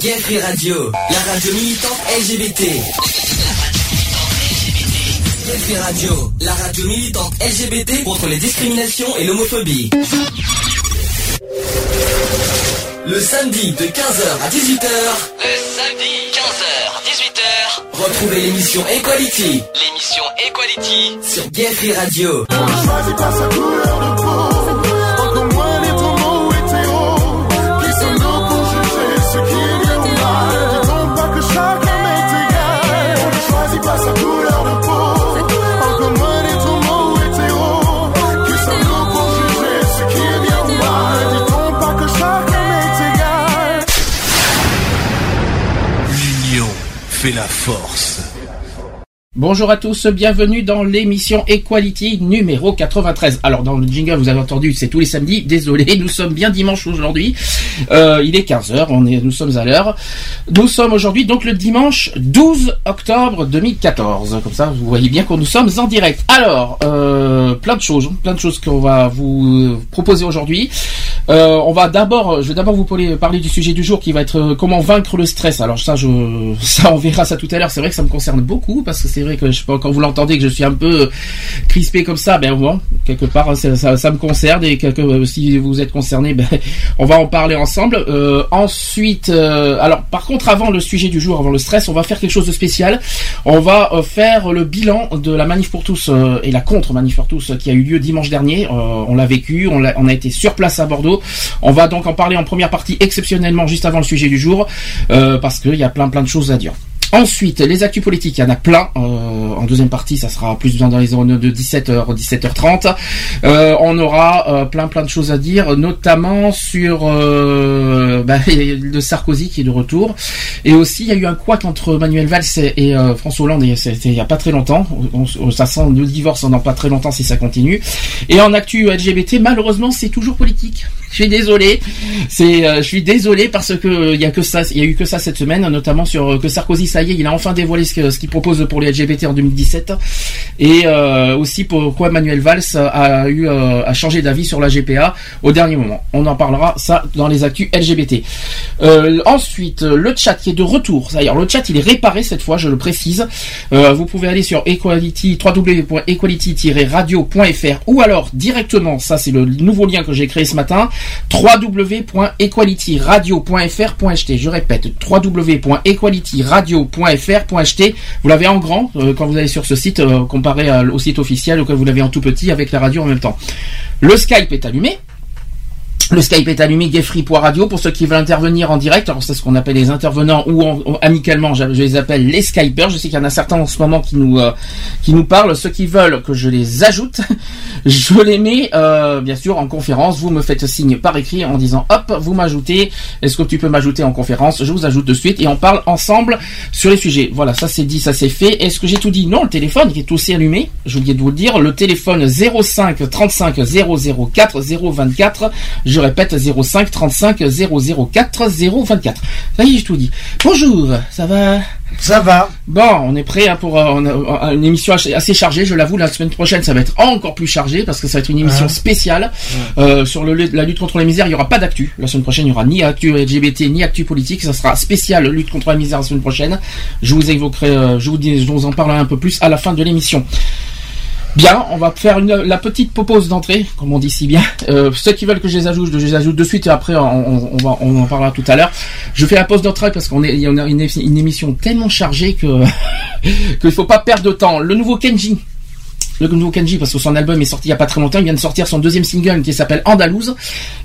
Gay Free Radio, la radio militante LGBT. Gay Free Radio, la radio militante LGBT contre les discriminations et l'homophobie. Le samedi de 15h à 18h. Le samedi 15h 18h. Retrouvez l'émission Equality. L'émission Equality sur Gay Free Radio. On ne choisit pas sa couleur de peau. La force. Bonjour à tous, bienvenue dans l'émission Equality numéro 93. Alors dans le jingle, vous avez entendu, c'est tous les samedis. Désolé, nous sommes bien dimanche aujourd'hui. Euh, il est 15h, on est, nous sommes à l'heure. Nous sommes aujourd'hui donc le dimanche 12 octobre 2014. Comme ça, vous voyez bien que nous sommes en direct. Alors, euh, plein de choses, plein de choses qu'on va vous proposer aujourd'hui. Euh, on va d'abord, je vais d'abord vous parler, du sujet du jour qui va être euh, comment vaincre le stress. Alors ça, je, ça on verra ça tout à l'heure. C'est vrai que ça me concerne beaucoup parce que c'est vrai que je quand vous l'entendez que je suis un peu crispé comme ça, ben bon, quelque part ça, ça, me concerne et quelque, si vous êtes concerné, ben on va en parler ensemble. Euh, ensuite, euh, alors par contre avant le sujet du jour, avant le stress, on va faire quelque chose de spécial. On va euh, faire le bilan de la manif pour tous euh, et la contre manif pour tous qui a eu lieu dimanche dernier. Euh, on l'a vécu, on a, on a été sur place à Bordeaux. On va donc en parler en première partie exceptionnellement juste avant le sujet du jour euh, parce qu'il y a plein plein de choses à dire. Ensuite, les actus politiques, il y en a plein. Euh, en deuxième partie, ça sera plus dans les zones de 17h, 17h30. Euh, on aura plein plein de choses à dire, notamment sur bah, de Sarkozy qui est de retour. Et aussi, il y a eu un couac entre Manuel Valls et, François Hollande, il y a pas très longtemps. On- on- ça sent le divorce dans pas très longtemps si ça continue. Et en actu LGBT, malheureusement, c'est toujours politique. Je suis désolé. C'est, euh, je suis désolé parce que euh, il y a que ça, il y a eu que ça cette semaine, notamment sur euh, que Sarkozy, ça y est, il a enfin dévoilé ce qu'il propose pour les LGBT en 2017, et euh, aussi pourquoi Manuel Valls a eu euh, a changé d'avis sur la GPA au dernier moment. On en parlera ça dans les actus LGBT. Euh, ensuite, le chat qui est de retour. D'ailleurs, le chat il est réparé cette fois, je le précise. Vous pouvez aller sur equality www.equality-radio.fr ou alors directement, ça c'est le nouveau lien que j'ai créé ce matin, www.equalityradio.fr.ht. Je répète, www.equalityradio.fr.ht. Vous l'avez en grand euh, quand vous allez sur ce site euh, comparé au site officiel auquel vous l'avez en tout petit avec la radio en même temps. Le Skype est allumé. Le Skype est allumé, Gayfree.radio pour ceux qui veulent intervenir en direct. Alors c'est ce qu'on appelle les intervenants ou en- en- amicalement, je, les appelle les Skypers. Je sais qu'il y en a certains en ce moment qui nous euh, parlent. Ceux qui veulent que je les ajoute, je les mets euh, bien sûr en conférence. Vous me faites signe par écrit en disant hop, vous m'ajoutez. Est-ce que tu peux m'ajouter en conférence? Je vous ajoute de suite et on parle ensemble sur les sujets. Voilà, ça c'est dit, ça c'est fait. Est-ce que j'ai tout dit? Non, le téléphone qui est aussi allumé. J'ai oublié de vous le dire. Le téléphone 05 35 004 024. Je répète 05 35 004 024. Ça y est, j'ai tout dit. Bonjour, ça va? Ça va. Bon, on est prêt hein, pour euh, on a- une émission assez chargée. Je l'avoue, la semaine prochaine, ça va être encore plus chargé parce que ça va être une émission Ouais. spéciale Euh, sur le, la lutte contre la misère. Il y aura pas d'actu. La semaine prochaine, il y aura ni actu LGBT ni actu politique. Ça sera spécial lutte contre la misère la semaine prochaine. Je vous évoquerai, euh, je vous dis, je vous en parlerai un peu plus à la fin de l'émission. Bien, on va faire la petite pause d'entrée, comme on dit si bien. Euh, ceux qui veulent que je les ajoute, je les ajoute de suite et après on, va, on en parlera tout à l'heure. Je fais la pause d'entrée parce qu'on est, a une, une émission tellement chargée que qu'il faut pas perdre de temps. Le nouveau Kenji. Le nouveau Kenji, parce que son album est sorti il y a pas très longtemps, il vient de sortir son deuxième single qui s'appelle Andalouse.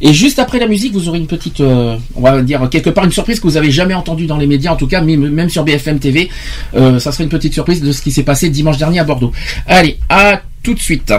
Et juste après la musique, vous aurez une petite, euh, on va dire quelque part une surprise que vous avez jamais entendue dans les médias, en tout cas, même même sur BFM TV. Euh, ça serait une petite surprise de ce qui s'est passé dimanche dernier à Bordeaux. Allez, à tout de suite.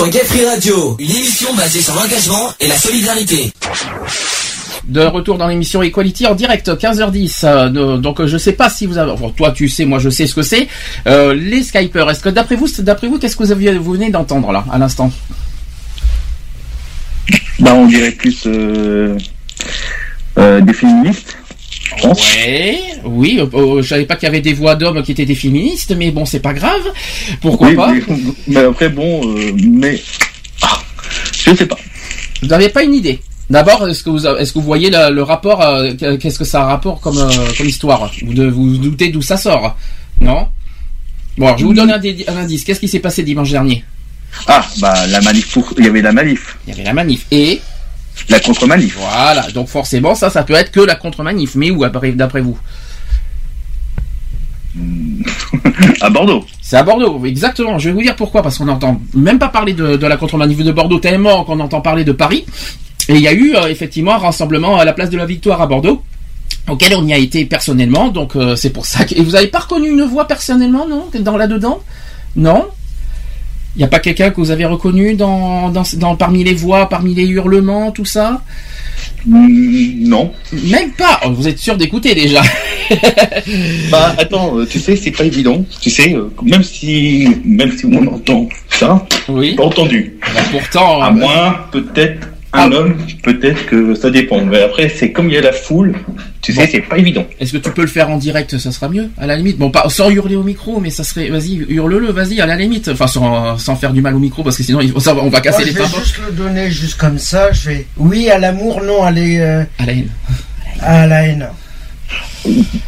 Sur Gay Free Radio, une émission basée sur l'engagement et la solidarité. De retour dans l'émission Equality en direct 15h10. Euh, donc euh, je sais pas si vous avez, bon, toi tu sais, moi je sais ce que c'est. Euh, les Skypers. Est-ce que d'après vous, d'après vous, qu'est-ce que vous, aviez- vous venez d'entendre là à l'instant? Bah, on dirait plus euh, euh, des féministes. Ouais, oui. euh, euh, je savais pas qu'il y avait des voix d'hommes qui étaient des féministes, mais bon, c'est pas grave. Pourquoi Oui, pas mais, mais après, bon, euh, mais. Ah, je sais pas. Vous n'avez pas une idée. D'abord, est-ce que vous, est-ce que vous voyez le, le rapport euh, Qu'est-ce que ça a rapport comme, euh, comme histoire? Vous, de- vous vous doutez d'où ça sort? Non? Bon, alors, je vous donne un, indice. Qu'est-ce qui s'est passé dimanche dernier? Ah, bah, la manif pour. Il y avait la manif. Il y avait la manif. Et? La contre-manif. voilà. Donc forcément, ça, ça peut être que la contre-manif. Mais où, après- d'après vous? à Bordeaux. C'est à Bordeaux, exactement. Je vais vous dire pourquoi, parce qu'on n'entend même pas parler de, de la contre-manif de Bordeaux tellement qu'on entend parler de Paris. Et il y a eu euh, effectivement un rassemblement à la place de la Victoire à Bordeaux, auquel on y a été personnellement. Donc euh, c'est pour ça que. Et vous avez pas reconnu une voix personnellement, non Dans là-dedans? Non? Il n'y a pas quelqu'un que vous avez reconnu dans, dans, dans- parmi les voix, parmi les hurlements, tout ça? Non. Même pas Oh, Vous êtes sûr d'écouter déjà Bah, attends, euh, tu sais, c'est pas évident. Tu sais, euh, même si, même si on entend ça, Oui. pas entendu. Bah, pourtant. À euh, moins, peut-être, un Ah. homme, peut-être que ça dépend. Mais après, c'est comme il y a la foule, tu sais, c'est pas évident. Est-ce que tu peux le faire en direct Ça sera mieux, à la limite? Bon, pas sans hurler au micro, mais ça serait. Vas-y, hurle-le, vas-y, à la limite. Enfin, sans, sans faire du mal au micro, parce que sinon, on va casser Moi, les je vais juste le donner juste comme ça. Je vais oui à l'amour, non à, les, euh, À la haine. à la haine.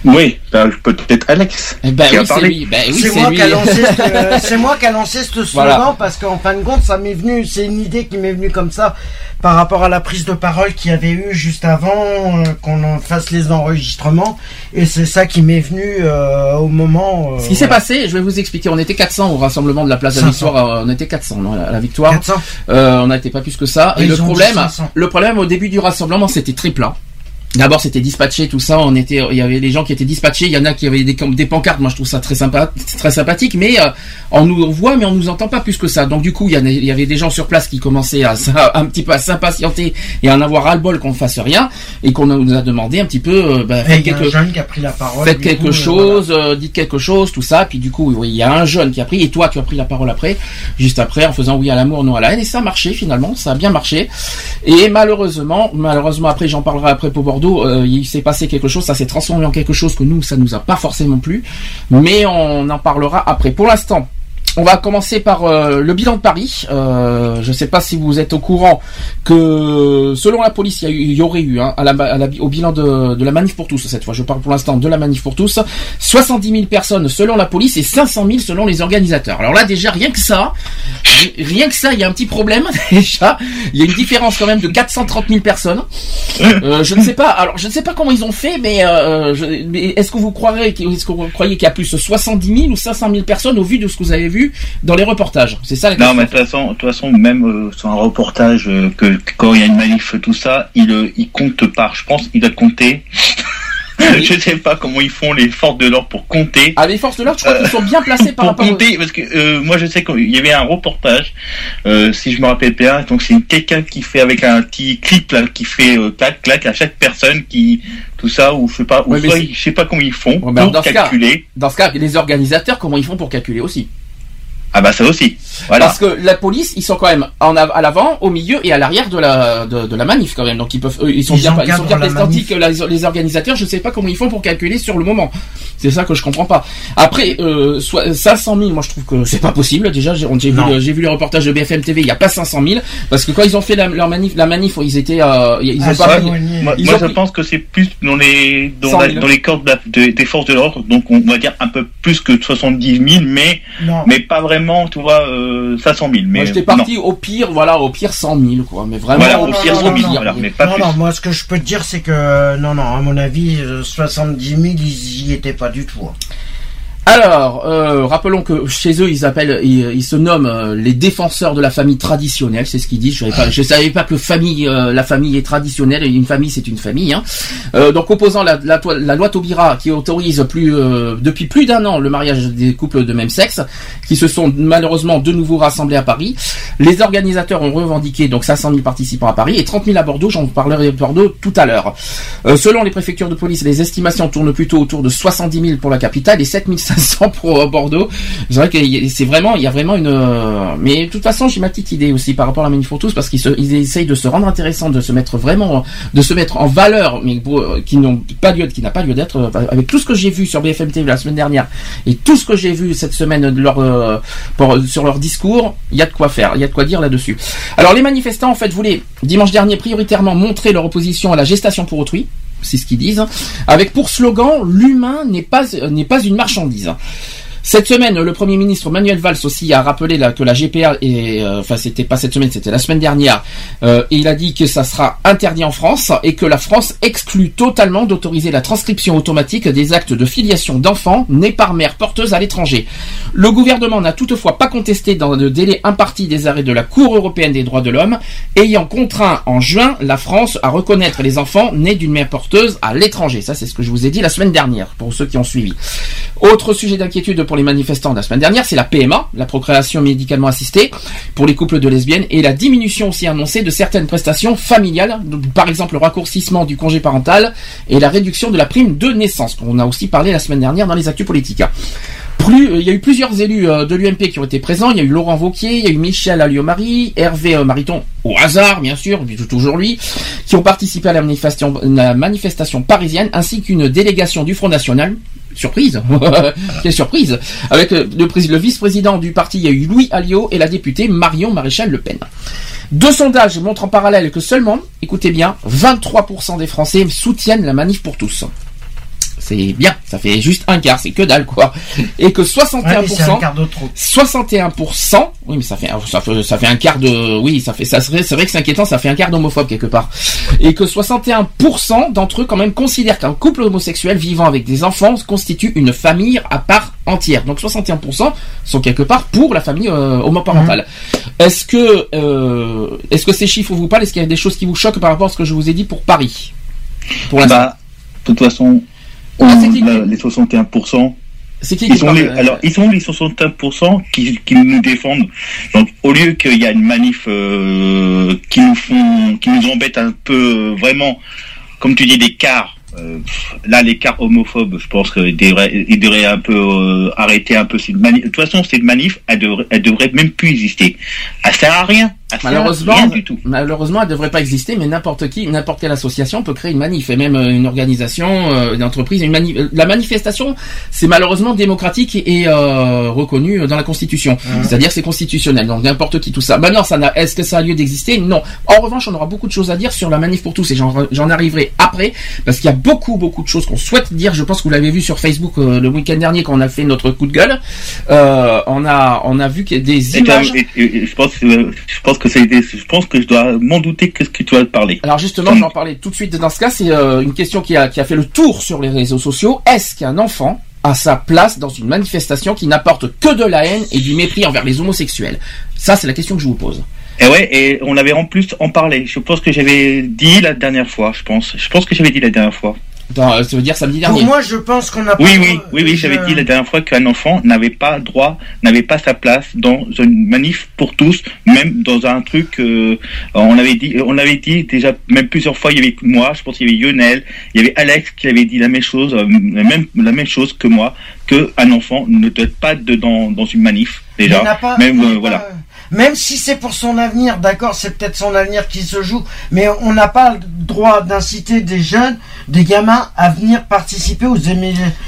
Oui, bah, peut-être Alex. Ben Qui a oui, c'est parlé. lui. Ben oui, c'est c'est moi lui. qui a lancé ce, moi qui a lancé ce slogan Voilà. parce qu'en fin de compte, ça m'est venu, c'est une idée qui m'est venue comme ça par rapport à la prise de parole qu'il y avait eu juste avant euh, qu'on en fasse les enregistrements et c'est ça qui m'est venu euh, au moment. euh, Ce qui s'est passé, je vais vous expliquer. On était 400 au rassemblement de la place de la 500. Victoire. On était 400 non, à la Victoire. 400. Euh, on n'était pas plus que ça. Et le problème, 500. le problème au début du rassemblement, c'était très plat. D'abord, c'était dispatché, tout ça. On était, il y avait des gens qui étaient dispatchés. Il y en a qui avaient des, des pancartes. Moi, je trouve ça très sympa, très sympathique. Mais euh, on nous voit, mais on nous entend pas plus que ça. Donc, du coup, il y, en a- il y avait des gens sur place qui commençaient à, à- un petit peu à s'impatienter et à en avoir ras le bol qu'on fasse rien et qu'on nous a demandé un petit peu, euh, bah, faites quelque, jeune qui a pris la parole. faites quelque coup, euh, chose, euh, dites quelque chose, tout ça. Puis du coup, oui, il y a un jeune qui a pris, et toi, tu as pris la parole après, juste après, en faisant oui à l'amour, non à la haine, et ça a marché finalement, ça a bien marché. Et malheureusement, malheureusement après, j'en parlerai après pour Bordeaux, euh, il s'est passé quelque chose, ça s'est transformé en quelque chose que nous, ça nous a pas forcément plu, mais on en parlera après. Pour l'instant. On va commencer par euh, le bilan de Paris. Euh, je ne sais pas si vous êtes au courant que selon la police, il y, aurait eu hein, au bilan de, la manif pour tous cette fois. Je parle pour l'instant de la manif pour tous. 70 000 personnes selon la police et 500 000 selon les organisateurs. Alors là déjà rien que ça, rien que ça, il y a un petit problème déjà. Il y a une différence quand même de 430 000 personnes. Euh, je ne sais pas. Alors je ne sais pas comment ils ont fait, mais, est-ce que vous croirez, est-ce que vous croyez qu'il y a plus de 70 000 ou 500 000 personnes au vu de ce que vous avez vu dans les reportages C'est ça la Non, mais de toute façon, de toute façon, même euh, sur un reportage, euh, que, quand il y a une manif, tout ça, il, euh, il compte par. Je pense qu'il a compté. je sais pas comment ils font les forces de l'ordre pour compter. Ah, les forces de l'ordre, je crois qu'ils sont bien placés par Pour rapport. aux- compter, parce que euh, moi je sais qu'il y avait un reportage, euh, si je me rappelle bien, donc c'est quelqu'un qui fait avec un petit clip là, qui fait euh, clac clac à chaque personne qui tout ça ou je sais pas, ou Ouais, soit je sais pas comment ils font Ouais, pour dans ce cas- calculer. Dans ce cas, les organisateurs, comment ils font pour calculer aussi? Ah bah ça aussi. Voilà. Parce que la police, ils sont quand même en av- à l'avant, au milieu et à l'arrière de la de, de la manif quand même. Donc ils peuvent, eux, ils sont Ils bien, ils sont bien que la- les organisateurs. Je sais pas comment ils font pour calculer sur le moment. C'est ça que je comprends pas. Après, euh, soit 500 000, moi je trouve que c'est pas possible. Déjà, j'ai j'ai vu, le- j'ai vu les reportages de BFM TV. Il y a pas 500 000 parce que quand ils ont fait la, leur manif, la manif, ils étaient, euh, ils ont Ah, pas. pris-. Moi, Ils moi, ont je pris- pense que c'est plus dans les dans, 100 la- 000. dans les cordes de la- de- des forces de l'ordre, donc on va dire un peu plus que 70 000, mais Non. mais pas vraiment, tu vois, euh, 500 000. Mais Moi j'étais euh, parti au pire, voilà, au pire 100 000 quoi. Mais vraiment Voilà, au pire pire, 100 100 000. 000, voilà, mais pas non, plus. non, moi ce que je peux te dire c'est que non, non, à mon avis, euh, 70 000, ils y étaient pas du tout. hein. Alors, euh, rappelons que chez eux, ils appellent, ils, se nomment euh, les défenseurs de la famille traditionnelle. C'est ce qu'ils disent. Je savais pas, je savais pas que famille, euh, la famille est traditionnelle. et Une famille, c'est une famille. Hein. Donc, opposant la, loi Taubira qui autorise plus depuis plus d'un an le mariage des couples de même sexe, qui se sont malheureusement de nouveau rassemblés à Paris. Les organisateurs ont revendiqué donc 500 000 participants à Paris et 30 000 à Bordeaux. J'en parlerai de Bordeaux tout à l'heure. Selon les préfectures de police, les estimations tournent plutôt autour de 70 000 pour la capitale et 7 500 pour euh, Bordeaux. C'est vrai que c'est vraiment, il y a vraiment une. euh, Mais de toute façon, j'ai ma petite idée aussi par rapport à la Manif pour tous parce qu'ils essayent de se rendre intéressants, de se mettre vraiment, de se mettre en valeur, mais euh, qui n'a pas lieu d'être. euh, Avec tout ce que j'ai vu sur BFM TV la semaine dernière et tout ce que j'ai vu cette semaine sur leur discours, il y a de quoi faire, il y a de quoi dire là-dessus. Alors les manifestants en fait voulaient dimanche dernier prioritairement montrer leur opposition à la gestation pour autrui c'est ce qu'ils disent, avec pour slogan l'humain n'est pas n'est pas une marchandise. Cette semaine, le Premier ministre Manuel Valls aussi a rappelé que la GPA, est, euh, enfin c'était pas cette semaine, c'était la semaine dernière, euh, il a dit que ça sera interdit en France et que la France exclut totalement d'autoriser la transcription automatique des actes de filiation d'enfants nés par mère porteuse à l'étranger. Le gouvernement n'a toutefois pas contesté dans le délai imparti des arrêts de la Cour européenne des droits de l'homme, ayant contraint en juin la France à reconnaître les enfants nés d'une mère porteuse à l'étranger. Ça, c'est ce que je vous ai dit la semaine dernière, pour ceux qui ont suivi. Autre sujet d'inquiétude les manifestants de la semaine dernière, c'est la PMA, la procréation médicalement assistée, pour les couples de lesbiennes, et la diminution aussi annoncée de certaines prestations familiales, par exemple le raccourcissement du congé parental et la réduction de la prime de naissance. On a aussi parlé la semaine dernière dans les actus politiques. Plus, euh, il y a eu plusieurs élus euh, de l'UMP qui ont été présents. Il y a eu Laurent Vauquier, il y a eu Michel Alliot-Marie, Hervé euh, Mariton, au hasard bien sûr, toujours lui, qui ont participé à la manifestation, la manifestation parisienne, ainsi qu'une délégation du Front National. Surprise, quelle surprise Avec euh, le, prés- le vice-président du parti, il y a eu Louis Alliot et la députée Marion Maréchal Le Pen. Deux sondages montrent en parallèle que seulement, écoutez bien, 23% des Français soutiennent la manif pour tous. C'est bien, ça fait juste un quart, c'est que dalle quoi. Et que 61%, Ouais, de trop. 61%, oui mais ça fait, ça fait, ça fait un quart de, oui ça fait, ça serait, c'est vrai que c'est inquiétant, ça fait un quart d'homophobe quelque part. Et que 61% d'entre eux quand même considèrent qu'un couple homosexuel vivant avec des enfants constitue une famille à part entière. Donc 61% sont quelque part pour la famille euh, homoparentale. Est-ce que, euh, est-ce que ces chiffres vous parlent? Est-ce qu'il y a des choses qui vous choquent par rapport à ce que je vous ai dit pour Paris? Pour. Bah, de toute façon, Ah, qui- la- les 61%, c'est qui ils qui sont parle les, alors, ils sont les 61% qui, qui nous défendent. Donc, au lieu qu'il y a une manif euh, qui nous font, qui nous embête un peu, euh, vraiment, comme tu dis, des quarts. euh, là, les quarts homophobes, je pense qu'ils devraient, ils devraient un peu euh, arrêter un peu cette manif. De toute façon, cette manif, elle devrait, elle devrait même plus exister. Elle sert à rien. Malheureusement, rien du tout. malheureusement, elle devrait pas exister, mais n'importe qui, n'importe quelle association peut créer une manif, et même euh, une organisation, euh, une entreprise, une manif. euh, La manifestation, c'est malheureusement démocratique et euh, reconnu dans la Constitution. C'est-à-dire, c'est constitutionnel. Donc n'importe qui, tout ça. Maintenant, ça n'a. Est-ce que ça a lieu d'exister? Non. En revanche, on aura beaucoup de choses à dire sur la manif pour tous, et j'en j'en arriverai après, parce qu'il y a beaucoup, beaucoup de choses qu'on souhaite dire. Je pense que vous l'avez vu sur Facebook euh, le week-end dernier quand on a fait notre coup de gueule. Euh, on a, on a vu qu'il y a des Et, images. et- et- et je pense, que- je pense que je pense que je dois m'en douter que ce que tu vas te parler. Alors justement, je vais en parler tout de suite dans ce cas. C'est euh, une question qui a, qui a fait le tour sur les réseaux sociaux. Est-ce qu'un enfant a sa place dans une manifestation qui n'apporte que de la haine et du mépris envers les homosexuels? Ça, c'est la question que je vous pose. Et ouais, et on avait en plus en parlé. Je pense que j'avais dit la dernière fois, je pense. Je pense que j'avais dit la dernière fois. Dans, euh, ça veut dire samedi Pour dernier. moi, je pense qu'on a Oui, pas- oui, oui, oui, j'avais je- dit la dernière fois qu'un enfant n'avait pas droit, n'avait pas sa place dans une manif pour tous, même dans un truc. euh, on avait dit, on avait dit déjà même plusieurs fois. Il y avait moi, je pense qu'il y avait Lionel, il y avait Alex qui avait dit la même chose, euh, la même la même chose que moi, que un enfant ne doit pas de, dans dans une manif Il déjà. n'a pas- même il euh, n'a voilà. pas- Même si c'est pour son avenir, d'accord, c'est peut-être son avenir qui se joue, mais on n'a pas le droit d'inciter des jeunes, des gamins à venir participer aux,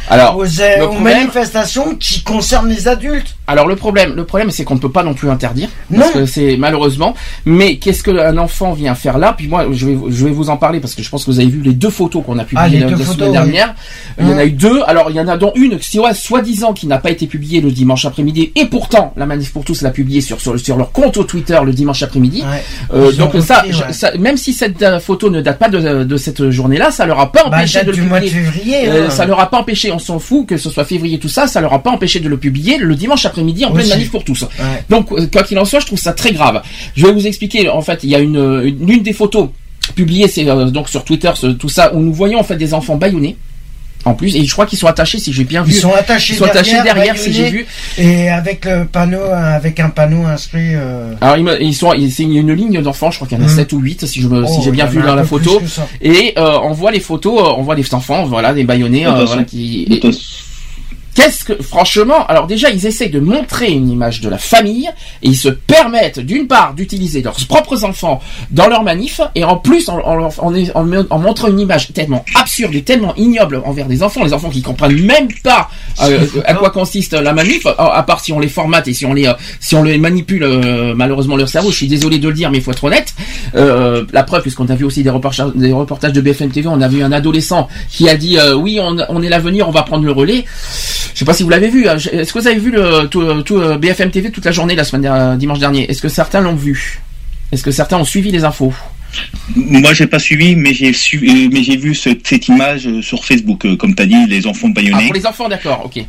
Alors, aux, aux problème- manifestations qui concernent les adultes. Alors le problème, le problème, c'est qu'on ne peut pas non plus interdire, parce Non. que c'est malheureusement. Mais qu'est-ce qu'un enfant vient faire là? Puis moi, je vais, je vais vous en parler parce que je pense que vous avez vu les deux photos qu'on a Ah, publiées les la, photos, semaine oui. dernière. Il y en a Hum. eu deux. Alors il y en a dont une, si ouais, soi-disant, qui n'a pas été publiée le dimanche après-midi, et pourtant la manif pour tous l'a publiée sur sur, sur sur leur compte au Twitter le dimanche après-midi. Ouais. Euh, donc ça, repris, ouais. ça- même si cette euh, photo ne date pas de, de cette journée-là, ça leur a pas Bah, empêché de le de publier. février. Euh, hein. ça leur a pas empêché, on s'en fout que ce soit février tout ça, ça leur a pas empêché de le publier le dimanche après-midi en pleine manif pour tous. Ouais. Donc quoi qu'il en soit, je trouve ça très grave. Je vais vous expliquer. En fait, il y a une une, des photos publiées, c'est euh, donc sur Twitter, ce- tout ça, où nous voyons en fait des enfants bâillonnés. En plus, et je crois qu'ils sont attachés, si j'ai bien vu. Ils sont attachés Ils sont attachés derrière, si j'ai vu. Et avec le panneau, avec un panneau inscrit. euh, Alors ils, sont, c'est une ligne d'enfants, je crois qu'il y en a Mhm. 7 ou 8 si je me- si oh, j'ai bien vu dans la photo. Et euh, on voit les photos, euh, on voit les enfants, voilà, des baïonnés, euh, voilà, qui. Et- Qu'est-ce que, franchement, alors déjà, ils essayent de montrer une image de la famille et ils se permettent, d'une part, d'utiliser leurs propres enfants dans leur manif et en plus, en, en, leur- en, en- en montrant une image tellement absurde et tellement ignoble envers des enfants, les enfants qui comprennent même pas euh, à quoi consiste la manif, à, à part si on les formate et si on les, euh, si on les manipule, euh, malheureusement leur cerveau. Je suis désolé de le dire, mais il faut être honnête. Euh, la preuve, puisqu'on a vu aussi des reportages, des reportages de BFM TV, on a vu un adolescent qui a dit euh, oui, on, on est l'avenir, on va prendre le relais. Je sais pas si vous l'avez vu. hein. Est-ce que vous avez vu le tout, tout, euh, BFM TV toute la journée la semaine dernière- dimanche dernier? Est-ce que certains l'ont vu? Est-ce que certains ont suivi les infos? Moi, j'ai pas suivi, mais j'ai su, euh, mais j'ai vu ce- cette image euh, sur Facebook, euh, comme tu as dit, les enfants Ah, baïonnés. pour les enfants, d'accord, ok.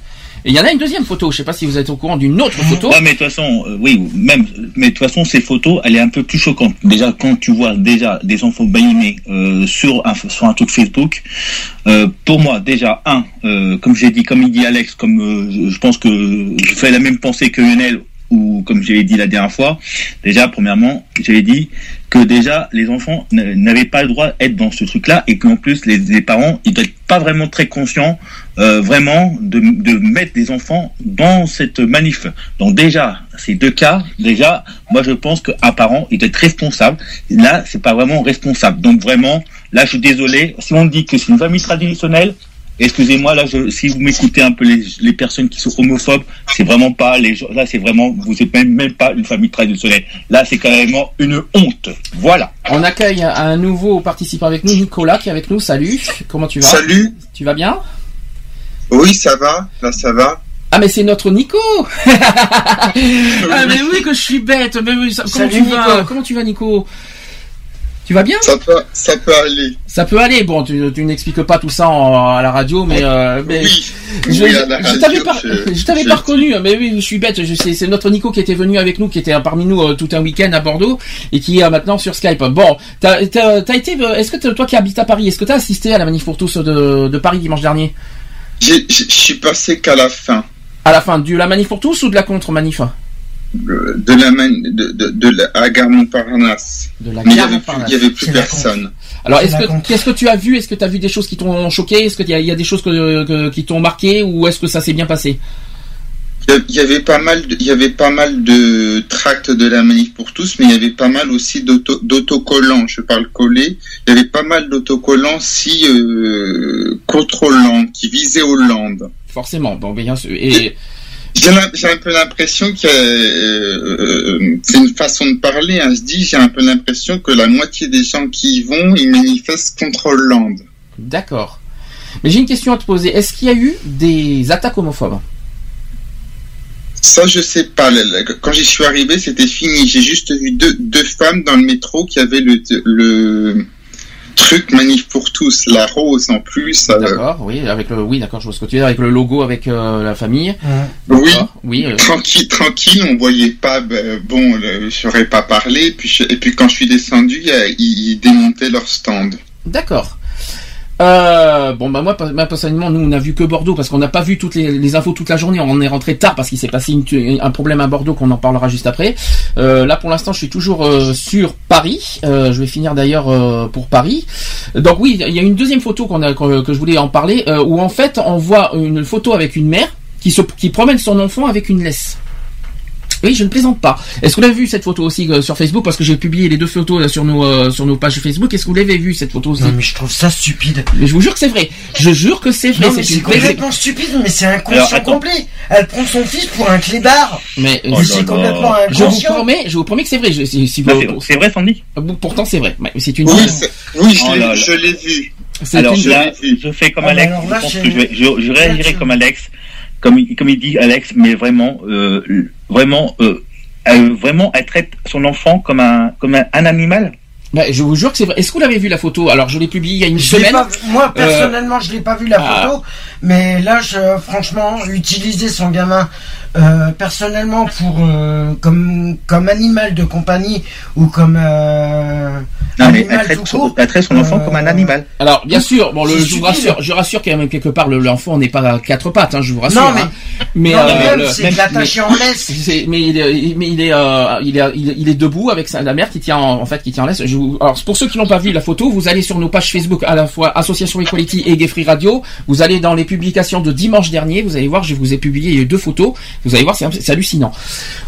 Et il y en a une deuxième photo. Je sais pas si vous êtes au courant d'une autre photo. Ouais, mais de toute façon, euh, oui, même, mais de toute façon, ces photos, elle est un peu plus choquante. Déjà, quand tu vois déjà des enfants baïonnés euh, sur un sur un truc Facebook, euh, pour moi, déjà, un, euh, comme j'ai dit, comme il dit Alex, comme euh, je, je pense que je fais la même pensée que Lionel, ou comme je l'ai dit la dernière fois, déjà, premièrement, j'avais dit que déjà, les enfants n'avaient pas le droit d'être dans ce truc-là, et qu'en plus, les, les parents, ils doivent être pas vraiment très conscients, euh, vraiment, de, de mettre des enfants dans cette manif. Donc déjà, ces deux cas, déjà, moi je pense qu'un parent, il doit être responsable. Là, c'est pas vraiment responsable. Donc vraiment, là, je suis désolé. Si on dit que c'est une famille traditionnelle, excusez-moi, là, je, si vous m'écoutez un peu les, les personnes qui sont homophobes, c'est vraiment pas les gens. Là, c'est vraiment, vous êtes même, même pas une famille traditionnelle. Là, c'est carrément une honte. Voilà. On accueille un- un nouveau participant avec nous, Nicolas, qui est avec nous. Salut. Comment tu vas? Salut. Tu vas bien? Oui, ça va. Là, ça va. Ah mais c'est notre Nico Ah mais oui que je suis bête mais oui, ça- comment Salut, tu vas? Nico. Comment tu vas Nico? Tu vas bien? Ça peut, ça peut aller. Ça peut aller, bon tu, tu n'expliques pas tout ça en- à la radio mais, euh, mais Oui. je, Oui, t'avais pas, je- je t'avais je- pas reconnu, mais oui, je suis bête. Je sais, c'est notre Nico qui était venu avec nous, qui était parmi nous euh, tout un week-end à Bordeaux et qui est euh, maintenant sur Skype. Bon, t'as, t'as, t'as été, euh, est-ce que t'as- toi qui habites à Paris, est-ce que t'as assisté à la manif pour tous de, de Paris dimanche dernier? Je suis passé qu'à la fin. À la fin, de la manif pour tous ou de la contre manif euh, de la man, de, de, de la, à Gare Montparnasse. De la Mais il y gare avait plus, Montparnasse. il y avait plus C'est la personne. Alors, est-ce que qu'est-ce que tu as vu? Est-ce que tu as vu des choses qui t'ont choqué? Est-ce qu'il y, y a des choses que, que- qui t'ont marqué ou est-ce que ça s'est bien passé? Il y avait pas mal, de, il y avait pas mal de tracts de la manif pour tous, mais il y avait pas mal aussi d'auto- d'autocollants. Je parle collé. Il y avait pas mal d'autocollants si euh, contre Hollande, qui visaient Hollande. Forcément. Bon, bien sûr. Et J'ai un peu l'impression que euh, c'est une façon de parler. Hein, je dis, j'ai un peu l'impression que la moitié des gens qui y vont, ils manifestent contre Hollande. d'accord. Mais j'ai une question à te poser. Est-ce qu'il y a eu des attaques homophobes? Ça, je sais pas. Quand j'y suis arrivé, c'était fini. J'ai juste vu deux, deux femmes dans le métro qui avaient le, le truc manif pour tous, la rose en plus. euh, D'accord. Oui, avec le oui, d'accord. Je vois ce que tu veux dire avec le logo avec euh, la famille. oui. D'accord, Oui. euh, Tranquille, tranquille, on voyait pas, ben, bon, le- j'aurais pas parlé, puis je- et puis quand je suis descendu, ils démontaient leur stand. D'accord. Euh, bon bah moi, personnellement nous on a vu que Bordeaux parce qu'on n'a pas vu toutes les, infos toute la journée. On est rentré tard parce qu'il s'est passé un problème à Bordeaux qu'on en parlera juste après. Euh, là pour l'instant je suis toujours euh, sur Paris. Euh, je vais finir d'ailleurs pour Paris. Donc oui il y a une deuxième photo qu'on a que, que je voulais en parler où en fait on voit une photo avec une mère qui se qui promène son enfant avec une laisse oui, je ne plaisante pas. Est-ce que vous avez vu cette photo aussi euh, sur Facebook? Parce que j'ai publié les deux photos là, sur nos euh, sur nos pages Facebook. Est-ce que vous l'avez vu cette photo aussi? Non, mais je trouve ça stupide. mais je vous jure que c'est vrai. Je jure que c'est vrai. Non, mais C'est complètement stupide, mais c'est Alors, inconscient attends. complet. Elle prend son fils pour un clébard. Mais Oh c'est complètement je vous promets, je vous promets que c'est vrai. Je, si, vous- c'est- c'est vrai, Sandy? Pourtant c'est vrai. C'est une. Oui, oui, je Oh l'ai- je l'ai vu. c'est Alors une- là, je fais comme Ah, Alex. alors Je pense que je, vais, je, je réagirai comme Alex, comme, il- comme il dit Alex, mais vraiment, euh, vraiment, euh, vraiment, elle traite son enfant comme un, comme un, un animal. Bah, je vous jure que c'est vrai. Est-ce que vous l'avez vu la photo? Alors je l'ai publiée il y a une Je semaine. pas moi Euh, personnellement, je l'ai pas vu la ah. photo, mais là, je, franchement, utiliser son gamin euh, personnellement pour euh, comme comme animal de compagnie ou comme euh, Non, mais elle animal traite son, court. elle traite son enfant Euh, comme un animal. Alors bien sûr, bon, le, je vous rassure, je rassure quand même quelque part le- l'enfant n'est pas à quatre pattes, hein, je vous rassure. Non, mais- hein. mais, mais c'est mais- en laisse. c'est- mais il est, mais il est, euh, il est, il est, il est debout avec sa, la mère qui tient en, en fait qui tient en laisse. Je vous- alors pour ceux qui n'ont pas vu la photo, vous allez sur nos pages Facebook à la fois Association Equality et Gay Free Radio. Vous allez dans les publications de dimanche dernier, vous allez voir, je vous ai publié deux photos. Vous allez voir, c'est c'est hallucinant.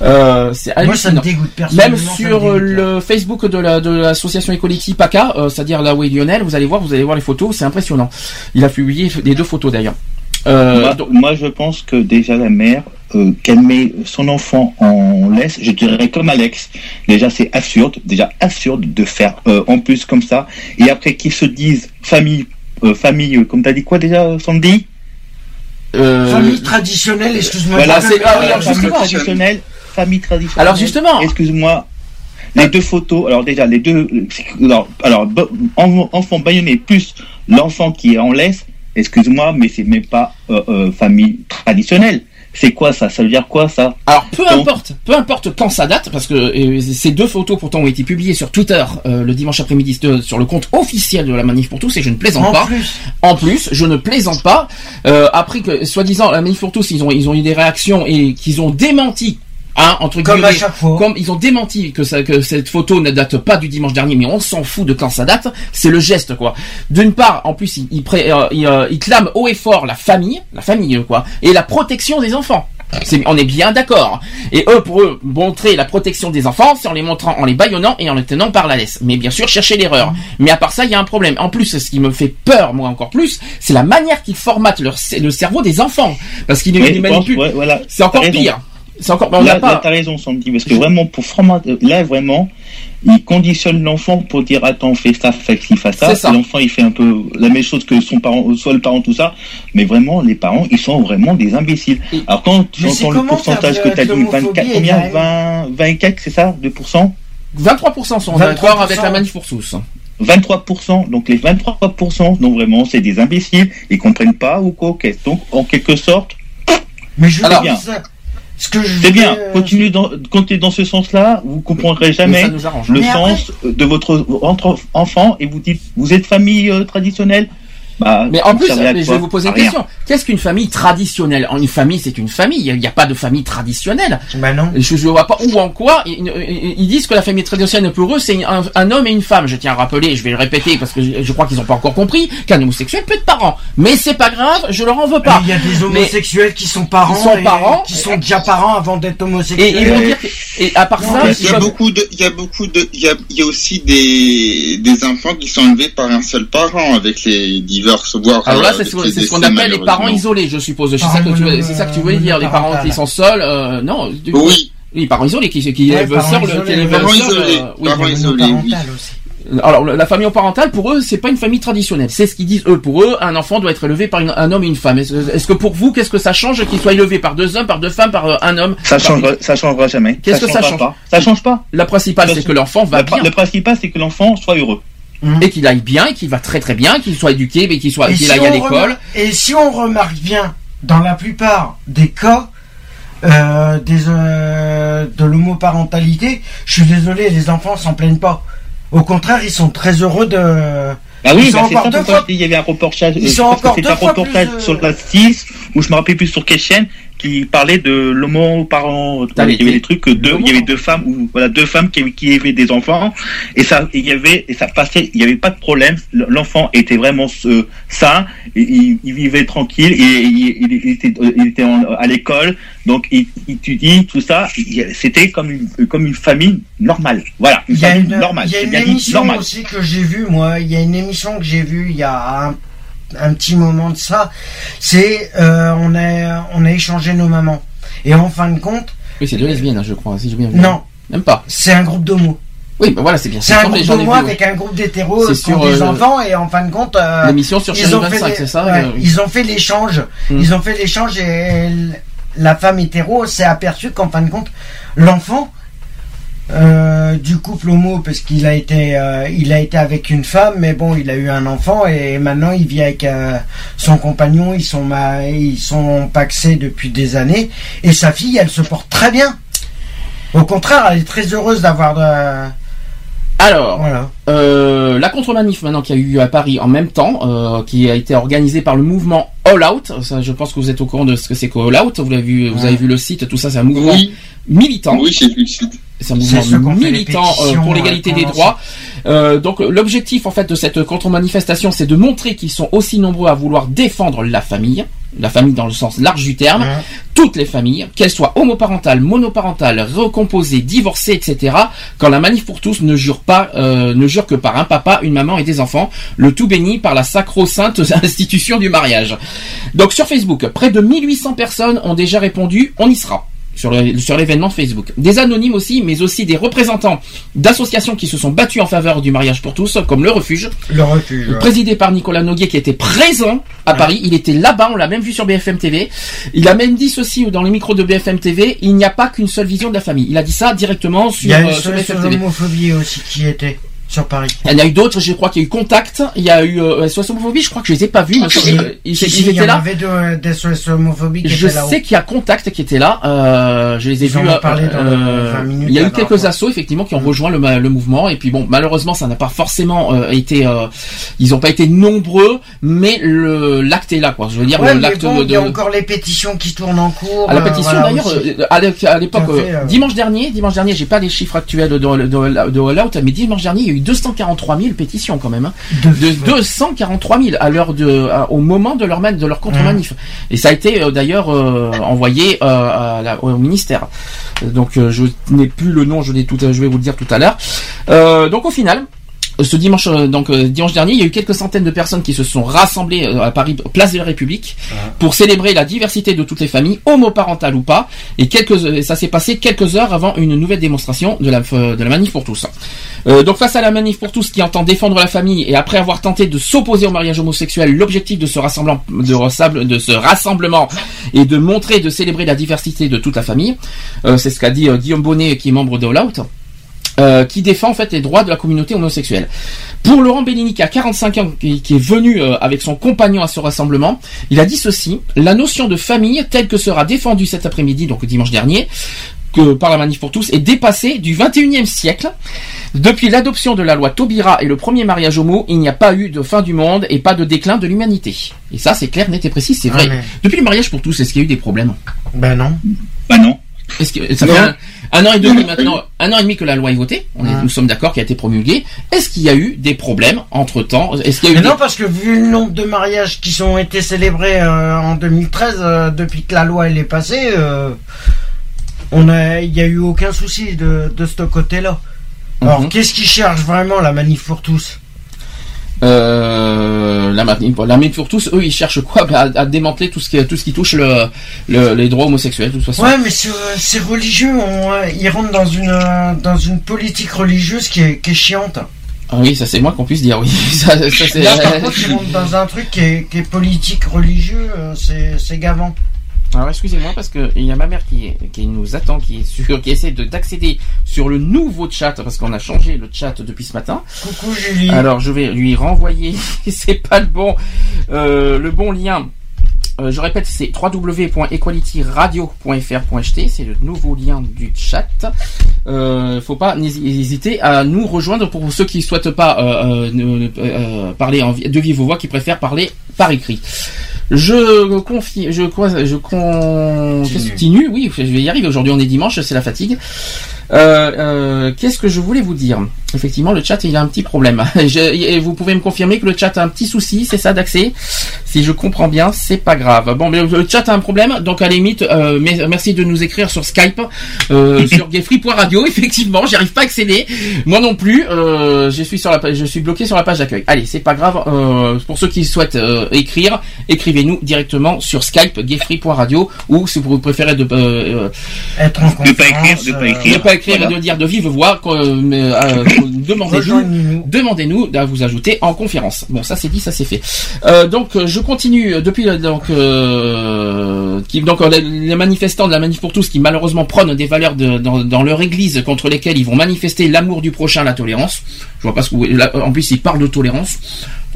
Euh, c'est Moi, ça me hallucinant. dégoûte personnellement. Même sur dégoûte. le Facebook de la de l'association Equality PACA, euh, c'est-à-dire là où est Lionel, vous allez voir, vous allez voir les photos, c'est impressionnant. Il a publié les deux photos d'ailleurs. Euh, moi, donc- moi, je pense que déjà la mère, euh, qu'elle met son enfant en laisse, je dirais comme Alex. Déjà, c'est absurde, déjà absurde de faire euh, en plus comme ça. Et après qu'ils se disent famille, euh, famille, comme t'as dit quoi déjà, Sandy? Euh, Famille traditionnelle, excuse-moi. Voilà, c'est- ah oui, euh, alors, famille justement. traditionnelle, famille traditionnelle. Alors, justement. excuse-moi. Les deux photos, alors déjà les deux, alors, alors en- enfant baïonné plus l'enfant qui est en laisse, excuse-moi, mais c'est même pas euh, euh, famille traditionnelle. C'est quoi ça? Ça veut dire quoi ça? Alors peu Donc- importe, peu importe quand ça date, parce que euh, ces deux photos pourtant ont été publiées sur Twitter euh, le dimanche après-midi euh, sur le compte officiel de la manif pour tous et je ne plaisante En pas. plus, En plus, je ne plaisante pas. Euh, après que soi-disant la manif pour tous, ils ont ils ont eu des réactions et qu'ils ont démenti. Hein, entre comme à chaque fois. comme ils ont démenti que, ça, que cette photo ne date pas du dimanche dernier, mais on s'en fout de quand ça date, c'est le geste quoi. D'une part, en plus, ils il, euh, il, euh, il clament haut et fort la famille, la famille quoi, et la protection des enfants. C'est- on est bien d'accord. Et eux, pour eux, montrer la protection des enfants, c'est en les montrant, en les baillonnant et en les tenant par la laisse. Mais bien sûr, chercher l'erreur. Mais à part ça, il y a un problème. En plus, ce qui me fait peur, moi encore plus, c'est la manière qu'ils formatent leur, le cerveau des enfants. Parce qu'ils Mais les manipulent. ouais, voilà. C'est encore pire. C'est encore, on Là, pas. t'as raison, Sandy, parce que vraiment, pour formater, là, vraiment, il conditionne l'enfant pour dire, attends, fais ça, fais ci, fais ça. Ça. Et L'enfant, il fait un peu la même chose que son parent, soit le parent, tout ça. Mais vraiment, les parents, ils sont vraiment des imbéciles. Et- Alors, quand tu Mais c'est entends le pourcentage que de- tu as de dit, 24, l'homophobie, combien? Ibrahim 20, 24, c'est ça? 2%? 23% sont 23%. d'accord avec la manif pour tous. 23%. Donc, les 23%, donc vraiment, c'est des imbéciles. Ils comprennent pas ou quoi. Donc, en quelque sorte, Mais je Alors. Ce que je c'est bien. voulais, euh, Continuez dans, continuez dans ce sens-là. Vous comprendrez Mais jamais. le Mais sens de votre entre enfant et vous dites vous êtes famille euh, traditionnelle? Bah, Mais en plus, mais je vais vous poser une question. Qu'est-ce qu'une famille traditionnelle Une famille, c'est une famille. Il n'y a pas de famille traditionnelle. Bah non. Je ne vois pas où en quoi ils, disent que la famille traditionnelle pour eux c'est un, un homme et une femme. Je tiens à rappeler, je vais le répéter parce que je, je crois qu'ils n'ont pas encore compris qu'un homosexuel peut être parent. Mais c'est pas grave, je leur en veux pas. Il y a des homosexuels qui sont parents, Ils sont et- parents. qui sont déjà parents avant d'être Et homosexuels. ils vont dire que- et à part ça, Il y a, y a beaucoup de, il y a beaucoup de, il y a, il y a aussi des, des enfants qui sont élevés par un seul parent avec les alors là, euh, c'est ce, les qu'on appelle les parents isolés, je suppose. C'est ça que tu, mono- c'est ça que tu voulais dire, les parents qui sont seuls. euh, non. du- Oui, Oui, parents isolés qui, qui Ouais, élèvent parents seuls, isolés, qui élèvent parents seuls, euh, oui. parents isolés, oui. Monoparental aussi. Alors la famille parentale pour eux c'est pas une famille traditionnelle. C'est ce qu'ils disent eux. Pour eux un enfant doit être élevé par une- un homme et une femme. Est-ce que pour vous qu'est-ce que ça change qu'il soit élevé par deux hommes, par deux femmes, par euh, un homme? Ça changera ça changera jamais Qu'est-ce que ça change? pas. ça change pas La principale c'est change- que l'enfant va bien le principal c'est que l'enfant soit heureux et qu'il aille bien et qu'il va très très bien, qu'il soit éduqué, mais qu'il soit Et qu'il si aille à l'école. Et si on remarque bien, dans la plupart des cas euh, des, euh, de l'homoparentalité, je suis désolé, les enfants s'en plaignent pas. Au contraire, ils sont très heureux de. ah oui Ils bah, sont c'est encore ça deux pourquoi fois- je dis, il y avait un reportage Ils euh, sont encore deux un fois reportage plus, sur la 6 ou je me rappelle plus sur quelle chaîne qui parlait de l'homo parent il y avait des trucs que deux il y avait deux femmes ou voilà deux femmes qui, qui avaient des enfants et ça il y avait et ça passait il y avait pas de problème l'enfant était vraiment euh, sain et il, il vivait tranquille et il, était il était en- à l'école donc il, étudie tout ça c'était comme une comme une famille normale voilà une Il y a famille une, normale il y a une dit émission normale aussi que j'ai vue, moi. Il y a une émission que j'ai vue il y a un, un petit moment de ça. C'est euh, on a on a échangé nos mamans. Et en fin de compte, Oui c'est deux lesbiennes hein, je crois si j'ai bien vu. non, Même pas. c'est un groupe d'homo. Oui ben voilà c'est bien. C'est un groupe j'en ai d'homo vu, avec un groupe d'hétéros qui ont des euh, enfants et en fin de compte, euh. L'émission sur ils chaîne ont fait 25 des- c'est ça ouais, euh, Ils ont fait l'échange. Hmm. Ils ont fait l'échange et la femme hétéro s'est aperçue qu'en fin de compte, l'enfant euh, du couple homo parce qu'il a été euh, il a été avec une femme mais bon il a eu un enfant et maintenant il vit avec euh, son compagnon ils sont ils sont paxés depuis des années et sa fille elle se porte très bien au contraire elle est très heureuse d'avoir. Alors, voilà euh, la contre-manif maintenant qui a eu à Paris en même temps, euh, qui a été organisée par le mouvement All Out. Ça, je pense que vous êtes au courant de ce que c'est que All Out. Vous l'avez vu, vous Ouais. avez vu le site, tout ça, c'est un mouvement Oui. militant. Oui, j'ai vu le site. C'est un mouvement militant euh, pour l'égalité des droits. Euh, donc l'objectif en fait de cette contre-manifestation, c'est de montrer qu'ils sont aussi nombreux à vouloir défendre la famille, la famille dans le sens large du terme, toutes les familles, qu'elles soient homoparentales, monoparentales, recomposées, divorcées, etc. Quand la manif pour tous ne jure pas, euh, ne jure que par un papa, une maman et des enfants, le tout béni par la sacro-sainte institution du mariage. Donc sur Facebook, près de 1800 personnes ont déjà répondu, on y sera sur l'événement Facebook. Des anonymes aussi, mais aussi des représentants d'associations qui se sont battus en faveur du mariage pour tous, comme le Refuge, le refuge ouais. présidé par Nicolas Noguet qui était présent à Ouais. Paris. Il était là-bas, on l'a même vu sur BFM TV. Il a même dit ceci dans les micros de BFM TV, il n'y a pas qu'une seule vision de la famille. Il a dit ça directement il sur, y a euh, sur BFM TV. aussi qui était sur Paris Il y en a eu d'autres, je crois qu'il y a eu Contact, il y a eu euh, SOS Homophobie, je crois que je les ai pas vus, mais Si, euh, ils, si, ils si, il y étaient en là. avait deux euh, des SOS homophobie qui Je étaient sais qu'il y a Contact qui était là. Euh, je les ai vus. 20 minutes il y a eu la quelques assos effectivement qui ont rejoint le, mouvement et puis bon malheureusement ça n'a pas forcément euh, été. euh, ils n'ont pas été nombreux, mais l'acte est là quoi. Je veux dire Ouais, le- mais l'acte bon, de. il y a de- encore les pétitions qui tournent en cours. à la euh, pétition voilà, d'ailleurs, euh, à l'é- à l'époque, euh, euh. dimanche dernier, dimanche dernier, j'ai pas les chiffres actuels de, de, de, de All Out, mais dimanche dernier, il y a eu 243 000 pétitions quand même, hein. de 243 000 à l'heure de, à- au moment de leur de leur contre-manif. Et ça a été euh, d'ailleurs euh, envoyé euh, à la- au ministère. Donc je n'ai plus le nom, je, l'ai tout, je vais vous le dire tout à l'heure. Donc au final. Ce dimanche, euh, donc euh, dimanche dernier, il y a eu quelques centaines de personnes qui se sont rassemblées euh, à Paris, place de la République, pour célébrer la diversité de toutes les familles, homoparentales ou pas. Et quelques, ça s'est passé quelques heures avant une nouvelle démonstration de la, de la manif pour tous. Euh, donc face à la manif pour tous qui entend défendre la famille et après avoir tenté de s'opposer au mariage homosexuel, l'objectif de ce rassemblement, de, de ce rassemblement est de montrer, de célébrer la diversité de toute la famille. Euh, c'est ce qu'a dit euh, Guillaume Bonnet qui est membre de All Out. Euh, qui défend en fait les droits de la communauté homosexuelle. Pour Laurent Bellini, qui a 45 ans, qui, qui est venu euh, avec son compagnon à ce rassemblement, il a dit ceci la notion de famille telle que sera défendue cet après-midi, donc dimanche dernier, que par la manif pour tous, est dépassée du 21e siècle. Depuis l'adoption de la loi Taubira et le premier mariage homo, il n'y a pas eu de fin du monde et pas de déclin de l'humanité. Et ça, c'est clair, net et précis, c'est vrai. Ah, mais- Depuis le mariage pour tous, est-ce qu'il y a eu des problèmes? Ben non. Bah non. est-ce que ça Non. fait un, un an et demi maintenant, un an et demi que la loi est votée, on est- Ah. nous sommes d'accord qu'elle a été promulguée. Est-ce qu'il y a eu des problèmes entre temps Est-ce qu'il y a eu Mais des- non, parce que vu le nombre de mariages qui sont été célébrés euh, en 2013, euh, depuis que la loi elle est passée, euh, on a, il y a eu aucun souci de, de ce côté-là. Alors, Mhm. qu'est-ce qu'ils cherchent vraiment la manif pour tous? Euh, la la pour tous, eux, ils cherchent quoi? Bah, à, à démanteler tout ce qui tout ce qui touche le, le- les droits homosexuels, de toute façon. Ouais, mais c'est c'est religieux. on, euh, ils rentrent dans une euh, dans une politique religieuse qui est, qui est chiante. Ah oui, ça c'est moi qu'on puisse dire. Oui, ça, ça, c'est. Là, par contre, ils rentrent dans un truc qui est, qui est politique religieux. euh, c'est gavant. Alors excusez-moi parce que il y a ma mère qui, qui nous attend, qui est sur, qui essaie de d'accéder sur le nouveau chat parce qu'on a changé le chat depuis ce matin. Coucou Julie. Alors je vais lui renvoyer, c'est pas le bon, euh, le bon lien. Euh, je répète, c'est www.equalityradio.fr.ht, c'est le nouveau lien du chat. Euh, faut pas hésiter à nous rejoindre pour ceux qui souhaitent pas euh, ne- ne- euh, parler en, de vive voix, qui préfèrent parler par écrit. Je confie, je quoi, je con- continue. Oui, je vais y arriver. Aujourd'hui, on est dimanche, c'est la fatigue. Euh, euh, Qu'est-ce que je voulais vous dire? Effectivement, le chat, il a un petit problème. Je- et vous pouvez me confirmer que le chat a un petit souci, c'est ça d'accès Si je comprends bien, c'est pas grave. Bon, mais le chat a un problème, donc à la limite, euh, merci de nous écrire sur Skype, sur gayfree.radio. Effectivement, j'arrive pas à accéder. Moi non plus. Je suis sur la, je suis bloqué sur la page d'accueil. Allez, c'est pas grave. Pour ceux qui souhaitent écrire, écrivez. Écrivez-nous directement sur Skype, gayfree.radio, ou si vous préférez de, euh, Être en De pas écrire, de pas écrire. ne pas écrire Voilà. et de dire de vive voix, euh, euh, demandez-nous demandez-nous à vous ajouter en conférence. Bon, ça c'est dit, ça c'est fait. Euh, donc je continue depuis donc euh, qui, donc les, les manifestants de la manif pour tous qui malheureusement prônent des valeurs de- dans, dans leur église contre lesquelles ils vont manifester l'amour du prochain, la tolérance. Je vois pas ce que vous- là, en plus ils parlent de tolérance.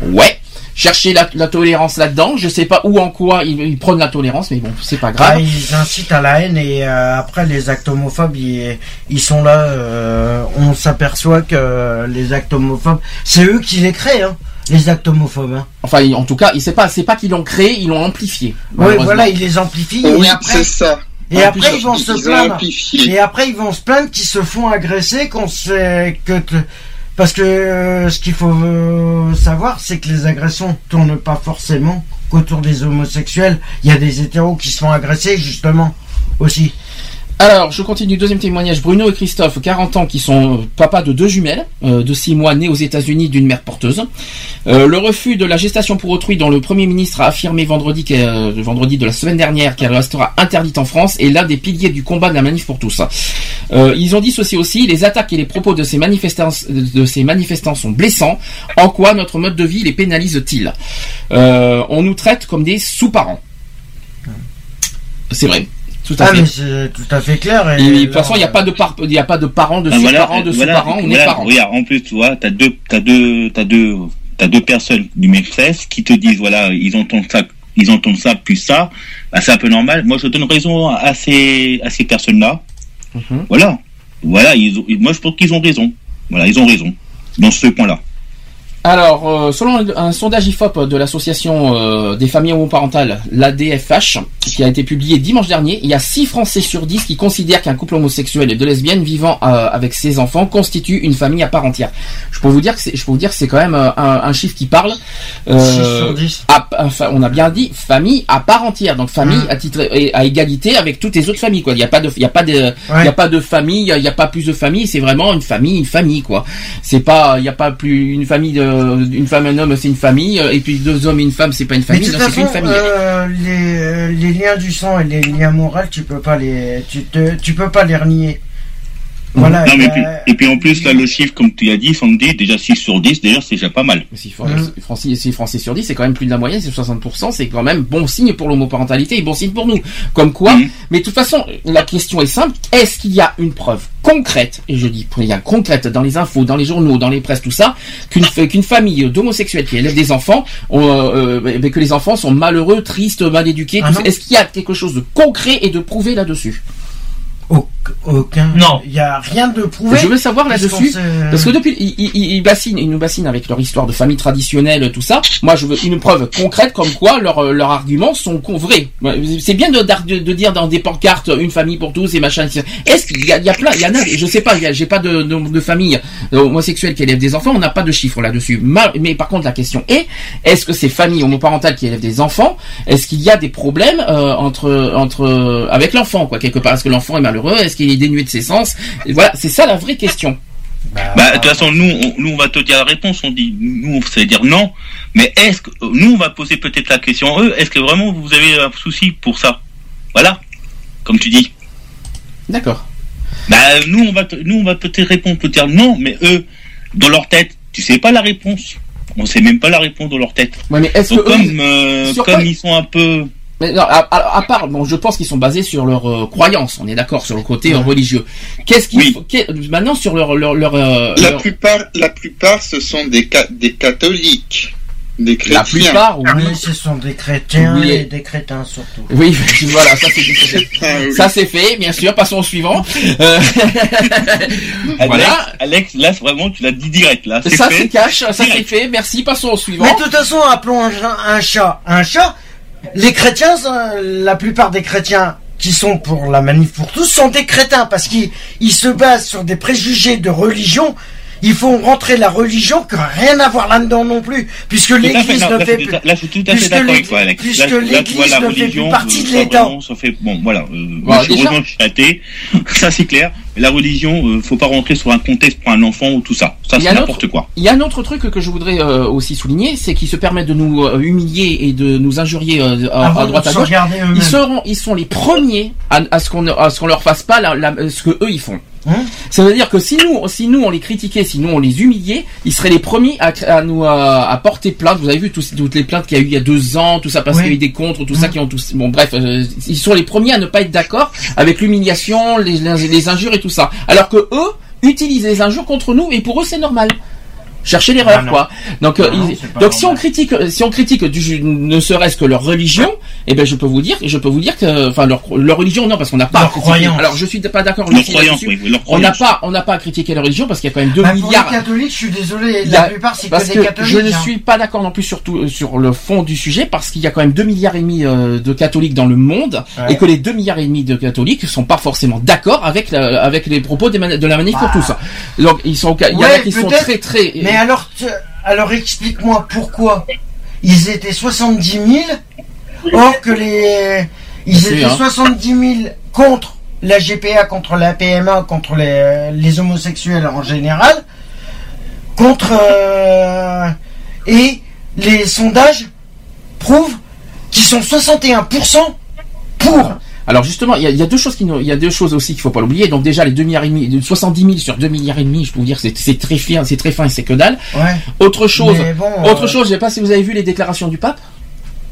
Ouais. Chercher la, la tolérance là-dedans. Je sais pas où en quoi ils, ils prônent la tolérance, mais bon, c'est pas grave. Ah, ils incitent à la haine et euh, après les actes homophobes ils, ils sont là euh, on s'aperçoit que les actes homophobes c'est eux qui les créent hein, les actes homophobes hein. Enfin, en tout cas, sait pas, c'est pas qu'ils l'ont créé, ils l'ont amplifié. oui voilà ils les amplifient Oui, et après c'est ça. et En après plus, ils vont se Ils plaindre amplifié. et après ils vont se plaindre qu'ils se font agresser qu'on sait que te- parce que euh, ce qu'il faut euh, savoir c'est que les agressions tournent pas forcément qu'autour des homosexuels. Il y a des hétéros qui se font agresser justement aussi Alors, je continue. Deuxième témoignage. Bruno et Christophe, 40 ans, qui sont euh, papas de deux jumelles, euh, de 6 mois, nées aux États-Unis d'une mère porteuse. Euh, le refus de la gestation pour autrui, dont le Premier ministre a affirmé vendredi, vendredi de la semaine dernière qu'elle restera interdite en France, est l'un des piliers du combat de la manif pour tous. Ils ont dissocié aussi les attaques et les propos de ces manifestants, sont blessants. En quoi notre mode de vie les pénalise-t-il? On nous traite comme des sous-parents. C'est vrai. Tout à ah fait. mais c'est tout à fait clair et Et de toute façon, il n'y a pas de par, il y a pas de parents, de Ah, voilà, sous-parents, de voilà, sous-parents, on est voilà, parents. Regarde, en plus, tu vois, t'as deux, t'as deux, t'as deux, t'as deux personnes du même sexe qui te disent, voilà, ils entendent ça, ils entendent ça plus ça, bah, c'est un peu normal. Moi, je donne raison à ces, à ces personnes-là. Mhm. Voilà, voilà, ils ont, moi, je pense qu'ils ont raison. Voilà, ils ont raison dans ce point-là. Alors, euh, selon un, sondage IFOP de l'association euh, des familles homoparentales, l'ADFH, qui a été publié dimanche dernier, il y a 6 Français sur 10 qui considèrent qu'un couple homosexuel et de lesbiennes vivant euh, avec ses enfants constitue une famille à part entière. Je peux vous dire que c'est, je peux vous dire que c'est quand même un, un chiffre qui parle. Euh, 6 sur 10. à- enfin, on a bien dit famille à part entière, donc famille Mhm. à titre à égalité avec toutes les autres familles. Quoi, il n'y a pas de, il y a pas de, il y a pas de famille, il y a- pas plus de famille. C'est vraiment une famille, une famille quoi. C'est pas, il y a pas plus une famille de, une femme, un homme, c'est une famille, euh, et puis deux hommes et une femme, c'est pas une Mais famille, de toute une famille. euh, les, euh, les liens du sang et les liens moraux, tu peux pas les, tu te, tu peux pas les renier. Voilà. Non, il mais y puis- a- et puis en plus, là, le chiffre, comme tu as dit, Sandy, déjà 6 sur 10, d'ailleurs, c'est déjà pas mal. Si, Fran- Mhm. si Français, si Français sur 10, c'est quand même plus de la moyenne, c'est 60%, c'est quand même bon signe pour l'homoparentalité et bon signe pour nous. Comme quoi, Mhm. mais de toute façon, la question est simple, est-ce qu'il y a une preuve concrète, et je dis bien concrète, dans les infos, dans les journaux, dans les presses, tout ça, qu'une fa- qu'une famille d'homosexuels qui élève des enfants, ont, euh, euh, que les enfants sont malheureux, tristes, mal éduqués, Ah tout ça. non. est-ce qu'il y a quelque chose de concret et de prouvé là-dessus? Aucun. Non. Il y a rien de prouvé. Je veux savoir là-dessus, Parce que depuis, ils, ils, ils bassinent, ils nous bassinent avec leur histoire de famille traditionnelle, tout ça. Moi, je veux une preuve concrète comme quoi leurs euh, leurs arguments sont vrais. C'est bien de, d'ar- de, de dire dans des pancartes une famille pour tous et machin. Est-ce qu'il y a, il y a plein, il y en a, je sais pas, j'ai pas de, de, de famille euh, homosexuelle qui élève des enfants, on n'a pas de chiffres là-dessus. Ma- Mais par contre, la question est, est-ce que ces familles homoparentales qui élèvent des enfants, est-ce qu'il y a des problèmes euh, entre entre avec l'enfant, quoi, quelque part? Est-ce que l'enfant est malheureux? Est-ce qu'il est dénué de ses sens Voilà, c'est ça la vraie question. Bah, Bah, de toute façon, nous, on, nous, on va te dire la réponse. On dit, nous, on sait dire non. Mais est-ce que, nous, on va poser peut-être la question, eux, est-ce que vraiment vous avez un souci pour ça? Voilà. Comme tu dis. D'accord. Bah, nous, on va, te- nous, on va peut-être répondre, peut dire non, mais eux, dans leur tête, tu sais pas la réponse. On sait même pas la réponse dans leur tête. Ouais, mais est-ce Donc, que eux, comme, euh, comme ils sont un peu, Mais non, à, à- à part, bon, je pense qu'ils sont basés sur leur euh, croyance. On est d'accord sur le côté euh, religieux. Qu'est-ce qu'il Oui. maintenant sur leur leur leur, euh, La leur- plupart, la plupart, ce sont des, ca- des catholiques, des chrétiens. la plupart, oui. Oui, ce sont des chrétiens Oui. et des crétins surtout. Oui, voilà, ça c'est Ah oui. ça c'est fait, bien sûr. Passons au suivant. Euh, voilà. Alex, là, c'est vraiment, tu l'as dit direct, là. Ça c'est cash, ça c'est fait. Merci. Passons au suivant. Mais de toute façon, appelons un, un chat un chat. Les chrétiens, euh, la plupart des chrétiens qui sont pour la manif pour tous sont des crétins parce qu'ils ils se basent sur des préjugés de religion. Ils font rentrer la religion qui n'a rien à voir là-dedans non plus, puisque l'Église ne fait plus. tout à- là, je suis tout à fait puisque d'accord avec l'Église- toi, Alex. puisque Là, là, tu vois, l'Église la ne fait plus religion, partie de ça, l'État. bon, voilà, euh, Bon, moi, je suis déjà- heureusement que je suis athée. ça, c'est clair. La religion, euh, faut pas rentrer sur un contexte pour un enfant ou tout ça. Ça, c'est n'importe quoi. Il y a un autre truc que je voudrais euh, aussi souligner, c'est qu'ils se permettent de nous euh, humilier et de nous injurier euh, à, à droite à gauche. Ils seront, ils sont les premiers à, à ce qu'on à ce qu'on leur fasse pas la- la- ce que eux ils font. Hein ça veut dire que si nous, si nous on les critiquait, si nous on les humiliait, ils seraient les premiers à, à nous à, à porter plainte. Vous avez vu tous- toutes les plaintes qu'il y a eu il y a deux ans, tout ça parce Oui. qu'il y a eu des contre, tout ça qui ont tous. Bon bref, euh, ils sont les premiers à ne pas être d'accord avec l'humiliation, les, les, les injures et tout Alors que eux utilisent les injures contre nous et pour eux c'est normal. Chercher l'erreur Ah quoi. Donc, euh, Non, ils- donc si on critique, si on critique du, ne serait-ce que leur religion, eh ben je peux vous dire, je peux vous dire que, enfin leur, leur religion non parce qu'on n'a pas. à Leur critiquer. croyance. Alors je suis pas d'accord. Leur croyance, oui, oui, leur On n'a pas, on n'a pas à critiquer la religion parce qu'il y a quand même 2 Bah, pour milliards. les catholiques, je suis désolé, la a- plupart c'est parce que que des catholiques. je ne hein. suis pas d'accord non plus sur tout- sur le fond du sujet parce qu'il y a quand même 2 milliards et demi euh, de catholiques dans le monde Ouais. et que les 2 milliards et demi de catholiques sont pas forcément d'accord avec la- avec les propos des de la manif pour Bah. tous. Donc ils sont il y en a qui sont très très Mais alors, explique-moi pourquoi ils étaient 70 000, or que les ils étaient hein. 70 000 contre la GPA, contre la PMA, contre les, les homosexuels en général, contre euh, et les sondages prouvent qu'ils sont 61% pour. Alors justement, il y, a, il y a deux choses qui il y a deux choses aussi qu'il faut pas l'oublier. Donc déjà les 2 milliards et demi, de 70 000 sur 2 milliards et demi, je peux vous dire que c'est très fin, c'est très fin et c'est que dalle. Ouais. Autre chose, bon, autre euh, chose, je sais pas si vous avez vu les déclarations du pape.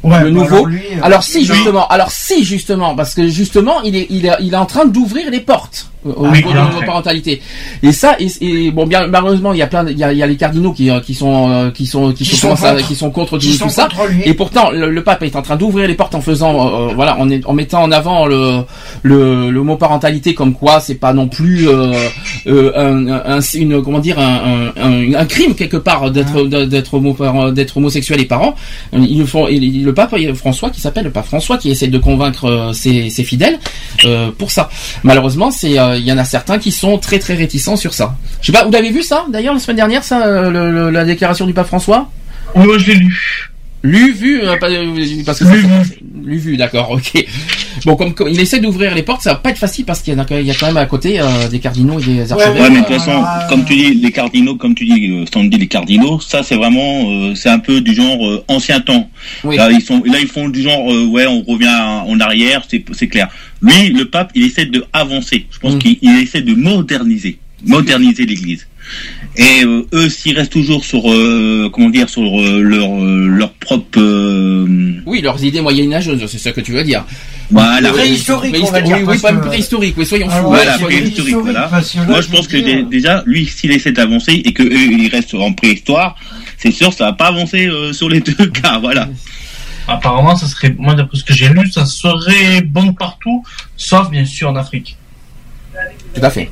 Ouais, le bah nouveau. alors lui, euh, Alors si oui. justement, alors si justement, parce que justement, il est, il est, il est en train d'ouvrir les portes au Ah, niveau il de la parentalité. Et ça, et, et, bon, bien malheureusement, il y a plein, il y a, il y a les cardinaux qui, euh, qui sont, euh, qui sont, qui, Qui sont commencent à- contre. qui sont contre Qui tout, sont tout ça. lui. Et pourtant, le, le pape est en train d'ouvrir les portes en faisant, euh, voilà, en, en mettant en avant le, le, le mot parentalité comme quoi c'est pas non plus euh, euh, un, un- une, comment dire, un, un, crime quelque part d'être, d'être, homo, d'être homosexuel et parent. Ils le font, et le pape il y a François qui s'appelle le pape François qui essaie de convaincre ses, ses fidèles pour ça. Malheureusement, c'est, euh, il y en a certains qui sont très très réticents sur ça. Je sais pas, vous l'avez vu ça d'ailleurs la semaine dernière, ça, euh, la déclaration du pape François? Moi je l'ai lu. Lu, vu, euh, pas- euh, parce que Lu, ça- lu, vu, d'accord, ok. Bon, comme, comme il essaie d'ouvrir les portes, ça va pas être facile parce qu'il y a, quand- il y a quand même à côté euh, des cardinaux et des archevêques. Ouais, mais de euh, toute façon, comme tu dis, les cardinaux, comme tu dis, euh, Sandy, les cardinaux, ça c'est vraiment, euh, c'est un peu du genre euh, ancien temps. Oui. Là, ils sont, là, ils font du genre, euh, ouais, on revient en arrière, c'est, c'est clair. Lui, le pape, il essaie de avancer. Je pense Mm. qu'il il essaie de moderniser, moderniser l'Église. Et euh, eux, s'ils restent toujours sur, euh, comment dire, sur euh, leur, leur propre, euh, Oui, leurs idées moyenâgeuses, c'est ça que tu veux dire. voilà. Préhistorique, Mais on va dire, oui, oui, parce pas que- préhistorique, oui, soyons Ah fous. Voilà, préhistorique, voilà. là, Moi, je pense que déjà, lui, s'il essaie d'avancer et que eux, ils restent en préhistoire, c'est sûr, ça va pas avancer euh, sur les deux cas, voilà. Apparemment, ça serait, moi d'après ce que j'ai lu, ça serait bon partout, sauf bien sûr en Afrique. Tout à fait.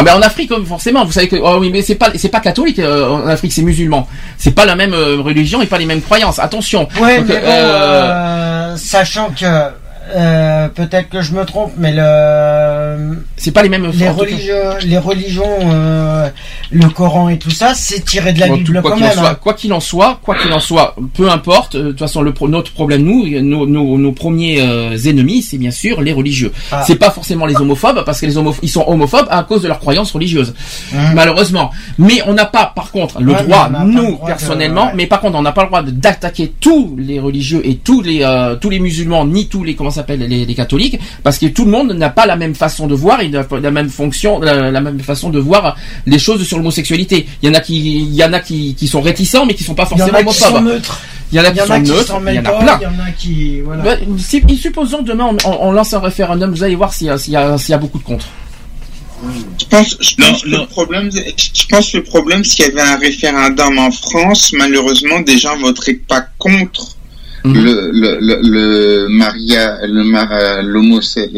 Ah ben en Afrique euh, forcément vous savez que oh oui mais c'est pas c'est pas catholique euh, en Afrique c'est musulman. C'est pas la même euh, religion et pas les mêmes croyances. Attention. Ouais, Donc, mais bon, euh, sachant que euh, peut-être que je me trompe, mais le c'est pas les mêmes les religions, les religions, euh, le Coran et tout ça, c'est tiré de la Bon, Bible quoi quand qu'il en même. soit, hein. quoi qu'il en soit, quoi qu'il en soit, peu importe. euh, De toute façon, le notre problème, nous, nos, nos, nos premiers euh, ennemis, c'est bien sûr les religieux. Ah. C'est pas forcément les homophobes, parce que les homophobes, ils sont homophobes à cause de leurs croyances religieuses, Hein. malheureusement. Mais on n'a pas, par contre, le Ouais, droit, nous droit personnellement, ouais. mais par contre, on n'a pas le droit d'attaquer tous les religieux et tous les tous les musulmans, ni tous les comment s'appelle les, les catholiques, parce que tout le monde n'a pas la même façon de voir et la, la même fonction, la, la même façon de voir les choses sur l'homosexualité. Il y en a qui, il y en a qui, qui sont réticents, mais qui sont pas Il y en forcément a qui sont homophobes. neutres. Il y en a qui sont neutres, il y en a plein. il y en a qui voilà. Si- supposons demain on, lance un référendum, vous allez voir s'il y, a- s'il y, a- s'il y a beaucoup de contre. Je pense, je Non, pense que non. le problème, je pense que le problème, s'il y avait un référendum en France, malheureusement, des gens voteraient pas contre Mhm. le, le, le, le maria, le mar, l'homosé-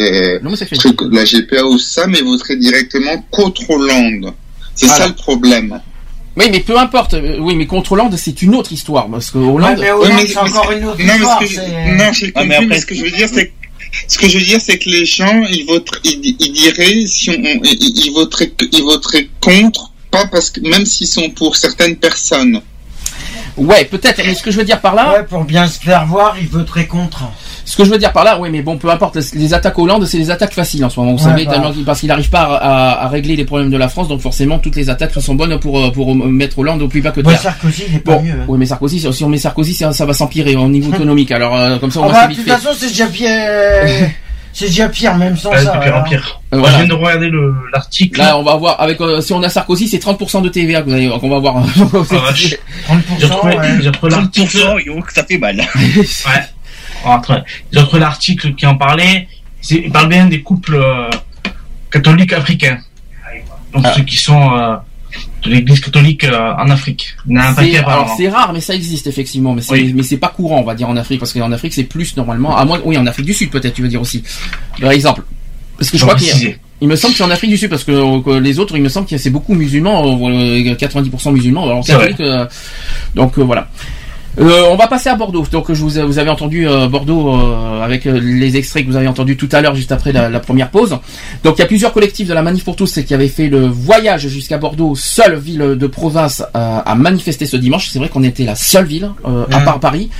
L'homosexualité. truc, la GPA ou ça, mais voteraient directement contre Hollande. C'est Voilà. ça le problème. Oui, mais peu importe. euh, Oui, mais contre Hollande, c'est une autre histoire parce que Ouais, Hollande. mais Ouais, Hollande, mais- c'est mais- encore une autre non, histoire. c'est- non, j'ai Ah, mais mais ce que je veux dire, c'est que- ce que je veux dire, c'est que les gens, ils voteraient, ils, ils diraient, si on, ils, ils voteraient, ils voteraient contre, pas parce que, même s'ils sont pour certaines personnes. Ouais, peut-être. Mais ce que je veux dire par là, Ouais, pour bien se faire voir, il voterait contre. Ce que je veux dire par là, oui, mais bon, peu importe. Les attaques Hollande, c'est des attaques faciles en ce moment. Vous Ouais, savez, bah. parce qu'il n'arrive pas à, à- à régler les problèmes de la France, donc forcément toutes les attaques sont bonnes pour euh, pour mettre Hollande au plus bas que terre. Sarkozy, il est pas Bon, mieux. hein. oui, mais Sarkozy, si on met Sarkozy, ça, ça va s'empirer au niveau économique. Alors euh, comme ça, on Ah va bah, se de toute façon, c'est déjà pire. c'est déjà pire, même sans Ouais, ça. de pire en pire. Euh, Moi, voilà. Je viens de regarder le- l'article. Là, on va voir avec euh, si on a Sarkozy, c'est 30% de TVA que vous allez- qu'on va voir. Ah, vache. 30%, J'ai retrouvé, ouais. j'ai retrouvé l'article. 30%, yo, ça fait mal. Ouais. J'ai retrouvé l'article qui en parlait. C'est- Il parle bien des couples euh, catholiques africains. Donc Ah. ceux qui sont euh, de l'Église catholique euh, en Afrique. Il y en a un C'est- paquet alors c'est rare, mais ça existe effectivement, mais c'est Oui. mais c'est pas courant, on va dire en Afrique, parce qu'en Afrique c'est plus normalement, à moins oui en Afrique du Sud peut-être, tu veux dire aussi. Par exemple, parce que je crois qu'il y a- il me semble que c'est en Afrique du Sud parce que, euh, que les autres, il me semble que c'est beaucoup musulmans, euh, 90% musulmans. Alors catholiques, euh, donc euh, voilà. Euh, on va passer à Bordeaux. Donc je vous, vous avez entendu euh, Bordeaux euh, avec euh, les extraits que vous avez entendus tout à l'heure, juste après la, la première pause. Donc il y a plusieurs collectifs de la Manif pour tous qui avaient fait le voyage jusqu'à Bordeaux, seule ville de province à, à manifester ce dimanche. C'est vrai qu'on était la seule ville, euh, à Mhm. part Paris.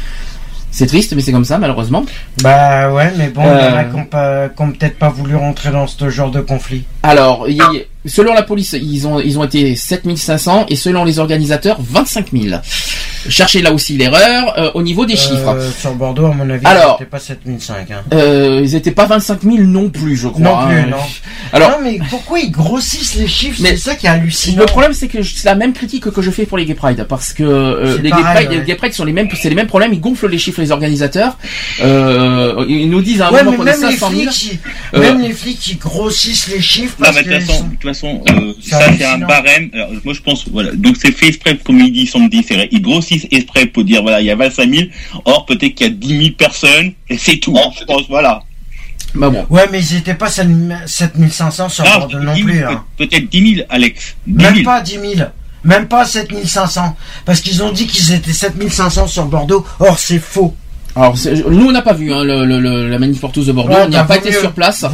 C'est triste, mais c'est comme ça malheureusement. Bah ouais, mais bon, il y en a Euh. qui peut-être pas voulu rentrer dans ce genre de conflit. Alors, il- selon la police, ils ont, ils ont été 7500 et selon les organisateurs, 25 000. Cherchez là aussi l'erreur euh, au niveau des chiffres. Euh, sur Bordeaux, à mon avis, Alors. c'était pas 7005. Hein. Euh, ils étaient pas 25 000 non plus, je crois. Non plus, hein. non. Alors, non, mais pourquoi ils grossissent les chiffres? C'est ça qui est hallucinant. le problème, c'est que c'est la même critique que je fais pour les Gay Pride, parce que euh, les, pareil, gay Pride, ouais. les Gay Pride sont les mêmes, c'est les mêmes problèmes. Ils gonflent les chiffres, les organisateurs. Euh, ils nous disent à un Ouais, moment qu'on est même les 500 000. flics, ils- Euh, même les flics qui grossissent les chiffres Non, parce mais de toute façon, sont- toute façon euh, ça c'est un barème. Alors, moi je pense, voilà. Donc c'est fait exprès, comme il dit samedi, c'est vrai. Ils grossissent exprès pour dire, voilà, il y a 25 000. Or, peut-être qu'il y a 10 000 personnes, et c'est tout. je pense, voilà. Bah bon. Ouais, mais ils étaient pas 7500 sur Ah, Bordeaux non 10 000, plus. hein. peut- Peut-être 10 000, Alex. 10 Même 000. pas 10 000. Même pas 7500. Parce qu'ils ont dit qu'ils étaient 7500 sur Bordeaux. Or, c'est faux. Alors, nous, on n'a pas vu hein, le, le- le- la manif pour tous de Bordeaux. Ouais, on n'y a bah, pas été mieux. sur place.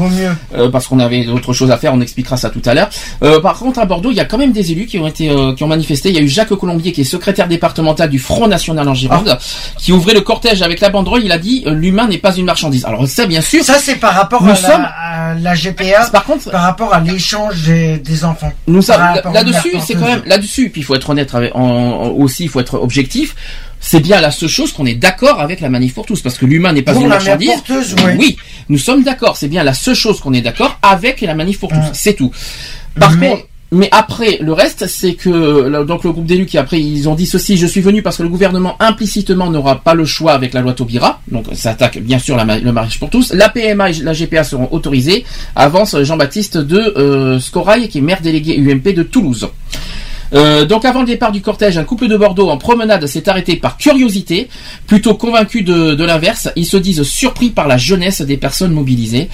Euh, parce qu'on avait d'autres choses à faire, on expliquera ça tout à l'heure. Euh, par contre, à Bordeaux, il y a quand même des élus qui ont été, euh, qui ont manifesté. Il y a eu Jacques Colombier, qui est secrétaire départemental du Front National en Gironde, qui ouvrait le cortège avec la banderole. Il a dit euh, l'humain n'est pas une marchandise. Alors ça, bien sûr. Ça, c'est par rapport Nous à, sommes- la, à la GPA, Par contre, par rapport à l'échange des, des enfants. nous aux là-dessus. C'est quand même là-dessus. Puis il faut être honnête avec, en- en- aussi. Il faut être objectif. C'est bien la seule chose qu'on est d'accord avec la manif pour tous, parce que l'humain n'est pas Pour une marchandise. porteuse. Oui, nous sommes d'accord. C'est bien la seule chose qu'on est d'accord avec la manif pour tous. Mm. C'est tout. Par Mais- contre, mais après, le reste, c'est que donc le groupe d'élus qui après ils ont dit ceci je suis venu parce que le gouvernement implicitement n'aura pas le choix avec la loi Taubira, donc ça attaque bien sûr la le mariage pour tous. La PMA et la GPA seront autorisées. Avance Jean-Baptiste de euh, Scorail qui est maire délégué UMP de Toulouse. Euh, donc avant le départ du cortège, un couple de Bordeaux en promenade s'est arrêté par curiosité, plutôt convaincu de, de l'inverse. Ils se disent surpris par la jeunesse des personnes mobilisées.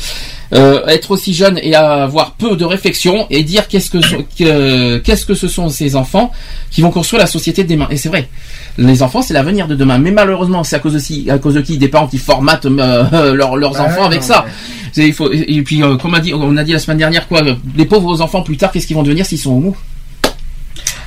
Euh, être aussi jeune et avoir peu de réflexion et dire qu'est-ce que so- que- qu'est-ce que ce sont ces enfants qui vont construire la société de demain. Et c'est vrai, les enfants c'est l'avenir de demain. Mais malheureusement c'est à cause de qui, à cause de qui? Des parents qui formatent euh, leurs, enfants avec non, ça. il faut, et puis comme on a dit, on a dit la semaine dernière quoi, les pauvres enfants plus tard qu'est-ce qu'ils vont devenir s'ils sont homo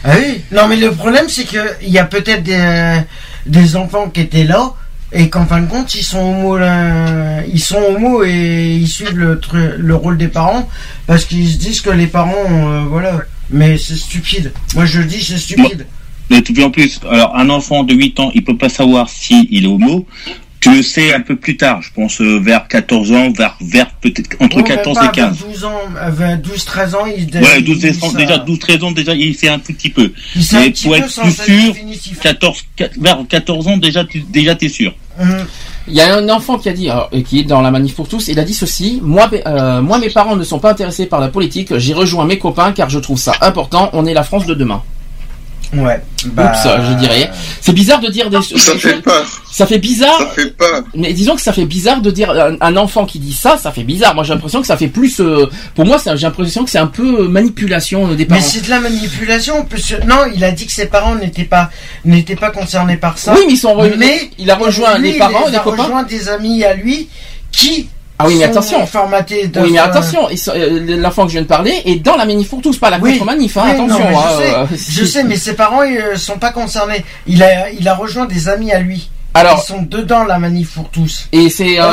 Ah oui. Non, mais le problème, c'est que il y a peut-être des, des enfants qui étaient là et qu'en fin de compte, ils sont homo, là, ils sont homo et ils suivent le, rôle des parents parce qu'ils se disent que les parents, euh, voilà. Mais c'est stupide. Moi, je dis, c'est stupide. Mais tout en plus, alors un enfant de 8 ans, il peut pas savoir si il est homo. Tu le sais un peu plus tard, je pense euh, vers 14 ans, vers, vers peut-être entre Oh, même 14 pas et 15. vers 12 ans, vers 12, 13 ans, ils, Ouais, ils 12, disent 13 ça. déjà 12, 13 ans, déjà, il sait un tout petit peu. Mais un petit pour être plus sûr, définitif. 14, 4 vers 14 ans, déjà, tu, déjà, t'es sûr. Hum. Il y a un enfant qui a dit, alors, et qui est dans la manif pour tous, il a dit ceci, moi, euh, moi mes parents ne sont pas intéressés par la politique, j'ai rejoint mes copains car je trouve ça important, on est la France de demain. Ouais. Oups, je dirais. C'est bizarre de dire des Ça des fait choses- peur. Ça fait bizarre, Ça fait peur. mais disons que ça fait bizarre de dire un, un enfant qui dit ça, ça fait bizarre. Moi j'ai l'impression que ça fait plus, euh, pour moi j'ai l'impression que c'est un peu euh, manipulation euh, des Mais parents. c'est de la manipulation. parce que- Non, il a dit que ses parents n'étaient pas n'étaient pas concernés par ça. Oui, mais ils sont re- Mais il a rejoint lui, les parents il les a copains. rejoint des amis à lui qui Ah oui, mais attention. de Oui, mais attention, euh, l'enfant que je viens de parler est dans la manif pour tous, pas la Oui. contre-manif, hein, Oui, attention. non, hein, je, sais, euh, je sais, mais ses parents ils, euh, sont pas concernés. Il a il a rejoint des amis à lui Alors- ils sont dedans la manif pour tous. Et c'est euh,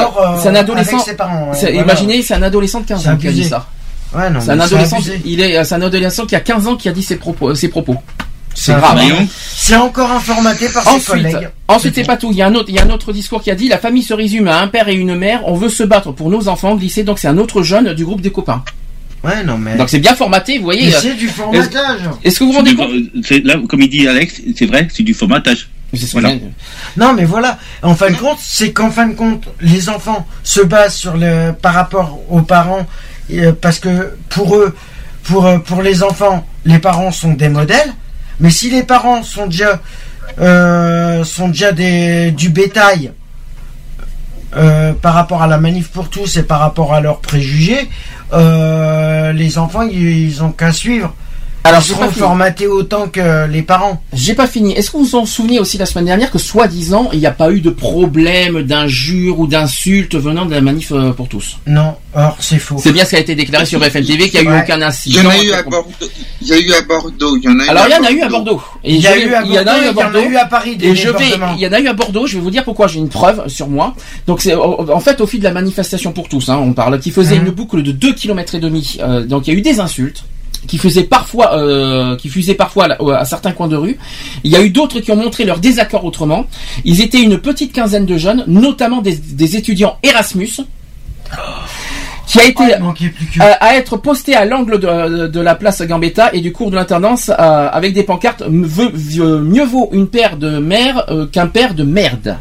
un adolescent. avec ses parents, ouais, c'est- voilà. Imaginez, c'est un adolescent de 15 C'est ans qui a dit ça. Ouais, non, C'est un adolescent. abusé. Il est, c'est un adolescent qui a 15 ans qui a dit ses propos. Ses propos. C'est grave. hein. C'est encore informaté par ses Ensuite, collègues. ensuite c'est pas tout. Il y a un autre, il y a un autre discours qui a dit la famille se résume à un père et une mère. On veut se battre pour nos enfants. Glisser. Donc c'est un autre jeune du groupe des copains. Ouais, non, mais. Donc c'est bien formaté. Vous voyez. Euh, c'est du formatage. Est-ce que vous vous rendez compte là, comme il dit Alex, c'est vrai, c'est du formatage. Voilà. Non, mais voilà. En fin de compte, c'est qu'en fin de compte, les enfants se basent sur le par rapport aux parents, euh, parce que pour eux, pour euh, pour les enfants, les parents sont des modèles. Mais si les parents sont déjà euh, du bétail euh, par rapport à la manif pour tous et par rapport à leurs préjugés, euh, les enfants ils, ils qu'à suivre. Alors, ils j'ai seront pas fini. formatés autant que les parents. J'ai pas fini. Est-ce que vous vous en souvenez aussi la semaine dernière que soi-disant il n'y a pas eu de problème d'injures ou d'insultes venant de la manif euh, pour tous? Non, or c'est faux. C'est bien ce qui a été déclaré sur FNTV qu'il n'y a eu Ouais. aucun Il y incident. en a eu à Bordeaux. Il y a eu à Bordeaux. Il y en a eu Alors à il y en a eu à Bordeaux. Et Il y je a vais- eu à il y en a eu à Bordeaux, il y en a eu à Paris, des Et je vais, il y en a eu à Bordeaux. Je vais vous dire pourquoi. J'ai une preuve sur moi. Donc c'est en fait au fil de la manifestation pour tous. Hein, on parle qui faisait Mhm. une boucle de 2 km et demi. Euh, donc il y a eu des insultes qui faisaient parfois, euh, qui fusaient parfois à, certains coins de rue. Il y a eu d'autres qui ont montré leur désaccord autrement. Ils étaient une petite quinzaine de jeunes, notamment des, des étudiants Erasmus, qui a été Oh, que- à, à être posté à l'angle de, de la place Gambetta et du cours de l'intendance euh, avec des pancartes mieux vaut une paire de mères euh, qu'un père de merde.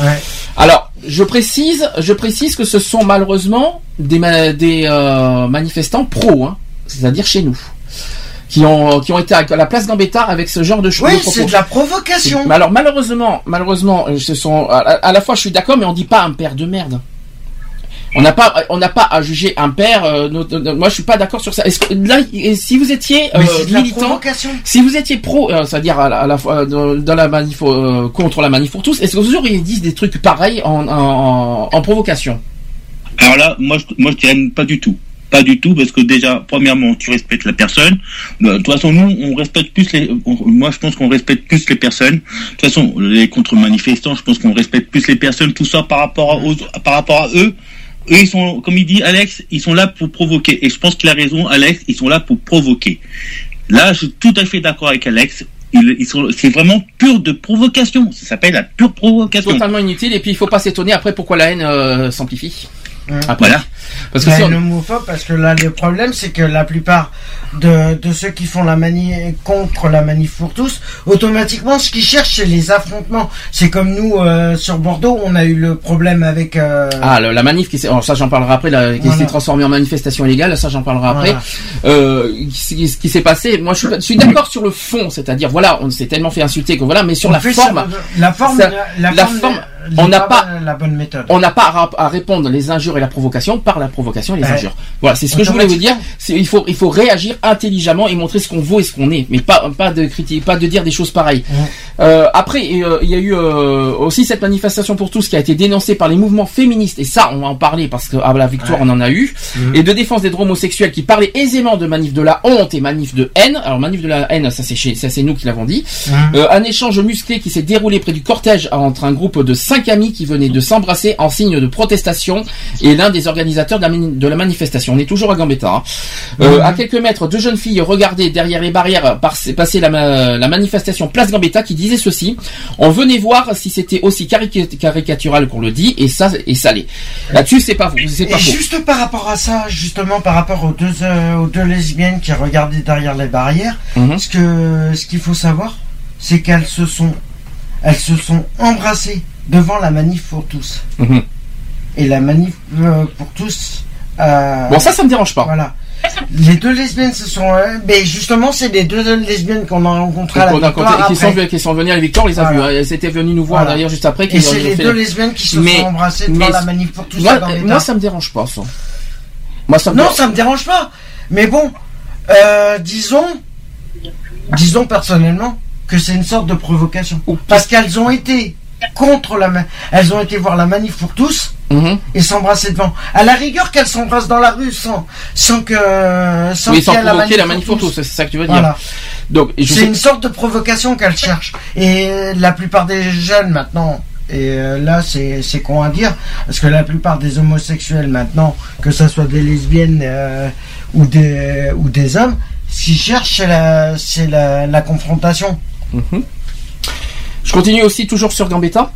Ouais. Alors, je précise, je précise que ce sont malheureusement des, ma- des euh, manifestants pro, hein, c'est-à-dire chez nous, qui ont qui ont été à la place Gambetta avec ce genre de choses. Oui, c'est de la provocation. Mais alors malheureusement, malheureusement, euh, ce sont à, à la fois je suis d'accord, mais on dit pas un père de merde. On n'a pas, on n'a pas à juger un père. euh, moi, je suis pas d'accord sur ça. Est-ce que là, si vous étiez euh, Mais c'est de la militant, provocation. si vous étiez pro, euh, c'est-à-dire à la, fois dans, dans la manif euh, contre la manif pour tous, est-ce que vous auriez dit des trucs pareils en, en, en provocation? Alors là, moi, je, moi, je dirais pas du tout. Pas du tout, parce que déjà, premièrement, tu respectes la personne. De toute façon, nous, on respecte plus les. moi, je pense qu'on respecte plus les personnes. De toute façon, les contre-manifestants, je pense qu'on respecte plus les personnes. Tout ça par rapport à, aux, eux. Ils sont, comme il dit Alex, ils sont là pour provoquer. Et je pense qu'il a raison, Alex. Ils sont là pour provoquer. Là, je suis tout à fait d'accord avec Alex. C'est vraiment pur de provocation. Ça s'appelle la pure provocation. Totalement inutile. Et puis il faut pas s'étonner après pourquoi la haine euh, s'amplifie. Après. Voilà. Parce que La si on- homophobe, parce que là, le problème, c'est que la plupart de, de ceux qui font la manif contre la manif pour tous, automatiquement, ce qu'ils cherchent, c'est les affrontements. C'est comme nous, euh, sur Bordeaux, on a eu le problème avec... euh, Ah, le- la manif qui s'est, alors ça j'en parlerai après, la- qui Voilà. s'est transformée en manifestation illégale, ça j'en parlerai après. Voilà. Euh, ce qui- qui s'est passé, moi je suis, d'accord sur le fond, c'est-à-dire voilà, on s'est tellement fait insulter que voilà, mais sur la fait forme, ça- la forme, ça- la, la forme, on n'a pas- la bonne méthode. on n'a pas à, répondre les injures et la provocation par la provocation et les Ouais. injures. Voilà, c'est ce que je voulais vous dire. Il faut, il faut réagir intelligemment et montrer ce qu'on vaut et ce qu'on est, mais pas, pas de critiquer, pas de dire des choses pareilles. Euh, après, euh, il y a eu euh, aussi cette manifestation pour tous qui a été dénoncée par les mouvements féministes et ça, on va en parler parce qu'à la victoire, on en a eu Mhm. et de défense des droits homosexuels qui parlaient aisément de manif de la honte et manif de haine. Alors manif de la haine, ça c'est ça c'est nous qui l'avons dit. Mhm. Euh, un échange musclé qui s'est déroulé près du cortège entre un groupe de cinq amis qui venaient de s'embrasser en signe de protestation et l'un des organisateurs de la, mani- de la manifestation. On est toujours à Gambetta. hein. Euh, Mhm. À quelques mètres, deux jeunes filles regardaient derrière les barrières par- passer la, ma- la manifestation Place Gambetta qui disait ceci on venait voir si c'était aussi carica- caricatural qu'on le dit et ça et ça l'est. Là-dessus c'est pas c'est pas Et faux. juste par rapport à ça, justement par rapport aux deux, euh, aux deux lesbiennes qui regardaient derrière les barrières, Mhm. ce que ce qu'il faut savoir, c'est qu'elles se sont elles se sont embrassées devant la manif pour tous. Mhm. Et la manif euh, pour tous. euh, Bon ça ça me dérange pas. Voilà. Les deux lesbiennes se sont. euh, mais justement, c'est les deux lesbiennes qu'on a rencontrées à la victoire qui, sont, qui sont venus à la victoire, on les a Voilà. vus. hein. Elles étaient venues nous voir Voilà. d'ailleurs juste après. Et c'est les fait deux lesbiennes qui se Mais- sont embrassées devant mais- la manif pour tous. Moi, dans moi ça me dérange pas ça. Moi ça me Non, dérange- ça me dérange pas. Mais bon, euh, disons, disons personnellement que c'est une sorte de provocation. Parce qu'elles ont été contre la, ma- elles ont été voir la manif pour tous Mhm. et s'embrasser devant. À la rigueur qu'elles s'embrassent dans la rue sans, sans que, sans Oui, sans y ait provoquer la manif pour tous, c'est ça que tu veux dire. Voilà. Donc, C'est sais- une sorte de provocation qu'elles cherchent. Et la plupart des jeunes maintenant, Et euh, là, c'est con à dire, parce que la plupart des homosexuels maintenant, que ce soit des lesbiennes euh, ou des ou des hommes, qu'ils cherchent, c'est la, c'est la, la confrontation. Mhm. Je continue aussi toujours sur Gambetta.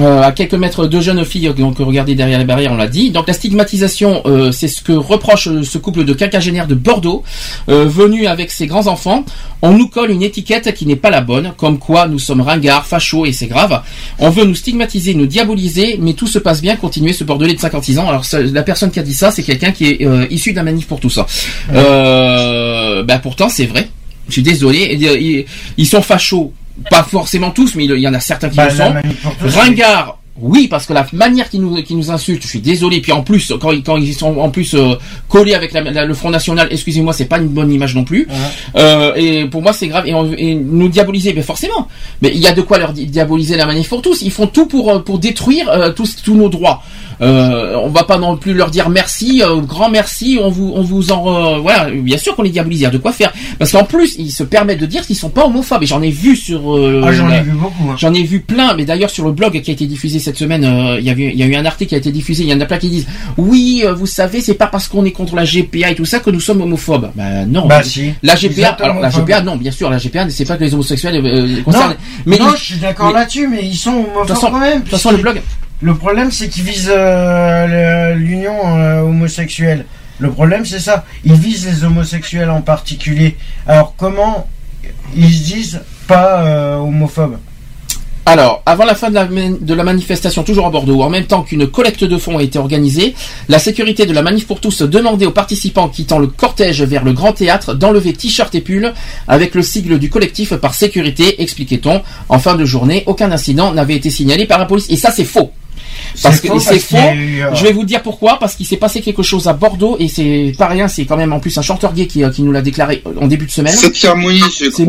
Euh, à quelques mètres, deux jeunes filles donc regardez derrière les barrières, on l'a dit. Donc la stigmatisation, euh, c'est ce que reproche euh, ce couple de quinquagénaires de Bordeaux, euh, venu avec ses grands enfants. On nous colle une étiquette qui n'est pas la bonne, comme quoi nous sommes ringards, fachos et c'est grave. On veut nous stigmatiser, nous diaboliser, mais tout se passe bien. Continuez ce Bordelais de 56 ans. Alors ça- la personne qui a dit ça, c'est quelqu'un qui est issu d'un manif pour tout ça. Euh, bah pourtant c'est vrai. Je suis désolé. Ils sont fachos, pas forcément tous, mais il y en a certains qui Bah, le sont. Ringard, oui, parce que la manière qu'ils nous, qu'ils nous insultent, je suis désolé. Puis en plus, quand, ils- quand ils sont en plus euh, collés avec la- la- le Front National, excusez-moi, c'est pas une bonne image non plus. Euh, et pour moi, c'est grave. Et, on- et nous diaboliser, mais forcément. Mais il y a de quoi leur di- diaboliser la manif pour tous. Ils font tout pour euh, pour détruire euh, tous tous nos droits. Euh, on va pas non plus leur dire merci, euh, grand merci. On vous on vous en euh, voilà. Bien sûr qu'on les diabolise. Il y a de quoi faire. Parce qu'en plus, ils se permettent de dire qu'ils sont pas homophobes. Et j'en ai vu sur. euh, Ah, j'en ai vu beaucoup. hein. J'en ai vu plein, mais d'ailleurs sur le blog qui a été diffusé cette semaine, euh, il y a eu- il y a eu un article qui a été diffusé. Il y en a plein qui disent oui, euh, vous savez, c'est pas parce qu'on est contre la GPA et tout ça que nous sommes homophobes. Ben non. Bah, si. La GPA, alors la. GPA, non, bien sûr, la GPA, c'est pas que les homosexuels euh, Non, concernent. mais non, je suis d'accord là-dessus, mais ils sont homophobes façon- quand même. de toute façon, le blog. Le problème, c'est qu'ils visent euh, l'union euh, homosexuelle. Le problème, c'est ça. Ils visent les homosexuels en particulier. Alors, comment ils se disent pas euh, homophobes? Alors, avant la fin de la, man- de la manifestation, toujours à Bordeaux, en même temps qu'une collecte de fonds a été organisée, la sécurité de la manif pour tous demandait aux participants quittant le cortège vers le grand théâtre d'enlever t-shirt et pull avec le sigle du collectif par sécurité, expliquait-on. En fin de journée, aucun incident n'avait été signalé par la police. Et ça, c'est faux. Parce que c'est faux. eu, euh, Je vais vous dire pourquoi. Parce qu'il s'est passé quelque chose à Bordeaux et c'est pas rien. C'est quand même en plus un chanteur gay qui, euh, qui nous l'a déclaré en début de semaine. C'est Pierre Moniz, C'est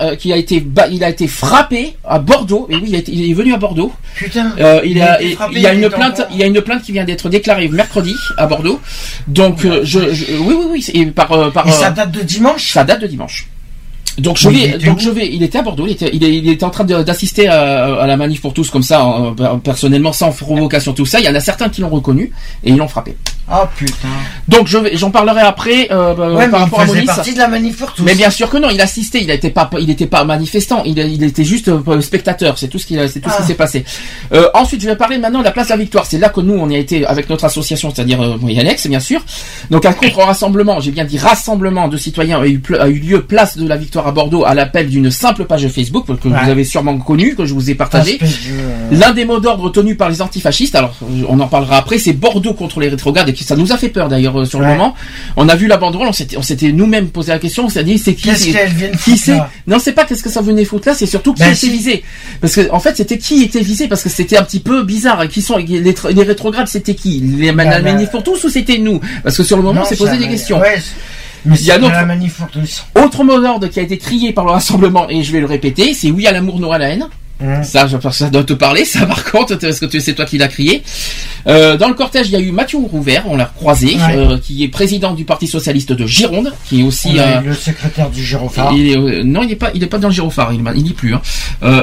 euh, qui a été il a été frappé à Bordeaux et oui il, a été- il est venu à Bordeaux. Putain. Euh, il, a, été et- frappé, il y a il une plainte il y a une plainte qui vient d'être déclarée mercredi à Bordeaux. Donc euh, je, je- oui oui oui et par euh, par Et ça euh, date de dimanche? ça date de dimanche. Donc je vais, donc je vais, il était à Bordeaux, il était, il, était en train d'assister à, à la manif pour tous comme ça, personnellement, sans provocation, tout ça. Il y en a certains qui l'ont reconnu et ils l'ont frappé. Ah putain. Donc je vais, j'en parlerai après euh, bah, Ouais, par il rapport à Monis. partie de la manif pour tous. Mais bien sûr que non, il assistait, il n'était pas, il pas manifestant, il, il était juste euh, spectateur. C'est tout ce qui, c'est tout ce qui Ah. s'est passé. Euh, ensuite, je vais parler maintenant de la place de la Victoire. C'est là que nous, on y a été avec notre association, c'est-à-dire euh, Alex, bien sûr. Donc un contre-rassemblement, j'ai bien dit rassemblement de citoyens a eu, ple- a eu lieu place de la Victoire à Bordeaux à l'appel d'une simple page Facebook que Ouais. vous avez sûrement connue, que je vous ai partagée. De- L'un des mots d'ordre tenus par les antifascistes, alors euh, on en parlera après, c'est Bordeaux contre les rétrogrades qui- ça nous a fait peur d'ailleurs euh, sur le moment. On a vu la banderole, on s'était, nous-mêmes posé la question, on s'est dit c'est qui Qu'est-ce qui c'est Non, c'est pas qu'est-ce que ça venait foutre là, c'est surtout qui Ben, était si. visé. Parce que en fait, c'était qui était visé parce que c'était un petit peu bizarre. Qui sont les, les rétrogrades C'était qui? Les Ben, la ben, manif pour tous ou c'était nous? Parce que sur le moment, on s'est posé des questions. Ouais, mais Il y a manif pour tous. Autre mot d'ordre qui a été crié par le rassemblement et je vais le répéter, c'est oui à l'amour, non à la haine. Mmh. Ça, je- ça doit te parler, ça par contre, parce que tu- c'est toi qui l'as crié. Euh, dans le cortège, il y a eu Mathieu Rouvert, on l'a croisé, Ouais. euh, qui est président du Parti socialiste de Gironde, qui est aussi euh, eu le secrétaire du gyrophare. il est, non, il est pas, il est pas dans le gyrophare, il, il n'y est plus. Hein.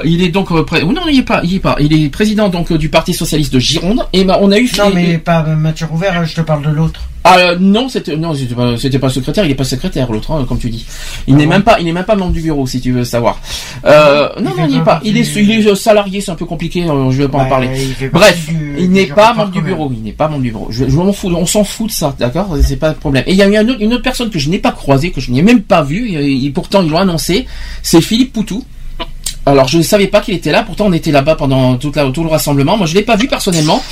Il est donc, pré- oh non, il n'y est pas, il est pas. Il est président donc du Parti socialiste de Gironde. Et bah, on a eu. Non, mais pas Mathieu Rouvert, je te parle de l'autre. Ah euh, non, c'était non, c'était pas, c'était pas secrétaire. Il est pas secrétaire l'autre, hein, comme tu dis. Il n'est bon même pas, il n'est même pas membre du bureau, si tu veux savoir. Euh, non, fait non, il n'y est pas Il est, il est euh, salarié, c'est un peu compliqué. euh, je vais pas en parler. Bref, du- il n'est pas membre du bureau. Il n'est pas membre du bureau. Je, je m'en fous. On s'en fout de ça, d'accord? C'est pas de problème. Et il y a eu un autre- une autre personne que je n'ai pas croisée, que je n'ai même pas vue. Et, et pourtant, ils l'ont annoncé. C'est Philippe Poutou. Alors je ne savais pas qu'il était là, pourtant on était là-bas pendant toute la- tout le rassemblement. Moi je l'ai pas vu personnellement,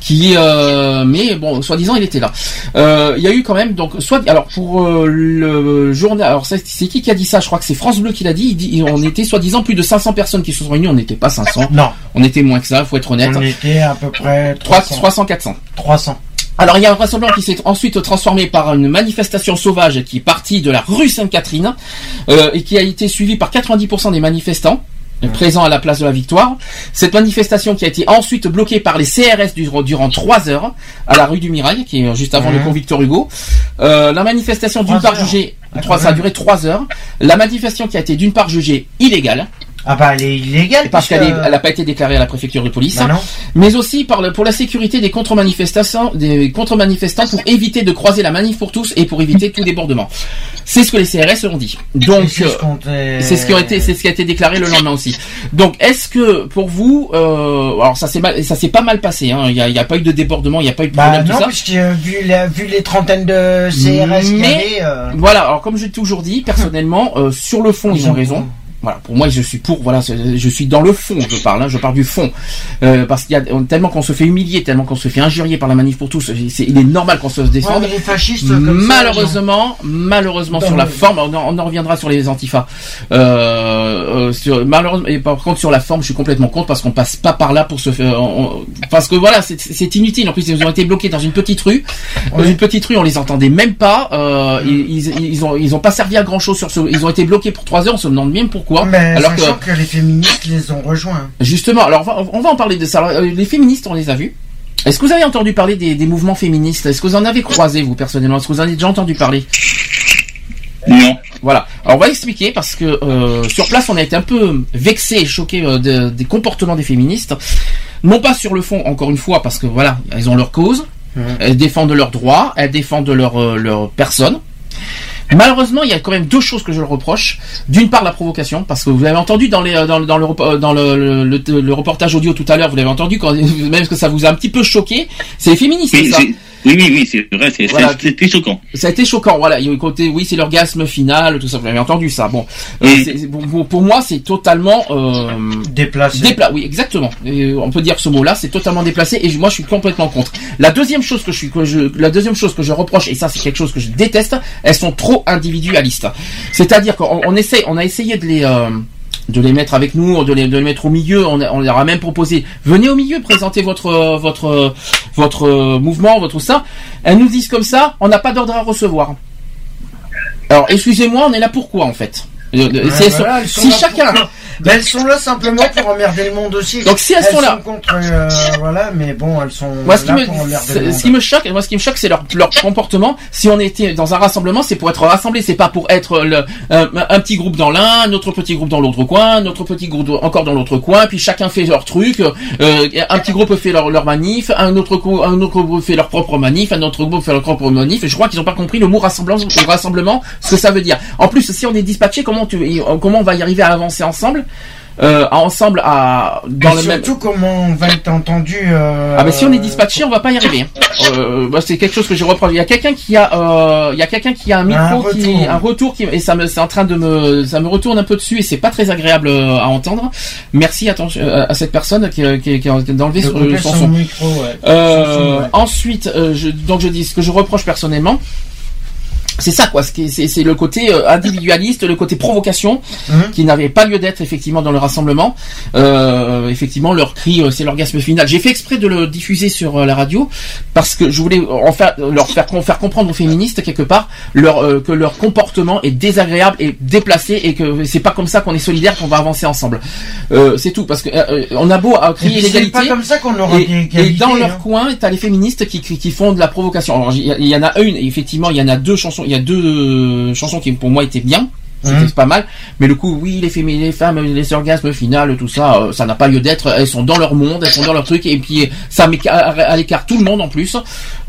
qui euh, mais bon, soi-disant il était là. Euh, Il y a eu quand même donc soit alors pour euh, le journal, alors c'est qui qui a dit ça? Je crois que c'est France Bleu qui l'a dit. Il dit on était soi-disant plus de 500 personnes qui se sont réunies, on n'était pas 500, Non, on était moins que ça, faut être honnête. on était à peu près 300, 300. 300 400. 300. Alors il y a un rassemblement qui s'est ensuite transformé par une manifestation sauvage qui est partie de la rue Sainte-Catherine euh, et qui a été suivie par 90% des manifestants présents à la place de la Victoire. Cette manifestation qui a été ensuite bloquée par les CRS durant, durant trois heures à la rue du Mirail, qui est juste avant le pont Victor Hugo. Euh, la manifestation d'une part jugée, Ah, ça a duré trois heures. La manifestation qui a été d'une part jugée illégale. Ah bah elle est illégale. parce puisque- qu'elle n'a pas été déclarée à la préfecture de police, Bah non. mais aussi par le- pour la sécurité des contre-manifestants, des contre-manifestants pour éviter de croiser la manif pour tous et pour éviter tout débordement. C'est ce que les CRS ont dit. Donc c'est ce qui a été, c'est ce qui a été déclaré le lendemain aussi. Donc, est-ce que pour vous, euh, alors ça s'est mal, ça s'est pas mal passé. Hein, il y a, y pas eu de débordement, il n'y a pas eu de Bah problème non, tout ça. puisque euh, vu, la- vu les trentaines de CRS y Mais avait, euh, voilà. Alors comme j'ai toujours dit, personnellement, euh, sur le fond, ils, Ils ont ont raison. Voilà, pour moi, je suis pour. Voilà, je suis dans le fond. Je parle. Hein, je parle du fond, euh, parce qu'il y a tellement qu'on se fait humilier, tellement qu'on se fait injurier par la manif pour tous. il est normal qu'on se ouais, défende. mais les fascistes comme ça, malheureusement, malheureusement sur la forme, on en, on en reviendra sur les antifas. Euh, euh, sur, malheureusement, et par contre sur la forme, je suis complètement contre parce qu'on passe pas par là pour se faire. on- parce que voilà, c'est- inutile. En plus, ils ont été bloqués dans une petite rue. Dans une petite rue, on les entendait même pas. Euh, ils, ils, ils ont ils ont pas servi à grand chose sur ce. Ils ont été bloqués pour trois heures. On se demande bien pourquoi. Mais alors que sachant que... les féministes les ont rejoints. Justement, alors on va, on va en parler de ça. Alors, euh, les féministes, on les a vus. Est-ce que vous avez entendu parler des, des mouvements féministes? Est-ce que vous en avez croisé, vous, personnellement? Est-ce que vous en avez déjà entendu parler? Non. Voilà. Alors, on va expliquer parce que euh, sur place, on a été un peu vexé et choqué euh, de- des comportements des féministes. Non pas sur le fond, encore une fois, parce que voilà, elles ont leur cause. Elles défendent leurs droits, elles défendent leur, euh, leur personne. Malheureusement, il y a quand même deux choses que je leur reproche. D'une part, la provocation, parce que vous avez entendu dans, les, euh, dans, le- dans, le, dans le, le, le- le reportage audio tout à l'heure, vous l'avez entendu, quand, même que ça vous a un petit peu choqué. C'est les féministes, Oui, ça. Oui, oui, oui, c'est vrai, c'est Voilà. c'était choquant. Ça a été choquant, voilà. Il y a eu le côté, oui, c'est l'orgasme final, tout ça. Vous avez entendu ça. Bon, Euh, pour, pour moi, c'est totalement euh, Déplacé. Dépla oui, exactement. Et on peut dire ce mot-là, c'est totalement déplacé. Et moi, je suis complètement contre. La deuxième chose que je suis, que je, la deuxième chose que je reproche, et ça, c'est quelque chose que je déteste, elles sont trop individualistes. C'est-à-dire qu'on on essaie, on a essayé de les euh, de les mettre avec nous, de les, de les mettre au milieu. On, leur a même proposé, venez au milieu, présentez votre votre votre mouvement, votre ça. Elles nous disent comme ça, on n'a pas d'ordre à recevoir. Alors, excusez-moi, on est là pourquoi en fait? Euh, Ouais, si voilà, chacun, elles sont là simplement pour emmerder le monde aussi. Donc, si elles sont là- contre, euh, voilà, mais bon, elles sont Moi, ce qui, là me, pour emmerder le monde. ce qui me choque, moi, ce qui me choque, c'est leur, leur comportement. Si on était dans un rassemblement, c'est pour être rassemblé, c'est pas pour être le, un, un petit groupe dans l'un, un autre petit groupe dans l'autre coin, un autre petit groupe encore dans l'autre coin, puis chacun fait leur truc. euh, un petit groupe fait leur, leur manif, un autre, un autre groupe fait leur propre manif, un autre groupe fait leur propre manif. Et je crois qu'ils ont pas compris le mot rassemblement, le rassemblement, ce que ça veut dire. En plus, si on est dispatché, comment tu, comment on va y arriver à avancer ensemble? Euh, ensemble à dans Et le même surtout comment on va être entendu. euh, ah ben si on est dispatché, on va pas y arriver. Euh, bah, c'est quelque chose que j'ai reproché. Il y a quelqu'un qui a, il y a quelqu'un qui a un micro Un qui, retour. un retour qui, et ça me, c'est en train de me, ça me retourne un peu dessus et c'est pas très agréable à entendre. Merci euh, à cette personne qui, qui, qui a enlevé son, micro, ouais. Son son, ouais. Ensuite, je, donc je dis ce que je reproche personnellement. C'est ça quoi, c'est le côté euh, individualiste, le côté provocation, Mhm. qui n'avait pas lieu d'être effectivement dans le rassemblement. Euh, effectivement, leur cri, euh, c'est l'orgasme final. J'ai fait exprès de le diffuser sur la radio parce que je voulais en faire, leur faire, faire comprendre aux féministes quelque part leur, euh, que leur comportement est désagréable et déplacé et que c'est pas comme ça qu'on est solidaire qu'on va avancer ensemble. Euh, c'est tout parce que on a beau crier l'égalité. pas comme ça qu'on aura Et, et dans leur hein. coin, t'as les féministes qui, qui, qui font de la provocation. Alors, il y, il y en a une, et effectivement, il y en a deux chansons, il y a deux euh, chansons qui pour moi étaient bien. C'était Mhm. pas mal, mais le coup, oui, les, fémi- les femmes, les orgasmes final, tout ça, euh, ça n'a pas lieu d'être. Elles sont dans leur monde, elles sont dans leur truc, et puis ça met à, à l'écart tout le monde en plus.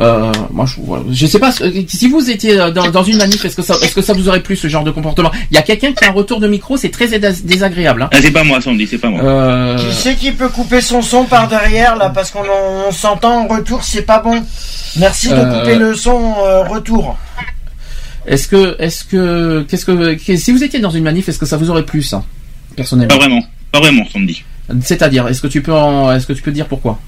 Euh, moi, je, voilà. je sais pas si vous étiez dans, dans une manif, est-ce que ça, est-ce que ça vous aurait plu ce genre de comportement? Il y a quelqu'un qui a un retour de micro, c'est très dés- désagréable. Hein. Ah, c'est pas moi, Sandy, c'est pas moi. Euh, Qui c'est qui peut couper son son par derrière là? Parce qu'on en- on s'entend en retour, c'est pas bon. Merci de couper le son euh, retour. Est-ce que, est-ce que, qu'est-ce que, si vous étiez dans une manif, est-ce que ça vous aurait plu ça, personnellement? Pas vraiment, pas vraiment, Sandy. C'est-à-dire, est-ce que tu peux, est-ce que tu peux dire pourquoi?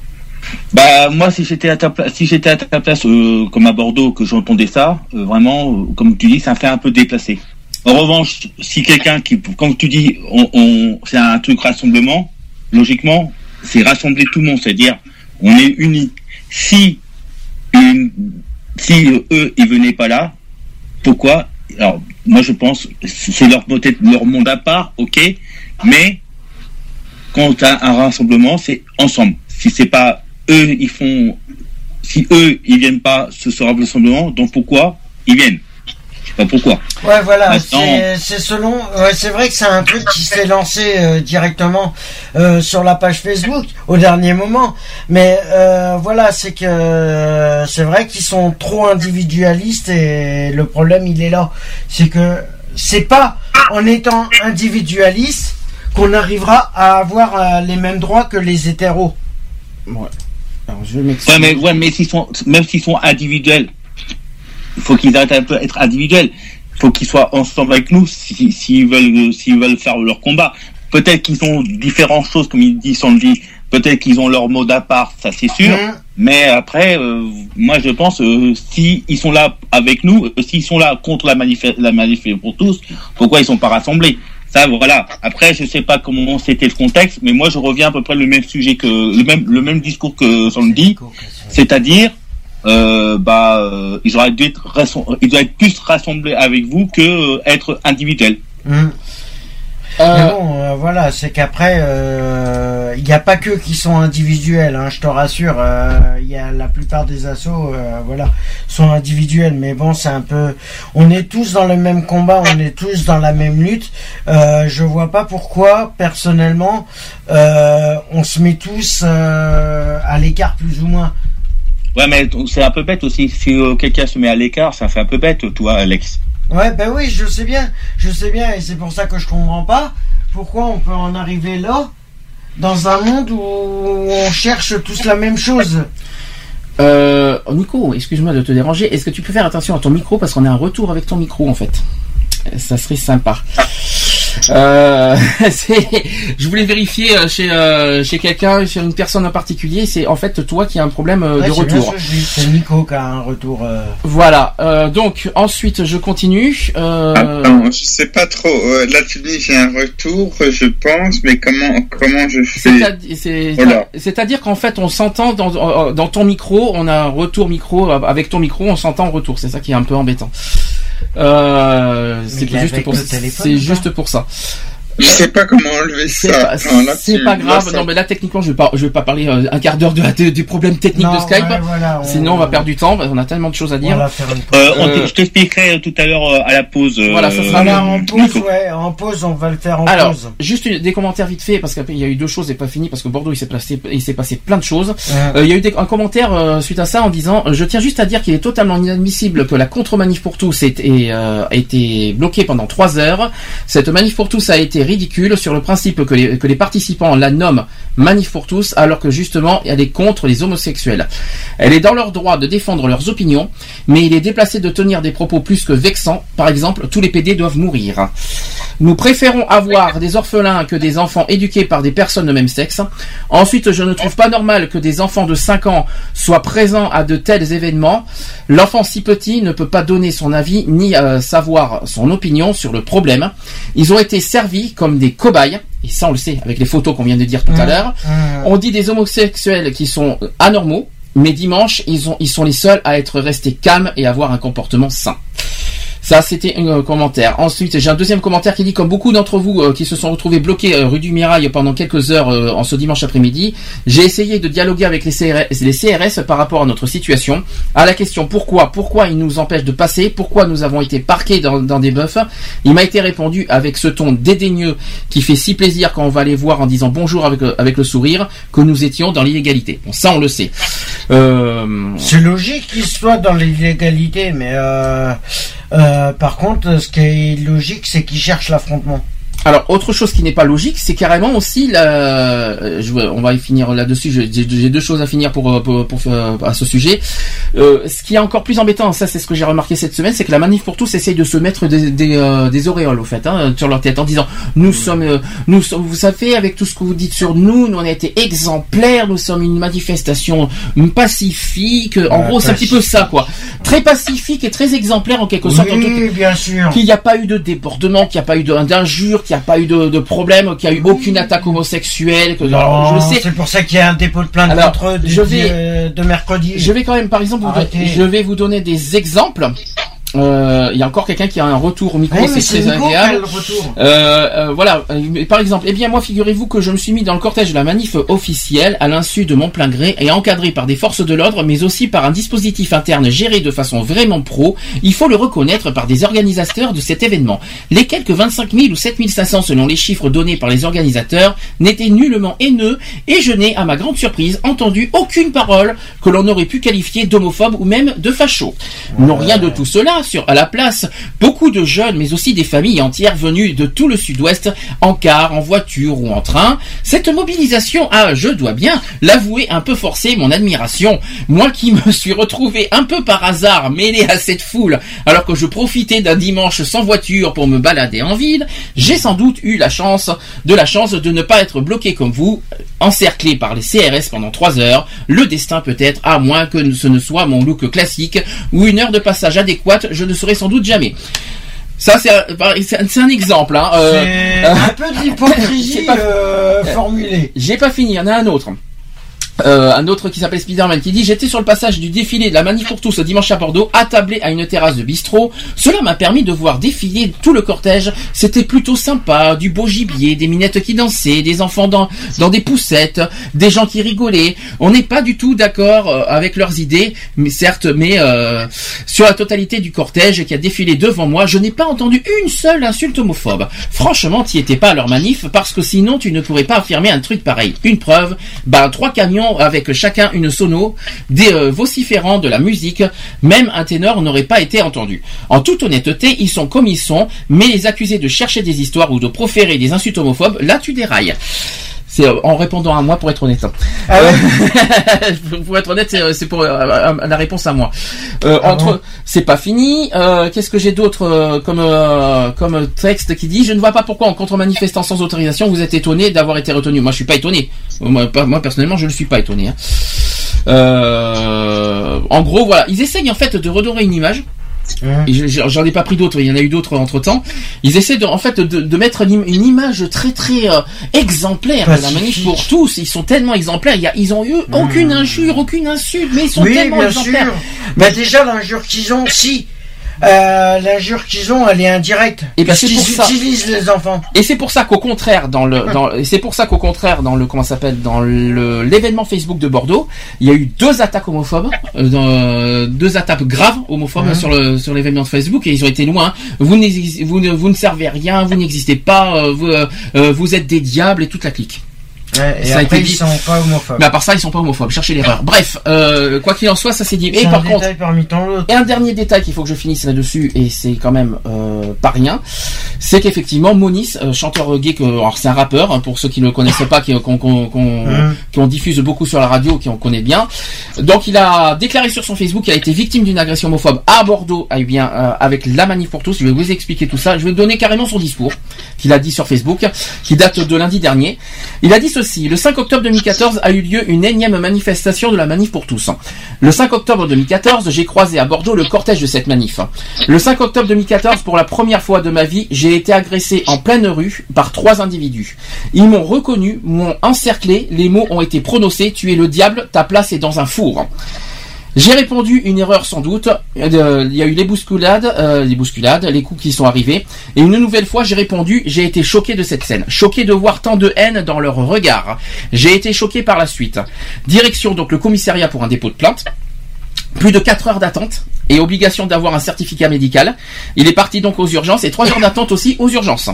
Bah moi si j'étais à ta place, si j'étais à ta place euh, comme à Bordeaux que j'entendais ça, euh, vraiment euh, comme tu dis, ça fait un peu déplacé. En revanche, si quelqu'un qui, comme tu dis, on, on c'est un truc rassemblement, logiquement, c'est rassembler tout le monde, c'est-à-dire on est unis. Si une, si eux ils venaient pas là, pourquoi Alors moi je pense c'est leur peut-être leur monde à part, ok, mais quand tu as un rassemblement, c'est ensemble. Si c'est pas eux, ils font. Si eux, ils viennent pas ce soir rassemblement, donc pourquoi ils viennent? Pas pourquoi. Ouais, voilà, Maintenant- c'est selon. Ouais, c'est vrai que c'est un truc qui s'est lancé euh, directement euh, sur la page Facebook au dernier moment. Mais euh, voilà, c'est que c'est vrai qu'ils sont trop individualistes et le problème il est là, c'est que c'est pas en étant individualiste qu'on arrivera à avoir euh, les mêmes droits que les hétéros. Ouais. Alors, je vais m'expliquer. Ouais, mais, ouais, mais s'ils sont, même s'ils sont individuels, il faut qu'ils arrêtent un peu d'être individuels. Il faut qu'ils soient ensemble avec nous si- s'ils veulent, s'ils veulent faire leur combat. Peut-être qu'ils ont différentes choses, comme il dit Sandy. Peut-être qu'ils ont leur mot à part, ça c'est sûr. Mhm. Mais après, euh, moi je pense, euh, si ils sont là avec nous, euh, s'ils sont là contre la manif, la manif pour tous, pourquoi ils sont pas rassemblés? Ça, voilà. Après, je sais pas comment c'était le contexte, mais moi je reviens à peu près le même sujet que le même le même discours que Sandy, c'est-à-dire, euh, bah, euh, ils auraient dû être ils doivent être plus rassemblés avec vous que euh, être individuels. Mhm. Euh, Mais bon, euh, voilà, c'est qu'après, euh, il n'y a pas que qui sont individuels, hein, je te rassure. Il y a la plupart des assos, euh, voilà, sont individuels. Mais bon, c'est un peu, on est tous dans le même combat, on est tous dans la même lutte. Euh, je vois pas pourquoi, personnellement, euh, on se met tous euh, à l'écart plus ou moins. Ouais, mais c'est un peu bête aussi. Si euh, quelqu'un se met à l'écart, ça fait un peu bête, toi, Alex. Ouais, ben oui, je sais bien, je sais bien, et c'est pour ça que je comprends pas pourquoi on peut en arriver là, dans un monde où on cherche tous la même chose. Euh, Nico, excuse-moi de te déranger. Est-ce que tu peux faire attention à ton micro parce qu'on a un retour avec ton micro en fait? Ça serait sympa. Euh, c'est- je voulais vérifier euh, chez euh, chez quelqu'un, chez une personne en particulier. C'est en fait toi qui as un problème euh, Ouais, de retour. C'est Nico qui a un retour. euh, Voilà. euh, donc ensuite je continue. Euh, Attends, je sais pas trop. euh, là, tu dis j'ai un retour, je pense, mais comment comment je fais. C'est-à-dire qu'en fait, on s'entend dans, dans ton micro, on a un retour micro, avec ton micro, on s'entend en retour. C'est ça qui est un peu embêtant. Euh, c'est juste pour c'est juste pour ça. Je sais pas comment enlever ça. c'est pas grave. ça- Non, mais là, techniquement, je vais pas, je vais pas parler euh, un quart d'heure de, du problème technique Non, de Skype. ouais, voilà, on- Sinon, on va perdre du temps. On a tellement de choses à dire. Voilà, faire une pause. Euh, on Euh, te- je t'expliquerai tout à l'heure à la pause. Voilà, ça sera Voilà, en pause, ouais, en pause, on va le faire en Alors, pause. juste une- des commentaires vite fait parce qu'il y a eu deux choses et pas fini parce que Bordeaux il s'est passé il s'est passé plein de choses. Ouais. Euh, il y a eu des, un commentaire euh, suite à ça en disant je tiens juste à dire qu'il est totalement inadmissible que la contre-manif pour tous ait, ait, euh, a été bloquée pendant trois heures. Cette manif pour tous a été ridicule sur le principe que les, que les participants la nomment manif pour tous alors que justement elle est contre les homosexuels. Elle est dans leur droit de défendre leurs opinions, mais il est déplacé de tenir des propos plus que vexants. Par exemple, tous les PD doivent mourir. Nous préférons avoir des orphelins que des enfants éduqués par des personnes de même sexe. Ensuite, je ne trouve pas normal que des enfants de 5 ans soient présents à de tels événements. L'enfant si petit ne peut pas donner son avis ni euh, savoir son opinion sur le problème. Ils ont été servis comme des cobayes. Et ça, on le sait avec les photos qu'on vient de dire tout à l'heure. Mmh. On dit des homosexuels qui sont anormaux, mais dimanche, ils, ont, ils sont les seuls à être restés calmes et avoir un comportement sain. Ça, c'était un euh, commentaire. Ensuite, j'ai un deuxième commentaire qui dit, comme beaucoup d'entre vous euh, qui se sont retrouvés bloqués euh, rue du Mirail pendant quelques heures en ce dimanche après-midi, j'ai essayé de dialoguer avec les CRS, par rapport à notre situation, à la question pourquoi, pourquoi ils nous empêchent de passer, pourquoi nous avons été parqués dans, des bœufs. Il m'a été répondu avec ce ton dédaigneux qui fait si plaisir quand on va les voir en disant bonjour avec, avec le sourire que nous étions dans l'illégalité. Bon, ça, on le sait. Euh, C'est logique qu'il soit dans l'illégalité, mais euh, par contre, ce qui est logique, c'est qu'il cherche l'affrontement. Alors, autre chose qui n'est pas logique, c'est carrément aussi la. euh, Je, on va y finir là-dessus. J'ai deux choses à finir pour, euh, pour, pour faire- à ce sujet. Euh, ce qui est encore plus embêtant, ça c'est ce que j'ai remarqué cette semaine, c'est que la manif pour tous essaye de se mettre des, des, euh, des auréoles au fait hein, sur leur tête en disant nous sommes, euh, nous sommes, vous savez, avec tout ce que vous dites sur nous, nous on a été exemplaires, nous sommes une manifestation pacifique. En gros, c'est un petit peu ça quoi, très pacifique et très exemplaire en quelque sorte. en tout- Oui, bien sûr. qu'il n'y a pas eu de débordement, qu'il n'y a pas eu de- d'injures, qu'il n'y a pas eu de, de problème, qu'il n'y a eu aucune attaque homosexuelle. Que, je sais. C'est pour ça qu'il y a un dépôt de plainte Alors, contre eux de, je vais- de- de mercredi. Je vais quand même, par exemple, vous, je vais vous donner des exemples. Euh, il y a encore quelqu'un qui a un retour au micro, Oui, c'est très agréable. Euh, euh, voilà, Euh, par exemple, eh bien moi figurez-vous que je me suis mis dans le cortège de la manif officielle à l'insu de mon plein gré et encadré par des forces de l'ordre, mais aussi par un dispositif interne géré de façon vraiment pro. Il faut le reconnaître par des organisateurs de cet événement. Les quelques 25 000 ou 7 500 selon les chiffres donnés par les organisateurs n'étaient nullement haineux et je n'ai, à ma grande surprise, entendu aucune parole que l'on aurait pu qualifier d'homophobe ou même de facho. Non rien de tout cela sur à la place. Beaucoup de jeunes, mais aussi des familles entières venues de tout le sud-ouest, en car, en voiture ou en train. Cette mobilisation a, je dois bien l'avouer, un peu forcé mon admiration. Moi qui me suis retrouvé un peu par hasard mêlé à cette foule, alors que je profitais d'un dimanche sans voiture pour me balader en ville, j'ai sans doute eu la chance, de la chance de ne pas être bloqué comme vous, encerclé par les CRS pendant trois heures. Le destin peut-être, à moins que ce ne soit mon look classique ou une heure de passage adéquate, je ne saurais sans doute jamais. Ça, c'est un, exemple. Hein. Euh, C'est un peu pas- euh, formulée. j'ai pas fini, il y en a un autre. Euh, un autre qui s'appelle Spiderman qui dit j'étais sur le passage du défilé de la manif pour tous dimanche à Bordeaux attablé à une terrasse de bistrot. Cela m'a permis de voir défiler tout le cortège. C'était plutôt sympa du beau gibier des minettes qui dansaient des enfants dans, des poussettes des gens qui rigolaient. On n'est pas du tout d'accord euh, avec leurs idées certes mais euh, sur la totalité du cortège qui a défilé devant moi je n'ai pas entendu une seule insulte homophobe. Franchement t'y étais pas à leur manif parce que sinon tu ne pourrais pas affirmer un truc pareil. Une preuve ben trois camions avec chacun une sono, des euh, vociférants de la musique, même un ténor n'aurait pas été entendu. En toute honnêteté, ils sont comme ils sont, mais les accuser de chercher des histoires ou de proférer des insultes homophobes, là tu dérailles. C'est euh, en répondant à moi pour être honnête. Ah ouais Euh, pour être honnête, c'est, euh, pour euh, la réponse à moi. Euh, Ah entre, bon c'est pas fini. Euh, Qu'est-ce que j'ai d'autre comme comme texte qui dit Je ne vois pas pourquoi en contre-manifestant sans autorisation vous êtes étonné d'avoir été retenu. Moi, je suis pas étonné. Moi, pas- moi personnellement, je ne suis pas étonné. hein. En gros, voilà, ils essayent en fait de redorer une image. Et J'en ai pas pris d'autres, il y en a eu d'autres entre temps. Ils essaient de, en fait, de, de mettre une, une image très très euh, exemplaire de la manif pour tous. Ils sont tellement exemplaires. Il y a, ils ont eu aucune injure, aucune insulte, mais ils sont Oui, tellement bien exemplaires. sûr. Mais déjà, l'injure qu'ils ont, si. Euh, l'injure qu'ils ont, elle est indirecte. Et ben, pour ça. utilisent les enfants. Et c'est pour ça qu'au contraire, dans le, dans, c'est pour ça qu'au contraire, dans le, comment s'appelle, dans le, l'événement Facebook de Bordeaux, il y a eu deux attaques homophobes, euh, euh, deux attaques graves homophobes sur le, sur l'événement de Facebook, et ils ont été loin. Vous n'existez- vous ne, vous ne servez à rien, vous n'existez pas, euh, vous, euh, euh, vous êtes des diables et toute la clique. Ouais, et Ça a après, été ils dit. sont pas homophobes. Mais à part ça, ils sont pas homophobes. Cherchez l'erreur. Bref, euh, quoi qu'il en soit, ça c'est dit. Et un par contre, parmi tant et un dernier détail qu'il faut que je finisse là-dessus, et c'est quand même euh, pas rien, c'est qu'effectivement Monis, euh, chanteur gay, que, alors c'est un rappeur, hein, pour ceux qui ne le connaissaient pas, qui- qu'on qu'on- Mhm. qu'on diffuse beaucoup sur la radio, qui on connaît bien. Donc il a déclaré sur son Facebook qu'il a été victime d'une agression homophobe à Bordeaux, eh bien, avec la manif pour tous. Je vais vous expliquer tout ça. Je vais donner carrément son discours qu'il a dit sur Facebook, qui date de lundi dernier. Il a dit le 5 octobre 2014 a eu lieu une énième manifestation de la manif pour tous. Le 5 octobre 2014, j'ai croisé à Bordeaux le cortège de cette manif. Le 5 octobre 2014, pour la première fois de ma vie, j'ai été agressé en pleine rue par trois individus. Ils m'ont reconnu, m'ont encerclé, les mots ont été prononcés, tu es le diable, ta place est dans un four. J'ai répondu une erreur sans doute. Euh, Il y a eu les bousculades, euh, les bousculades, les coups qui sont arrivés. Et une nouvelle fois, j'ai répondu. J'ai été choqué de cette scène, choqué de voir tant de haine dans leur regard. J'ai été choqué par la suite. Direction donc le commissariat pour un dépôt de plainte. Plus de 4 heures d'attente et obligation d'avoir un certificat médical. Il est parti donc aux urgences et 3 heures d'attente aussi aux urgences.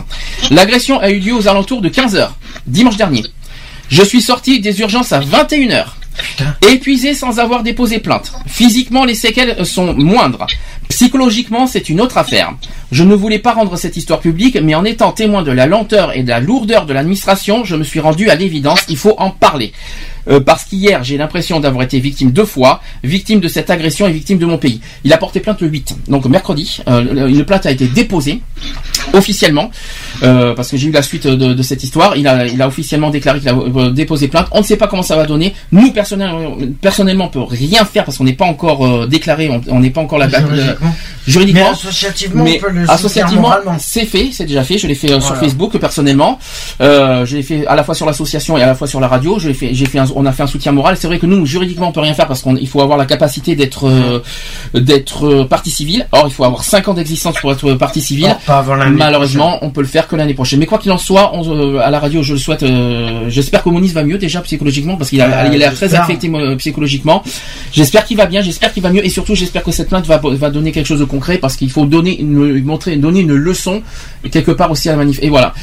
L'agression a eu lieu aux alentours de 15 heures, dimanche dernier. Je suis sorti des urgences à 21 heures. Épuisé sans avoir déposé plainte. Physiquement, les séquelles sont moindres. Psychologiquement, c'est une autre affaire. Je ne voulais pas rendre cette histoire publique, mais en étant témoin de la lenteur et de la lourdeur de l'administration, je me suis rendu à l'évidence, il faut en parler. Euh, parce qu'hier, j'ai l'impression d'avoir été victime deux fois, victime de cette agression et victime de mon pays. Il a porté plainte le 8. Donc mercredi, euh, une plainte a été déposée officiellement, euh, parce que j'ai eu la suite de, de cette histoire. Il a, il a officiellement déclaré qu'il a déposé plainte. On ne sait pas comment ça va donner. Nous, personnellement, personnellement, on peut rien faire parce qu'on n'est pas encore déclaré, on- n'est pas encore la Juridiquement. juridiquement. Mais associativement, Mais on peut le associativement, c'est fait, c'est déjà fait. Je l'ai fait euh, sur. Facebook personnellement. Euh, je l'ai fait à la fois sur l'association et à la fois sur la radio. Je l'ai fait, j'ai fait un, on a fait un soutien moral. C'est vrai que nous, juridiquement, on peut rien faire parce qu'il faut avoir la capacité d'être euh, d'être euh, partie civile. Or, il faut avoir 5 ans d'existence pour être partie civile. Or, pas avant l'année Malheureusement, on peut le faire que l'année prochaine. Mais quoi qu'il en soit, on, à la radio, je le souhaite. J'espère que Moniz va mieux déjà psychologiquement parce qu'il a, Euh, il a l'air très affecté psychologiquement. J'espère qu'il va bien. J'espère qu'il va mieux et surtout, j'espère que cette plainte va va donner quelque chose de concret parce qu'il faut donner une, montrer donner une leçon quelque part aussi à la manif. Et voilà.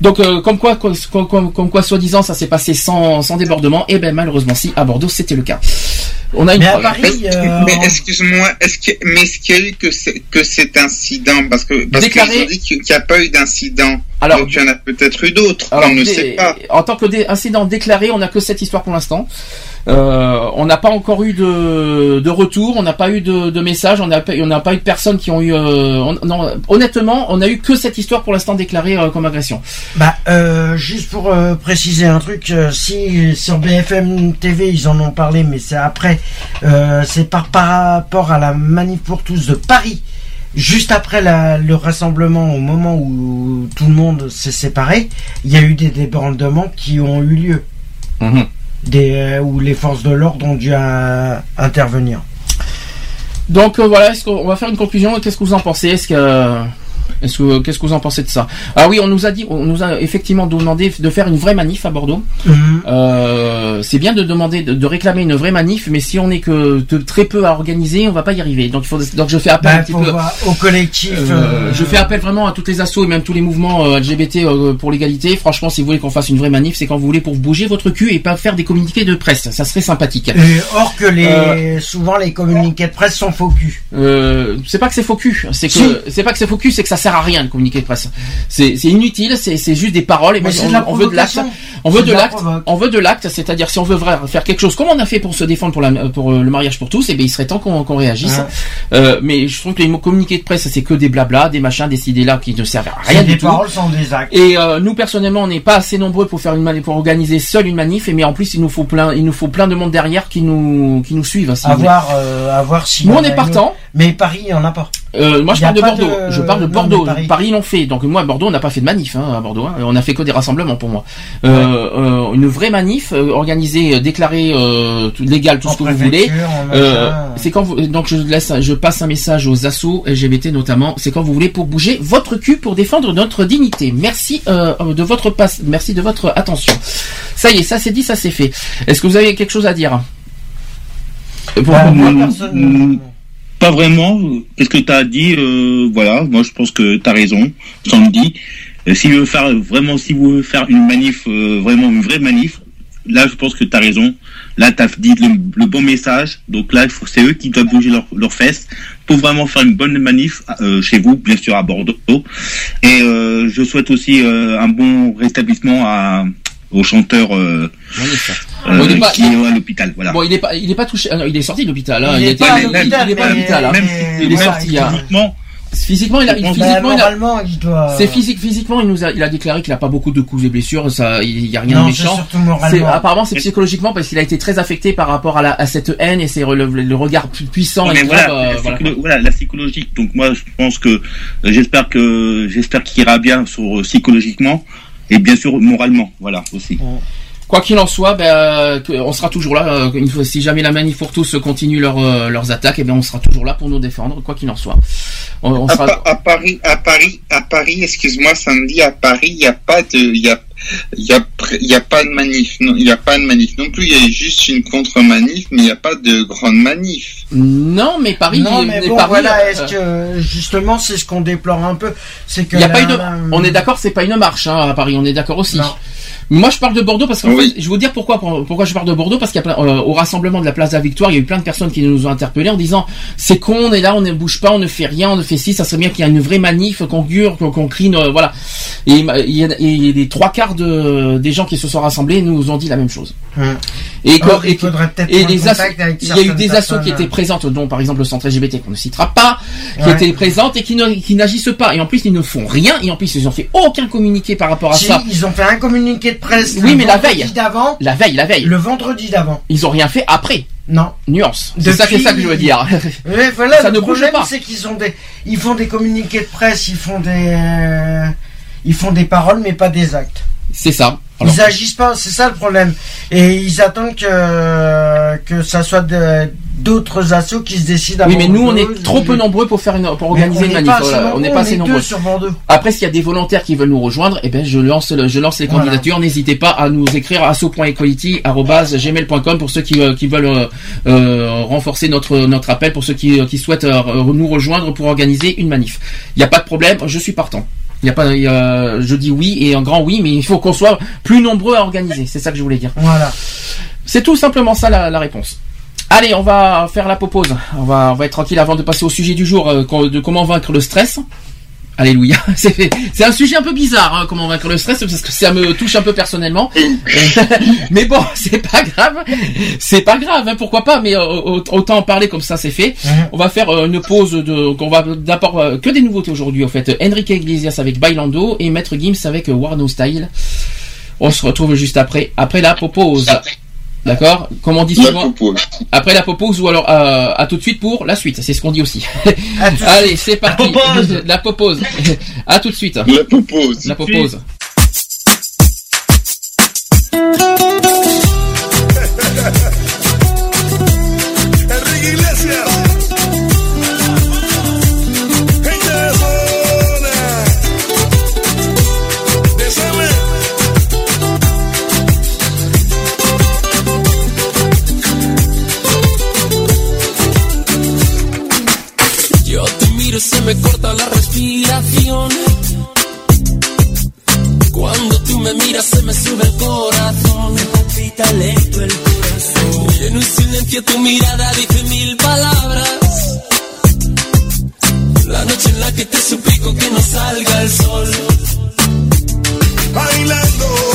Donc euh, comme quoi comme, comme- comme quoi soi-disant ça s'est passé sans, sans débordement et ben malheureusement si à Bordeaux c'était le cas. On a une Mais à. Paris, euh, Mais excuse-moi, est-ce que, mais est-ce qu'il y a eu que, que cet incident? Parce que parce Déclaré- qu'ils dit qu'il n'y a pas eu d'incident. Alors- Donc il y en a peut-être eu d'autres. Alors, On ne sait pas. En tant que dé- incident déclaré, on n'a que cette histoire pour l'instant. Euh, on n'a pas encore eu de, de retour, on n'a pas eu de, de message, on n'a pas, on n'a pas eu de personnes qui ont eu. euh, on- non, honnêtement, on n'a eu que cette histoire pour l'instant déclarée euh, comme agression. Bah, juste pour préciser un truc, si sur BFM TV ils en ont parlé, mais c'est après, c'est par, par rapport à la manif pour tous de Paris, juste après la- le rassemblement, au moment où tout le monde s'est séparé, il y a eu des débordements qui ont eu lieu, des, euh, où les forces de l'ordre ont dû euh, intervenir. Donc euh, voilà, qu'on va faire une conclusion Qu'est-ce que vous en pensez? Est-ce que est-ce que qu'est-ce que vous en pensez de ça? Ah oui, on nous a dit, on nous a effectivement demandé de faire une vraie manif à Bordeaux. Mhm. Euh, c'est bien de demander, de, de réclamer une vraie manif, mais si on est que de très peu à organiser, on va pas y arriver. Donc il faut, donc je fais appel Bah, un petit faut peu. voir au collectif. Euh, euh, je fais appel vraiment à toutes les assos et même tous les mouvements euh, LGBT euh, pour l'égalité. Franchement, si vous voulez qu'on fasse une vraie manif, c'est quand vous voulez pour bouger votre cul et pas faire des communiqués de presse. Ça serait sympathique. et or que les, souvent les communiqués de presse sont faux cul. Euh, c'est pas que c'est faux cul, c'est que Si. c'est pas que c'est faux cul, c'est que ça sert à rien de communiquer de presse. C'est inutile, c'est juste des paroles et moi, on, veut de l'acte. On veut de de la l'acte. On veut de l'acte, c'est-à-dire si on veut faire quelque chose comme on a fait pour se défendre pour la pour euh, le mariage pour tous, et bien il serait temps qu'on réagisse. Ouais. Euh, mais je trouve que les mots communiqués de presse c'est que des blabla, des machins, des idées là qui ne servent à rien du des tout. paroles sans des actes. Et euh, nous personnellement, on n'est pas assez nombreux pour faire une manif, pour organiser seul une manif. Et mais en plus, il nous faut plein, il nous faut plein de monde derrière qui nous qui nous suivent. si à vous voulez. voir, euh, à voir si. Nous, on est partant. Mais Paris, il en a pas. Euh, moi, je parle de Bordeaux. de- Je parle de Bordeaux. Paris. Paris, l'ont fait. Donc moi, Bordeaux, on n'a pas fait de manif hein, à Bordeaux. hein. On a fait que des rassemblements pour moi. Euh, euh, une vraie manif euh, organisée, euh, déclarée euh, tout- légale, tout En ce que vous voulez. Euh, c'est quand vous, donc je laisse, je passe un message aux assos LGBT notamment. C'est quand vous voulez pour bouger votre cul pour défendre notre dignité. Merci euh, de votre passe, merci de votre attention. Ça y est, ça c'est dit, ça c'est fait. Est-ce que vous avez quelque chose à dire? Pour- Bah, moi, personne. Pas vraiment. Qu'est-ce que tu as dit euh, Voilà, moi je pense que tu as raison, Sandy. Euh, si veut faire vraiment, si vous voulez faire une manif, euh, vraiment une vraie manif, là je pense que tu as raison. Là tu as dit le, bon message. Donc là, c'est eux qui doivent bouger leurs fesses pour vraiment faire une bonne manif euh, chez vous, bien sûr à Bordeaux. Et je souhaite aussi un bon rétablissement à, au chanteur euh, Euh, Bon, il est pas- qui est à l'hôpital. Voilà. Bon, il est pas, il est pas touché. ah non, il est sorti de l'hôpital. hein. Il Il, est était- pas à il- il- l'hôpital, il est pas à l'hôpital. hein. Il est sorti, il- hein. physiquement, Physiquement, il a, Bah, physiquement, il a- doit. c'est physique, physiquement, il nous a, il a déclaré qu'il a pas beaucoup de coups et blessures. Ça, il y a rien de Non, méchant. surtout C'est- moralement. apparemment, c'est psychologiquement parce qu'il a été très affecté par rapport à, la, à cette haine et c'est le, le regard pu- puissant Non, et grave. voilà, euh, la voilà. la psychologique. Donc moi, je pense que euh, j'espère que j'espère qu'il ira bien sur euh, psychologiquement et bien sûr moralement. Voilà aussi. Quoi qu'il en soit, ben, euh, on sera toujours là. euh, une fois, si jamais la manif pour tous continue leur, euh, leurs attaques, et bien on sera toujours là pour nous défendre, quoi qu'il en soit. On, on À, sera. À Paris, à Paris, à Paris, excuse-moi, samedi, à Paris, il n'y a pas de, il y a, il y a, y a pas de manif, non, il y a pas de manif non plus. Il y a juste une contre-manif, mais il n'y a pas de grande manif. Non, mais Paris, non, mais mais bon, Paris, voilà, euh, est-ce que justement c'est ce qu'on déplore un peu, c'est que y a la- pas la- On est d'accord, c'est pas une marche hein, à Paris. On est d'accord aussi. Non. Moi, je parle de Bordeaux parce que Oui. je vais vous dire pourquoi. Pourquoi je parle de Bordeaux parce qu'il y a plein- euh, au rassemblement de la place de la Victoire, il y a eu plein de personnes qui nous ont interpellés en disant c'est con, on est là, on ne bouge pas, on ne fait rien, on ne fait ci, ça serait bien qu'il y ait une vraie manif, qu'on gure, qu'on qu'on crie, euh, voilà. Et il y a, et les trois quarts de, des gens qui se sont rassemblés nous ont dit la même chose. Hum. Et, Or, que- il et les il y a eu des assos qui étaient présentes, dont par exemple le centre LGBT qu'on ne citera pas, qui Ouais. étaient présentes et qui n'agissent pas. Et en plus, ils ne font rien. Et en plus, ils ont fait aucun communiqué par rapport à Si, ça. ils ont fait un communiqué de presse. Oui, mais la veille. d'avant. La veille, la veille. Le vendredi d'avant. Ils ont rien fait après. Non. Nuance. C'est ça, que je veux dire. Voilà, Ça le ne bouge problème, pas. c'est qu'ils ont des, ils font des communiqués de presse, ils font des, euh, ils font des paroles, mais pas des actes. C'est ça. Alors, Ils agissent pas, c'est ça le problème. Et ils attendent que que ça soit d'autres assos qui se décident. à oui, mais nous, on est trop peu nombreux pour faire une, pour organiser une manif. on n'est pas assez nombreux. Après, s'il y a des volontaires qui veulent nous rejoindre, eh ben, je lance, le- je lance les Voilà. candidatures. N'hésitez pas à nous écrire à asso.equality@gmail.com pour ceux qui, euh, qui veulent euh, euh, renforcer notre notre appel, pour ceux qui, qui souhaitent euh, nous rejoindre pour organiser une manif. Il n'y a pas de problème, je suis partant. Il y a pas, il y a- je dis oui et un grand oui, mais il faut qu'on soit plus nombreux à organiser. C'est ça que je voulais dire. Voilà. C'est tout simplement ça la, la réponse. Allez, on va faire la pause. On va, on va être tranquille avant de passer au sujet du jour, euh, de comment vaincre le stress. Alléluia. C'est c'est un sujet un peu bizarre, hein, comment vaincre le stress, parce que ça me touche un peu personnellement. mais bon, c'est pas grave. C'est pas grave, hein, pourquoi pas, mais euh, au- autant en parler comme ça, c'est fait. On va faire euh, une pause de, qu'on va d'abord euh, que des nouveautés aujourd'hui, en fait. Enrique Iglesias avec Bailando et Maître Gims avec Warno Style. On se retrouve juste après, après la pause. D'accord Comme on dit La souvent. propose. Après la pause ou alors euh, à tout de suite pour la suite. C'est ce qu'on dit aussi. Allez, c'est parti. La popose. La popose. à tout de suite. La propose. La popose. Se me corta la respiración. Cuando tú me miras se me sube el corazón. Me palpita lento el corazón. Y en un silencio tu mirada dice mil palabras. La noche en la que te suplico que no salga el sol. Bailando. Bailando.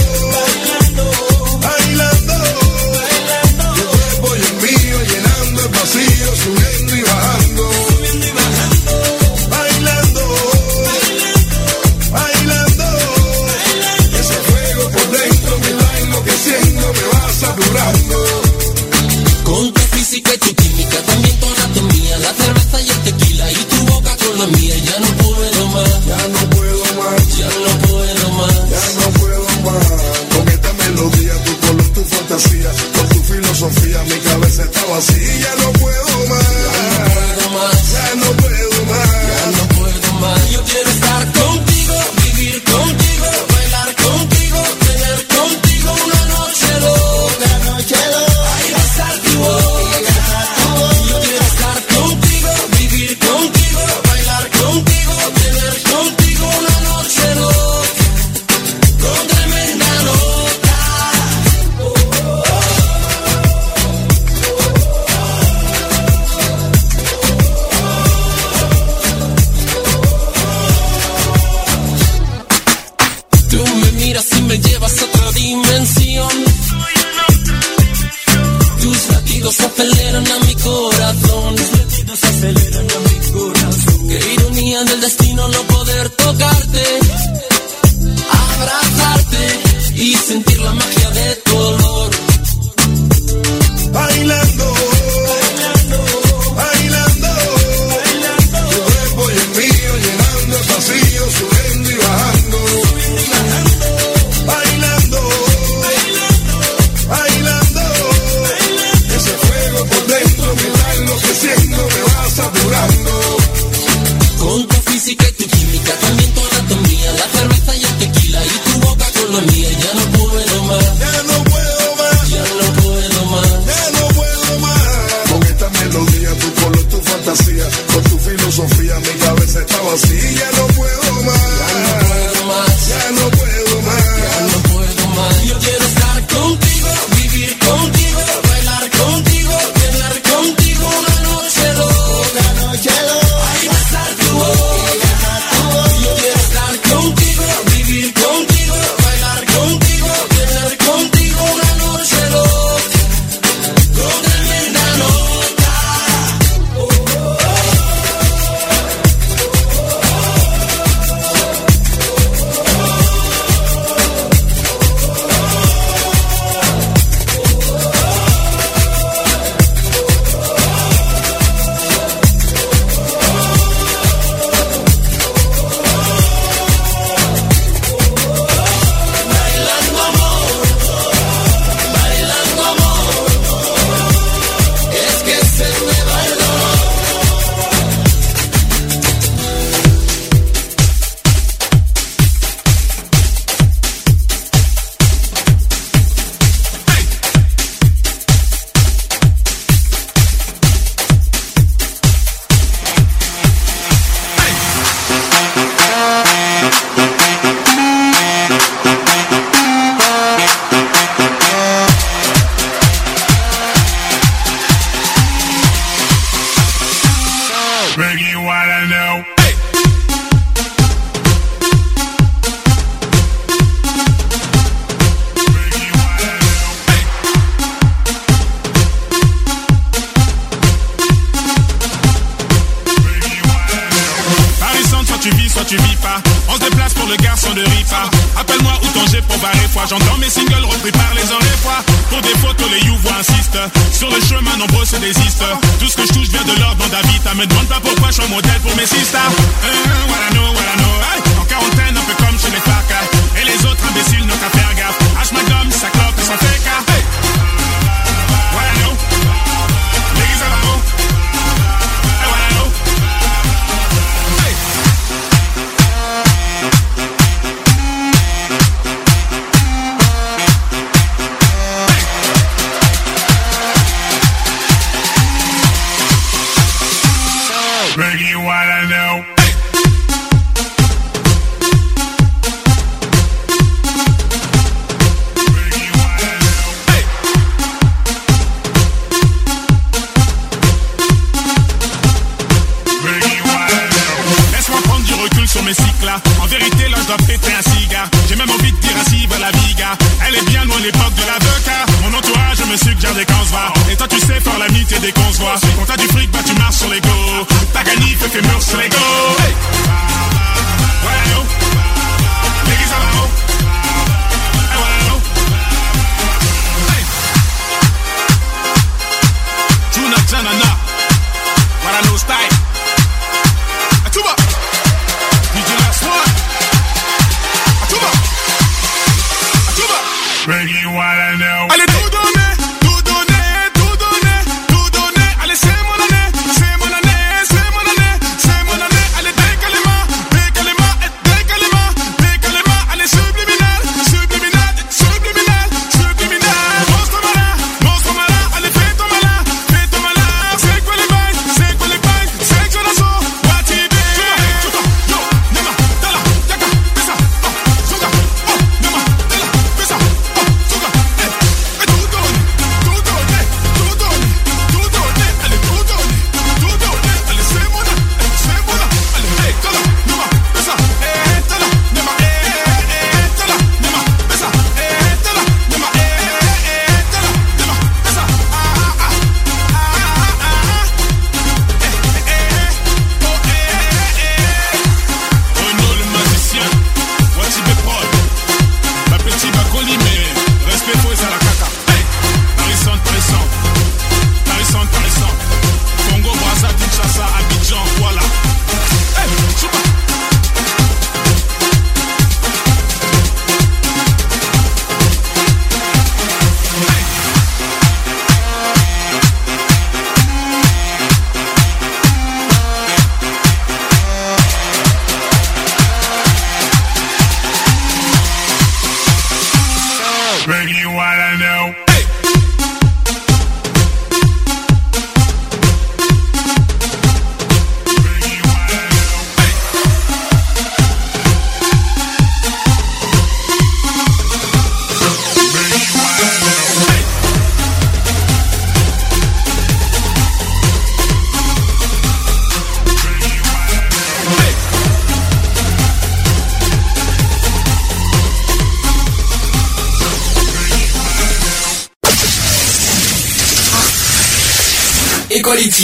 Se. Tout ce que je touche vient de l'ordre d'Avita. Me demande pas pourquoi je suis un modèle pour mes sisters. Euh, voilà, no,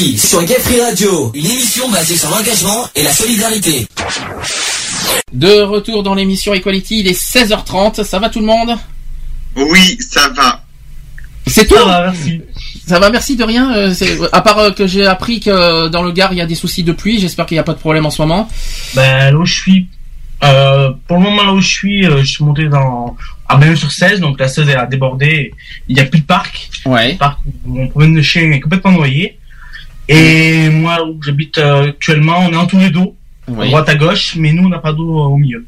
Sur Gay Free Radio, une émission basée sur l'engagement et la solidarité. De retour dans l'émission Equality, il est 16h30, ça va tout le monde? Oui, ça va. C'est tout merci. Ça va, merci de rien. euh, à part euh, que j'ai appris que euh, dans le Gard il y a des soucis de pluie, j'espère qu'il n'y a pas de problème en ce moment. Ben, là où je suis, euh, pour le moment là où je suis, je suis monté dans à même sur 16, donc la 16 elle a débordé, il n'y a plus de parc. Ouais. Le parc où on promène le chien est complètement noyé. J'habite euh, actuellement, on est entouré d'eau, Oui. à droite à gauche, mais nous on n'a pas d'eau euh, au milieu.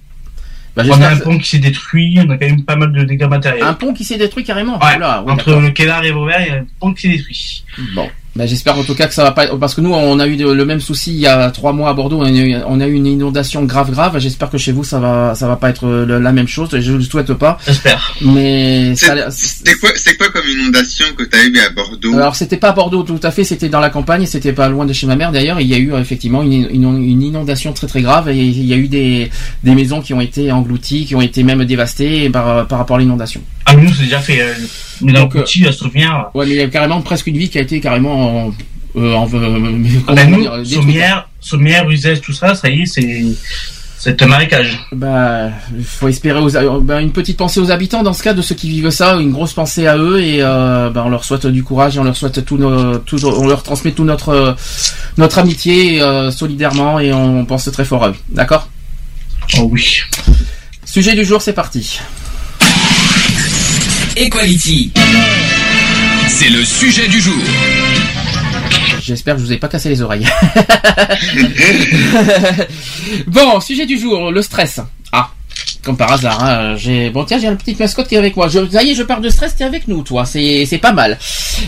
Bah, on a un pont qui s'est détruit, on a quand même pas mal de dégâts matériels. Un pont qui s'est détruit carrément. Ouais, Oula, oui, entre Kellar et Vauvert, il y a un pont qui s'est détruit. Bon. Bah, j'espère en tout cas que ça va pas parce que nous on a eu le même souci il y a trois mois à Bordeaux. On a eu, on a eu une inondation grave grave. J'espère que chez vous ça va ça va pas être le- la même chose. Je ne le souhaite pas. J'espère. Mais ça a l'air- C'est quoi, c'est quoi comme inondation que t'as eu à Bordeaux? Alors c'était pas à Bordeaux tout à fait. C'était dans la campagne. C'était pas loin de chez ma mère d'ailleurs. Il y a eu euh, effectivement une, une, une inondation très très grave. Et il y a eu des, des maisons qui ont été englouties qui ont été même dévastées par, par rapport à l'inondation Ah, nous c'est déjà fait. Euh, Donc, petit, à Sauvière. ouais mais il y a carrément presque une vie qui a été carrément en, euh, en- euh, Ah ben comment nous, dire, détruite. Sommières, Sommières, Uzès, tout ça, ça y est, c'est, C'est un marécage. Bah, il faut espérer aux, bah, une petite pensée aux habitants dans ce cas de ceux qui vivent ça, une grosse pensée à eux et euh, bah, on leur souhaite du courage et on leur souhaite tout, nos, tout on leur transmet tout notre euh, notre amitié euh, solidairement et on pense très fort à eux. D'accord? Oh oui. Sujet du jour, c'est parti. Equality. C'est le sujet du jour. J'espère que je vous ai pas cassé les oreilles. bon, sujet du jour, le stress. Ah, comme par hasard, hein, j'ai bon tiens j'ai une petite mascotte qui est avec moi. Je, ça y est, je parle de stress, t'es avec nous, toi. C'est c'est pas mal.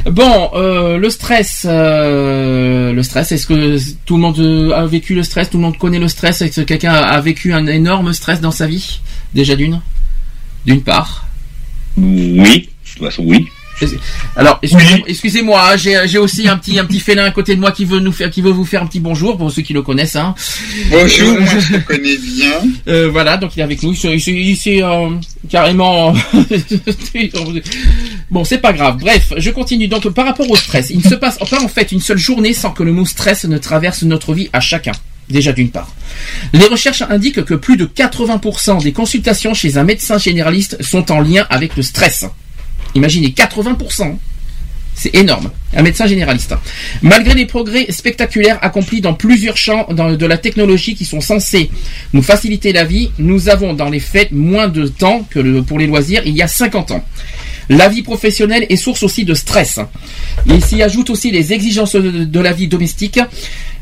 Bon, euh, le stress, euh, le stress. Est-ce que tout le monde euh, a vécu le stress Tout le monde connaît le stress? Est-ce que quelqu'un a vécu un énorme stress dans sa vie? Déjà d'une, d'une part. Oui, de toute façon, oui. Alors, excusez- excusez-moi, hein, j'ai aussi un petit un petit félin à côté de moi qui veut nous faire qui veut vous faire un petit bonjour pour ceux qui le connaissent. Hein. Bonjour, moi je le connais bien. Euh, voilà, donc il est avec nous. Il s'est, euh, carrément. bon, c'est pas grave. Bref, je continue. Donc, par rapport au stress, il ne se passe pas en fait une seule journée sans que le mot stress ne traverse notre vie à chacun. Déjà d'une part. Les recherches indiquent que plus de 80% des consultations chez un médecin généraliste sont en lien avec le stress. Imaginez 80%. C'est énorme. Un médecin généraliste. Malgré les progrès spectaculaires accomplis dans plusieurs champs de la technologie qui sont censés nous faciliter la vie, nous avons dans les faits moins de temps que pour les loisirs il y a 50 ans. La vie professionnelle est source aussi de stress. Il s'y ajoute aussi les exigences de, de la vie domestique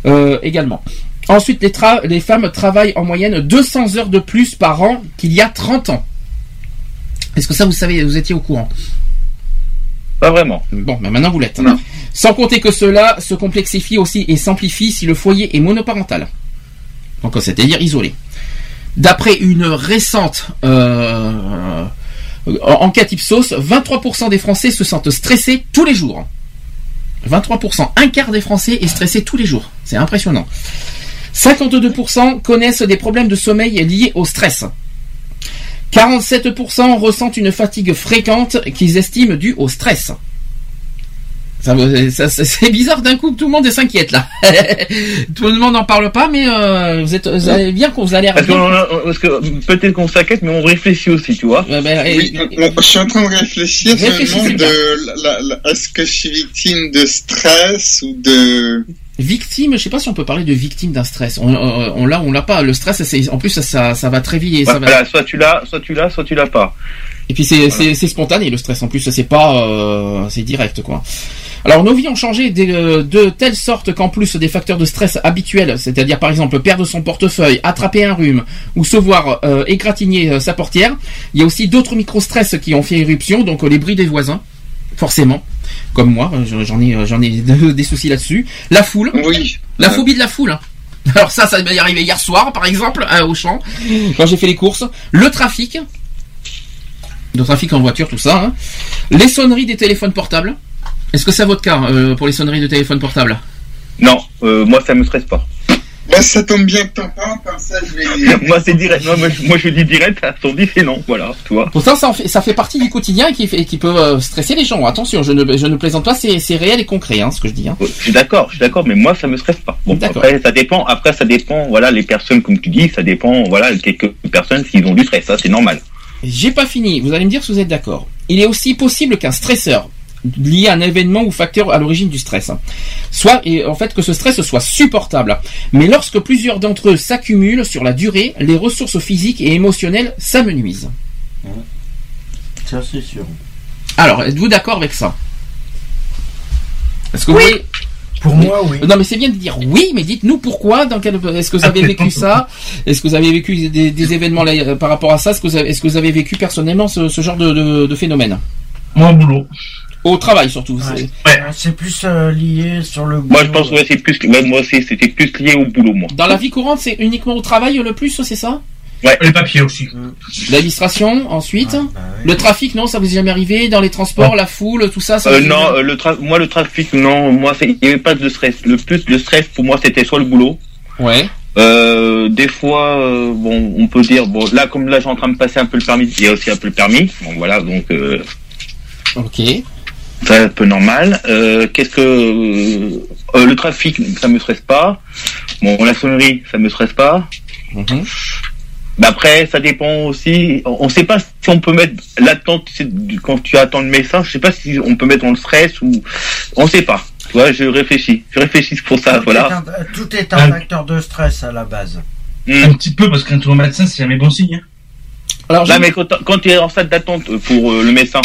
euh, également. Ensuite, les, femmes travaillent en moyenne 200 heures de plus par an qu'il y a 30 ans. Est-ce que ça, vous savez, vous étiez au courant? Pas vraiment. Bon, mais maintenant vous l'êtes. Sans compter que cela se complexifie aussi et s'amplifie si le foyer est monoparental. Donc, c'est-à-dire isolé. D'après une récente euh, enquête Ipsos, 23% des Français se sentent stressés tous les jours. 23%, un quart des Français est stressé tous les jours. C'est impressionnant. 52% connaissent des problèmes de sommeil liés au stress. 47% ressentent une fatigue fréquente qu'ils estiment due au stress. Ça, c'est bizarre d'un coup, tout le monde s'inquiète là. tout le monde n'en parle pas, mais euh, vous, êtes, vous avez bien qu'on vous a l'air Parce, bien- qu'on a- parce que peut-être qu'on s'inquiète, mais on réfléchit aussi, tu vois. ben, Oui, on- je suis en train de réfléchir, je me Réfléchissez demande bien. de, la- la- est-ce que je suis victime de stress ou de... Victime, je sais pas si on peut parler de victime d'un stress. On, on, on l'a, on l'a pas. Le stress, en plus, ça, ça, ça va très vite. Et ça va... Soit tu l'as, soit tu l'as, soit tu l'as pas. Et puis c'est spontané le stress en plus, c'est pas euh, c'est direct quoi. Alors nos vies ont changé de, de telle sorte qu'en plus des facteurs de stress habituels, c'est-à-dire par exemple perdre son portefeuille, attraper un rhume ou se voir euh, égratigner euh, sa portière, il y a aussi d'autres micro-stress qui ont fait éruption, donc euh, les bruits des voisins, forcément, comme moi, euh, j'en ai euh, j'en ai des soucis là-dessus. La foule, Oui. la phobie de la foule. hein. Alors ça, ça m'est arrivé hier soir, par exemple, à Auchan, quand j'ai fait les courses. Le trafic, de trafic en voiture, tout ça. hein. Les sonneries des téléphones portables. Est-ce que c'est votre cas euh, pour les sonneries de téléphones portables? Non, euh, moi ça me stresse pas. Bah, ça tombe bien que t'en parles, comme ça je vais dire. moi c'est direct. Moi, moi, je- moi, je dis direct, à son dit c'est non. Voilà, tu vois. Pourtant, ça, en fait, ça fait partie du quotidien et qui, fait, qui peut euh, stresser les gens. Attention, je ne, je ne plaisante pas, c'est c'est réel et concret, hein, ce que je dis. Hein. Je suis d'accord, je suis d'accord, mais moi ça me stresse pas. Bon, après ça dépend. Après ça dépend. Voilà, les personnes comme tu dis, ça dépend. Voilà, quelques personnes s'ils ont du stress, ça c'est normal. J'ai pas fini. Vous allez me dire si vous êtes d'accord. Il est aussi possible qu'un stresseur lié à un événement ou facteur à l'origine du stress, hein, soit et en fait que ce stress soit supportable. Mais lorsque plusieurs d'entre eux s'accumulent sur la durée, les ressources physiques et émotionnelles s'amenuisent. Ça, c'est sûr. Alors, êtes-vous d'accord avec ça? Est-ce que vous voyez- Pour moi, oui. Non, mais c'est bien de dire oui, mais dites-nous pourquoi. Dans quel... Est-ce que vous avez vécu ça? Est-ce que vous avez vécu des, des événements là, par rapport à ça? Est-ce que, vous avez... est-ce que vous avez vécu personnellement ce, ce genre de, de- de phénomène? Moi, boulot. Au travail surtout. c'est- Euh, C'est plus euh, lié sur le. Moi je pense que c'est plus. ouais, moi aussi, c'était plus lié au boulot, moi. Dans la vie courante, c'est uniquement au travail le plus, c'est ça? Ouais. Les papiers aussi. L'administration, ensuite? Le trafic, non, ça vous est jamais arrivé Dans les transports, la foule, tout ça, ça Euh, non, euh, le tra- moi le trafic, non, moi c'est- il n'y avait pas de stress. Le plus de stress pour moi c'était soit le boulot. Ouais. Euh, des fois, euh, bon, on peut dire, bon, là comme là j'ai en train de passer un peu le permis, il y a aussi un peu le permis. Bon voilà, donc. Euh, ok. C'est un peu normal. Euh, Qu'est-ce que euh, euh, le trafic, ça me stresse pas. Bon, la sonnerie, ça me stresse pas. Mhm. Bah après, ça dépend aussi. On ne sait pas si on peut mettre l'attente c'est du- quand tu attends le médecin. Je sais pas si on peut mettre dans le stress ou on sait pas. Tu vois, je réfléchis. Je réfléchis pour ça. Tout Voilà. est un- tout est un facteur de stress à la base. Hmm. Un petit peu, parce qu'un tour au médecin, c'est jamais bon signe. hein. Alors, Là, mais quand, quand tu es en salle d'attente pour euh, le médecin,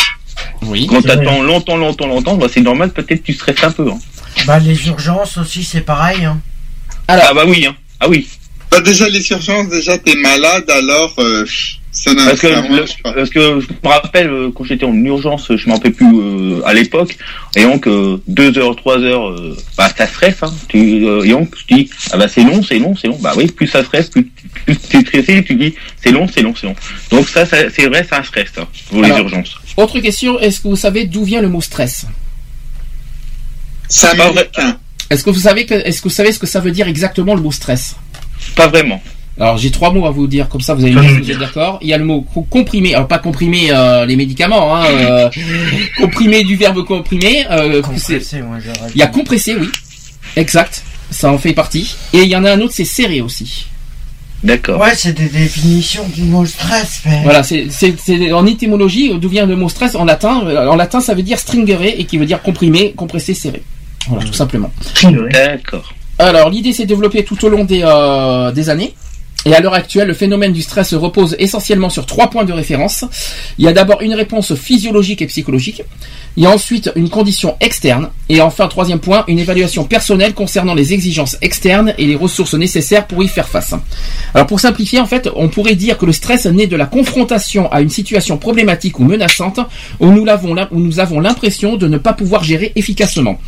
oui. quand tu c'est vrai. attends longtemps, longtemps, longtemps, bah, c'est normal. Peut-être tu stresses un peu. hein. Bah les urgences aussi c'est pareil. Hein. Ah bah oui. Hein. Ah oui. Bah, déjà, les urgences, déjà, t'es malade, alors euh, ça n'a Parce que, ça le- parce que je me rappelle euh, quand j'étais en urgence, je m'en rappelle plus euh, à l'époque, et donc euh, deux heures, trois heures, euh, bah ça stresse. Hein. Tu, euh, et donc tu dis ah bah c'est long, c'est long, c'est long. Bah oui, plus ça stresse, plus, plus tu es stressé, tu dis c'est long, c'est long, c'est long. Donc ça, ça- c'est vrai, c'est un stress ça, pour les urgences. Autre question, est-ce que vous savez d'où vient le mot stress? Vrai. américain. Est-ce que vous savez que, est-ce que vous savez ce que ça veut dire exactement le mot stress? Pas vraiment. Alors j'ai trois mots à vous dire, comme ça vous allez me dire si vous êtes d'accord? Il y a le mot co- comprimé, alors pas comprimé euh, les médicaments, hein, euh, comprimé du verbe comprimer. euh, Compressé, moi, j'aurais il y a compressé, oui, exact, ça en fait partie. Et il y en a un autre, c'est serré aussi. D'accord. Ouais, c'est des définitions du mot stress. Mais... Voilà, c'est en étymologie d'où vient le mot stress en latin? En latin, ça veut dire stringere et qui veut dire comprimé, compressé, serré. Voilà, tout simplement. D'accord. Alors, l'idée s'est développée tout au long des, euh, des années. Et à l'heure actuelle, le phénomène du stress repose essentiellement sur trois points de référence. Il y a d'abord une réponse physiologique et psychologique. Il y a ensuite une condition externe. Et enfin, troisième point, une évaluation personnelle concernant les exigences externes et les ressources nécessaires pour y faire face. Alors pour simplifier, en fait, on pourrait dire que le stress naît de la confrontation à une situation problématique ou menaçante où nous, l'avons, où nous avons l'impression de ne pas pouvoir gérer efficacement.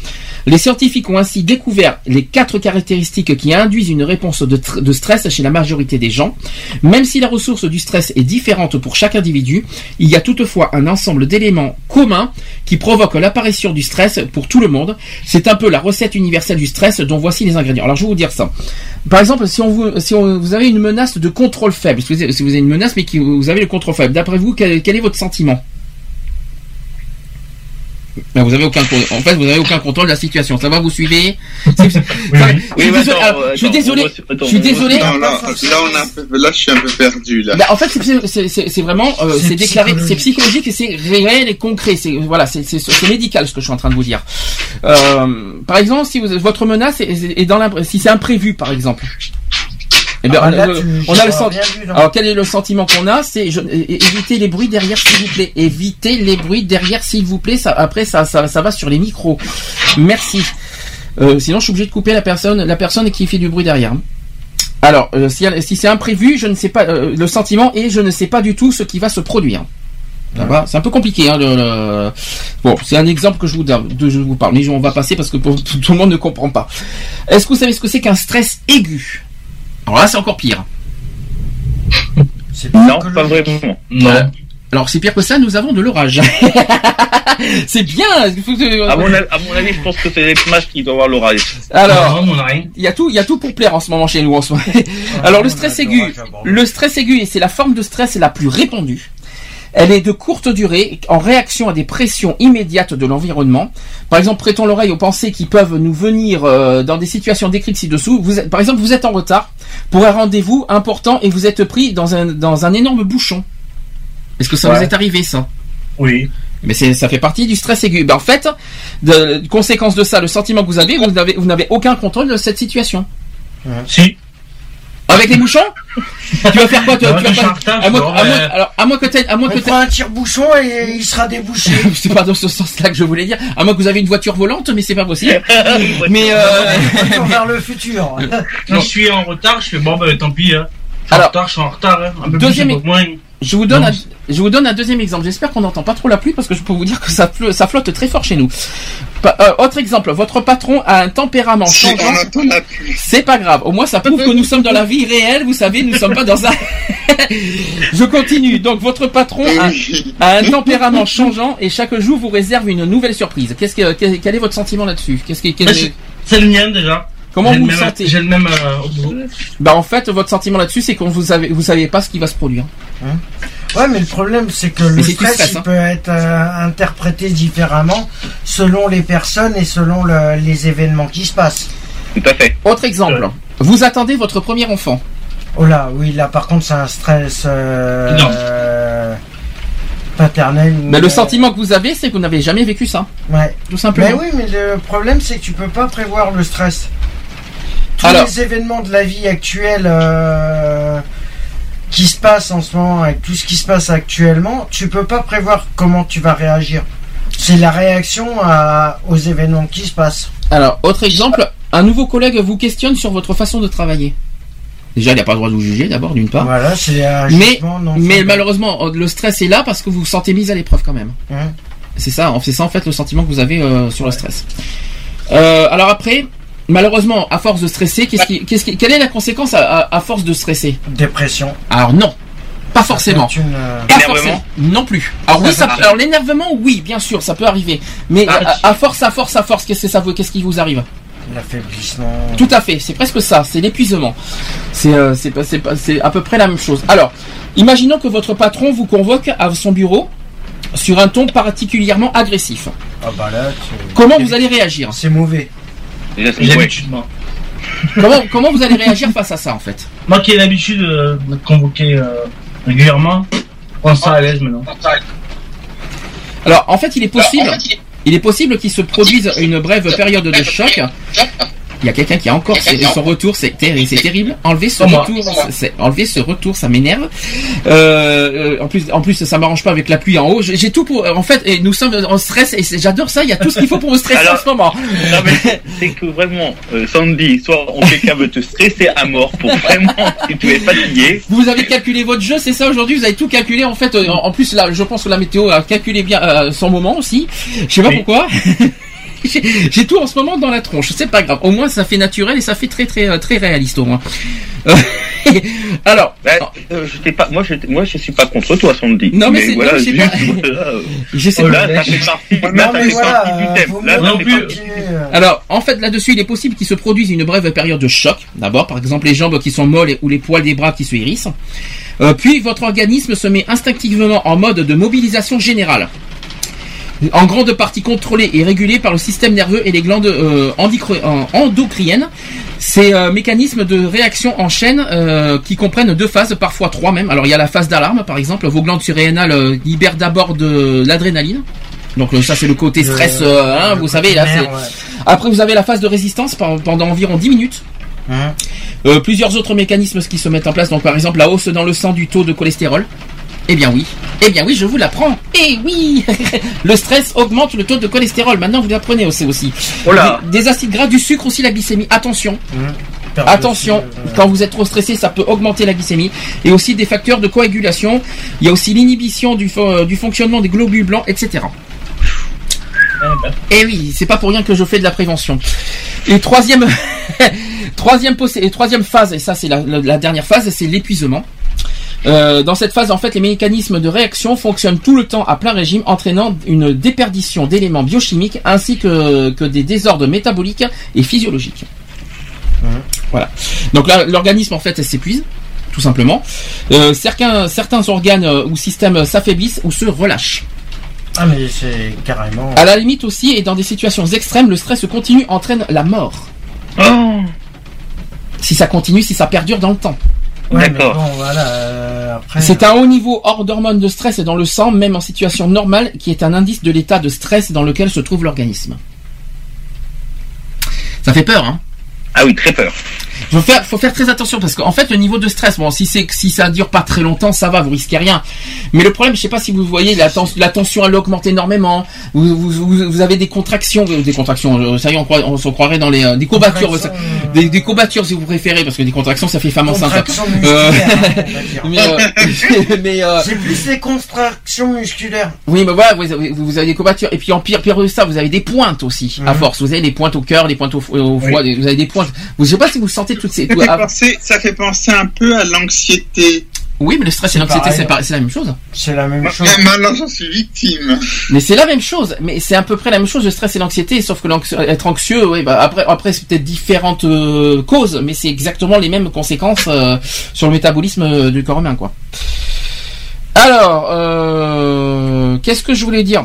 Les scientifiques ont ainsi découvert les quatre caractéristiques qui induisent une réponse de, de stress chez la majorité des gens. Même si la ressource du stress est différente pour chaque individu, il y a toutefois un ensemble d'éléments communs qui provoquent l'apparition du stress pour tout le monde. C'est un peu la recette universelle du stress dont voici les ingrédients. Alors je vais vous dire ça. Par exemple, si, vous, avez une menace de contrôle faible, si vous avez, une menace mais que vous avez le contrôle faible, d'après vous, quel est votre sentiment? Ben, vous avez aucun en fait vous avez aucun contrôle de la situation. Ça va vous suivez Je suis Oui, mais désolé. alors, je suis désolé. on va- attends, Je suis on va- désolé. Non, là, là, on a un peu- là, je suis un peu perdu, là. Bah, en fait, c'est- c'est- c'est c'est vraiment, euh, C'est déclaré, c'est psychologique. et c'est réel et concret. C'est voilà, c'est médical ce que je suis en train de vous dire. Euh, par exemple, si vous, votre menace est, est dans si c'est imprévu, par exemple. Eh bien, Ah, là, on, tu- on a le j'ai senti- rien vu, non. Alors quel est le sentiment qu'on a C'est éviter les bruits derrière, s'il vous plaît. Éviter les bruits derrière, s'il vous plaît. Ça, après, ça, ça, ça va sur les micros. Merci. Euh, sinon, je suis obligé de couper la personne, la personne qui fait du bruit derrière. Alors, euh, si, si c'est imprévu, je ne sais pas euh, le sentiment et je ne sais pas du tout ce qui va se produire. C'est un peu compliqué. Hein, le- le- Bon, c'est un exemple que je vous donne, de, je vous parle, mais on va passer parce que pour- tout, tout le monde ne comprend pas. Est-ce que vous savez ce que c'est qu'un stress aigu? Alors là, c'est encore pire. C'est Non, pas vraiment. Euh, alors c'est pire que ça, nous avons de l'orage. c'est bien. il faut que- À mon, avis, à mon avis, je pense que c'est les Smash qui doivent avoir l'orage. Alors, Non, il y a tout, il y a tout pour plaire en ce moment chez nous en ce moment. Alors le stress aigu, le stress aigu, c'est la forme de stress la plus répandue. Elle est de courte durée, en réaction à des pressions immédiates de l'environnement. Par exemple, prêtons l'oreille aux pensées qui peuvent nous venir euh, dans des situations décrites ci-dessous. Vous êtes- par exemple, vous êtes en retard pour un rendez-vous important et vous êtes pris dans un, dans un énorme bouchon. Est-ce que ça vous est arrivé ça? Oui. mais ça fait partie du stress aigu. Ben, en fait, de, conséquence de ça, le sentiment que vous avez, vous n'avez, vous n'avez aucun contrôle de cette situation. Si. Avec les bouchons Tu vas faire quoi tu, tu vas pas- à, moins, à moins- mais- alors, à moins que t'aies, à moins On que t'aies- fera un tire-bouchon et il sera débouché. c'est pas dans ce sens-là que je voulais dire. À moins que vous avez une voiture volante, mais c'est pas possible. mais euh, Retour vers le futur. Quand je suis en retard, je fais bon, ben tant pis. Hein. Je suis en Alors, retard, je suis en retard. Hein. Un peu deuxième- plus, un peu moins. Je vous donne, Non. un, je vous donne un deuxième exemple. J'espère qu'on n'entend pas trop la pluie parce que je peux vous dire que ça, flotte très fort chez nous. Pa- euh, autre exemple, votre patron a un tempérament changeant. C'est pas grave. Au moins, ça prouve que nous sommes dans la vie réelle. Vous savez, nous sommes pas dans un. Je continue. Donc, votre patron a, un tempérament changeant et chaque jour vous réserve une nouvelle surprise. Qu'est-ce que, quel, est votre sentiment là-dessus? Qu'est-ce que, C'est le mien déjà. Comment vous le sentez J'ai le même euh, au boulot. Bah, en fait, votre sentiment là-dessus, c'est qu'on vous savez, vous savez pas ce qui va se produire. Ouais, mais le problème, c'est que le Mais c'est tout stress, stress, il hein. peut être euh, interprété différemment selon les personnes et selon le- les événements qui se passent. Tout à fait. Autre exemple. Vous attendez votre premier enfant. Oh là, oui, là par contre c'est un stress euh, Non. euh, paternel. ou- Mais le sentiment que vous avez, c'est que vous n'avez jamais vécu ça. Ouais. Tout simplement. Mais oui, mais le problème c'est que tu peux pas prévoir le stress. Tous Alors. les événements de la vie actuelle euh, qui se passent en ce moment, avec tout ce qui se passe actuellement, tu peux pas prévoir comment tu vas réagir. C'est la réaction à- aux événements qui se passent. Alors, autre exemple, un nouveau collègue vous questionne sur votre façon de travailler. Déjà, il n'a pas le droit de vous juger, d'abord, d'une part. Voilà, c'est un mais, jugement non mais malheureusement, le stress est là parce que vous vous sentez mis à l'épreuve quand même. C'est ça, c'est ça en fait le sentiment que vous avez euh, sur le stress. Euh, alors après, malheureusement, à force de stresser, qu'est-ce qui, qu'est-ce qui- quelle est la conséquence à, à- à force de stresser Dépression. Alors non, pas forcément. une, euh, Pas Énervement forcément. Non plus. Alors oui, ça, peut- alors l'énervement, oui, bien sûr, ça peut arriver. Mais à, à force, à force, à force, qu'est-ce que ça vous, qu'est-ce qui vous arrive? L'affaiblissement. Tout à fait, c'est presque ça, c'est l'épuisement. C'est euh, c'est pas- c'est pas- c'est à peu près la même chose. Alors, imaginons que votre patron vous convoque à son bureau sur un ton particulièrement agressif. Ah bah là, tu- Comment vous allez réagir? C'est mauvais. Déjà, J'ai l'habitude, moi. comment, comment vous allez réagir face à ça en fait? Moi qui ai l'habitude euh, de te convoquer euh, régulièrement, on se sent à l'aise maintenant. Alors, en fait, il est possible, il est possible qu'il se produise une brève période de choc. Il y a quelqu'un qui a encore ses- son retour, c'est terri- c'est terrible. Enlever ce retour, enlever ce retour, ça m'énerve. Euh, euh, en plus, en plus, ça m'arrange pas avec la pluie en haut. J'ai tout pour, en fait, et nous sommes en stress et j'adore ça. Il y a tout ce qu'il faut pour me stresser Alors- en ce moment. C'est que vraiment, euh, Sandy, soit on quelqu'un veut te stresser à mort pour vraiment, si tu es fatigué. Vous avez calculé votre jeu, c'est ça aujourd'hui Vous avez tout calculé en fait. euh, En en plus, là, je pense que la météo a calculé bien euh, son moment aussi. Je sais pas pourquoi. J'ai tout en ce moment dans la tronche. C'est pas grave. Au moins, ça fait naturel et ça fait très très euh, très réaliste au moins. Euh, Alors, euh, je t'ai pas, moi je, moi je suis pas contre toi, Sandy. Non, mais c'est- voilà, non, je sais juste, pas. voilà, euh, Je sais oh, pas. là, ça fait partie, là, Non, ça mais fait voilà, partie euh, du thème. Là, ça non fait plus- partie- Alors, en fait, là-dessus, il est possible qu'il se produise une brève période de choc. D'abord, par exemple, les jambes qui sont molles ou les poils des bras qui se hérissent. Euh, puis, votre organisme se met instinctivement en mode de mobilisation générale. En grande partie contrôlé et régulé par le système nerveux et les glandes euh, endicro- en- endocriniennes. Ces euh, mécanismes de réaction en chaîne euh, qui comprennent deux phases, parfois trois même. Alors il y a la phase d'alarme par exemple, vos glandes surrénales euh, libèrent d'abord de l'adrénaline. Donc euh, ça c'est le côté stress, euh, hein, vous savez là. ouais. Après vous avez la phase de résistance pen- pendant environ 10 minutes. Hein Euh, plusieurs autres mécanismes qui se mettent en place, donc par exemple la hausse dans le sang du taux de cholestérol. Eh bien oui, eh bien oui, je vous l'apprends. Eh oui, le stress augmente le taux de cholestérol. Maintenant vous l'apprenez aussi aussi. Oh là. Des, des acides gras, du sucre aussi, la glycémie. Attention. Perte Attention, sucre, quand vous êtes trop stressé, ça peut augmenter la glycémie. Et aussi des facteurs de coagulation. Il y a aussi l'inhibition du, fo- du fonctionnement des globules blancs, etc. Et oui, c'est pas pour rien que je fais de la prévention. Et troisième, troisième, troisième phase, et ça c'est la, la- la dernière phase, c'est l'épuisement. Euh, dans cette phase, en fait, les mécanismes de réaction fonctionnent tout le temps à plein régime, entraînant une déperdition d'éléments biochimiques ainsi que, que des désordres métaboliques et physiologiques. Voilà. Donc là, l'organisme en fait s'épuise, tout simplement. Euh, certains, certains organes euh, ou systèmes s'affaiblissent ou se relâchent. Ah mais c'est carrément. À la limite aussi, et dans des situations extrêmes, le stress continu entraîne la mort. Si ça continue, si ça perdure dans le temps. Ouais, mais bon, voilà. euh. C'est un haut niveau hors d'hormones de stress dans le sang, même en situation normale, qui est un indice de l'état de stress dans lequel se trouve l'organisme. Ça fait peur, hein Ah oui, très peur. faut faire, faut faire très attention parce qu'en fait le niveau de stress, bon si c'est si ça dure pas très longtemps, ça va, vous risquez rien. Mais le problème, je sais pas si vous voyez, la, tens- la tension elle augmente énormément. Vous, vous, vous- vous avez des contractions, euh, des contractions. euh, Ça y est, on, croit- on se croirait dans les euh, des courbatures, Contractions, euh, des, des courbatures si vous préférez, parce que des contractions ça fait femme enceinte. Contractions Euh, mais, euh, mais, euh, C'est plus les contractions musculaires. oui, mais voilà, vous avez, vous avez des courbatures. Et puis en pire, pire que ça, vous avez des pointes aussi, à Mhm. force. Vous avez des pointes au cœur, des pointes au, au foie, vous avez des pointes. Vous, je sais pas si vous sentez toutes ces. Ça fait, penser, ça fait penser un peu à l'anxiété. Oui, mais le stress et l'anxiété, c'est pareil, c'est la même chose. C'est la même chose. Même maintenant, j'en suis victime. Mais c'est la même chose. Mais c'est à peu près la même chose, le stress et l'anxiété, sauf que être anxieux, oui, bah après, après c'est peut-être différentes euh, causes, mais c'est exactement les mêmes conséquences euh, sur le métabolisme euh, du corps humain, quoi. Alors, euh, qu'est-ce que je voulais dire?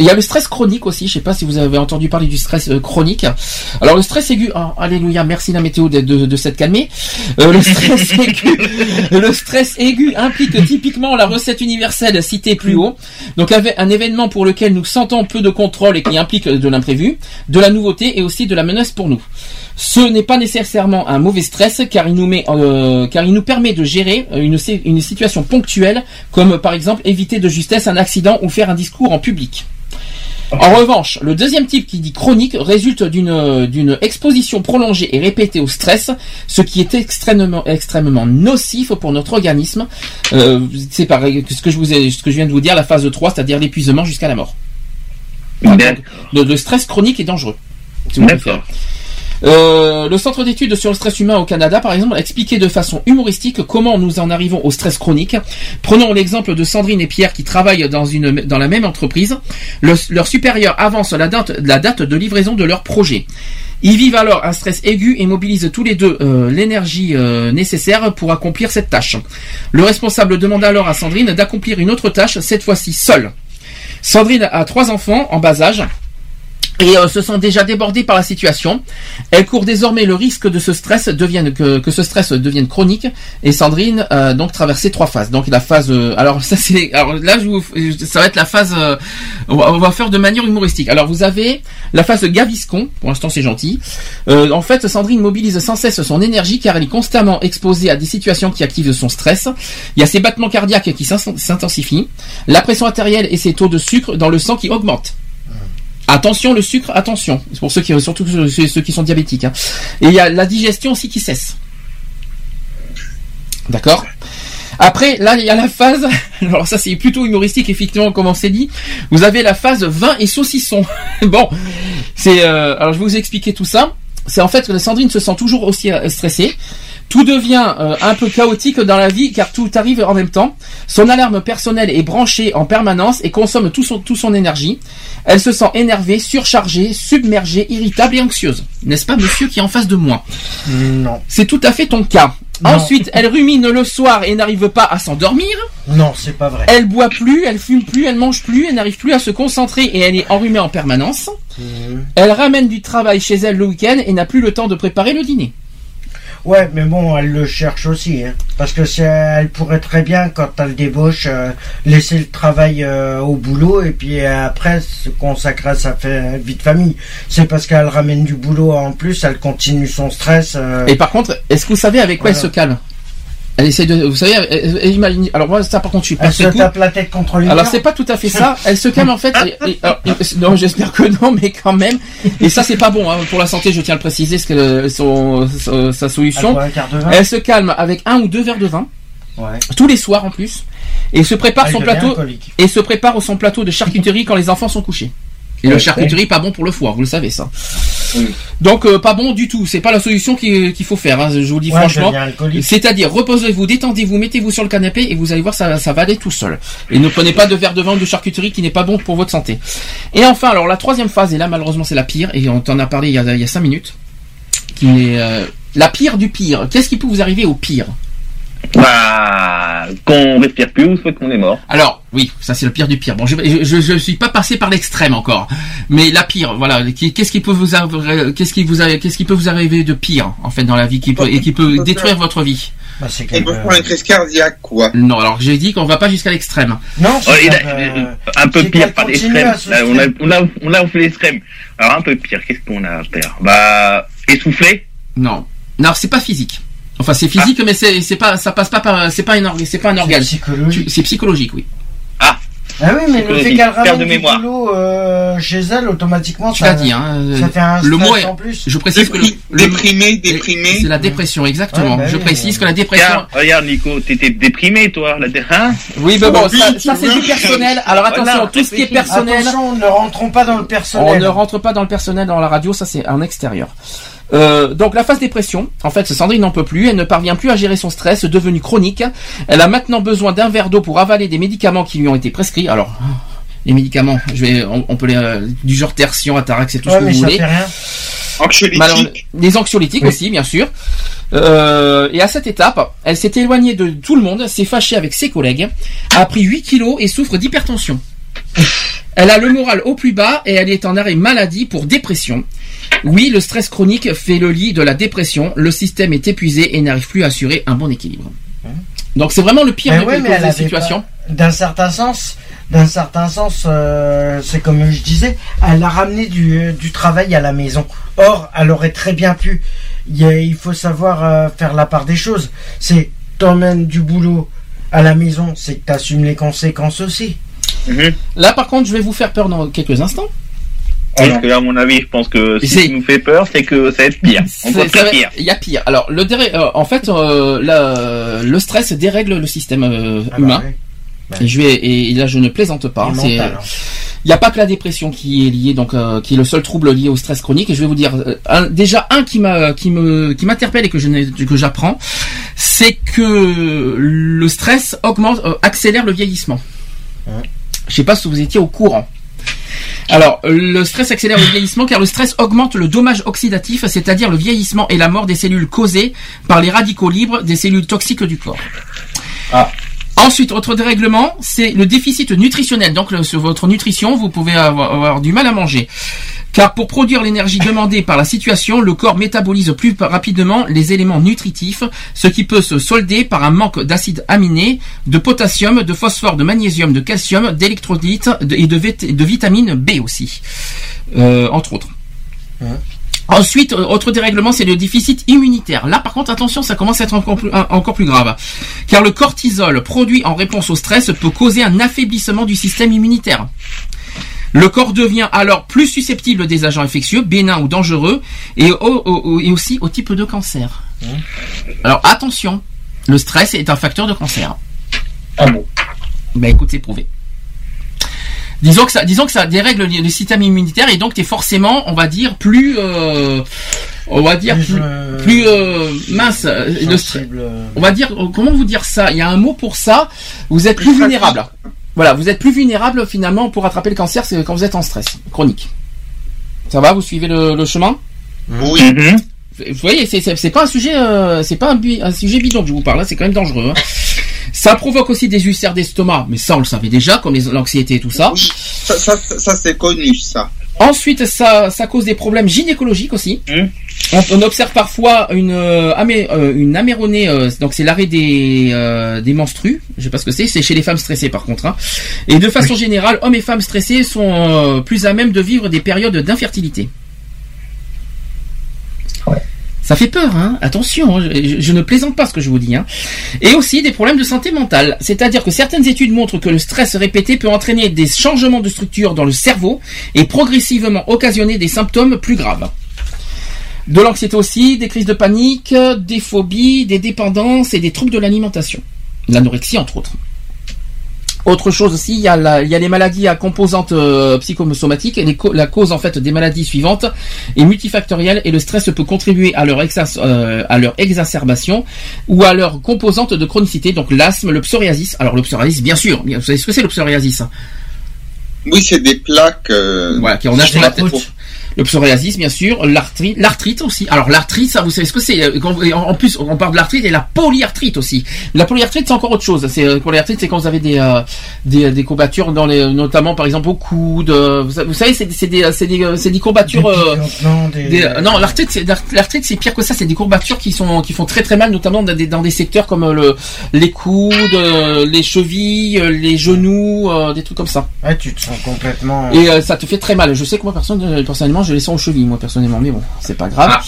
Il y a le stress chronique aussi. Je sais pas si vous avez entendu parler du stress euh, chronique. Alors le stress aigu. oh, alléluia. Merci la météo de, de, de s'être calmée. Euh, le stress aigu. Implique typiquement la recette universelle citée plus haut. Donc un événement pour lequel nous sentons peu de contrôle et qui implique de l'imprévu, de la nouveauté et aussi de la menace pour nous. Ce n'est pas nécessairement un mauvais stress car il nous met, euh, car il nous permet de gérer une situation ponctuelle, comme par exemple éviter de justesse un accident ou faire un discours en public. En revanche, le deuxième type qui dit chronique résulte d'une d'une exposition prolongée et répétée au stress, ce qui est extrêmement extrêmement nocif pour notre organisme. Euh, c'est pareil que ce que je vous ai, ce que je viens de vous dire, la phase 3, c'est-à-dire l'épuisement jusqu'à la mort. Le, le stress chronique est dangereux. si vous préférez. Euh, le Centre d'études sur le stress humain au Canada, par exemple, a expliqué de façon humoristique comment nous en arrivons au stress chronique. Prenons l'exemple de Sandrine et Pierre qui travaillent dans, la même entreprise. Le- leur supérieur avance la date, la date de livraison de leur projet. Ils vivent alors un stress aigu et mobilisent tous les deux euh, l'énergie euh, nécessaire pour accomplir cette tâche. Le responsable demande alors à Sandrine d'accomplir une autre tâche, cette fois-ci seule. Sandrine a trois enfants en bas âge et euh, se sent déjà débordée par la situation. Elle court désormais le risque de ce stress devienne que, que ce stress devienne chronique. Et Sandrine a donc traversé trois phases. Donc la phase, euh, alors ça c'est, alors là je vous, ça va être la phase, euh, on, va, on va faire de manière humoristique. Alors vous avez la phase gaviscon. Pour l'instant c'est gentil. Euh, en fait, Sandrine mobilise sans cesse son énergie car elle est constamment exposée à des situations qui activent son stress. Il y a ses battements cardiaques qui s'in- s'intensifient, la pression artérielle et ses taux de sucre dans le sang qui augmentent. Attention le sucre, attention. C'est pour ceux qui, surtout ceux, qui sont diabétiques. hein. Et il y a la digestion aussi qui cesse. D'accord? Après, là, il y a la phase, alors ça c'est plutôt humoristique, effectivement, comme on s'est dit. Vous avez la phase vin et saucisson. bon, c'est, euh, alors je vais vous expliquer tout ça. C'est en fait que Sandrine se sent toujours aussi euh, stressée. Tout devient euh, un peu chaotique dans la vie car tout arrive en même temps. Son alarme personnelle est branchée en permanence et consomme tout son, tout son énergie. Elle se sent énervée, surchargée, submergée, irritable et anxieuse. N'est-ce pas monsieur qui est en face de moi? Non. C'est tout à fait ton cas. Non. Ensuite, elle rumine le soir et n'arrive pas à s'endormir. Non, c'est pas vrai. Elle boit plus, elle fume plus, elle mange plus, elle n'arrive plus à se concentrer et elle est enrhumée en permanence. Mhm. Elle ramène du travail chez elle le week-end et n'a plus le temps de préparer le dîner. Ouais, mais bon, elle le cherche aussi, hein. parce que c'est, elle pourrait très bien, quand elle débauche, euh, laisser le travail euh, au boulot et puis après se consacrer à sa vie de famille. C'est parce qu'elle ramène du boulot en plus, elle continue son stress. euh, Et par contre, est-ce que vous savez avec quoi Voilà. elle se calme Elle essaie de, vous savez, elle- elle imagine- alors moi ça par contre je suis pas elle se tape la tête contre les Alors c'est pas tout à fait ça. Elle se calme en fait. et- et- alors, et- non, j'espère que non, mais quand même. Et ça c'est pas bon hein, pour la santé. Je tiens à le préciser, ce que son, son- sa solution. Elle se calme avec un ou deux verres de vin Ouais. tous les soirs en plus, et se prépare Elle son plateau et se prépare son plateau de charcuterie quand les enfants sont couchés. Et le charcuterie pas bon pour le foie, vous le savez ça. Oui. Donc euh, pas bon du tout. C'est pas la solution qu'il faut faire. hein, je vous le dis Ouais, franchement. C'est-à-dire, reposez-vous, détendez-vous, mettez-vous sur le canapé et vous allez voir, ça, ça va aller tout seul. Et ne prenez pas de verre de vin ou de charcuterie qui n'est pas bon pour votre santé. Et enfin, alors la troisième phase, et là malheureusement c'est la pire, et on t'en a parlé il y a, il y a cinq minutes, qui est euh, la pire du pire. Qu'est-ce qui peut vous arriver au pire? Bah, qu'on respire plus ou soit qu'on est mort. Alors, oui, ça c'est le pire du pire. Bon, je, je, je, je suis pas passé par l'extrême encore, mais la pire, voilà. qui- Qu'est-ce qui peut vous arriver, qu'est-ce qui vous arrive, qu'est-ce qui peut vous arriver de pire en fait dans la vie qui peut et qui peut détruire votre vie? Bah, c'est Et prendre une crise cardiaque, quoi. Non, alors j'ai dit qu'on va pas jusqu'à l'extrême. Non, Oh, qu'elle veut- un peu pire, pas l'extrême. Là, on a, on a, on a, on fait l'extrême. Alors un peu pire, qu'est-ce qu'on a à faire? Bah, essoufflé. Non, non, c'est pas physique. Enfin, c'est physique, mais c'est c'est pas, ça passe pas par, c'est pas un organe, c'est pas un organe. C'est psychologique, oui. Ah oui, mais le fait qu'elle ramène de du mémoire. boulot euh, chez elle, automatiquement, Tu ça, l'as dit, hein. ça fait un le mot est, en plus. je précise que le, Dépri- le- déprimé, déprimé. c'est la dépression, exactement. Ouais, bah je précise que la dépression. Tiens, regarde Nico, t'étais déprimé toi, là, hein? Oui, mais bon, Oui, ça, ça, c'est du personnel. Alors attention, Voilà, tout ce qui est personnel, Attention, ne rentrons pas dans le personnel. on ne rentre pas dans le personnel dans la radio, ça c'est en extérieur. Euh, donc la phase dépression, en fait, Sandrine n'en peut plus, elle ne parvient plus à gérer son stress devenu chronique. Elle a maintenant besoin d'un verre d'eau pour avaler des médicaments qui lui ont été prescrits. Alors, les médicaments, je vais, on, on peut les, euh, du genre tertian, atarax et tout Ouais, ce que mais vous ça voulez. fait rien. Anxiolytique. Mais alors, les anxiolytiques Oui. aussi, bien sûr. Euh, et à cette étape, elle s'est éloignée de tout le monde, s'est fâchée avec ses collègues, a pris 8 kilos et souffre d'hypertension. Elle a le moral au plus bas et elle est en arrêt maladie pour dépression. Oui, le stress chronique fait le lit de la dépression. Le système est épuisé et n'arrive plus à assurer un bon équilibre. Donc c'est vraiment le pire Mais de ouais, mais pas- D'un certain sens, d'un certain sens, euh, c'est comme je disais, elle a ramené du, du travail à la maison. Or, elle aurait très bien pu. Il, y a- il faut savoir euh, faire la part des choses. C'est t'emmènes du boulot à la maison, c'est que t'assumes les conséquences aussi. Là, par contre, je vais vous faire peur dans quelques instants. Parce que, à mon avis, je pense que si C'est- ça nous fait peur, c'est que ça va être pire. Encore. Il y a pire. Alors, le déré- euh, en fait, euh, la- le stress dérègle le système euh, Ah bah humain. oui. Et je vais et là je ne plaisante pas. Hein. Il n'y a pas que la dépression qui est liée donc euh, qui est le seul trouble lié au stress chronique. Et je vais vous dire un- déjà un qui m'a qui me qui m'interpelle et que je n'ai- que j'apprends, c'est que le stress augmente euh, accélère le vieillissement. Je sais pas si vous étiez au courant. Alors, le stress accélère le vieillissement car le stress augmente le dommage oxydatif, c'est-à-dire le vieillissement et la mort des cellules causées par les radicaux libres des cellules toxiques du corps. Ensuite, autre dérèglement, c'est le déficit nutritionnel. Donc, sur votre nutrition, vous pouvez avoir, du mal à manger. Car pour produire l'énergie demandée par la situation, le corps métabolise plus rapidement les éléments nutritifs, ce qui peut se solder par un manque d'acides aminés, de potassium, de phosphore, de magnésium, de calcium, d'électrolytes et de vitamine B aussi, euh, entre autres. Ensuite, euh, autre dérèglement, c'est le déficit immunitaire. Là, par contre, attention, ça commence à être encore plus, un- encore plus grave. Car le cortisol produit en réponse au stress peut causer un affaiblissement du système immunitaire. Le corps devient alors plus susceptible des agents infectieux, bénins ou dangereux, et, au- au- au- et aussi au type de cancer. Alors attention, le stress est un facteur de cancer. Ah bon? Ben écoute, c'est prouvé. Disons que ça, disons que ça dérègle le, le système immunitaire et donc tu es forcément, on va dire, plus, euh, on va dire plus, plus, euh, mince. euh, le euh, on va dire, comment vous dire ça? Il y a un mot pour ça. Vous êtes plus vulnérable. Voilà, vous êtes plus vulnérable finalement pour attraper le cancer, c'est quand vous êtes en stress chronique. Ça va Vous suivez le, le chemin? Oui. Vous voyez, c'est- pas un sujet, euh, c'est pas un, sujet bidon que je vous parle. là, C'est quand même dangereux. hein. Ça provoque aussi des ulcères d'estomac, mais ça on le savait déjà, comme l'anxiété et tout ça. Ça, ça, ça, c'est connu, ça. Ensuite, ça, ça cause des problèmes gynécologiques aussi. On, on observe parfois une, euh, amé- euh, une améronée, euh, donc c'est l'arrêt des, euh, des menstrues. Je sais pas ce que c'est, c'est chez les femmes stressées par contre. hein. Et de façon générale, hommes et femmes stressés sont euh, plus à même de vivre des périodes d'infertilité. Ça fait peur, hein attention, hein, je, je ne plaisante pas ce que je vous dis. Hein. Et aussi des problèmes de santé mentale, c'est-à-dire que certaines études montrent que le stress répété peut entraîner des changements de structure dans le cerveau et progressivement occasionner des symptômes plus graves. De l'anxiété aussi, des crises de panique, des phobies, des dépendances et des troubles de l'alimentation. L'anorexie entre autres. Autre chose aussi, il y a, la- il y a les maladies à composantes euh, psychosomatiques. Et les co- la cause en fait des maladies suivantes est multifactorielle et le stress peut contribuer à leur, exas- euh, à leur exacerbation ou à leur composante de chronicité. Donc l'asthme, le psoriasis. Alors le psoriasis, bien sûr. Vous savez ce que c'est le psoriasis hein? Oui, c'est des plaques. euh, Voilà, qui on a sur la tête. Le psoriasis, bien sûr, l'arthrite, l'arthrite aussi. Alors l'arthrite, ça, vous savez ce que c'est euh, En plus, on parle de l'arthrite et la polyarthrite aussi. La polyarthrite, c'est encore autre chose. C'est euh, polyarthrite, c'est quand vous avez des euh, des, des courbatures dans les, notamment par exemple au coude. euh, Vous, sa- vous savez, c'est c'est des c'est des c'est des courbatures. euh, non, l'arthrite, c'est l'arthrite, c'est pire que ça. C'est des courbatures qui sont qui font très très mal, notamment dans des, dans des secteurs comme le les coudes, les chevilles, les genoux, des trucs comme ça. Ouais, tu te sens complètement. Et euh, ça te fait très mal. Je sais que moi, personne, personnellement, je les sens aux chevilles, moi, personnellement, mais bon, c'est pas grave.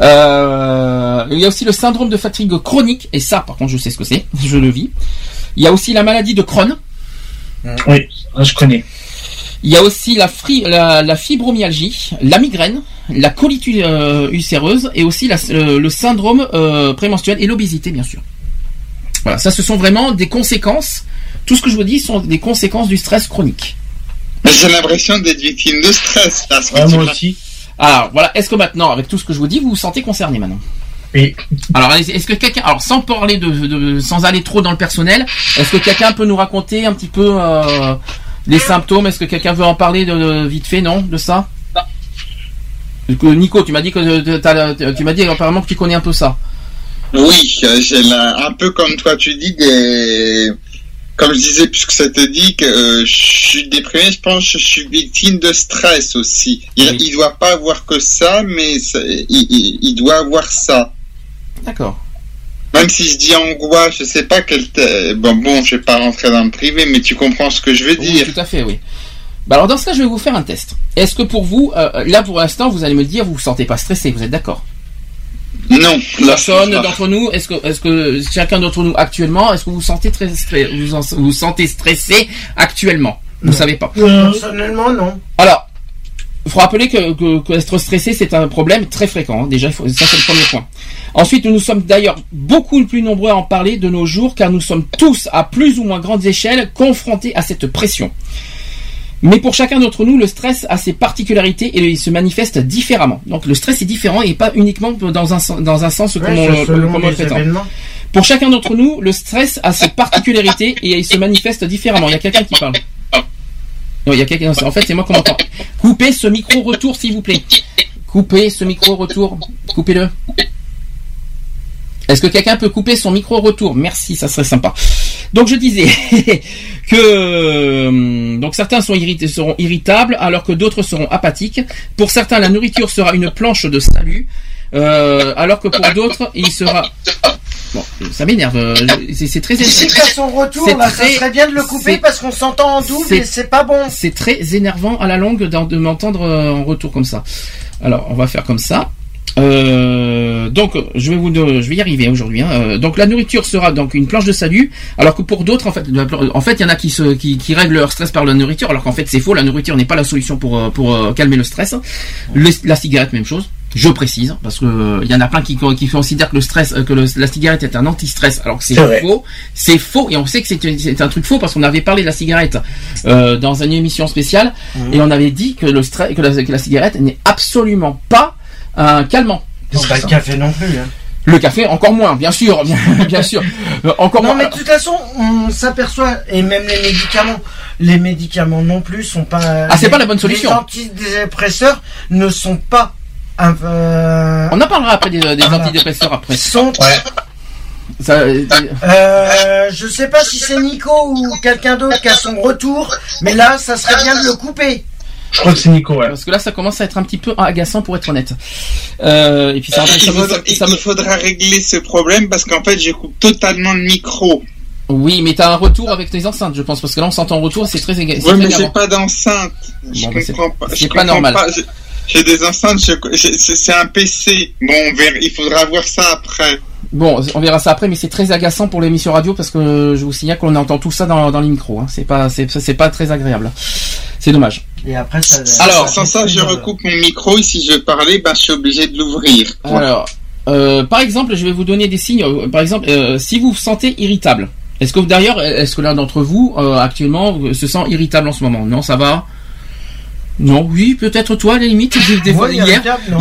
Euh, il y a aussi le syndrome de fatigue chronique, et ça, par contre, je sais ce que c'est, je le vis. Il y a aussi la maladie de Crohn. Oui, ça, je connais. Il y a aussi la, fri- la, la fibromyalgie, la migraine, la colite euh, ulcéreuse, et aussi la- euh, le syndrome euh, prémenstruel et l'obésité, bien sûr. Voilà, ça, ce sont vraiment des conséquences. Tout ce que je vous dis sont des conséquences du stress chronique. Mais J'ai l'impression d'être victime de stress. Là, ce que Ouais, tu moi aussi. Alors voilà, est-ce que maintenant, avec tout ce que je vous dis, vous vous sentez concerné maintenant Oui. Alors allez, est-ce que quelqu'un, alors sans parler de, de- sans aller trop dans le personnel, est-ce que quelqu'un peut nous raconter un petit peu euh, les symptômes? Est-ce que quelqu'un veut en parler de, de- vite fait, non, de ça? Nico, tu m'as dit que euh, tu m'as dit apparemment que tu connais un peu ça. Oui, euh, j'ai un peu comme toi tu dis des comme je disais, puisque ça te dit que euh, je suis déprimé, je pense que je suis victime de stress aussi. Il, il doit pas avoir que ça, mais ça- il, il- il doit avoir ça. D'accord. Même si je dis angoisse, je sais pas quel. Bon, bon, je vais pas rentrer dans le privé, mais tu comprends ce que je veux Oui, dire. tout à fait, oui. Bah alors dans ce cas, je vais vous faire un test. Est-ce que pour vous, euh, là pour l'instant, vous allez me dire, vous vous sentez pas stressé, vous êtes d'accord? Non. Personne d'entre nous, est-ce que, est-ce que chacun d'entre nous actuellement, est-ce que vous vous sentez très, vous en- vous vous sentez stressé actuellement? Vous Non. savez pas. Personnellement, non. Alors, il faut rappeler que, que, que être stressé, c'est un problème très fréquent. hein. Déjà, faut, ça c'est le premier point. Ensuite, nous sommes d'ailleurs beaucoup plus nombreux à en parler de nos jours, car nous sommes tous, à plus ou moins grandes échelles, confrontés à cette pression. Mais pour chacun d'entre nous, le stress a ses particularités et il se manifeste différemment. Donc le stress est différent et pas uniquement dans un, sen- dans un sens comme Ouais, on, comme on le prétend. Pour chacun d'entre nous, le stress a ses particularités et il se manifeste différemment. Il y a quelqu'un qui parle. Non, il y a quelqu'un. En fait, c'est moi qu'on entend. Coupez ce micro retour, s'il vous plaît. Coupez ce micro retour. Coupez-le. Est-ce que quelqu'un peut couper son micro retour? Merci, ça serait sympa. Donc je disais que euh, donc certains sont irrités, seront irritables alors que d'autres seront apathiques. Pour certains, la nourriture sera une planche de salut, euh, alors que pour d'autres, il sera Bon, ça m'énerve. euh, C'est très qu'à son retour, ça serait bien de le couper parce qu'on s'entend en double et c'est pas bon. C'est très énervant à la longue de m'entendre en retour comme ça. Alors, on va faire comme ça. Euh, donc, je vais vous, je vais y arriver aujourd'hui. hein. Euh, donc, la nourriture sera donc une planche de salut, alors que pour d'autres, en fait, en fait, il y en a qui se, qui, qui règlent leur stress par la nourriture, alors qu'en fait, c'est faux. La nourriture n'est pas la solution pour euh, pour euh, calmer le stress. Le- la cigarette, même chose. Je précise parce que il y en a plein qui, qui considèrent que le stress, que le- la cigarette est un anti-stress, alors que c'est faux. C'est faux et on sait que c'est un- truc faux parce qu'on avait parlé de la cigarette euh, dans une émission spéciale et on avait dit que le stress, que la, que la cigarette n'est absolument pas un calmant. C'est pas le café non plus. Hein. Le café encore moins, bien sûr, bien, bien sûr, Euh, encore Non, moins. mais de toute façon, on s'aperçoit, et même les médicaments, les médicaments non plus sont pas. Ah, c'est les- pas la bonne solution. Les antidépresseurs ne sont pas. un- euh, On en parlera après des, des antidépresseurs après. Sont. Ça, euh, Euh, je sais pas si c'est Nico ou quelqu'un d'autre qui a son retour, mais là, ça serait bien de le couper. Je crois que c'est Nico, ouais. Parce que là, ça commence à être un petit peu agaçant pour être honnête. Euh, et puis ça, ça il, me- faudra, ça me- il faudra régler ce problème parce qu'en fait, je coupe totalement le micro. Oui, mais t'as un retour avec tes enceintes, je pense, parce que là, on s'entend en retour, c'est très égal. Ouais, mais j'ai pas d'enceinte. Je Bon, bah, c'est- comprends pas. je pas normal. J'ai- des enceintes, c'est un PC. Bon, on verra- il faudra voir ça après. Bon, on verra ça après, mais c'est très agaçant pour l'émission radio parce que je vous signale qu'on entend tout ça dans, dans les micros. Hein. C'est pas, c'est pas très agréable. C'est dommage. Et après, ça. Alors, sans ça, je recoupe mon micro et si je veux parler, ben, je suis obligé de l'ouvrir. Alors, euh, par exemple, je vais vous donner des signes. Euh, Par exemple, euh, si vous vous sentez irritable, est-ce que d'ailleurs, est-ce que l'un d'entre vous euh, actuellement se sent irritable en ce moment? Non, ça va? Non, oui, peut-être toi, à la limite. Des, des fois, Ouais,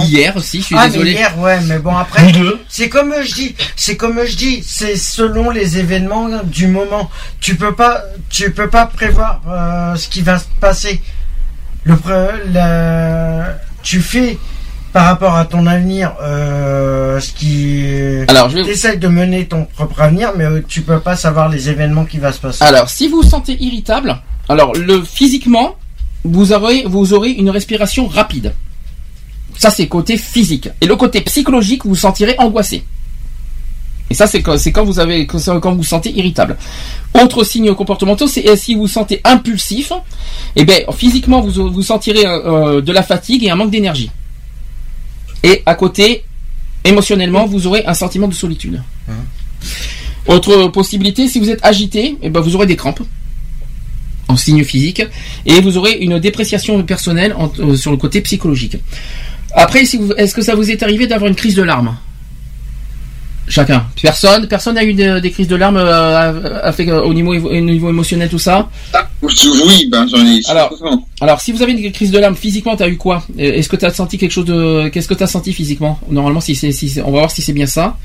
hier, aussi, je suis ah, désolé. mais hier, ouais, mais bon, après, c'est comme je dis, c'est comme je dis, c'est selon les événements du moment. Tu peux pas, tu peux pas prévoir euh, ce qui va se passer. Le, la- tu fais par rapport à ton avenir euh, ce qui. Alors, je vais- T'essayes de mener ton propre avenir, mais euh, tu peux pas savoir les événements qui va se passer. Alors, si vous vous sentez irritable, alors le physiquement, vous aurez, vous aurez une respiration rapide. Ça, c'est côté physique. Et le côté psychologique, vous vous sentirez angoissé. Et ça, c'est quand, vous avez, quand quand vous vous sentez irritable. Autre signe comportementaux, c'est euh, si vous vous sentez impulsif, et bien, physiquement, vous vous sentirez euh, euh, de la fatigue et un manque d'énergie. Et à côté, émotionnellement, vous aurez un sentiment de solitude. Autre possibilité, si vous êtes agité, eh ben vous aurez des crampes en signe physique et vous aurez une dépréciation personnelle en- euh, sur le côté psychologique. Après, si est-ce que ça vous est arrivé d'avoir une crise de larmes? Chacun. Personne. Personne n'a eu des, des crises de larmes euh, euh, au niveau, au niveau émotionnel tout ça. Oui, ben j'en ai. Alors, alors, si vous avez une crise de larmes physiquement, t'as eu quoi? Euh, Est-ce que t'as senti quelque chose de Qu'est-ce que t'as senti physiquement? Normalement, si c'est, si on va voir si c'est bien ça.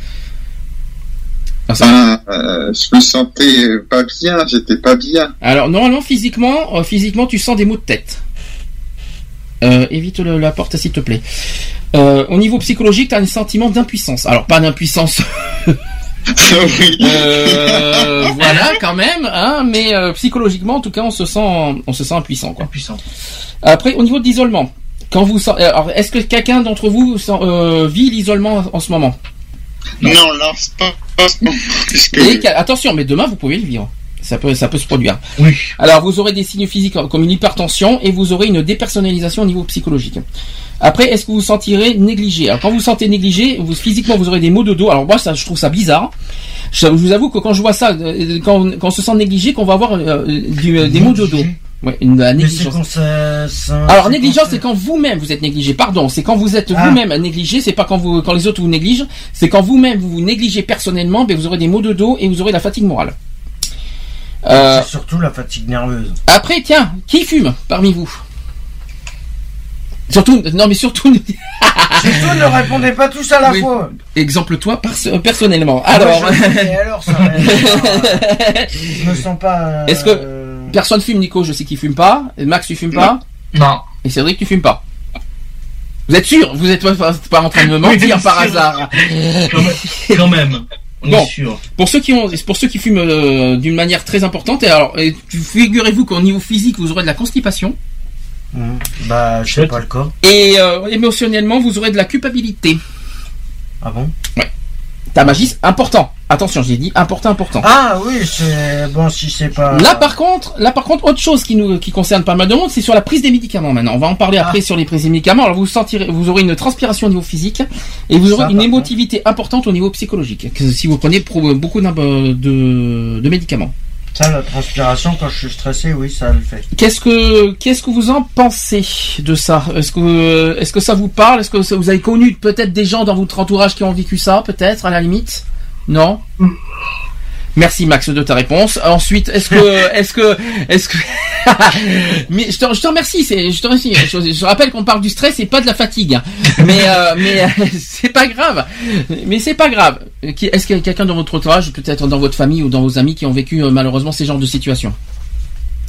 Ah, ça- Ben, euh, je me sentais pas bien, j'étais pas bien. Alors normalement physiquement, physiquement tu sens des maux de tête. Évite le- la porte s'il te plaît. Euh, au niveau psychologique, tu as un sentiment d'impuissance. Alors pas d'impuissance Euh, voilà, quand même, hein, mais euh, psychologiquement, en tout cas, on se sent, on se sent impuissant, quoi. Après, au niveau de l'isolement, quand vous, alors, est-ce que quelqu'un d'entre vous sent- euh, vit l'isolement en ce moment? Non, là, c'est pas, pas Et attention, mais demain vous pouvez le vivre. Ça peut, ça peut se produire. Oui. Alors vous aurez des signes physiques comme une hypertension et vous aurez une dépersonnalisation au niveau psychologique. Après, est-ce que vous vous sentirez négligé Alors quand vous vous sentez négligé, vous, physiquement vous aurez des maux de dos. Alors moi, ça, je trouve ça bizarre. Je, je vous avoue que quand je vois ça, euh, quand, on- quand on se sent négligé, qu'on va avoir euh, du- euh, des maux de dos. Ouais, une la négligence. quand ça, ça- Alors négligence, c'est quand vous-même vous êtes négligé. Pardon, c'est quand vous êtes Ah. vous-même négligé. C'est pas quand vous, quand les autres vous négligent. C'est quand vous-même vous vous négligez personnellement, ben vous aurez des maux de dos et vous aurez la fatigue morale. Euh, C'est surtout la fatigue nerveuse. après, tiens, qui fume parmi vous? Surtout, non mais surtout, Surtout ne répondez pas tous à la Oui. fois. exemple toi pers- personnellement. Alors, Moi, je- et alors ça Je me sens pas. euh, est-ce que personne fume, Nico? Je sais qu'il fume pas. Et Max, tu fumes pas? Non. Et Cédric, tu fumes pas? Vous êtes sûr? Vous êtes pas, pas en train de me mentir Oui, par sûr. hasard Quand même. On Bon. est sûr. Pour ceux qui ont, pour ceux qui fument euh, d'une manière très importante, et alors, et figurez-vous qu'au niveau physique, vous aurez de la constipation. Hmm. Bah, je sais pas le cas. Et euh, émotionnellement, vous aurez de la culpabilité. Ah bon? Ouais. Ta magie, important. Attention, j'ai dit important, important. Ah oui, c'est bon si c'est pas. Là par contre, là par contre, autre chose qui nous qui concerne pas mal de monde, c'est sur la prise des médicaments. Maintenant, on va en parler Ah. après sur les prises des médicaments. Alors vous sentirez, vous aurez une transpiration au niveau physique et vous aurez Ça, une émotivité importante au niveau psychologique. Que si vous prenez beaucoup d'im- de, de médicaments. Ça, la transpiration, quand je suis stressé, oui, ça le fait. Qu'est-ce que qu'est-ce que vous en pensez de ça? Est-ce que est-ce que ça vous parle? Est-ce que vous avez connu peut-être des gens dans votre entourage qui ont vécu ça Peut-être à la limite? Non. Merci Max de ta réponse. Ensuite, est-ce que est-ce que est-ce que mais je te, je te remercie, c'est je te remercie. Je, je rappelle qu'on parle du stress et pas de la fatigue. hein. Mais euh, mais euh, c'est pas grave. Mais c'est pas grave. Est-ce qu'il y a quelqu'un dans votre entourage, peut-être dans votre famille ou dans vos amis qui ont vécu euh, malheureusement ces genres de situations?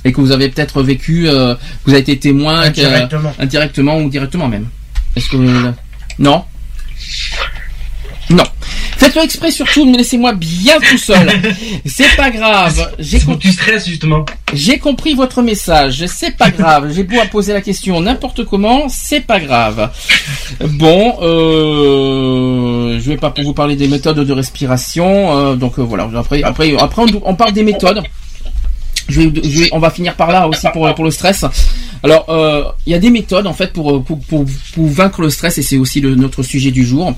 Et que vous avez peut-être vécu, euh, vous avez été témoin que- Indirectement. indirectement ou directement même. Est-ce que non? Non. Faites-le exprès surtout, ne laissez-moi bien tout seul. C'est pas grave. J'ai com- Tu stresses justement. j'ai compris votre message. C'est pas grave. J'ai beau à poser la question n'importe comment, c'est pas grave. Bon, euh, je vais pas pour vous parler des méthodes de respiration. euh, donc euh, voilà. Après, après, après, on, on parle des méthodes. Je vais, je vais- on va finir par là aussi pour, pour le stress. Alors, euh, il y a des méthodes en fait pour, pour, pour, pour vaincre le stress et c'est aussi le, notre sujet du jour.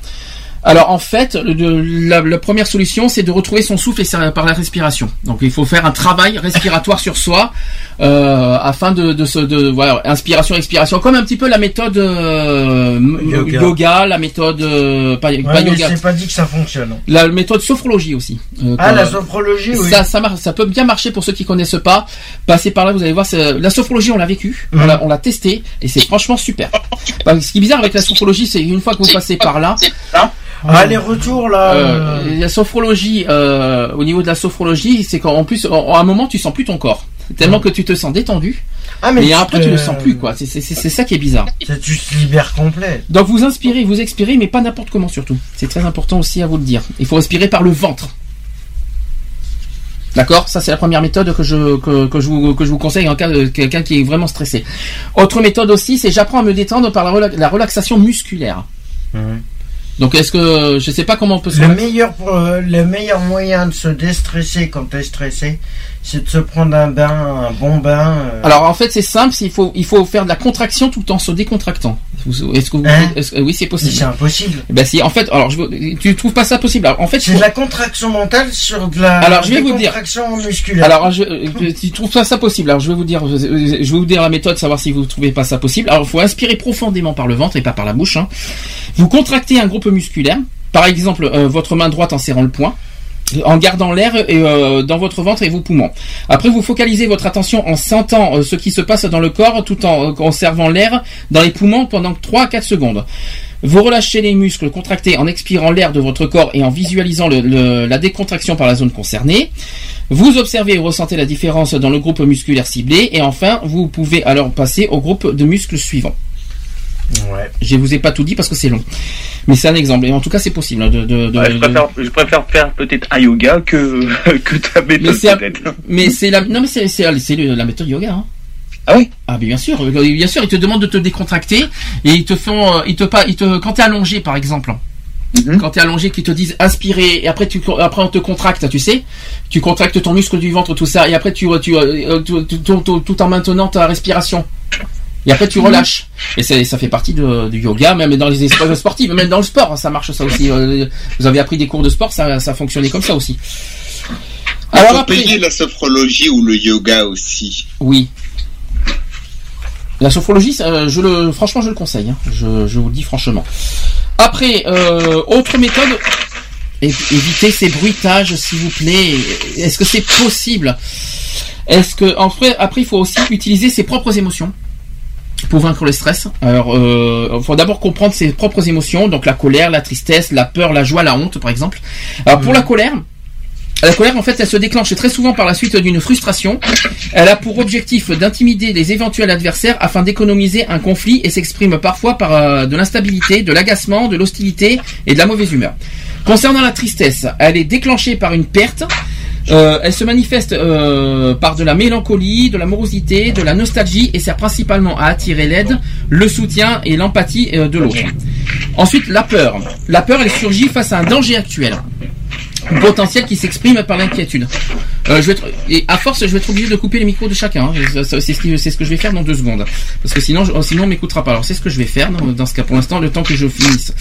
Alors en fait, le- la, la première solution, c'est de retrouver son souffle et ça- par la respiration. Donc il faut faire un travail respiratoire sur soi euh, afin de, de se de voilà inspiration expiration comme un petit peu la méthode euh, yoga. Yoga. la méthode euh, pas, Ouais, pas mais yoga, c'est pas dit que ça fonctionne. la méthode sophrologie aussi. Euh, Ah, la sophrologie, oui. ça, ça marche, ça peut bien marcher pour ceux qui connaissent pas. Passez par là, vous allez voir. c'est- La sophrologie, on l'a vécu, on l'a, on l'a testé, et c'est franchement super. Parce que ce qui est bizarre avec la sophrologie, c'est une fois que vous passez par là, Ah, les retours là. euh, la sophrologie, euh, au niveau de la sophrologie, c'est qu'en plus, en- à un moment, tu sens plus ton corps. Tellement que tu te sens détendu, Ah, mais, tu après te- tu le sens plus, quoi. C'est, c'est, c'est- c'est ça qui est bizarre. c'est- Tu te libères complet. Donc vous inspirez, vous expirez, mais pas n'importe comment surtout. C'est très important aussi à vous le dire. Il faut respirer par le ventre. D'accord? Ça c'est la première méthode que je, que, que je, vous, que je vous conseille en cas de quelqu'un qui est vraiment stressé. Autre méthode aussi, c'est j'apprends à me détendre par la, rela- la relaxation musculaire. Donc est-ce que je sais pas comment on peut se Le meilleur, pour- euh, le meilleur moyen de se déstresser quand t'es stressé, c'est de se prendre un bain, un bon bain. euh, Alors en fait c'est simple, il faut il faut faire de la contraction tout en se décontractant. Est-ce que vous, Hein oui c'est possible. c'est impossible. Eh Ben si en fait alors je tu trouves pas ça possible? Alors, en fait C'est de la contraction mentale sur de la Alors, je vais vous dire. contraction musculaire. Alors, je, euh, tu trouves pas ça possible? Alors, je vais vous dire, je vais vous dire la méthode, savoir si vous trouvez pas ça possible. Alors, il faut inspirer profondément par le ventre et pas par la bouche. hein. Vous contractez un groupe musculaire, par exemple euh, votre main droite en serrant le poing, en gardant l'air euh, dans votre ventre et vos poumons. Après, vous focalisez votre attention en sentant euh, ce qui se passe dans le corps, tout en euh, conservant l'air dans les poumons pendant 3 à 4 secondes. Vous relâchez les muscles contractés en expirant l'air de votre corps et en visualisant la décontraction par la zone concernée. Vous observez et ressentez la différence dans le groupe musculaire ciblé et enfin, vous pouvez alors passer au groupe de muscles suivant. Ouais. Je vous ai pas tout dit parce que c'est long. Mais c'est un exemple. Et en tout cas, c'est possible. hein, De, de, de- Ouais, je, préfère, je préfère faire peut-être un yoga que, que ta méthode mais c'est la non mais c'est c'est la méthode yoga. Hein. Ah oui? Ah bien sûr, bien sûr, ils te demandent de te décontracter et ils te font, euh, ils te pas, ils te quand t'es allongé par exemple. Quand t'es allongé, qu'ils te disent inspirer et après tu après on te contracte, tu sais, tu contractes ton muscle du ventre tout ça et après tu tu, euh, tu- tu- tu- tu- tout en maintenant ta respiration. Et après tu relâches. Et ça fait partie de- du yoga, même dans les espaces sportifs, même dans le sport, hein, ça marche ça aussi. Euh, Vous avez appris des cours de sport, ça, ça fonctionnait comme ça aussi. Alors après- payer la sophrologie ou le yoga aussi. Oui. La sophrologie, ça, euh, je le, franchement, je le conseille. hein. Je, je vous le dis franchement. Après, euh, autre méthode, évitez ces bruitages, s'il vous plaît. Est-ce que c'est possible? Est-ce que après, après, il faut aussi utiliser ses propres émotions pour vaincre le stress. Alors, euh, faut d'abord comprendre ses propres émotions, donc la colère, la tristesse, la peur, la joie, la honte, par exemple. Alors, pour la colère, la colère, en fait, elle se déclenche très souvent par la suite d'une frustration. Elle a pour objectif d'intimider les éventuels adversaires afin d'économiser un conflit et s'exprime parfois par euh, de l'instabilité, de l'agacement, de l'hostilité et de la mauvaise humeur. Concernant la tristesse, elle est déclenchée par une perte. Euh, elle se manifeste euh, par de la mélancolie, de la morosité, de la nostalgie et sert principalement à attirer l'aide, le soutien et l'empathie euh, de l'autre. Ensuite, la peur. La peur, elle surgit face à un danger actuel potentiel qui s'exprime par l'inquiétude. Euh, je vais être, et à force, je vais être obligé de couper les micros de chacun. hein. C'est ce, qui- c'est ce que je vais faire dans deux secondes, parce que sinon, je- sinon on m'écoutera pas. Alors c'est ce que je vais faire dans, dans ce cas pour l'instant, le temps que je finisse.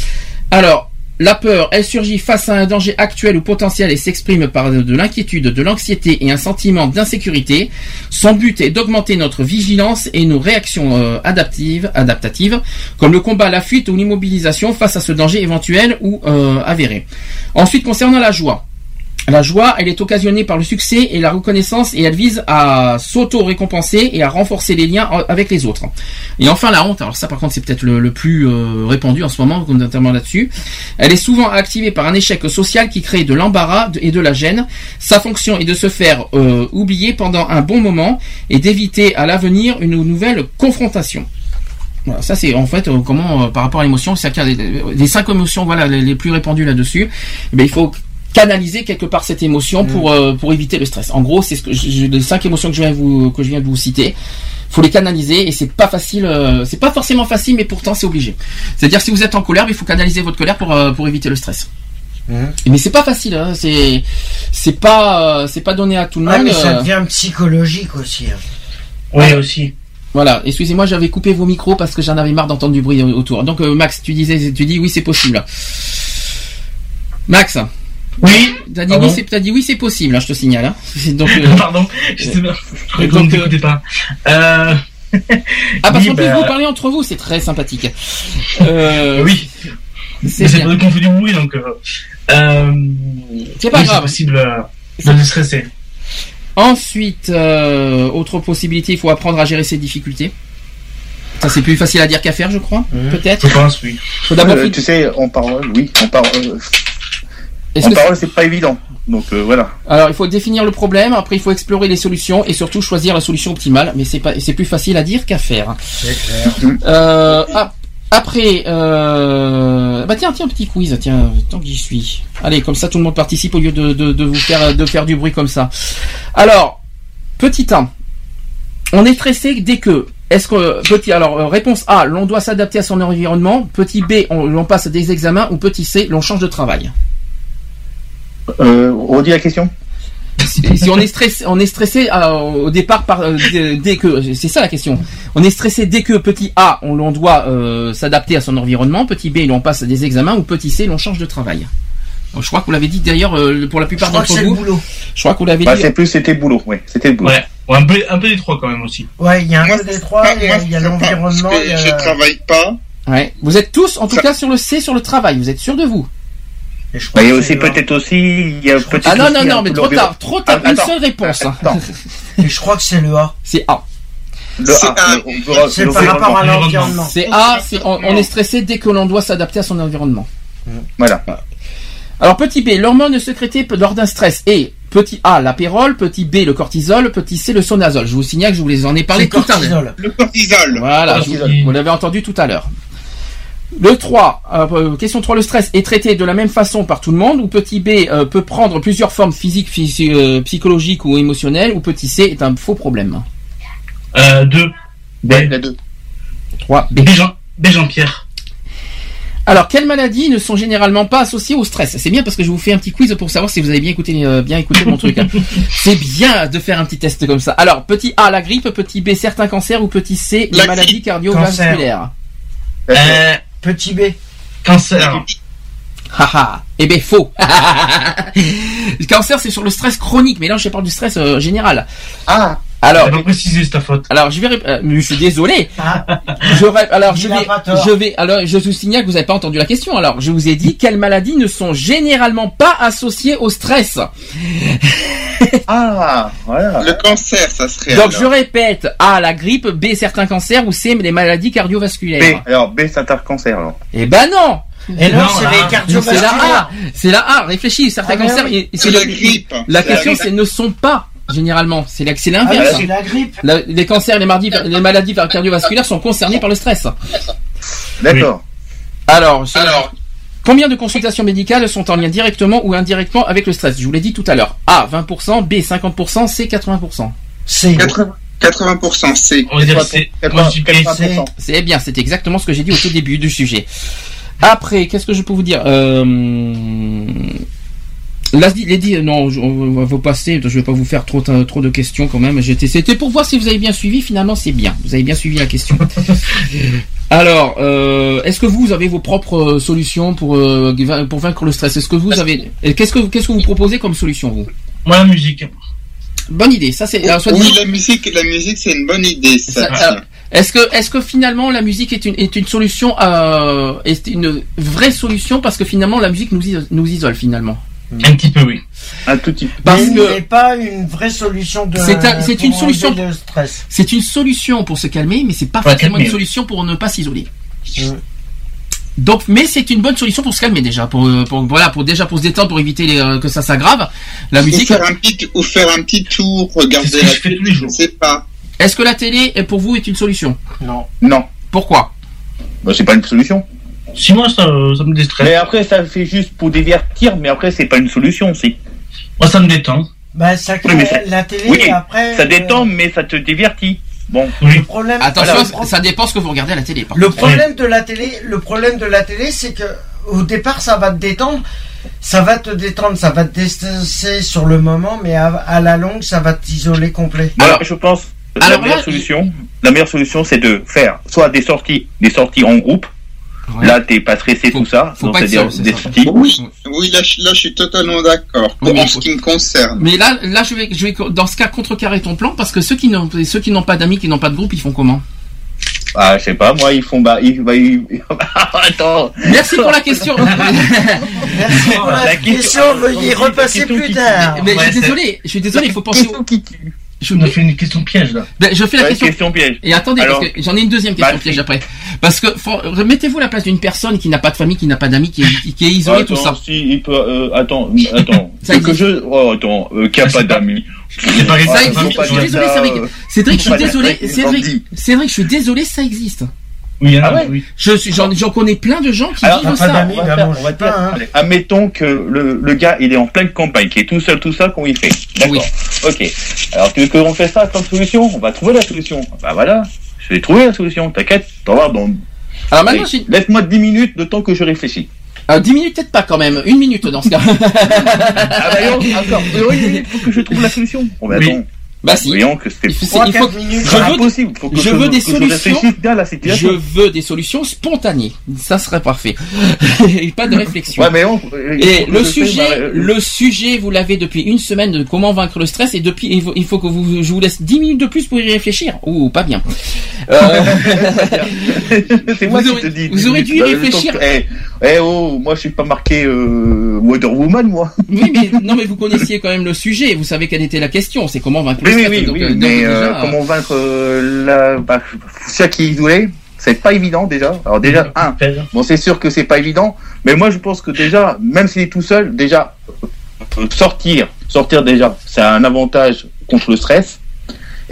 Alors. La peur, elle surgit face à un danger actuel ou potentiel et s'exprime par de, de l'inquiétude, de l'anxiété et un sentiment d'insécurité. Son but est d'augmenter notre vigilance et nos réactions euh, adaptatives, comme le combat, la fuite ou l'immobilisation face à ce danger éventuel ou euh, avéré. Ensuite, concernant la joie. La joie, elle est occasionnée par le succès et la reconnaissance et elle vise à s'auto-récompenser et à renforcer les liens en- avec les autres. Et enfin la honte, alors ça par contre c'est peut-être le, plus euh, répandu en ce moment, notamment là-dessus. Elle est souvent activée par un échec social qui crée de l'embarras et de la gêne. Sa fonction est de se faire euh, oublier pendant un bon moment et d'éviter à l'avenir une nouvelle confrontation. Voilà, ça c'est en fait euh, comment par rapport à l'émotion, c'est les, cinq émotions voilà les, plus répandues là-dessus. eh il faut canaliser quelque part cette émotion pour euh, pour éviter le stress. En gros, c'est ce que je- les cinq émotions que je viens de vous que je viens de vous citer. Faut les canaliser et c'est pas facile. euh, c'est pas forcément facile, mais pourtant c'est obligé. C'est-à-dire si vous êtes en colère, il faut canaliser votre colère pour euh, pour éviter le stress. Mais c'est pas facile. Hein, c'est c'est pas euh, c'est pas donné à tout le Ouais, monde. mais ça euh, devient psychologique aussi. hein. Oui, aussi. Voilà, excusez-moi, j'avais coupé vos micros parce que j'en avais marre d'entendre du bruit autour. Donc euh, Max, tu disais, tu dis oui, c'est possible. Max. Oui. T'as dit Pardon oui, c'est, t'as dit oui, c'est possible. hein, je te signale. hein. Donc. euh, Pardon, je sais pas. Je Donc, euh, pas. Euh... Ah parce oui, qu'en plus bah, vous parlez entre vous, c'est très sympathique. Euh, Oui. C'est pas qu'on fait du bruit, donc. Euh... euh, C'est pas oui, grave. C'est possible euh, de se stresser. Ensuite, euh, autre possibilité, il faut apprendre à gérer ses difficultés. Ça c'est plus facile à dire qu'à faire, je crois. Peut-être. Je pense, oui. Faut. Euh, tu sais, en parole, oui, en parole, euh, Est-ce en que parole, c'est pas évident. Donc euh, voilà. Alors, il faut définir le problème. Après, il faut explorer les solutions et surtout choisir la solution optimale. Mais c'est pas, c'est plus facile à dire qu'à faire. Euh, ap- après, euh, bah tiens, tiens, petit quiz, tiens, tant que j'y suis. Allez, comme ça, tout le monde participe au lieu de, de, de vous faire, de faire du bruit comme ça. Alors, petit 1. On est stressé dès que. Est-ce que petit alors euh, réponse A, l'on doit s'adapter à son environnement. Petit B, on, l'on passe des examens ou petit C, l'on change de travail. Euh, redis la question. si si on est stressé, on est stressé euh, au départ par euh, dès, que c'est ça la question. On est stressé dès que petit A, on, l'on doit euh, s'adapter à son environnement, petit B, l'on passe des examens ou petit C, l'on change de travail. Donc, je crois que vous l'avez dit d'ailleurs euh, pour la plupart Je crois d'entre vous. le boulot. Je crois que vous l'avez Bah, dit. c'est plus, c'était le boulot, oui, c'était le boulot. Ouais. Ouais, un, peu, un peu des trois quand même aussi. Ouais, il y a un Moi, peu des trois, il y a- l'environnement, Je la- travaille pas. Ouais. Vous êtes tous, en tout Ça- cas, sur le C, sur le travail. Vous êtes sûr de vous je Bah, il y a aussi le- peut-être aussi, il y a peut-être. Ah non aussi non non, mais trop tard, trop tard. Ah, Une seule réponse. hein. Attends. Et je crois que c'est le A. C'est A. Le C'est par rapport à environnement. l'environnement. C'est A. on, on est stressé dès que l'on doit s'adapter à son environnement. Voilà. Alors petit B, l'hormone sécrétée lors d'un stress est petit A l'apérole, petit B le cortisol, petit C le sonazole. Je vous signale que je vous les en ai parlé tout à l'heure. Le cortisol. Voilà, vous l'avez entendu tout à l'heure. Le 3, euh, question 3, le stress est traité de la même façon par tout le monde, ou petit B euh, peut prendre plusieurs formes physiques, physi- euh, psychologiques ou émotionnelles, ou petit C est un faux problème? Euh, deux. B. La 2. 3, B. B. Jean, B. Jean-Pierre. Alors, quelles maladies ne sont généralement pas associées au stress? C'est bien parce que je vous fais un petit quiz pour savoir si vous avez bien écouté, euh, bien écouté mon truc. hein. C'est bien de faire un petit test comme ça. Alors, petit A, la grippe, petit B, certains cancers, ou petit C, les La maladies cardiovasculaires? Euh, Petit B. cancer. Haha, eh ben faux. le cancer, c'est sur le stress chronique, mais là, je parle du stress euh, général. Ah, Alors, pas précisé, c'est ta faute. alors je vais, euh, je suis désolé. Ah, Je alors je vais, je vais, alors je vous signale que vous n'avez pas entendu la question. Alors, je vous ai dit quelles maladies ne sont généralement pas associées au stress. Ah, voilà. le cancer, ça serait. Donc alors. je répète A la grippe, B certains cancers ou C les maladies B, cardiovasculaires. alors B, c'est un cancer, alors. Eh ben non. Et non, Non, c'est la. A. C'est la A. Réfléchis. Certains Ah, mais cancers. oui. C'est la grippe. La question, c'est ne sont pas généralement. C'est Ah, l'inverse. c'est la grippe. La- les cancers, les maladies, les maladies cardiovasculaires sont concernés par le stress. D'accord. Alors, Alors, combien de consultations médicales sont en lien directement ou indirectement avec le stress? Je vous l'ai dit tout à l'heure. A 20%, B 50%, C 80%. C'est 80%, 80% c'est. On va dire C. Moi, je dis B. 80%. C'est bien, c'est exactement ce que j'ai dit au tout début du sujet. Après, qu'est-ce que je peux vous dire? Euh... Là, les dit, non, on va vous passer. Je vais pas vous faire trop, trop de questions quand même. J'étais, c'était pour voir si vous avez bien suivi. Finalement, c'est bien. Vous avez bien suivi la question. Alors, euh, est-ce que vous avez vos propres euh, solutions pour euh, pour vaincre le stress? Est-ce que vous avez Qu'est-ce que qu'est-ce que vous proposez comme solution vous? Moi, la musique. Bonne idée. Ça c'est. Oui, disant- la musique, la musique, c'est une bonne idée. Ça, Ça- alors, Est-ce que, est-ce que finalement la musique est une, est une solution, euh, est une vraie solution parce que finalement la musique nous, nous isole finalement? Un petit peu, oui. Un tout petit peu. Parce Mais que n'est pas une vraie solution de. C'est un- c'est pour une solution- le stress. c'est une solution pour se calmer, mais c'est pas forcément calmer, une solution pour ne pas s'isoler. Mm. Donc, mais c'est une bonne solution pour se calmer déjà, pour, euh, pour voilà, pour déjà pour se détendre, pour éviter les, euh, que ça s'aggrave. La Ou musique. faire un petit, ou faire un petit tour, regarder ce que la télé, je ne sais pas. Est-ce que la télé est- pour vous est une solution? Non. Non. Pourquoi? Bah, c'est pas une solution. Si moi, ça, ça me déstresse. Mais après, ça fait juste pour divertir, mais après, c'est pas une solution, si. Moi, ça me détend. Bah, ça Oui, mais ça- la télé, oui, après. Ça euh, détend, mais ça te divertit. Bon. Oui. Le problème. Attention, ça- pro- ça dépend ce que vous regardez à la télé. par Le contre. problème de la télé, le problème de la télé, c'est que au départ, ça va te détendre, ça va te détendre, ça va te déstresser sur le moment, mais à, à la longue, ça va t'isoler complet. Alors, je pense que alors la meilleure là, solution, la meilleure solution, c'est de faire soit des sorties, des sorties en groupe. Ouais. Là, t'es pas stressé, Faut- tout ça. faut Donc, pas être c'est-à-dire seul, c'est des ça. sorties. Oui, oui là, je- là, je suis totalement d'accord. Oui, en ce qui me concerne. Mais là, là, je vais, je vais, dans ce cas, contrecarrer ton plan parce que ceux qui n'ont, ceux qui n'ont pas d'amis, qui n'ont pas de groupe, ils font comment? Ah, je sais pas, moi, ils font, bah, ils, bah, ils- Attends. Merci pour la question. Merci pour la, La question, question- veuillez repasser plus tard. Mais je suis désolé, je suis désolé, il faut penser. au- Question qui tue. Je, a fait une question piège, là. ben, je fais la Ouais, question. question piège. Et attendez, Alors- parce que j'en ai une deuxième question Bah, piège après. Parce que faut- mettez-vous à la place d'une personne qui n'a pas de famille, qui n'a pas d'amis, qui est, qui est isolée, tout Attends, ça. Si, il peut, euh, attends, attends. Ça C'est que existe. je, oh, attends, euh, qui a Ah, pas d'amis. c'est pas- Ah, Ça existe. Je suis désolé, Cédric. euh, Cédric, je suis désolé. Cédric, je suis désolé, ça existe. Oui, Ah ouais oui. Je suis, j'en, j'en connais plein de gens qui Alors, vivent ça. d'amis. on va bah, faire- bon, on va je sais dire, pas, hein. allez, admettons que le, le gars, il est en pleine campagne, qui est tout seul, tout ça, qu'on y fait? D'accord. Oui. Ok. Alors, tu veux qu'on fait ça comme solution? On va trouver la solution. Bah voilà. Je vais trouver la solution. T'inquiète. T'en vas dans. Alors maintenant, Allez, Laisse-moi 10 minutes de temps que je réfléchis. euh, 10 minutes peut-être pas quand même, une minute dans ce cas. Ah bah non, encore. Il faut que je trouve la solution. On va Oui. attendre. Bah si. Voyons que c'est Il faut, minutes. je veux, impossible. Faut que je veux des solutions. bien je veux des solutions spontanées. Ça serait parfait. Et pas de réflexion. Ouais, mais on, Et le sujet, ma- le sujet, vous l'avez depuis une semaine de comment vaincre le stress et depuis, il faut, il faut que vous, je vous laisse 10 minutes de plus pour y réfléchir. Ou pas bien. Euh, c'est moi qui te dis. vous aurez dû y le réfléchir. Eh, eh oh, moi je suis pas marqué euh, Wonder Woman, moi. oui, mais non, mais vous connaissiez quand même le sujet. Vous savez quelle était la question. C'est comment vaincre le Oui, oui, oui, Donc, oui, euh, donc, mais déjà, euh, comment vaincre euh, la, bah, ça qui est isolé, c'est pas évident déjà. Alors déjà, un, bon c'est sûr que c'est pas évident, mais moi je pense que déjà, même s'il est tout seul, déjà euh, sortir, sortir déjà, c'est un avantage contre le stress.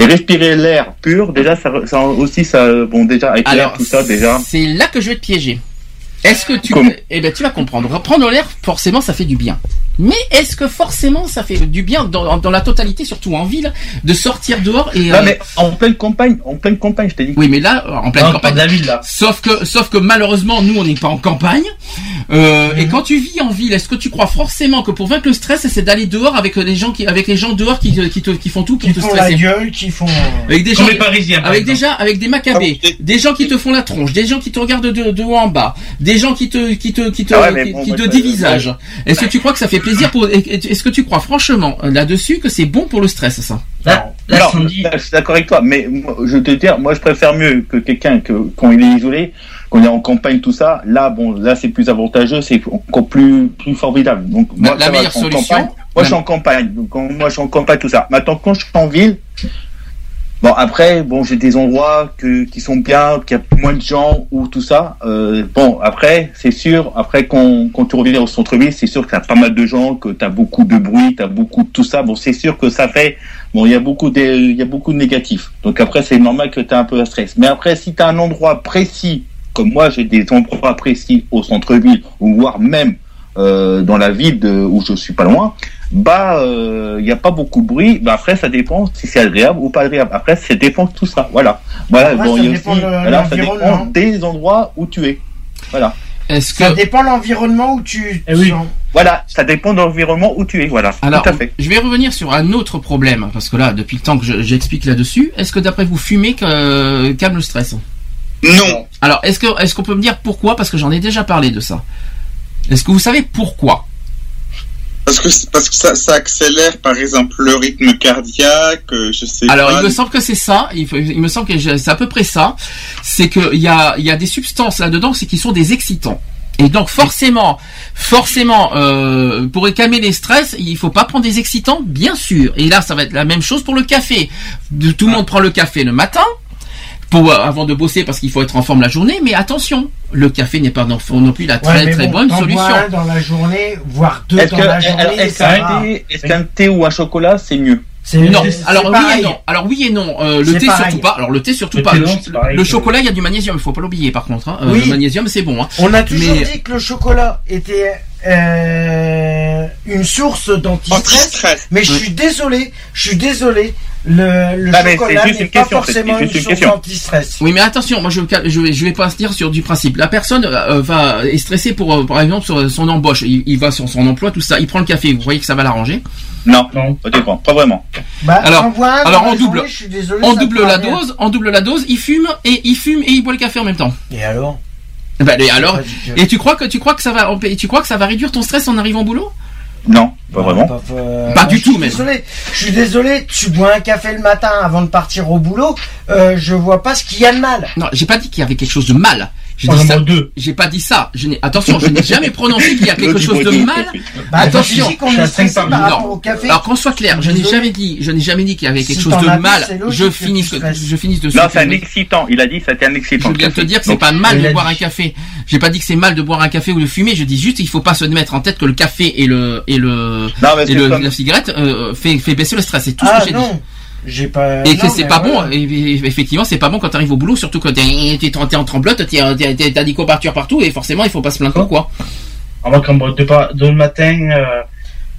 Et respirer l'air pur, déjà, ça, ça aussi, ça, bon, déjà, avec l'air, tout ça, déjà. c'est là que je vais te piéger. Est-ce que tu, eh ben tu vas comprendre. Prendre l'air, forcément, ça fait du bien. Mais est-ce que forcément ça fait du bien dans, dans la totalité, surtout en ville, de sortir dehors et Non, euh, mais en pleine campagne, en pleine campagne, je t'ai dit. Oui, mais là, en pleine Non, campagne. de la ville, là. Sauf que, sauf que malheureusement, nous, on n'est pas en campagne. Euh. Et quand tu vis en ville, est-ce que tu crois forcément que pour vaincre le stress, c'est d'aller dehors avec les gens qui, avec les gens dehors qui, te- qui, te, qui font tout pour Qui te font la stresser gueule, qui font. avec des Comme gens, les Parisiens, par avec exemple. déjà, avec des macabées, des gens qui te font la tronche, des gens qui te regardent de, de haut en bas, des gens qui te, qui te, qui te, Ah ouais, qui, bon, qui moi, te dévisagent. Est-ce que tu crois que ça fait plaisir pour, est-ce que tu crois franchement euh, là-dessus que c'est bon pour le stress, ça? Là, là, non, je suis d'accord avec toi, mais moi, je te dire, moi je préfère mieux que quelqu'un que quand il est isolé, qu'on est en campagne, tout ça. Là, bon, là c'est plus avantageux, c'est encore plus plus formidable. Donc moi, la ça meilleure je suis en solution- campagne. Moi, je suis en campagne. Donc moi, je suis en campagne, tout ça. Maintenant, quand je suis en ville. Bon après bon j'ai des endroits que, qui sont bien, qu'il y a moins de gens ou tout ça. Euh, bon après c'est sûr après quand, quand tu reviens au centre-ville c'est sûr que t'as pas mal de gens, que t'as beaucoup de bruit, t'as beaucoup de tout ça. Bon c'est sûr que ça fait bon il y a beaucoup de il y a beaucoup de négatifs. Donc après c'est normal que t'as un peu de stress. Mais après si t'as un endroit précis comme moi j'ai des endroits précis au centre-ville ou voire même euh, dans la ville de, où je suis pas loin, bah il n'y a pas beaucoup de bruit. Bah, après ça dépend si c'est agréable ou pas agréable. Après ça dépend de tout ça. Voilà. Voilà. Après, bon, ça il y a dépend aussi, de voilà, ça l'environnement. dépend des endroits où tu es. Voilà. Est-ce que Ça dépend de l'environnement où tu. Eh oui. Voilà, ça dépend de l'environnement où tu es. Voilà. Alors, tout à fait. je vais revenir sur un autre problème, parce que là, depuis le temps que je- j'explique là-dessus, est-ce que d'après vous, fumer que- calme le stress? Non. Alors, est-ce qu'on peut me dire pourquoi? Parce que j'en ai déjà parlé de ça. Est-ce que vous savez pourquoi? Parce que, parce que ça, ça accélère, par exemple, le rythme cardiaque, euh, je sais Alors, pas. il me semble que c'est ça. Il, me semble que c'est à peu près ça. C'est qu'il y a, il y a des substances là-dedans, qui sont des excitants. Et donc forcément, forcément, euh, pour calmer les stress, il faut pas prendre des excitants, bien sûr. Et là, ça va être la même chose pour le café. Tout le monde prend le café le matin. Pour, euh, avant de bosser parce qu'il faut être en forme la journée, mais attention, le café n'est pas non, non plus la Ouais, très très bon, bonne solution. un dans la journée, voire deux Est-ce dans que- la alors, journée. est-ce qu'un thé, ou un chocolat c'est mieux Non, alors oui pareil. et non. Alors oui et non. Euh, le thé pareil. surtout pas. Alors le thé surtout Le pas. thé, Le, non, c'est pareil le que- chocolat, il y a du magnésium. Il faut pas l'oublier par contre. Hein. Euh, Oui. Le magnésium, c'est bon. Hein. On a toujours Mais- dit que le chocolat était euh, une source d'antistress, Anti-stress. mais je suis désolé, je suis désolé, le, Ah, chocolat n'est pas question, forcément une source question. d'antistress. Oui, mais attention, moi je, je vais, je vais pas dire sur du principe. La personne euh, va est stressée pour, euh, par exemple, sur son embauche. Il, il va sur son emploi, tout ça. Il prend le café. Vous voyez que ça va l'arranger? Non, Non. ça dépend, pas vraiment. Bah, Alors- on double- journée, je suis désolé, On ça double me la rien. dose. On double la dose. Il fume et il fume et il boit le café en même temps. Et alors? Bah, et alors Et tu crois que tu crois que ça va et tu crois que ça va réduire ton stress en arrivant au boulot? Non, pas vraiment. Pas, euh, Pas du tout. Désolé, je suis désolé. Tu bois un café le matin avant de partir au boulot. Euh, je vois pas ce qu'il y a de mal. Non, j'ai pas dit qu'il y avait quelque chose de mal. J'ai On dit en ça. mange deux. J'ai pas dit ça. Je n'ai attention, je n'ai jamais prononcé qu'il y a quelque chose de mal. Bah, Attention, qu'on. Alors qu'on soit clair, je n'ai jamais dit, je n'ai jamais dit qu'il y avait quelque Si chose de mal. Je finis, je finis de Non, c'est un excitant. Il a dit que c'était un excitant. Je viens de te dire que c'est pas mal de boire un café. J'ai pas dit que c'est mal de boire un café ou de fumer. Je dis juste, il faut pas se mettre en tête que le café et le et le et la cigarette euh, fait fait baisser le stress. C'est tout ce Ah que j'ai dit. J'ai pas. Et c'est pas bon. Effectivement, c'est pas bon quand t'arrives au boulot, surtout quand t'es en tremblote, t'as des courbatures partout et forcément, il faut pas se plaindre quoi. On va comme de pas de le matin, euh,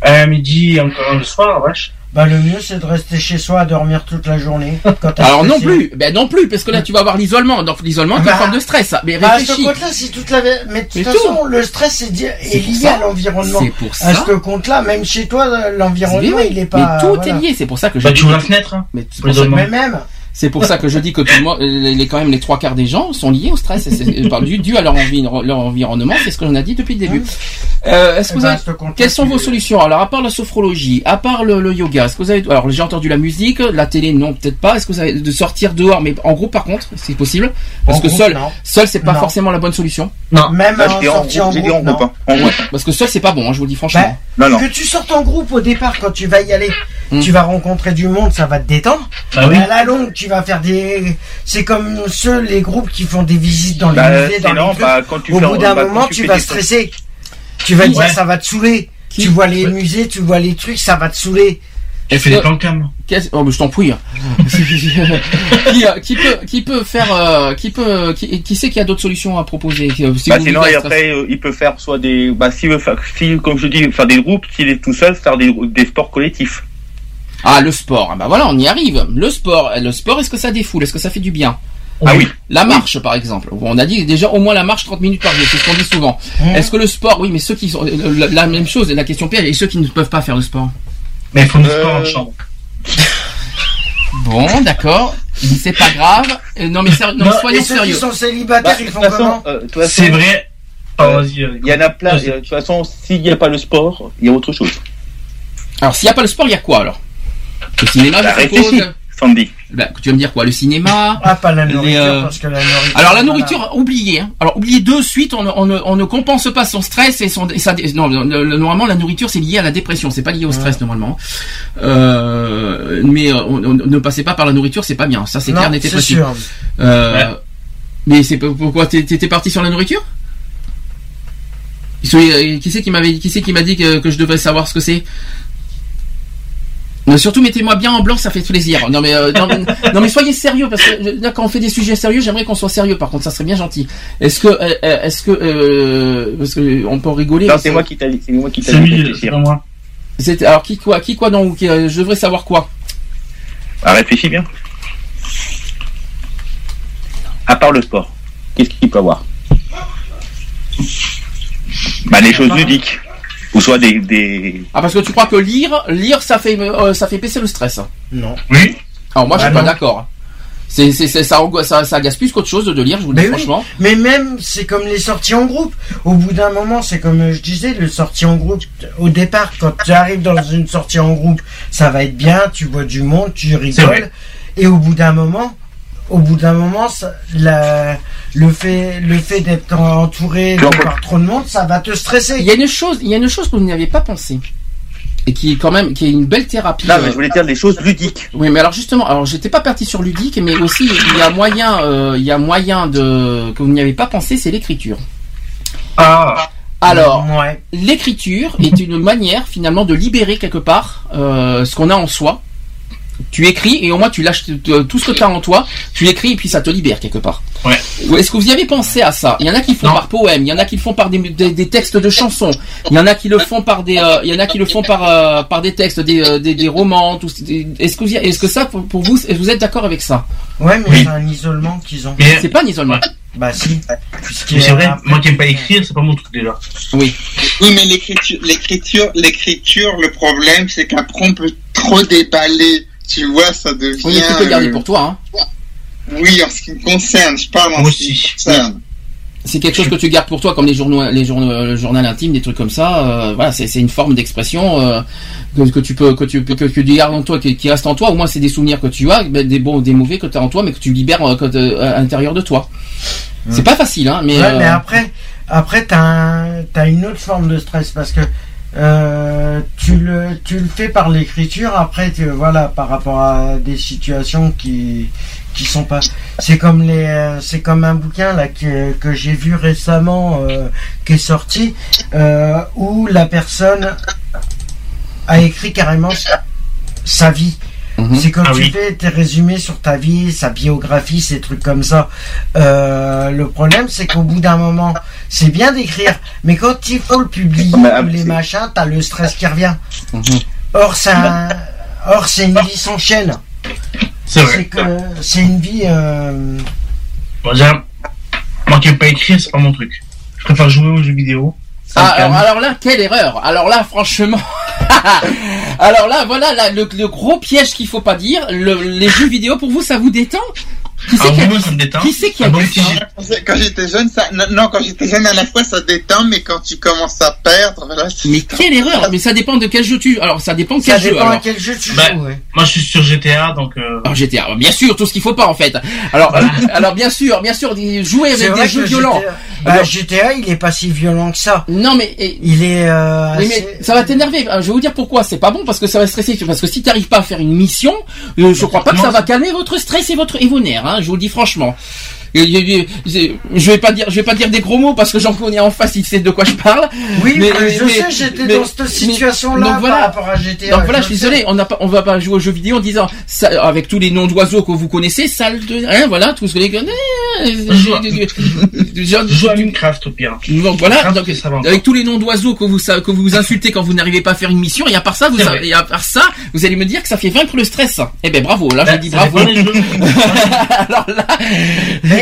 à midi et encore le soir, vache. Bah le mieux c'est de rester chez soi à dormir toute la journée. Quand Alors non plus, ben non plus, parce que là tu vas avoir l'isolement. Donc l'isolement, c'est Bah, une forme de stress. ça. Mais Bah, à ce réfléchis. compte-là, c'est toute la. Mais de toute façon, le stress est, di- est pour lié à l'environnement. C'est pour À ça. ce compte-là, même chez toi, l'environnement, oui, il est pas. mais tout voilà. est lié. C'est pour ça que je Bah, tu ouvres que- la fenêtre, hein. Mais c'est Pour pour ça- l'isolement. Mais même. C'est pour ça que je dis que tout le monde, les, quand même les trois quarts des gens sont liés au stress. Et c'est- par- dû, dû à leur, envi- leur environnement, c'est ce que l'on a dit depuis le début. Euh, est-ce que Eh vous ben, avez- quelles sont vos solutions? Alors, à part la sophrologie, à part le, le yoga, est-ce que vous avez Alors, j'ai entendu la musique, la télé, non, peut-être pas. Est-ce que vous avez de sortir dehors, mais en groupe, par contre, c'est possible Parce En que groupe, seul, non. seul, c'est pas Non. forcément la bonne solution. Non. Même Là, en en sortie en groupe, j'ai dit groupe. en non. groupe. hein. En groupe. Parce que seul, c'est pas bon. hein, je vous le dis franchement. Bah, Non, non. Que tu sortes en groupe au départ, quand tu vas y aller, Hmm. tu vas rencontrer du monde, ça va te détendre. Ah oui. Mais à la longue, tu vas faire des. C'est comme ceux, les groupes qui font des visites dans les Bah, musées, dans les non, trucs. bah, quand tu Au fais- bout d'un bah, moment, tu vas stresser. Tu vas Ouais. dire, ça va te saouler. Qui Tu vois les musées, tu vois les trucs, ça va te saouler. Elle fait des plans cam. Qu'est-ce- Oh, mais je t'en prie. qui, euh, qui peut, qui peut faire, euh, qui peut, qui, qui sait qu'il y a d'autres solutions à proposer euh, si Bah, sinon, et après, euh, il peut faire soit des, bah, s'il veut faire, si, comme je dis, faire des groupes, s'il est tout seul, faire des, des sports collectifs. Ah, le sport. Ah, Bah voilà, on y arrive. Le sport, le sport, est-ce que ça défoule? Est-ce que ça fait du bien? Ah oui. La marche, par exemple. On a dit déjà au moins la marche 30 minutes par jour, c'est ce qu'on dit souvent. Est-ce que le sport, oui, mais ceux qui sont euh, la, la même chose, la question piège, et ceux qui ne peuvent pas faire le sport? Mais ils font du Euh, sport en chambre. Bon, d'accord. C'est pas grave. Euh, non mais, ser- non, Non, soyons Et ceux sérieux. qui sont célibataires, Bah, ils font façon, comment? euh, C'est vrai. Oh, euh, vas-y. euh, Il y en a plein. De toute façon, s'il n'y a pas le sport, il y a autre chose. Alors s'il n'y a pas le sport, il y a quoi alors? Le cinéma, Bah, je suppose. réfléchis, Sandy. Bah, tu vas me dire quoi Le cinéma Ah, pas la Les, nourriture, euh, parce que la nourriture. Alors la voilà. nourriture, oubliez. Hein. Alors oubliez de suite, on ne, on, ne, on ne compense pas son stress et son. Et sa, non, le- le- normalement la nourriture c'est lié à la dépression, c'est pas lié au stress normalement. Euh, mais euh, on- on- ne passez pas par la nourriture, c'est pas bien. Ça c'est clair, n'était pas sûr. Euh, Mais c'est pourquoi t'es- t'étais parti sur la nourriture? Qui c'est qui c'est qui m'avait qui c'est qui m'a dit que, que je devrais savoir ce que c'est? Mais surtout mettez-moi bien en blanc, ça fait plaisir. Non mais euh, non, mais, non, mais soyez sérieux parce que euh, là quand on fait des sujets sérieux, j'aimerais qu'on soit sérieux. Par contre, ça serait bien gentil. Est-ce que euh, euh, est-ce que euh, parce que on peut en rigoler. Non, c'est moi qui t'a dit, c'est moi qui t'a C'est dit c'est moi. C'est alors qui quoi qui quoi donc euh, je devrais savoir quoi? Ah, réfléchis bien. À part le sport, qu'est-ce qu'il peut avoir? Bah, les choses ludiques. Ou soit des, des... Ah parce que tu crois que lire lire ça fait euh, ça fait baisser le stress. Non. Oui. Alors moi je suis Bah pas d'accord. C'est c'est c'est- ça, angoisse- ça ça agace plus qu'autre chose de lire, je vous le dis Mais oui. franchement. Mais même, c'est comme les sorties en groupe. Au bout d'un moment, c'est comme je disais, le sortie en groupe. Au départ, quand tu arrives dans une sortie en groupe, ça va être bien, tu vois du monde, tu rigoles. Et au bout d'un moment, au bout d'un moment, ça- la- le fait, le fait d'être entouré de par trop de monde, ça va te Il stresser. y a une chose, il y a une chose que vous n'avez pas pensé et qui est quand même qui est une belle thérapie. Non, euh, mais je voulais dire des choses ludiques. Oui, mais alors justement, alors j'étais pas parti sur ludique, mais aussi il y a moyen, euh, il y a moyen de que vous n'y avez pas pensé, c'est l'écriture. Ah. Alors, Ouais. l'écriture est une manière finalement de libérer quelque part euh, ce qu'on a en soi. Tu écris et au moins tu lâches tout ce que tu as en toi, tu écris et puis ça te libère quelque part. Ouais. Est-ce que vous y avez pensé à ça? Il y en a qui le font Non. par poème, il y en a qui le font par des, des- des textes de chansons, il y en a qui le font par des, euh, il y en a qui le font par euh, par des textes, des, euh, des, des romans. tout- Est-ce que vous y- est-ce que ça pour, pour vous, vous êtes d'accord avec ça? Ouais, mais Oui. c'est un isolement qu'ils ont. Mais, C'est pas un isolement. Bah si. C'est y a vrai, moi qui aime pas écrire, c'est pas mon truc déjà. Oui. Oui, mais l'écriture, l'écriture, l'écriture, le problème, c'est qu'après on peut trop déballer. Tu vois, ça devient. Tu peux le garder euh, pour toi. Hein. Oui, en ce qui me concerne, je parle en Moi ce qui aussi. me concerne. c'est quelque chose que tu gardes pour toi, comme les journaux, les journaux, le journal intime, des trucs comme ça. euh, voilà, c'est c'est une forme d'expression euh, que, que tu peux, que tu, que, que tu gardes en toi, qui, qui reste en toi. Au moins, c'est des souvenirs que tu as, ben, des bons, ou des mauvais que tu as en toi, mais que tu libères euh, que à l'intérieur de toi. C'est pas facile, hein, mais. Ouais, euh, mais après, après t'as un- t'as une autre forme de stress parce que euh, tu le tu le fais par l'écriture. Après, tu, voilà, par rapport à des situations qui qui sont pas. C'est comme les euh, c'est comme un bouquin là que que j'ai vu récemment euh, qui est sorti euh, où la personne a écrit carrément sa, sa vie. mhm. C'est quand Ah tu oui. fais tes résumés sur ta vie, sa biographie, ces trucs comme ça. Euh, le problème, c'est qu'au bout d'un moment, c'est bien d'écrire, mais quand il faut le publier ah, ou les machins, t'as le stress qui revient. Mhm. Or, c'est un- or c'est une vie sans chaîne. C'est vrai. que c'est une vie. euh, Bon, moi qui aime pas écrire, c'est pas mon truc. Je préfère jouer aux jeux vidéo. Ça Ah, alors, là, quelle erreur Alors là, franchement. alors là, voilà là, le, le gros piège qu'il faut pas dire. Le- les jeux vidéo, pour vous, ça vous détend? Qui Ah, c'est qui a- moi, ça me détend. qui c'est qui a bon dit ça? Jeu. Quand j'étais jeune, ça, non, quand j'étais jeune, à la fois, ça détend, mais quand tu commences à perdre, c'est- Mais quelle erreur Mais ça dépend de quel jeu tu. Alors ça dépend de Ça quel jeu. dépend à alors. quel jeu tu Bah, joues. ouais. Moi, je suis sur GTA, donc. Euh... Alors GTA, bien sûr, tout ce qu'il faut pas en fait. Alors, alors bien sûr, bien sûr, jouer avec des jeux violents. GTA, bah, Alors- GTA, il est pas si violent que ça. Non mais, et- Il est. euh, oui, assez- mais ça va t'énerver. Euh, Je vais vous dire pourquoi. C'est pas bon parce que ça va stresser. Parce que si t'arrives pas à faire une mission, euh, je crois pas que ça va calmer votre stress et votre et vos nerfs. Hein, je vous le dis franchement. Je vais pas dire, je vais pas dire des gros mots parce que j'en connais en face, il sait de quoi je parle. Oui, mais, je sais, j'étais dans cette situation-là donc par voilà. rapport à GTA. Donc voilà, je suis désolé, on n'a pas, on va pas jouer aux jeux vidéo en disant ça, avec tous les noms d'oiseaux que vous connaissez, salle de, hein, voilà, tout ce que les joue à- Minecraft au pire. Donc voilà, donc, avec tous les noms d'oiseaux que vous que vous insultez quand vous n'arrivez pas à faire une mission, et à part ça, vous, et à part ça, vous allez me dire que ça fait vaincre le stress. Eh ben bravo, là Ben, je dis ça bravo. Alors là, Mais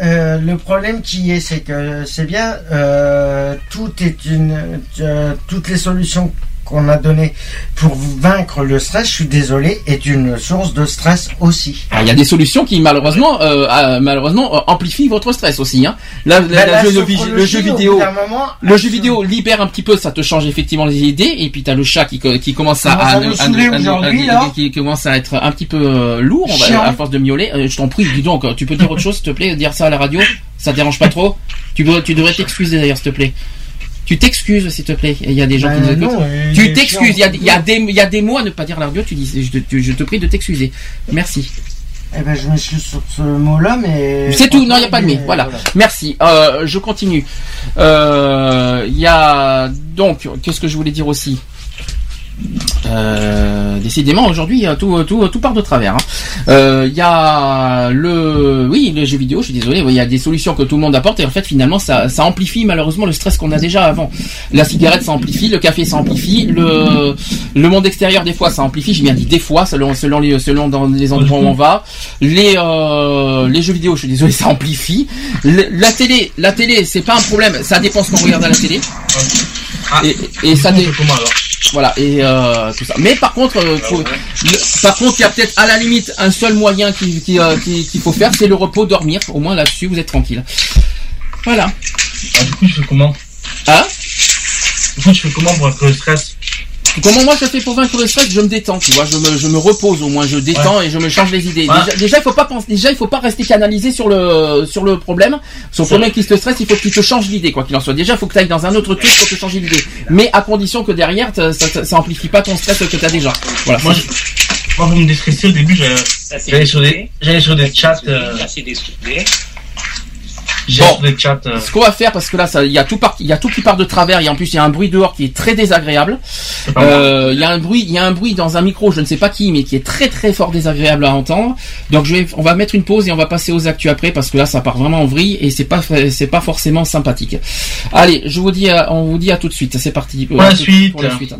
euh, le problème qui est, c'est que c'est bien, euh, tout est une, euh, toutes les solutions qu'on a données pour vaincre le stress, je suis désolé, est une source de stress aussi. Ah, Il y a des solutions qui malheureusement, euh, euh, malheureusement euh, amplifient votre stress aussi. Hein. Ben, la- la le, jeu- le le vidéo, moment, le jeu vidéo libère un petit peu, ça te change effectivement les idées. Et puis t'as le chat qui, qui commence à, qui commence à être un petit peu euh, lourd, va, à force de miauler. Euh, je t'en prie, dis donc, tu peux dire autre chose, s'il te plaît, dire ça à la radio, ça te dérange pas trop? Tu tu devrais t'excuser d'ailleurs, s'il te plaît. Tu t'excuses, s'il te plaît. Il y a des gens qui nous écoutent. non, il Tu t'excuses. Il y a, y des, il y a des mots à ne pas dire à la radio. Tu dis, je te, je te prie de t'excuser. Merci. Eh ben, je m'excuse sur ce mot-là, mais. C'est tout, non, il n'y a pas de mais. Voilà. Merci. Euh, je continue. Euh, Il y a donc, qu'est-ce que je voulais dire aussi? Euh, décidément aujourd'hui tout, tout, tout part de travers. hein. Euh, Il y a le oui les jeux vidéo. Je suis désolé. Il y a des solutions que tout le monde apporte et en fait finalement ça, ça amplifie malheureusement le stress qu'on a déjà avant. La cigarette ça amplifie, le café ça amplifie, le le monde extérieur des fois ça amplifie. J'ai bien dit des fois selon selon les selon dans les endroits où on va. Les euh, les jeux vidéo. Je suis désolé ça amplifie. Le- la télé la télé c'est pas un problème. Ça dépend ce qu'on regarde à la télé. Et, et ça dé- voilà et euh, tout ça. Mais par contre, euh, faut- le- par contre, il y a peut-être à la limite un seul moyen qui- qui, euh, qui- qu'il faut faire, c'est le repos, dormir. Au moins là-dessus, vous êtes tranquille. Voilà. Ah, du coup, je fais comment? Hein? Du coup, je fais comment pour vaincre le stress? Comment moi je fais pour vaincre le stress Je me détends, tu vois. Je me, je me repose au moins, je détends et je me change les idées. Ouais. Déjà, déjà, il faut pas penser, déjà il faut pas rester canalisé sur le sur le problème, sur le problème qui te stresse. Il faut que tu te changes l'idée, quoi qu'il en soit. Déjà, il faut que tu ailles dans un autre truc pour te changer l'idée. Mais à condition que derrière, ça, ça, ça- amplifie pas ton stress que tu as déjà. Voilà. Moi, je- moi, pour me déstresser, au début, j'allais j'allais sur des, j'allais sur des chats. Euh, sur des chats. euh, Ce qu'on va faire, parce que là, il y a tout il y a tout qui part de travers, et en plus il y a un bruit dehors qui est très désagréable. Euh, Il y a un bruit, il y a un bruit dans un micro, je ne sais pas qui, mais qui est très très fort désagréable à entendre. Donc je vais, on va mettre une pause et on va passer aux actus après, parce que là, ça part vraiment en vrille et c'est pas, c'est pas forcément sympathique. Allez, je vous dis, à- on vous dit à tout de suite. C'est parti. Pour la suite. Pour la suite.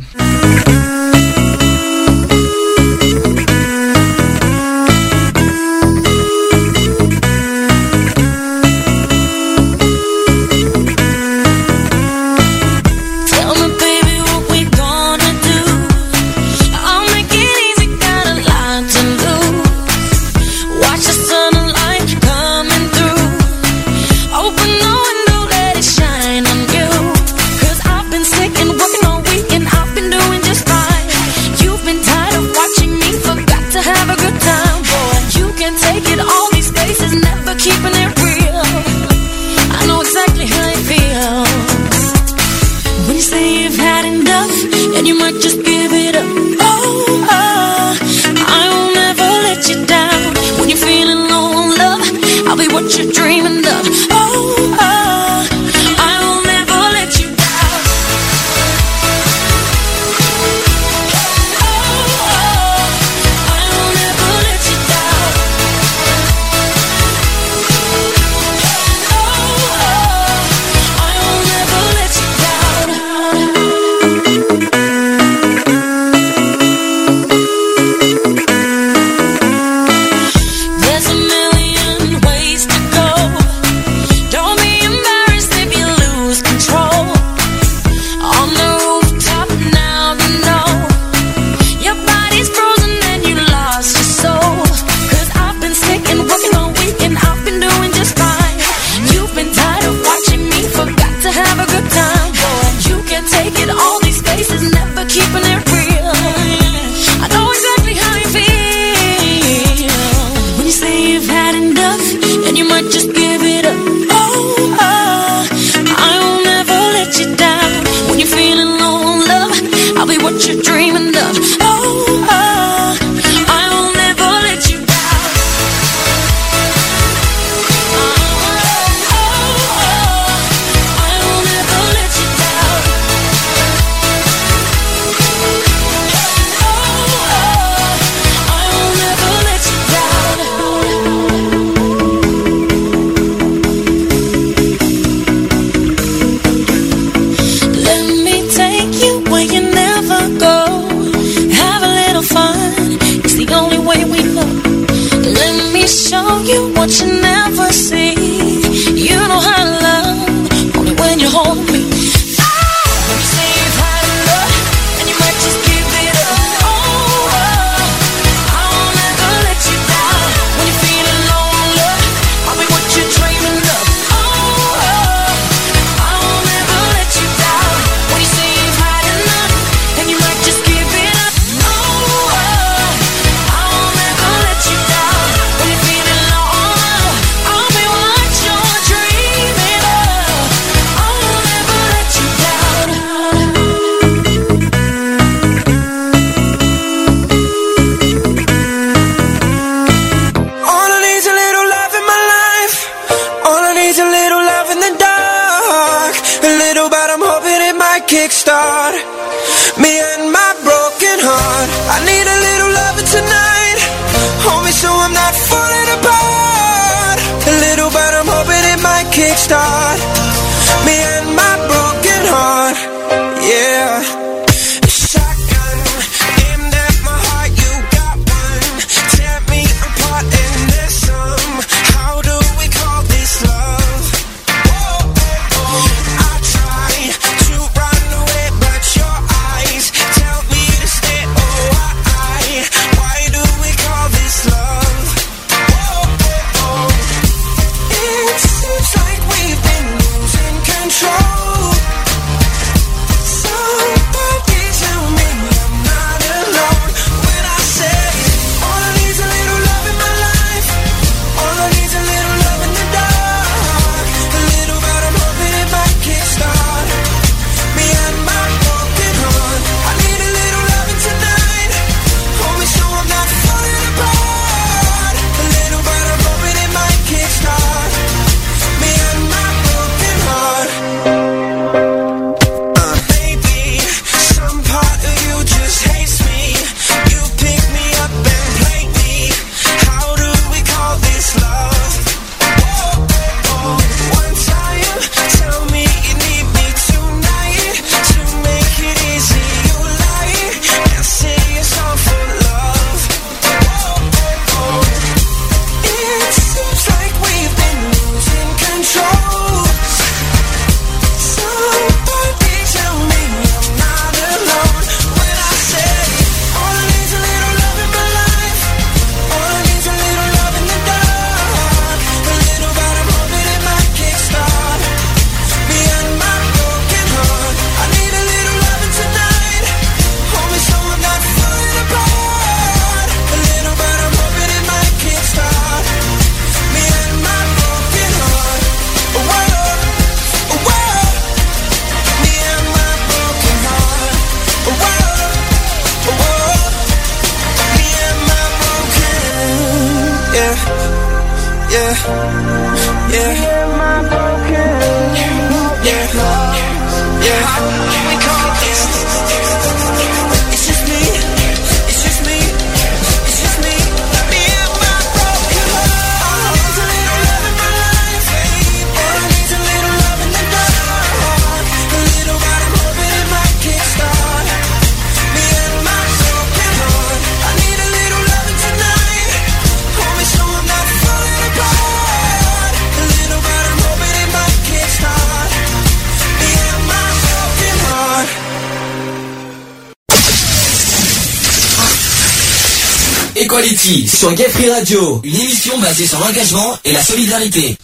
Sur Gay Free Radio, une émission basée sur l'engagement et la solidarité.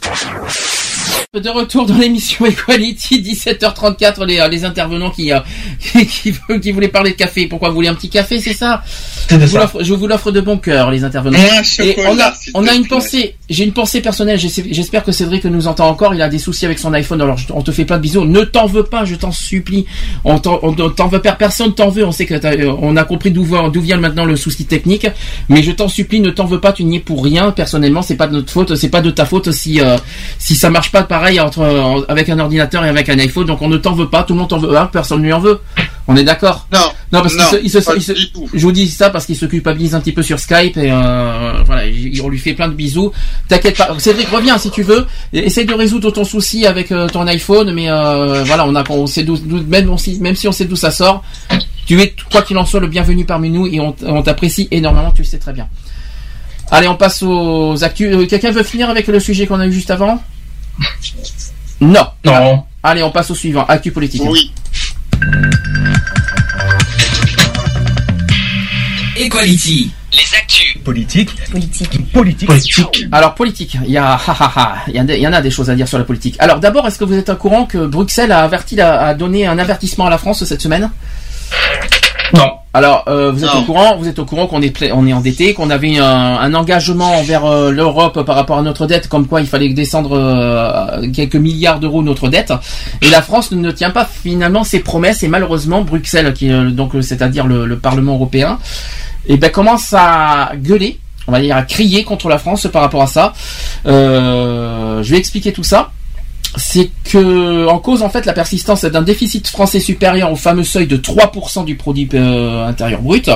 De retour dans l'émission Equality, 17h34, les, euh, les intervenants qui, euh, qui, voulaient parler de café. Pourquoi vous un petit café, c'est ça? Je vous, l'offre, je vous l'offre de bon cœur, les intervenants. Et on a, on a une pensée, j'ai une pensée personnelle. J'espère que Cédric nous entend encore. Il a des soucis avec son iPhone. Alors, je- on te fait plein de bisous. Ne t'en veux pas, je t'en supplie. On t'en, on t'en veut pas, personne t'en veut. On sait que t'as- euh, on a compris d'où vient, d'où vient maintenant le souci technique. Mais je t'en supplie, ne t'en veux pas. Tu n'y es pour rien. Personnellement, c'est pas de notre faute. C'est pas de ta faute si, euh, si ça marche pas pareil entre, euh, avec un ordinateur et avec un iPhone. Donc, on ne t'en veut pas. Tout le monde t'en veut. un, personne ne lui en veut. On est d'accord? Non. Non, parce qu'il se, il se- pas il se- du tout. je vous dis ça parce qu'il se culpabilise un petit peu sur Skype et euh, voilà, il- on lui fait plein de bisous. T'inquiète pas, Cédric, reviens si tu veux. Et Essaye de résoudre ton souci avec euh, ton iPhone, mais euh, voilà, on a, on sait d'où, même, on même si on sait d'où ça sort, tu es quoi qu'il en soit le bienvenu parmi nous et on, t'apprécie énormément, tu le sais très bien. Allez, on passe aux actus. Quelqu'un veut finir avec le sujet qu'on a eu juste avant? Non. Non. Allez, on passe au suivant. Actu politique. Oui. Equality. Les actus. Politique. Politique. Politique. Politique. Alors politique, il y a, ha, ha, ha, il y, a des- il y en a des choses à dire sur la politique. Alors d'abord, est-ce que vous êtes au courant que Bruxelles a averti, a donné un avertissement à la France cette semaine? Non. Alors euh, vous êtes Non. au courant, vous êtes au courant qu'on est on est endetté, qu'on avait un, un engagement envers euh, l'Europe par rapport à notre dette, comme quoi il fallait descendre euh, quelques milliards d'euros notre dette. Et la France ne tient pas finalement ses promesses et malheureusement Bruxelles, qui est euh, donc c'est-à-dire le, le Parlement européen, et ben commence à gueuler, on va dire à crier contre la France par rapport à ça. Euh, je vais expliquer tout ça. c'est que en cause en fait la persistance d'un déficit français supérieur au fameux seuil de 3% du produit euh, intérieur brut,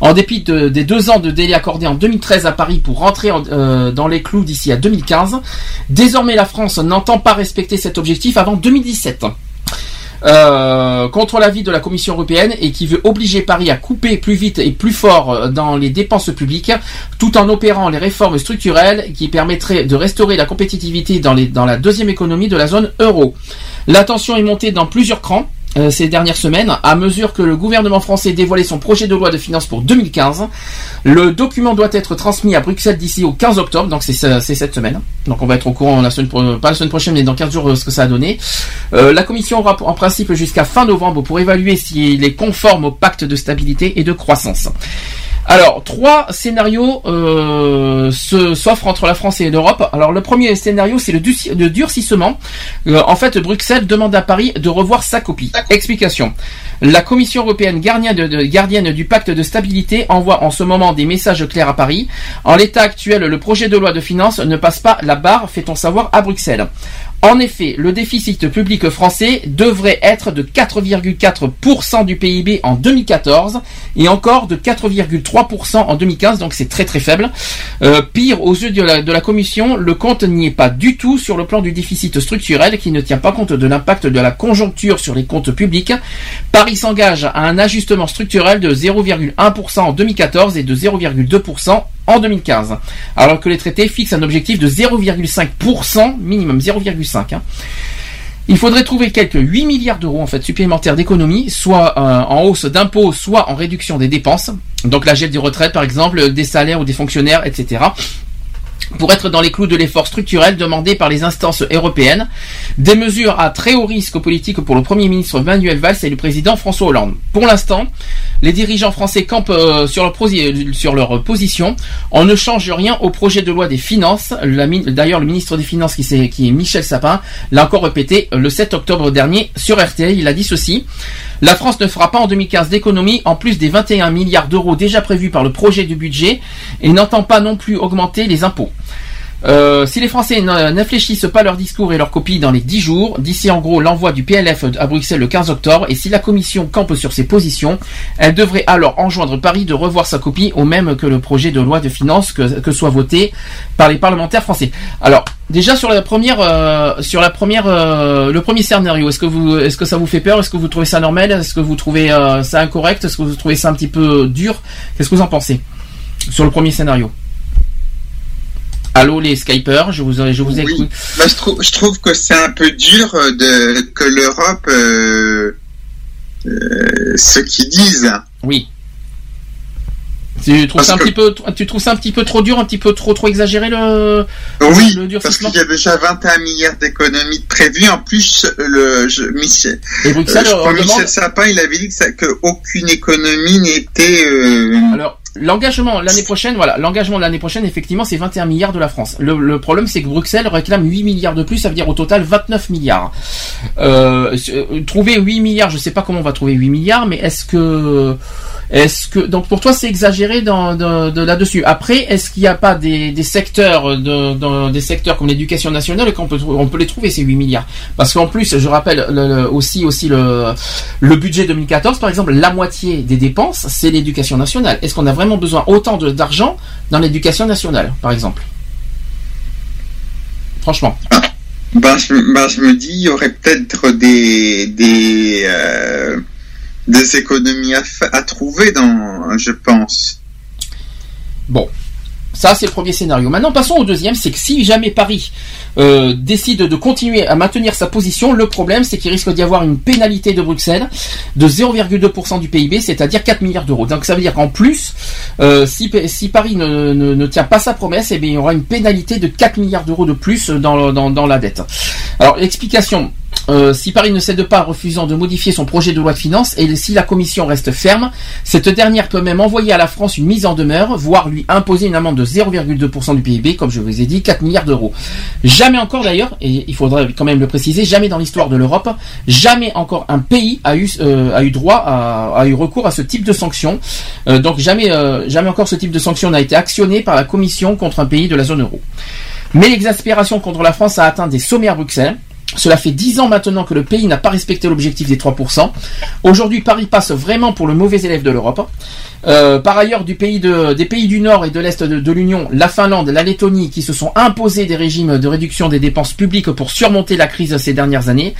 en dépit de- des deux ans de délai accordé en 2013 à Paris pour rentrer en- euh, dans les clous d'ici à 2015. Désormais, la France n'entend pas respecter cet objectif avant 2017. Euh, contre l'avis de la Commission européenne et qui veut obliger Paris à couper plus vite et plus fort euh, dans les dépenses publiques, tout en opérant les réformes structurelles qui permettraient de restaurer la compétitivité dans, dans la deuxième économie de la zone euro. La tension est montée dans plusieurs crans. Euh, ces dernières semaines, à mesure que le gouvernement français dévoilait son projet de loi de finances pour 2015, le document doit être transmis à Bruxelles d'ici au 15 octobre, donc c'est ce- c'est cette semaine. Donc on va être au courant la semaine, pas la semaine prochaine, mais dans 15 jours euh, ce que ça a donné. Euh, la Commission aura en principe jusqu'à fin novembre pour évaluer s'il est conforme au pacte de stabilité et de croissance. Alors, trois scénarios euh, se- s'offrent entre la France et l'Europe. Alors, le premier scénario, c'est le, du- le durcissement. Euh, en fait, Bruxelles demande à Paris de revoir sa copie. Explication. La Commission européenne, gardienne, de- de- gardienne du pacte de stabilité, envoie en ce moment des messages clairs à Paris. En l'état actuel, le projet de loi de finances ne passe pas la barre, fait-on savoir, à Bruxelles. En effet, le déficit public français devrait être de 4,4% du PIB en 2014 et encore de 4,3% en 2015, donc c'est très très faible. Euh, pire, aux yeux de la, de la Commission, le compte n'y est pas du tout sur le plan du déficit structurel qui ne tient pas compte de l'impact de la conjoncture sur les comptes publics. Paris s'engage à un ajustement structurel de 0,1% en 2014 et de 0,2% en 2015, alors que les traités fixent un objectif de 0,5% minimum 0,5. hein. Il faudrait trouver quelques 8 milliards d'euros en fait supplémentaires d'économies, soit euh, en hausse d'impôts, soit en réduction des dépenses. Donc la gel des retraites par exemple, des salaires ou des fonctionnaires, etc pour être dans les clous de l'effort structurel demandé par les instances européennes, des mesures à très haut risque politique pour le Premier ministre Manuel Valls et le président François Hollande. Pour l'instant, les dirigeants français campent euh, sur, leur posi- sur leur position. On ne change rien au projet de loi des finances. D'ailleurs, le ministre des Finances, qui est Michel Sapin, l'a encore répété euh, le 7 octobre dernier sur RTL. Il a dit ceci. La France ne fera pas en 2015 d'économie en plus des 21 milliards d'euros déjà prévus par le projet du budget et n'entend pas non plus augmenter les impôts. Euh, si les Français n- n'infléchissent pas leur discours et leur copie dans les 10 jours, d'ici en gros l'envoi du PLF à Bruxelles le 15 octobre, et si la Commission campe sur ses positions, elle devrait alors enjoindre Paris de revoir sa copie au même que le projet de loi de finances que, soit voté par les parlementaires français. Alors, déjà sur la première, euh, sur la première, euh, le premier scénario, est-ce que vous, est-ce que ça vous fait peur? Est-ce que vous trouvez ça normal? Est-ce que vous trouvez euh, ça incorrect? Est-ce que vous trouvez ça un petit peu dur? Qu'est-ce que vous en pensez sur le premier scénario? Allô les Skypers, je vous, je vous écoute. Bah, je, trouve, je trouve que c'est un peu dur euh, de, que l'Europe, euh, euh, ce qu'ils disent. Oui. Tu trouves, ça un petit peu, tu trouves ça un petit peu trop dur, un petit peu trop trop exagéré le, Oui, le parce qu'il y a déjà 21 milliards d'économies prévues. En plus, le je, Michel, Et Bruxelles, euh, je on crois Michel demande- Sapin, il avait dit que, ça, que aucune économie n'était. euh, Alors, l'engagement l'année prochaine, voilà, l'engagement de l'année prochaine, effectivement, c'est 21 milliards de la France. Le, le problème, c'est que Bruxelles réclame 8 milliards de plus, ça veut dire au total 29 milliards. Euh, euh, trouver 8 milliards, je sais pas comment on va trouver 8 milliards, mais est-ce que, est-ce que, donc pour toi, c'est exagéré dans, de, de là-dessus. Après, est-ce qu'il n'y a pas des, des secteurs, de, des secteurs comme l'éducation nationale qu'on peut, on peut les trouver ces 8 milliards? Parce qu'en plus, je rappelle le- le- aussi, aussi le, le budget 2014, par exemple, la moitié des dépenses, c'est l'éducation nationale. Est-ce qu'on a vraiment besoin autant d'argent dans l'éducation nationale, par exemple Franchement. Ben, je, ben, je me dis, il y aurait peut-être des des euh, des économies à, à trouver dans, je pense. Bon. Ça, c'est le premier scénario. Maintenant, passons au deuxième, c'est que si jamais Paris euh, décide de continuer à maintenir sa position, le problème, c'est qu'il risque d'y avoir une pénalité de Bruxelles de 0,2% du PIB, c'est-à-dire 4 milliards d'euros. Donc ça veut dire qu'en plus, euh, si, Paris ne, tient pas sa promesse, eh bien, il y aura une pénalité de 4 milliards d'euros de plus dans la dette. Alors, explication. Euh, si Paris ne cède pas refusant de modifier son projet de loi de finances et si la commission reste ferme, cette dernière peut même envoyer à la France une mise en demeure, voire lui imposer une amende de 0,2% du PIB, comme je vous ai dit, 4 milliards d'euros. Jamais encore d'ailleurs, et il faudrait quand même le préciser, jamais dans l'histoire de l'Europe, jamais encore un pays a eu, euh, droit, à, a eu recours à ce type de sanctions. Euh, donc jamais, jamais encore ce type de sanction n'a été actionné par la commission contre un pays de la zone euro. Mais l'exaspération contre la France a atteint des sommets à Bruxelles. Cela fait 10 ans maintenant que le pays n'a pas respecté l'objectif des 3%. Aujourd'hui, Paris passe vraiment pour le mauvais élève de l'Europe. Euh, par ailleurs, du pays de- des pays du Nord et de l'Est de, de l'Union, la Finlande, la Lettonie, qui se sont imposés des régimes de réduction des dépenses publiques pour surmonter la crise ces dernières années,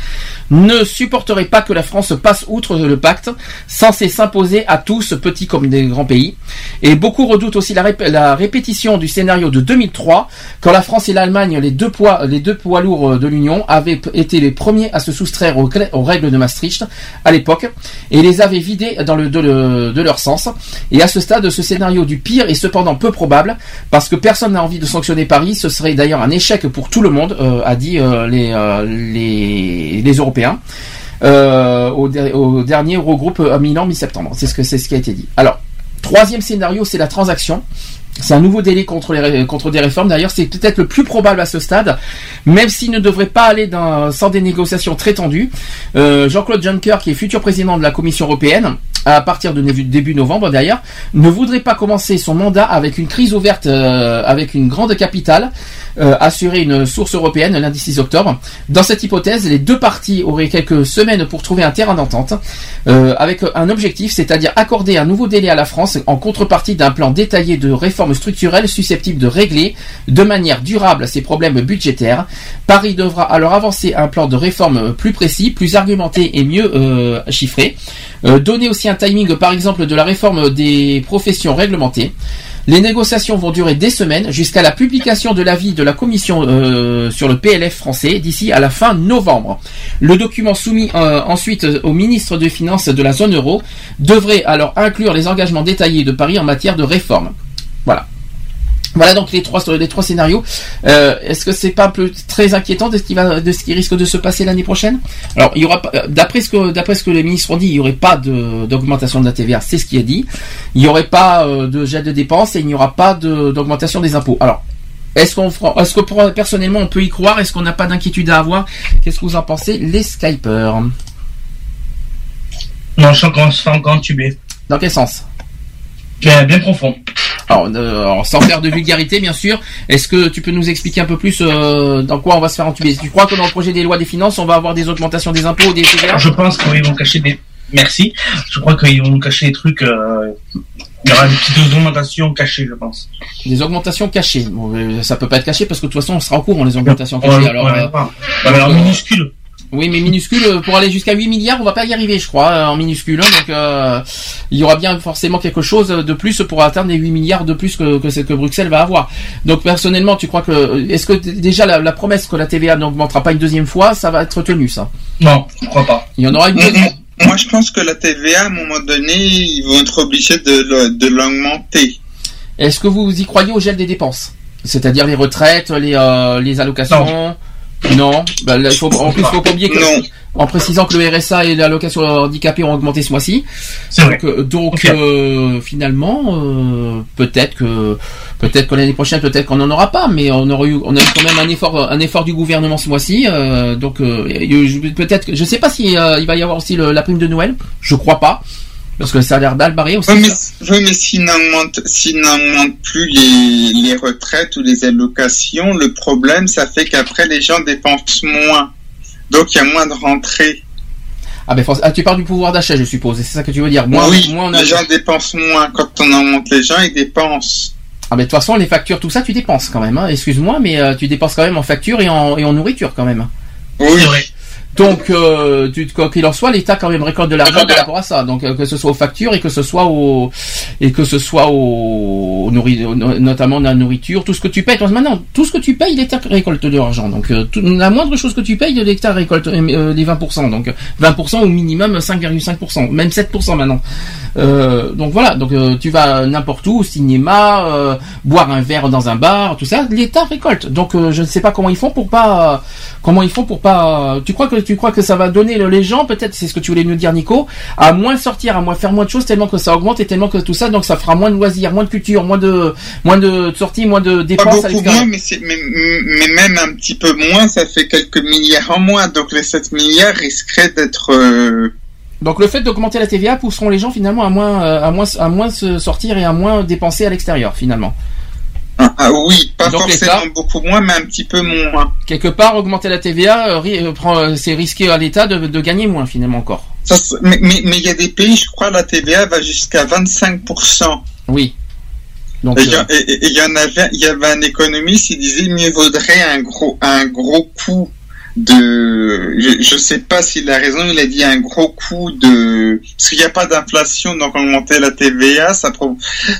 ne supporteraient pas que la France passe outre le pacte, censé s'imposer à tous, petits comme des grands pays. Et beaucoup redoutent aussi la, rép- la répétition du scénario de 2003, quand la France et l'Allemagne, les deux poids, les deux poids lourds de l'Union, avaient été les premiers à se soustraire aux, aux règles de Maastricht à l'époque, et les avaient vidés dans le, de, le- de leur sens. Et à ce stade, ce scénario du pire est cependant peu probable, parce que personne n'a envie de sanctionner Paris. Ce serait d'ailleurs un échec pour tout le monde, euh, a dit euh, les, euh, les, Européens. au, der- au dernier Eurogroupe à Milan mi-septembre. C'est ce qui a été dit. Alors, troisième scénario, c'est la transaction. C'est un nouveau délai contre, des réformes. D'ailleurs, c'est peut-être le plus probable à ce stade, même s'il ne devrait pas aller sans des négociations très tendues. Jean-Claude Juncker, qui est futur président de la Commission européenne, à partir de début novembre d'ailleurs, ne voudrait pas commencer son mandat avec une crise ouverte, euh, avec une grande capitale, euh, assurer une source européenne lundi 6 octobre. Dans cette hypothèse, les deux parties auraient quelques semaines pour trouver un terrain d'entente, euh, avec un objectif, c'est-à-dire accorder un nouveau délai à la France en contrepartie d'un plan détaillé de réformes structurelles susceptibles de régler de manière durable ces problèmes budgétaires. Paris devra alors avancer un plan de réforme plus précis, plus argumenté et mieux euh, chiffré. Donner aussi un timing, par exemple, de la réforme des professions réglementées. Les négociations vont durer des semaines jusqu'à la publication de l'avis de la Commission euh, sur le PLF français d'ici à la fin novembre. Le document soumis euh, ensuite au ministre des Finances de la zone euro devrait alors inclure les engagements détaillés de Paris en matière de réforme. Voilà. Voilà donc les trois les trois scénarios. Euh, Est-ce que c'est pas un peu très inquiétant de ce qui va de ce qui risque de se passer l'année prochaine? Alors il y aura pas- euh, d'après ce que d'après ce que les ministres ont dit, il y aurait pas d'augmentation de la TVA, c'est ce qui est dit. Il y aurait pas euh, de jet de dépenses et il n'y aura pas de d'augmentation des impôts. Alors est-ce qu'on est-ce que pour- personnellement on peut y croire? Est-ce qu'on n'a pas d'inquiétude à avoir? Qu'est-ce que vous en pensez les Skypers? Non, je sens qu'on se fait encore. Dans quel sens? Bien, bien profond. Alors, euh, alors, sans faire de vulgarité, bien sûr, est-ce que tu peux nous expliquer un peu plus euh, dans quoi on va se faire entuber? Tu crois que dans le projet des lois des finances, on va avoir des augmentations des impôts, des TVA Je pense qu'ils vont cacher des. Merci. Je crois qu'ils vont cacher des trucs. euh, Il y aura des petites augmentations cachées, je pense. Des augmentations cachées. Bon, ça peut pas être caché parce que de toute façon, on sera au courant les augmentations cachées. ouais, alors, ouais, ouais. Ouais, alors, minuscule. Oui, mais minuscule, euh, pour aller jusqu'à 8 milliards, on va pas y arriver, je crois, euh, en minuscule. hein. donc, euh, il y aura bien forcément quelque chose de plus pour atteindre les 8 milliards de plus que, que, que Bruxelles va avoir. Donc, personnellement, tu crois que... Est-ce que déjà la, la promesse que la TVA n'augmentera pas une deuxième fois, ça va être tenu, ça? Non, je crois pas. Il y en aura une deuxième. Moi, je pense que la TVA, à un moment donné, ils vont être obligés de, le- de l'augmenter. Est-ce que vous y croyez au gel des dépenses? C'est-à-dire les retraites, les, euh, les allocations? Non. Bah, là, il faut, en plus, il faut pas oublier que, en précisant que le RSA et l'allocation handicapée ont augmenté ce mois-ci. Donc, euh, donc euh, finalement, euh, peut-être que peut-être que l'année prochaine, peut-être qu'on n'en aura pas, mais on aura eu, on a eu quand même un effort, un effort du gouvernement ce mois-ci. euh, donc euh, peut-être, que- je sais pas si euh, il va y avoir aussi le- la prime de Noël. Je crois pas. Parce que ça a l'air d'al barré aussi. Oui, mais, oui, mais s'ils n'augmentent plus les, les retraites ou les allocations, le problème, ça fait qu'après, les gens dépensent moins. Donc, il y a moins de rentrées. Ah ben ah, tu parles du pouvoir d'achat, je suppose. C'est ça que tu veux dire. Moins, oui, moins on a- les gens dépensent moins. Quand on augmente les gens, ils dépensent. Ah ben de toute façon, les factures, tout ça, tu dépenses quand même. hein. Excuse-moi, mais euh, tu dépenses quand même en facture et en, et en nourriture quand même. Oui. Donc, euh, tu, quoi qu'il en soit, l'État quand même récolte de l'argent par rapport à ça. Donc, euh, que ce soit aux factures et que ce soit au et que ce soit au, au nourri- au- notamment la nourriture, tout ce que tu payes. Toi, Maintenant, tout ce que tu payes, l'État récolte de l'argent. Donc, euh, tout- la moindre chose que tu payes, l'État récolte euh, les 20%. Donc, 20% au minimum 5,5%, même 7% maintenant. Euh, donc voilà. Donc, euh, tu vas n'importe où, au cinéma, euh, boire un verre dans un bar, tout ça, l'État récolte. Donc, euh, je ne sais pas comment ils font pour pas comment ils font pour pas. Tu crois que tu crois que ça va donner le- les gens, peut-être, c'est ce que tu voulais nous dire, Nico, à moins sortir, à moins faire moins de choses, tellement que ça augmente et tellement que tout ça, donc ça fera moins de loisirs, moins de culture, moins de moins de sorties, moins de dépenses. à beaucoup l'extérieur. moins, mais, c'est- mais, mais même un petit peu moins, ça fait quelques milliards en moins. Donc, les 7 milliards risqueraient d'être... euh, Donc le fait d'augmenter la TVA pousseront les gens finalement à moins euh, à moins à moins se sortir et à moins dépenser à l'extérieur finalement. Ah, ah oui, pas Donc, forcément l'État- beaucoup moins, mais un petit peu moins. Quelque part, augmenter la TVA, euh, euh, euh, c'est risquer à l'État de, de gagner moins finalement encore. Ça, mais mais mais il y a des pays, je crois, la TVA va jusqu'à 25%. Oui. Donc, et il y, euh, en avait, il y avait un économiste, il disait mieux vaudrait un gros, un gros coup de, je, je sais pas s'il a raison, il a dit un gros coup de, parce qu'il n'y a pas d'inflation, donc augmenter la TVA, ça,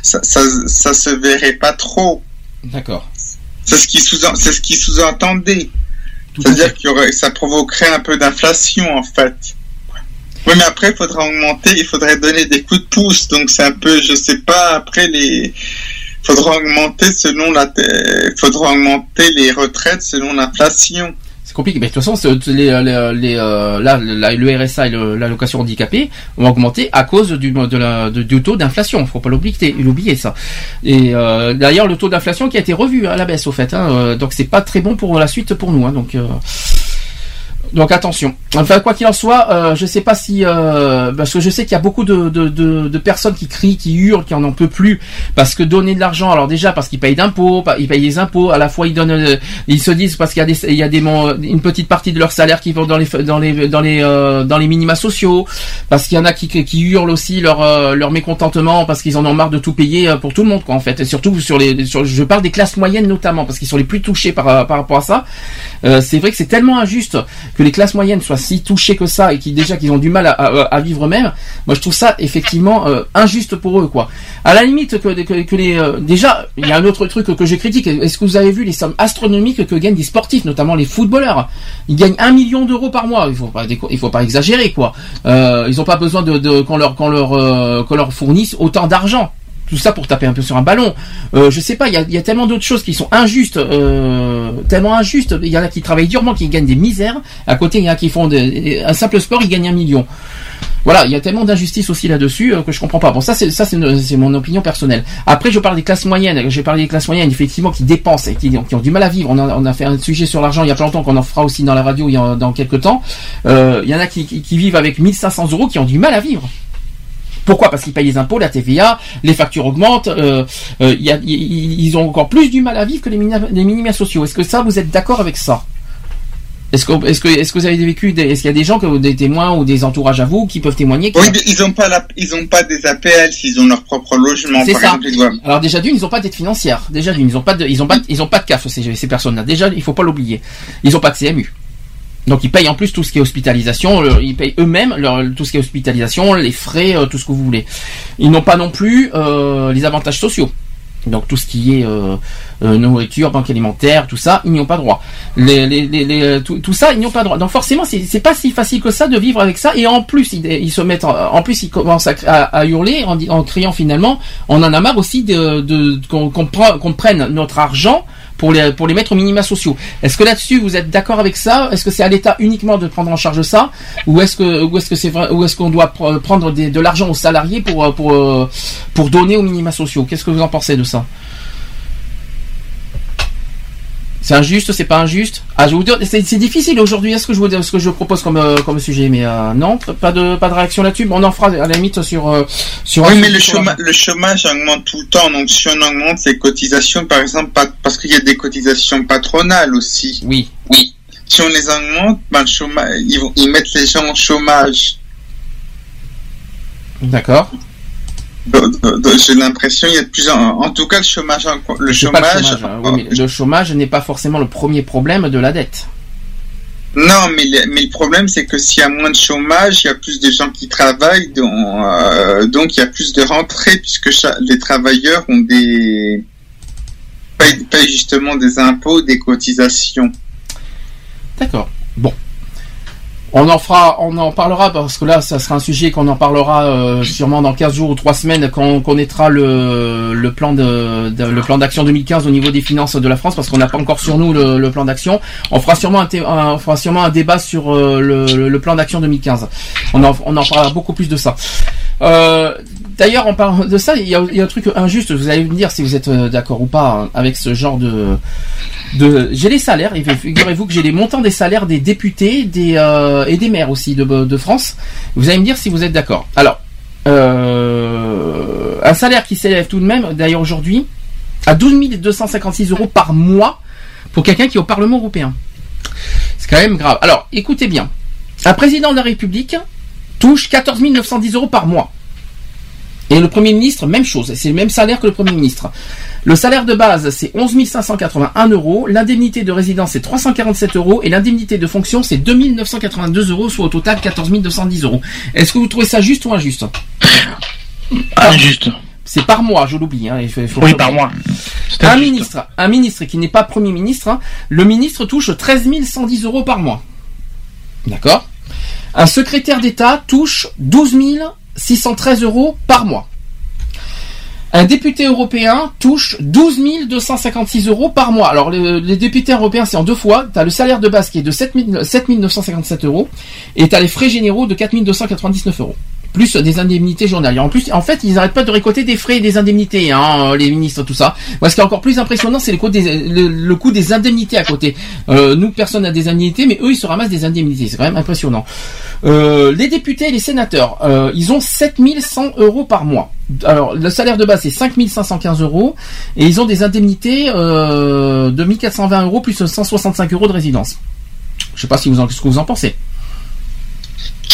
ça, ça, ça se verrait pas trop. D'accord. C'est ce qui sous, c'est ce qui sous-entendait. C'est-à-dire qu'il y aurait, ça provoquerait un peu d'inflation, en fait. Oui, mais après, il faudra augmenter, il faudrait donner des coups de pouce, donc c'est un peu, je sais pas, après les, faudra augmenter selon la, il faudra augmenter les retraites selon l'inflation. Compliqué. Mais de toute façon, les, les, euh, là, le RSA et l'allocation handicapée ont augmenté à cause du, de la, du taux d'inflation. Faut pas l'oublier, l'oublier ça. Et euh, d'ailleurs, le taux d'inflation qui a été revu à la baisse au fait. Hein, euh, donc c'est pas très bon pour la suite pour nous. Hein, donc euh, donc attention. Enfin quoi qu'il en soit, euh, je sais pas si euh, parce que je sais qu'il y a beaucoup de, de, de, de personnes qui crient, qui hurlent, qui en en peut plus parce que donner de l'argent. Alors déjà parce qu'ils payent d'impôts, ils payent des impôts. À la fois ils donnent, euh, ils se disent parce qu'il y a des il y a des une petite partie de leur salaire qui vont dans les dans les dans les euh, dans les minima sociaux. Parce qu'il y en a qui qui hurlent aussi leur euh, leur mécontentement parce qu'ils en ont marre de tout payer pour tout le monde quoi en fait. Et surtout sur les sur, je parle des classes moyennes notamment parce qu'ils sont les plus touchés par par rapport à ça. C'est vrai que c'est tellement injuste que les classes moyennes soient si touchées que ça et qui déjà qu'ils ont du mal à, vivre eux-mêmes. Moi, je trouve ça effectivement euh, injuste pour eux, quoi. À la limite que, les euh, déjà, il y a un autre truc que je critique. Est-ce que vous avez vu les sommes astronomiques que gagnent des sportifs, notamment les footballeurs? Ils gagnent un million d'euros par mois. Il faut pas faut pas exagérer, quoi. Euh, ils ont pas besoin de, de qu'on leur qu'on leur qu'on leur fournisse autant d'argent tout ça pour taper un peu sur un ballon. Euh, je sais pas, il y a, y a tellement d'autres choses qui sont injustes, euh, tellement injustes. Il y en a qui travaillent durement, qui gagnent des misères. À côté, il y en a qui font des- un simple sport, ils gagnent un million. Voilà, il y a tellement d'injustice aussi là-dessus euh, que je comprends pas. Bon, ça c'est ça c'est mon opinion personnelle. Après, je parle des classes moyennes. J'ai parlé des classes moyennes effectivement qui dépensent et qui, qui ont du mal à vivre. On a, on a fait un sujet sur l'argent il y a pas longtemps qu'on en fera aussi dans la radio il y a, dans quelques temps. Euh, il y en a qui, qui, qui vivent avec 1500 euros qui ont du mal à vivre. Pourquoi? Parce qu'ils payent les impôts, la TVA, les factures augmentent. euh, euh, il y a- ils ils ont encore plus du mal à vivre que les, minima, les minima sociaux. Est-ce que ça, vous êtes d'accord avec ça? Est-ce que, est-ce que, est-ce que vous avez vécu des, Est-ce qu'il y a des gens, que, des témoins ou des entourages à vous qui peuvent témoigner qui- Oui, ils ont pas la, ils ont pas des APL s'ils ont leur propre logement. C'est Par ça. exemple. Alors déjà d'une, ils ont pas d'aide financière. Déjà d'une, ils ont pas de, ils ont pas, ils ont pas de CAF ces, ces personnes-là. Déjà, il faut pas l'oublier. Ils ont pas de CMU. Donc ils payent en plus tout ce qui est hospitalisation, ils payent eux-mêmes tout ce qui est hospitalisation, les frais, euh, tout ce que vous voulez. Ils n'ont pas non plus euh, les avantages sociaux. Donc tout ce qui est euh, nourriture, banque alimentaire, tout ça, ils n'y ont pas droit. Les, tout, ça, ils n'y ont pas droit. Donc forcément, c'est pas si facile que ça de vivre avec ça. Et en plus, ils, se mettent, en, plus, ils commencent à, hurler en, criant finalement, on en a marre aussi de, de qu'on prenne notre argent pour les pour les mettre aux minima sociaux. Est-ce que là-dessus vous êtes d'accord avec ça? Est-ce que c'est à l'État uniquement de prendre en charge ça, ou est-ce qu'on doit pr- prendre de l'argent aux salariés pour euh, euh, pour donner aux minima sociaux? Qu'est-ce que vous en pensez de ça? C'est injuste, c'est pas injuste Ah, je vous dire, c'est difficile aujourd'hui. Est-ce que je vous ce que je propose comme euh, comme sujet Mais euh, non, pas de pas de réaction là-dessus. Bon, on en fera à la limite sur euh, sur. Oui, mais le, chômage augmente tout le temps. Donc, si on augmente les cotisations, par exemple, pas- parce qu'il y a des cotisations patronales aussi. Oui. Oui. Si on les augmente, ben, le chômage, ils, vont, ils mettent les gens au chômage. D'accord. J'ai l'impression il y a de plus en, en tout cas le chômage, en- le chômage. le chômage, hein. Oui, mais le chômage n'est pas forcément le premier problème de la dette. Non, mais le, mais le problème c'est que s'il y a moins de chômage, il y a plus de gens qui travaillent, donc, euh, donc il y a plus de rentrées puisque les travailleurs ont des payent, payent justement des impôts, des cotisations. D'accord. Bon. On en fera, on en parlera parce que là, ça sera un sujet qu'on en parlera euh, sûrement dans 15 jours ou 3 semaines quand on connaîtra le, le plan de, le plan d'action 2015 au niveau des finances de la France parce qu'on n'a pas encore sur nous le, plan d'action. On fera sûrement un- on fera sûrement un débat sur euh, le, le plan d'action 2015. On en, on en parlera beaucoup plus de ça. Euh, D'ailleurs, on parle de ça. Il y, a, un truc injuste. Vous allez me dire si vous êtes euh, d'accord ou pas hein, avec ce genre de. j'ai les salaires. Et figurez-vous que j'ai les montants des salaires des députés, euh, et des maires aussi de, de France. Vous allez me dire si vous êtes d'accord. Alors, euh, un salaire qui s'élève tout de même. D'ailleurs, aujourd'hui, à 12 256 euros par mois pour quelqu'un qui est au Parlement européen. C'est quand même grave. Alors, écoutez bien. Un président de la République touche 14 910 euros par mois. Et le Premier ministre, même chose, c'est le même salaire que le Premier ministre. Le salaire de base, c'est 11 581 euros, l'indemnité de résidence, c'est 347 euros, et l'indemnité de fonction, c'est 2 982 euros, soit au total 14 210 euros. Est-ce que vous trouvez ça juste ou injuste? Injuste. C'est par mois, je l'oublie. Hein, Oui, par mois. C'est Un injuste. ministre, un ministre qui n'est pas Premier ministre, hein, le ministre touche 13 110 euros par mois. D'accord? Un secrétaire d'État touche 12 613 euros par mois. Un député européen touche 12 256 euros par mois. Alors le- les députés européens c'est en deux fois. Tu as le salaire de base qui est de 7 000 7 957 euros et tu as les frais généraux de 4 299 euros. Plus des indemnités journalières. En plus, en fait, ils n'arrêtent pas de récolter des frais et des indemnités, hein, les ministres, tout ça. Moi, ce qui est encore plus impressionnant, c'est le coût des, indemnités à côté. Euh, nous, personne n'a des indemnités, mais eux, ils se ramassent des indemnités. C'est quand même impressionnant. Euh, les députés et les sénateurs, euh, ils ont 7100 euros par mois. Alors, le salaire de base, c'est 5515 euros. Et ils ont des indemnités euh, de 1420 euros plus 165 euros de résidence. Je sais pas si vous en, ce que vous en pensez.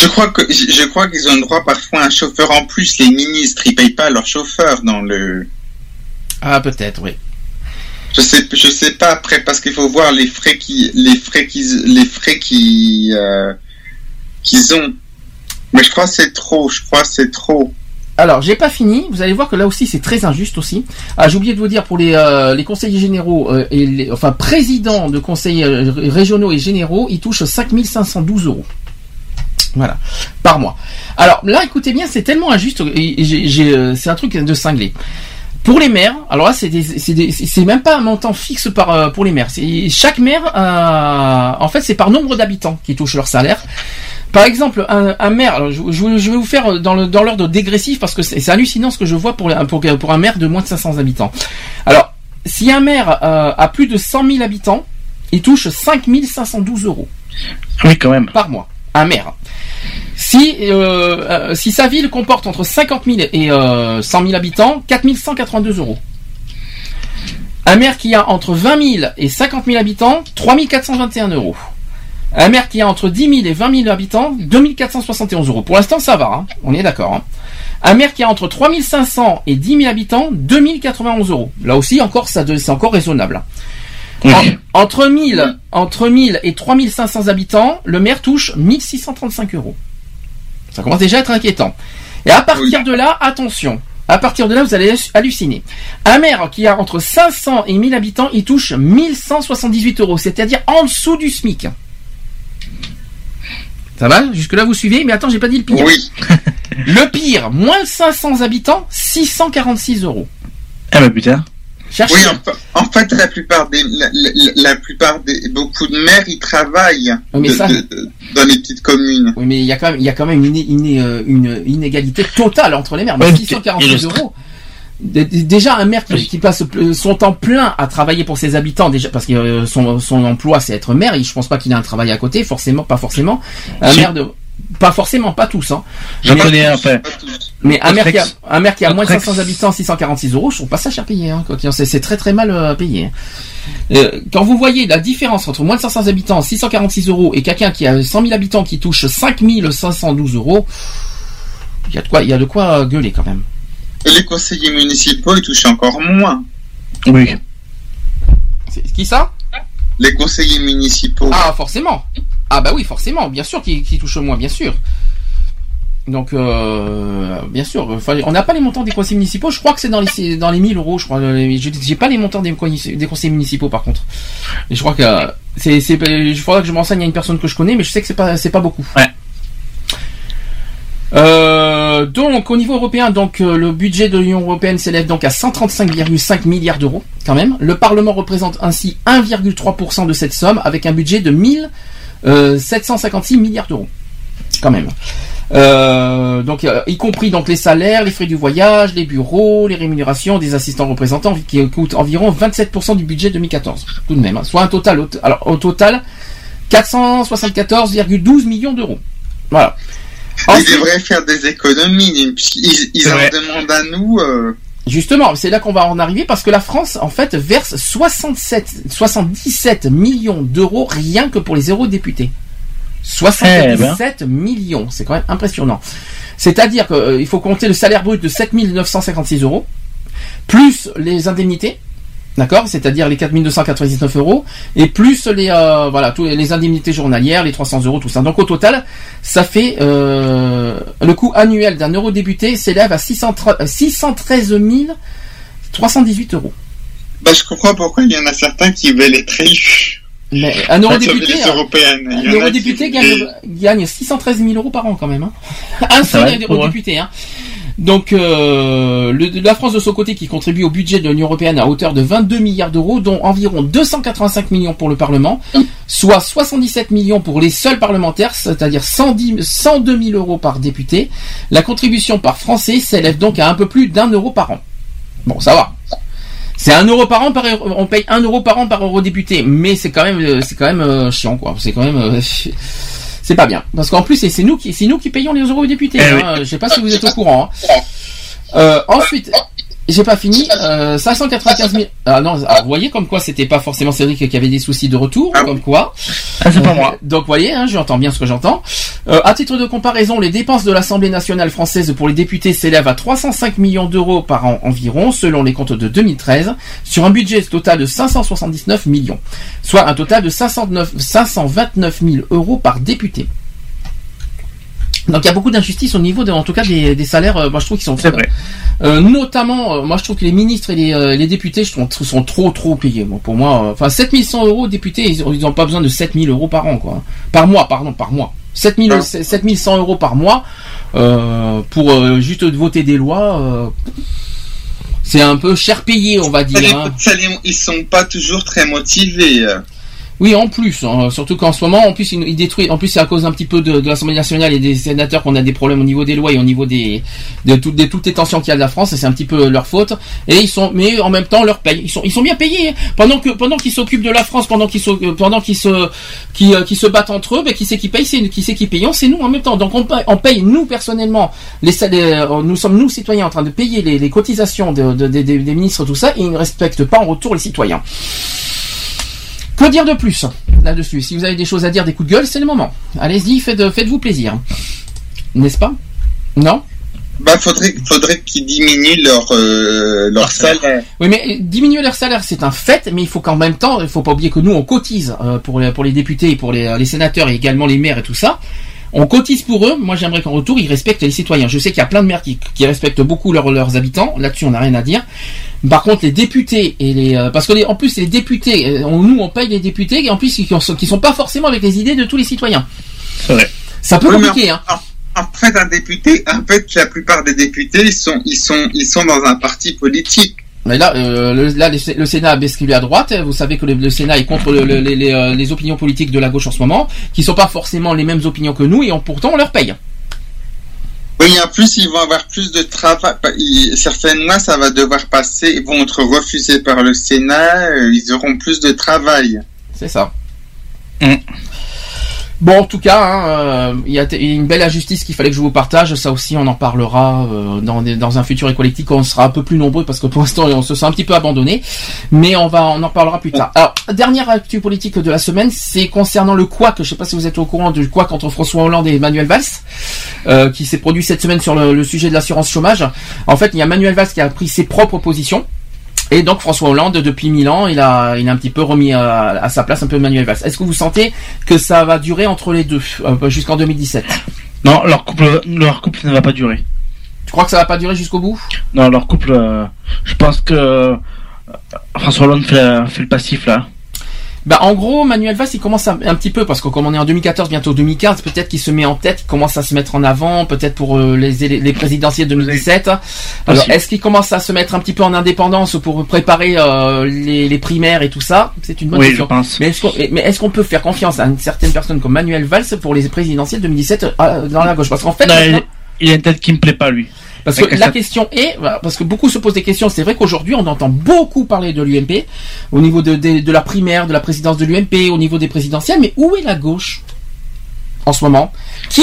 Je crois que je crois qu'ils ont le droit parfois à un chauffeur en plus. Les ministres, ils payent pas leur chauffeur dans le. Ah, peut-être, oui. Je sais, je sais pas après parce qu'il faut voir les frais qui, les frais qu'ils, les frais qui, euh, qu'ils ont. Mais je crois que c'est trop. Je crois c'est trop. Alors, j'ai pas fini. Vous allez voir que là aussi, c'est très injuste aussi. Ah, j'ai oublié de vous dire pour les, euh, les conseillers généraux euh, et les, enfin présidents de conseils régionaux et généraux, ils touchent 5512 euros. Voilà, par mois. Alors là, écoutez bien, c'est tellement injuste. euh, C'est un truc de cinglé. Pour les maires, alors là, c'est même pas un montant fixe par euh, pour les maires. Chaque maire, euh, en fait, c'est par nombre d'habitants qui touchent leur salaire. Par exemple, un, un maire, alors je, je- je vais vous faire dans le dans l'ordre dégressif parce que c'est c'est hallucinant ce que je vois pour, pour pour un maire de moins de 500 habitants. Alors, si un maire euh, a plus de 100 000 habitants, il touche 5 512 euros. Oui, quand même. Par mois. Un maire. Si, euh, euh, si sa ville comporte entre 50 000 et euh, 100 000 habitants, 4 182 euros. Un maire qui a entre 20 000 et 50 000 habitants, 3 421 euros. Un maire qui a entre 10 000 et 20 000 habitants, 2 471 euros. Pour l'instant, ça va, hein. on est d'accord. hein. Un maire qui a entre 3 500 et 10 000 habitants, 2 091 euros. Là aussi, encore, c'est encore raisonnable. En- entre 1000, entre 1000 et 3500 habitants, le maire touche 1635 euros. Ça commence déjà à être inquiétant. Et à partir de là, attention. À partir de là, vous allez halluciner. Un maire qui a entre 500 et 1000 habitants, il touche 1178 euros, c'est-à-dire en dessous du SMIC. Ça va? Jusque-là, vous suivez? Mais attends, j'ai pas dit le pire. Oui. Le pire, moins de 500 habitants, 646 euros. Ah bah putain. Cherchez. Oui, en, en fait, la plupart des, la, la- la plupart des, beaucoup de maires, ils travaillent Oui, mais de- ça- de- de- dans les petites communes. Oui, mais il y a quand même, il y a quand même une, une, une inégalité totale entre les maires. Mais mais 646 illustre. euros. Déjà un maire qui, qui passe son temps plein à travailler pour ses habitants, déjà parce que euh, son, son emploi c'est être maire. Et je pense pas qu'il a un travail à côté, forcément, pas forcément. Un Si. maire de, pas forcément, pas tous. Hein. J'en Mais- connais un, enfin. Mais un maire, qui a, Notre un maire qui a notre moins de ex- 500 habitants, 646 euros, je trouve pas ça cher payé. Hein, c'est très très mal euh, payé. hein. Euh, quand vous voyez la différence entre moins de 500 habitants, 646 euros, et quelqu'un qui a 100 000 habitants qui touche 5512 euros, il y a de quoi, il y a de quoi gueuler quand même. Et les conseillers municipaux, ils touchent encore moins. Oui. C'est qui ça? Les conseillers municipaux. Ah, forcément. Ah bah oui, forcément, bien sûr qui, qui touche moins, bien sûr. Donc, euh, bien sûr, enfin, on n'a pas les montants des conseils municipaux. Je crois que c'est dans les dans les 1000 euros. Je crois. Euh, J'ai pas les montants des, conseils- des conseils municipaux par contre. Et je crois que euh, c'est. Il faudra que je m'enseigne à une personne que je connais, mais je sais que c'est pas c'est pas beaucoup. Ouais. Euh, donc au niveau européen, donc euh, le budget de l'Union européenne s'élève donc à 135,5 milliards d'euros quand même. Le Parlement représente ainsi 1,3% de cette somme avec un budget de 1756 milliards d'euros quand même. Euh, donc euh, y compris donc les salaires, les frais du voyage, les bureaux, les rémunérations des assistants représentants qui coûtent environ 27% du budget 2014 tout de même. hein. Soit un total au- alors au total 474,12 millions d'euros. Voilà. Ils devraient faire des économies. Ils, en demandent à nous. euh, Justement, c'est là qu'on va en arriver parce que la France, en fait, verse 67, 77 millions d'euros rien que pour les eurodéputés. 77 millions, c'est quand même impressionnant. C'est-à-dire qu'il faut compter le salaire brut de 7 956 euros, plus les indemnités, d'accord, c'est-à-dire les 4 299 euros, et plus les euh, voilà tous les- les indemnités journalières, les 300 euros, tout ça. Donc au total, ça fait euh, le coût annuel d'un eurodéputé s'élève à 613 613 318 euros. Bah, je comprends pourquoi il y en a certains qui veulent être élus. Mais un eurodéputé, hein, un eurodéputé gagne, gagne 613 000 euros par an quand même. Hein. Un seul eurodéputé. Hein. Donc euh, la France de son côté qui contribue au budget de l'Union européenne à hauteur de 22 milliards d'euros, dont environ 285 millions pour le Parlement, soit 77 millions pour les seuls parlementaires, c'est-à-dire 110 102 000 euros par député. La contribution par Français s'élève donc à un peu plus d'un euro par an. Bon, ça va. C'est un euro par an par on paye un euro par an par eurodéputé, mais c'est quand même euh, c'est quand même euh, chiant quoi. C'est quand même c'est pas bien parce qu'en plus c'est nous qui c'est nous qui payons les eurodéputés. Eh hein. Je sais pas si vous êtes au courant. hein. Euh, ensuite, j'ai pas fini. Euh, 595 000. Ah non, alors, vous voyez comme quoi c'était pas forcément Cédric qui avait des soucis de retour, comme quoi. Ah, c'est pas moi. Donc, vous voyez, hein, j'entends bien ce que j'entends. Euh, à titre de comparaison, les dépenses de l'Assemblée nationale française pour les députés s'élèvent à 305 millions d'euros par an environ, selon les comptes de 2013, sur un budget total de 579 millions, soit un total de 509 529 000 euros par député. Donc il y a beaucoup d'injustice au niveau de, en tout cas des, des salaires. euh, moi je trouve qu'ils sont C'est vrai. euh, notamment, euh, moi je trouve que les ministres et les, les députés trouve, sont trop trop payés. Bon, pour moi, enfin 7100 euros députés, ils ont, ils ont pas besoin de 7000 euros par an quoi. Par mois, pardon, par mois. 7000, 7100 euros par mois pour juste voter des lois. c'est un peu cher payé, on va dire. hein. ils sont pas toujours très motivés. Oui, en plus, hein, surtout qu'en ce moment, en plus, ils, détruisent. En plus, c'est à cause un petit peu de, de l'Assemblée nationale et des sénateurs qu'on a des problèmes au niveau des lois et au niveau des de, toutes des toutes les tensions qu'il y a de la France. Et c'est un petit peu leur faute. Et ils sont, mais en même temps, leur paye. Ils sont, ils sont bien payés pendant que pendant qu'ils s'occupent de la France, pendant qu'ils s'oc- euh, pendant qu'ils se qui, euh, qui se battent entre eux, ben, qui c'est qui paye, c'est qui c'est qui payons, c'est nous en même temps. Donc on paye, on paye nous personnellement les salaires. euh, Nous sommes nous citoyens en train de payer les, cotisations de- de- des ministres tout ça et ils ne respectent pas en retour les citoyens. Que dire de plus là-dessus? Si vous avez des choses à dire, des coups de gueule, c'est le moment. Allez-y, faites, faites-vous plaisir. N'est-ce pas? Non? Bah, faudrait, faudrait qu'ils diminuent leur, euh, leur salaire. Oui, mais euh, diminuer leur salaire, c'est un fait, mais il faut qu'en même temps, il faut pas oublier que nous, on cotise euh, pour, les, pour les députés, pour les, les sénateurs et également les maires et tout ça. On cotise pour eux. Moi, j'aimerais qu'en retour, ils respectent les citoyens. Je sais qu'il y a plein de maires qui, qui respectent beaucoup leurs- leurs habitants. Là-dessus, on n'a rien à dire. Par contre, les députés et les, euh, parce que les- en plus, les députés, euh, on- nous, on paye les députés et en plus, qui, sont- qui sont pas forcément avec les idées de tous les citoyens. C'est vrai. C'est un peu Oui, mais compliqué, hein. En fait, un député, en fait, la plupart des députés, ils sont, ils sont, ils sont dans un parti politique. Mais là, euh, le, là, le, le Sénat a basculé à droite. Vous savez que le, le Sénat est contre le- le- les, les, euh, les opinions politiques de la gauche en ce moment, qui sont pas forcément les mêmes opinions que nous, et on, pourtant on leur paye. Oui, en plus, ils vont avoir plus de travail. Certaines lois, ça va devoir passer, ils vont être refusées par le Sénat, euh, ils auront plus de travail. C'est ça. Bon, en tout cas, hein, euh, il y a une belle injustice qu'il fallait que je vous partage. Ça aussi, on en parlera euh, dans, dans un futur équalitique quand on sera un peu plus nombreux, parce que pour l'instant, on se sent un petit peu abandonné. Mais on va, on en parlera plus tard. Alors, dernière actu politique de la semaine, c'est concernant le couac. Je sais pas si vous êtes au courant du couac entre François Hollande et Manuel Valls, euh, qui s'est produit cette semaine sur le, le sujet de l'assurance chômage. En fait, il y a Manuel Valls qui a pris ses propres positions. Et donc François Hollande, depuis mille ans, il a, il a un petit peu remis à, à sa place un peu Manuel Valls. Est-ce que vous sentez que ça va durer entre les deux euh, jusqu'en 2017 Non, leur couple, leur couple ne va pas durer. Tu crois que ça va pas durer jusqu'au bout? Non, leur couple, euh, je pense que euh, François Hollande fait, la- fait le passif là. Bah en gros, Manuel Valls, il commence à- un petit peu parce que comme on est en 2014, bientôt 2015, peut-être qu'il se met en tête, il commence à se mettre en avant, peut-être pour euh, les, élé- les présidentielles 2017. Alors est-ce qu'il commence à se mettre un petit peu en indépendance pour préparer euh, les, les primaires et tout ça? C'est une bonne Oui, question. je pense. Mais est-ce qu'on peut faire confiance à une certaine personne comme Manuel Valls pour les présidentielles 2017 euh, dans la gauche? Parce qu'en fait, Non, il a une tête qui me plaît pas lui. Parce que la question est, parce que beaucoup se posent des questions, c'est vrai qu'aujourd'hui on entend beaucoup parler de l'UMP, au niveau de, de, de la primaire, de la présidence de l'UMP, au niveau des présidentielles, mais où est la gauche en ce moment? Qui,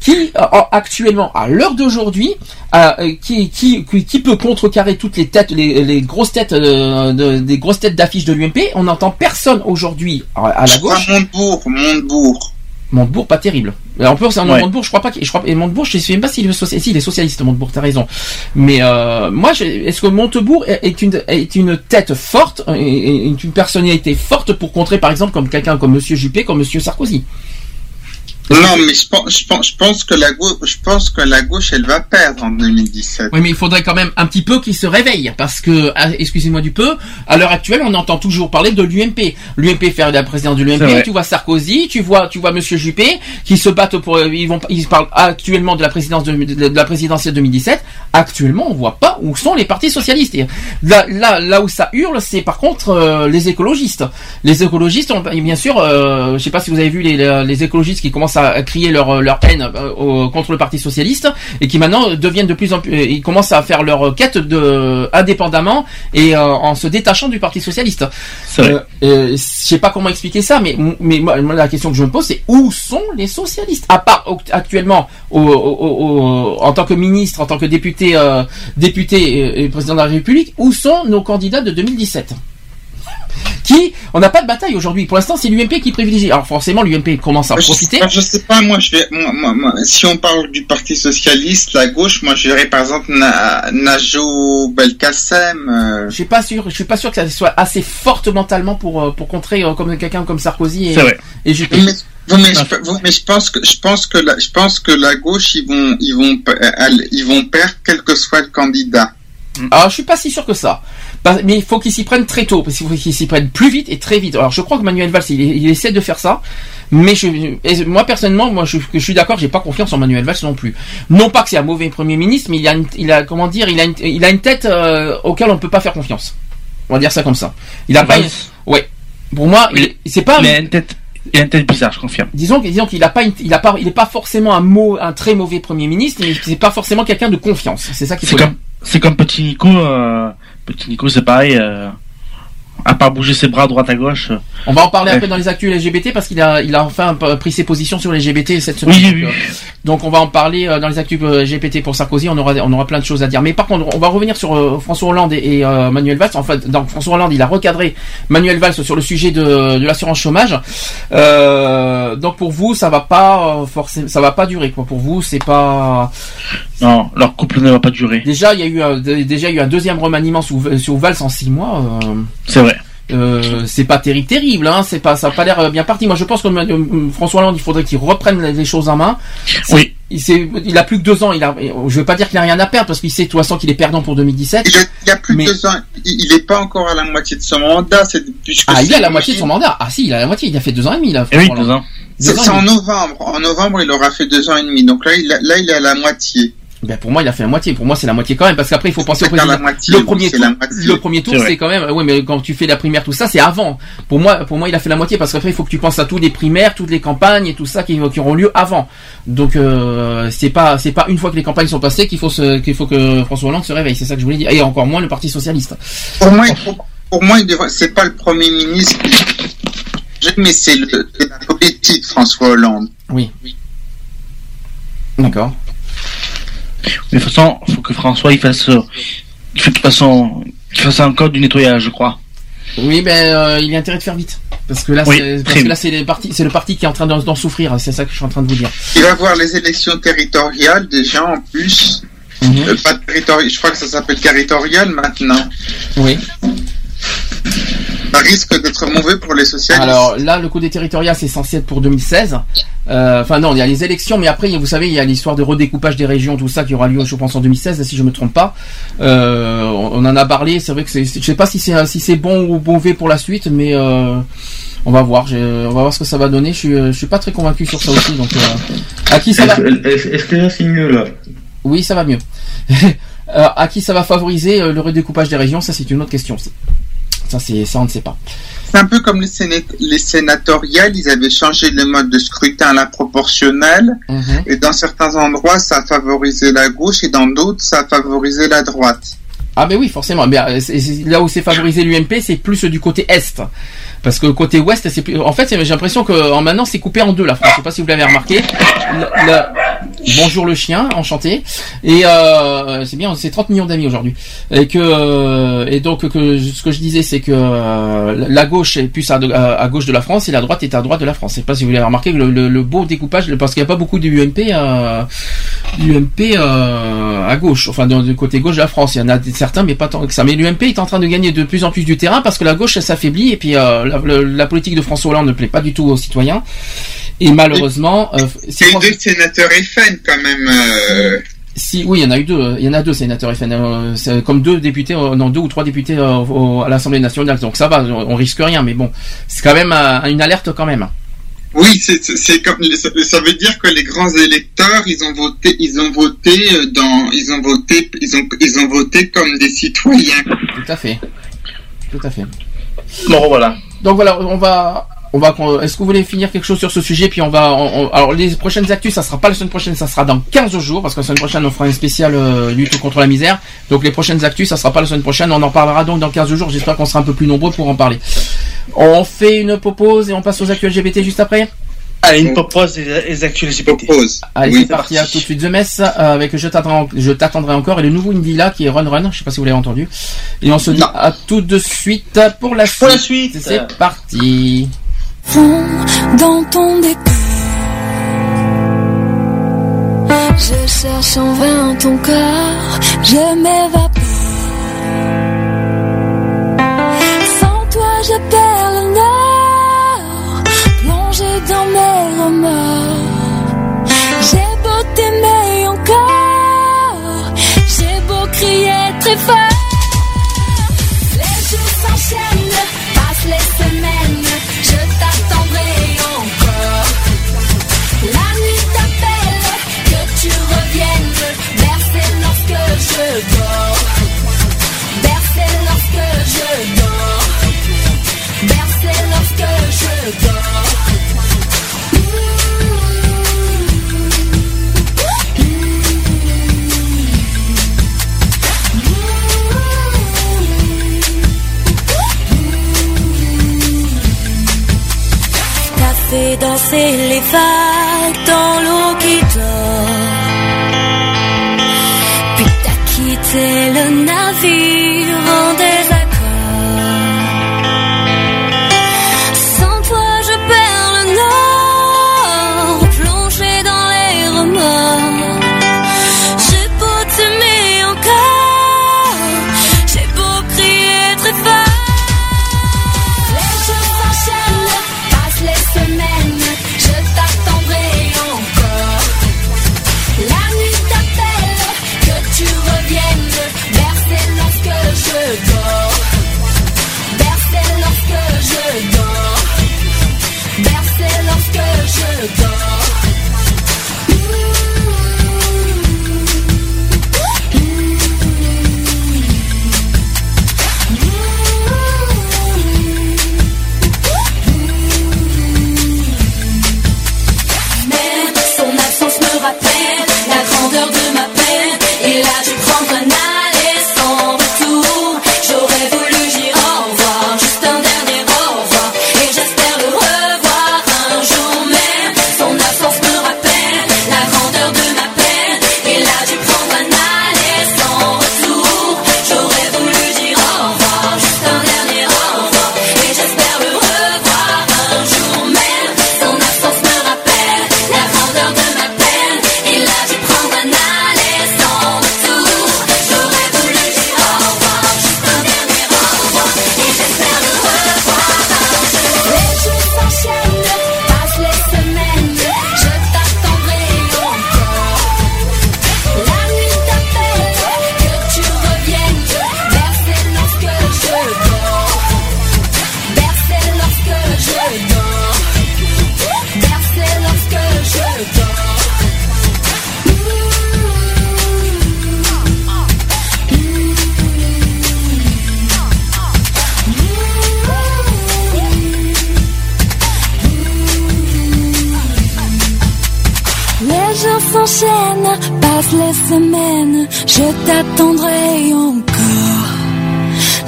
qui euh, actuellement, à l'heure d'aujourd'hui, euh, euh, qui, qui, qui, peut contrecarrer toutes les têtes, les, les grosses têtes, euh, de- des grosses têtes d'affiches de l'UMP. On n'entend personne aujourd'hui à, à la gauche. Montebourg, Montebourg. Montebourg, pas terrible. Et En plus, Ouais. Montebourg, je crois pas je crois, et Montebourg, je sais même pas s'il est socialiste. Si, il est socialiste, Montebourg, t'as raison. Mais, euh, moi, est-ce que Montebourg est une, est une tête forte, est une personnalité forte pour contrer, par exemple, comme quelqu'un comme Monsieur Juppé, comme Monsieur Sarkozy? Non, mais je pense, je pense, je pense que la gauche, je pense que la gauche, elle va perdre en 2017. Oui, mais il faudrait quand même un petit peu qu'ils se réveillent, parce que, ah, excusez-moi du peu, à l'heure actuelle, on entend toujours parler de l'UMP. L'UMP faire la présidence de l'UMP, tu vois Sarkozy, tu vois, tu vois Monsieur Juppé, qui se battent pour, ils vont, ils parlent actuellement de la présidence de, de- la présidentielle 2017. Actuellement, on voit pas où sont les partis socialistes. Et là, là, là où ça hurle, c'est par contre euh, les écologistes. Les écologistes, ont, bien sûr, euh, je sais pas si vous avez vu les, les écologistes qui commencent à crier leur leur haine euh, au- contre le parti socialiste et qui maintenant euh, deviennent de plus en plus, euh, ils commencent à faire leur quête de indépendamment et euh, en se détachant du parti socialiste. Euh, euh, je sais pas comment expliquer ça, mais mais moi, la question que je me pose c'est où sont les socialistes? À part actuellement au, au- au- au- en tant que ministre, en tant que député euh, député et, et président de la République, où sont nos candidats de 2017 qui, on n'a pas de bataille aujourd'hui. Pour l'instant, c'est l'UMP qui privilégie. Alors forcément, l'UMP commence à en Je sais profiter. pas, je sais pas, moi, je vais, moi, moi, moi, si on parle du Parti Socialiste, la gauche, moi, je dirais par exemple Na, Najo Belkacem. euh, Je suis pas sûr, je suis pas sûr que ça soit assez forte mentalement pour euh, pour contrer euh, comme quelqu'un comme Sarkozy et, C'est vrai. et Juppé. Mais, vous, mais, je, vous- mais je pense que je pense que la, je pense que la gauche ils vont ils vont ils vont perdre quel que soit le candidat. Alors, je suis pas si sûr que ça. Mais il faut qu'ils s'y prennent très tôt, parce qu'il faut qu'ils s'y prennent plus vite et très vite. Alors, je crois que Manuel Valls, il, il essaie de faire ça, mais je, moi personnellement, moi, je, je suis d'accord, j'ai pas confiance en Manuel Valls non plus. Non pas que c'est un mauvais premier ministre, mais il a, une- il a, comment dire, il a une, il a une tête euh, auquel on ne peut pas faire confiance. On va dire ça comme ça. Il a pas, une- ouais. Pour moi, il- c'est pas. A une tête, il a une tête bizarre, je confirme. Disons, disons qu'il a pas, une- il a pas, il est pas forcément un mot, un très mauvais premier ministre, mais c'est pas forcément quelqu'un de confiance. C'est ça qu'il C'est comme, c'est comme Petit Nico, euh, Petit Nico, c'est pareil, euh, à part bouger ses bras à droite à gauche. euh, On va en parler Ouais. après dans les actus LGBT parce qu'il a, il a enfin pris ses positions sur les LGBT cette semaine. Oui, donc, vu. euh, donc on va en parler dans les actus LGBT pour Sarkozy. On aura, on aura plein de choses à dire. Mais par contre, on va revenir sur euh, François Hollande et, et, euh, Manuel Valls. En fait, donc François Hollande, il a recadré Manuel Valls sur le sujet de, de l'assurance chômage. Donc pour vous, ça va pas forcément, ça va pas durer. Quoi. Pour vous, c'est pas. Non, leur couple ne va pas durer. Déjà, il y a eu un, déjà il y a eu un deuxième remaniement sous, sous Valls en six mois. euh, C'est vrai. euh, c'est pas terrible, terrible, hein. C'est pas, ça a pas l'air euh, bien parti. Moi, je pense que euh, François Hollande, il faudrait qu'il reprenne les- les choses en main. Oui. Il, a plus que deux ans. Il a, je veux pas dire qu'il a rien à perdre parce qu'il sait de toute façon qu'il est perdant pour 2017. Il, a- il a plus de deux ans, il, il est pas encore à la moitié de son mandat. C'est puisque Ah, il à la moitié de son mandat. Ah si, il a la moitié. Il a fait deux ans et demi là. Eh oui, François deux ans. C'est en novembre. En novembre, il aura fait deux ans et demi. Donc là, il a- là, il est à la moitié. Ben pour moi, il a fait la moitié. Pour moi, c'est la moitié quand même, parce qu'après, il faut penser au président. moitié, le premier tour, le premier tour, C'est quand même. Oui, mais quand tu fais la primaire, tout ça, c'est avant. Pour moi, pour moi, il a fait la moitié parce qu'après, il faut que tu penses à tous les primaires, toutes les campagnes et tout ça qui, qui auront lieu avant. Donc, euh, c'est pas, c'est pas une fois que les campagnes sont passées qu'il faut se, qu'il faut que François Hollande se réveille. C'est ça que je voulais dire. Et encore moins le Parti socialiste. Pour moi, pour, pour moi, il devrait. C'est pas le premier ministre. Mais c'est le- c'est la politique, François Hollande. Oui. D'accord. Mais de toute façon, faut que François il fasse, euh, il faut qu'il fasse son, fasse un code du nettoyage, je crois. Oui, ben, euh, il a intérêt de faire vite. Parce que là, Oui, c'est, parce que là, c'est le parti, c'est le parti qui est en train d'en, souffrir. C'est ça que je suis en train de vous dire. Il va voir les élections territoriales déjà en plus. Mhm. Euh, pas territori- je crois que ça s'appelle territorial maintenant. Oui. Ça risque d'être mauvais pour les socialistes. Alors là, le coup des territoriales, c'est censé être pour 2016. Euh, Enfin non, il y a les élections, mais après, vous savez, il y a l'histoire de redécoupage des régions, tout ça qui aura lieu, je pense, en 2016, si je me trompe pas. Euh, on en a parlé. C'est vrai que c'est, je sais pas si c'est si c'est bon ou mauvais pour la suite, mais euh, on va voir. On va voir ce que ça va donner. Je suis, je suis pas très convaincu sur ça aussi. Donc, euh, à qui ça va? Est-ce que c'est mieux là Oui, ça va mieux. À qui ça va favoriser le redécoupage des régions? Ça, c'est une autre question. Ça, c'est ça, on ne sait pas. C'est un peu comme les, sénatoriales, ils avaient changé le mode de scrutin à la proportionnelle, Mhm. et dans certains endroits, ça a favorisé la gauche, et dans d'autres, ça a favorisé la droite. Ah ben oui, forcément. Mais euh, là où c'est favorisé l'UMP, c'est plus du côté est, parce que côté ouest, c'est plus. En fait, j'ai l'impression que en maintenant, c'est coupé en deux la France. Je sais pas si vous l'avez remarqué. La- la- Bonjour le chien, enchanté. Et euh, c'est bien, c'est 30 millions d'amis aujourd'hui. Et que euh, et donc que ce que je disais, c'est que euh, la gauche est plus à, à- gauche de la France et la droite est à droite de la France. Je sais pas si vous l'avez remarqué, le, le- le beau découpage, parce qu'il n'y a pas beaucoup du UMP, euh, UMP euh, à gauche, enfin du côté gauche de la France. Il y en a certains, mais pas tant que ça. Mais l'UMP est en train de gagner de plus en plus du terrain parce que la gauche s'affaiblit et puis euh, la, la politique de François Hollande ne plaît pas du tout aux citoyens. Et malheureusement, euh, si C'est François- deux sénateurs FN quand même. euh, si, oui, il y en a eu deux. Il y en a deux sénateurs FN, euh, c'est comme deux députés, euh, non deux ou trois députés euh, au- à l'Assemblée nationale. Donc ça va, on, on risque rien. Mais bon, c'est quand même euh, une alerte quand même. Oui, c'est comme ça, veut dire que les grands électeurs, ils ont voté, ils ont voté euh, dans, ils ont voté, ils ont, ils ont voté comme des citoyens. Tout à fait. Tout à fait. Bon, voilà. Donc voilà, on va. On va. Est-ce que vous voulez finir quelque chose sur ce sujet Puis on va. on- on- alors les prochaines actus, ça sera pas la semaine prochaine, ça sera dans 15 jours parce que la semaine prochaine on fera un spécial euh, lutte contre la misère. Donc les prochaines actus, ça sera pas la semaine prochaine. On en parlera donc dans 15 jours. J'espère qu'on sera un peu plus nombreux pour en parler. On fait une pause et on passe aux actus LGBT juste après. Allez, une pause et les actus LGBT. Allez, c'est parti, à tout de suite The Mess euh, avec Je t'attendrai je t'attendrai encore et le nouveau Indila qui est Run Run, je sais pas si vous l'avez entendu. Et on se dit à tout de suite pour la suite. Pour la suite. C'est parti. Dans ton décor. Je cherche en vain ton corps, je m'évapore. Sans toi, je perds le nord, plongé dans mes remords. J'ai beau t'aimer encore, j'ai beau crier très fort. Danser les vagues S'enchaînent, passent les semaines, je t'attendrai encore.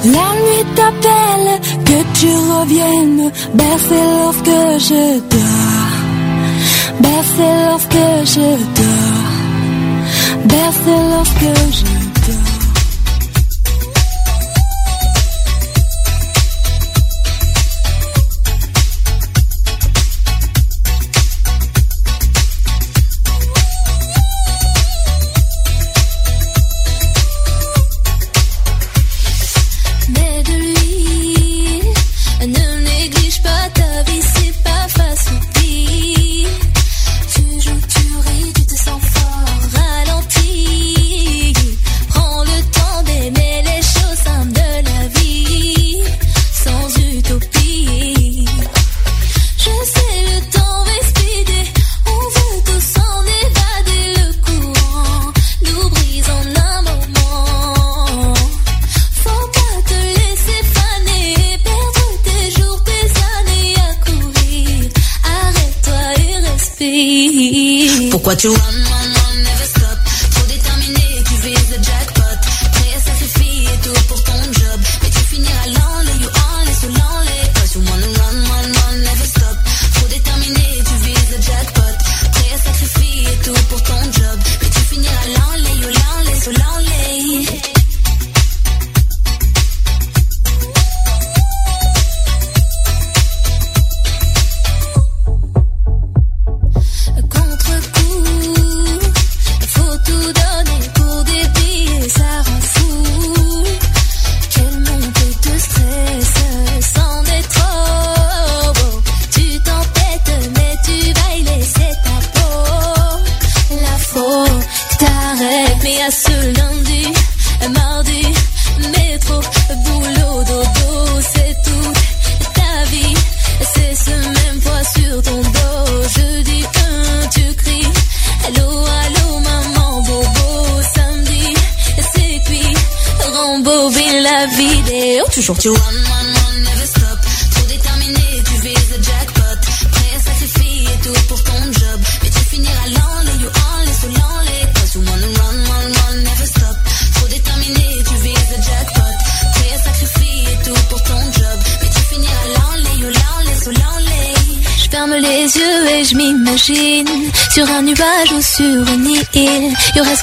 La nuit t'appelle, que tu reviennes, bercer lorsque je dors. Bercer lorsque je dors. percer lorsque je dors.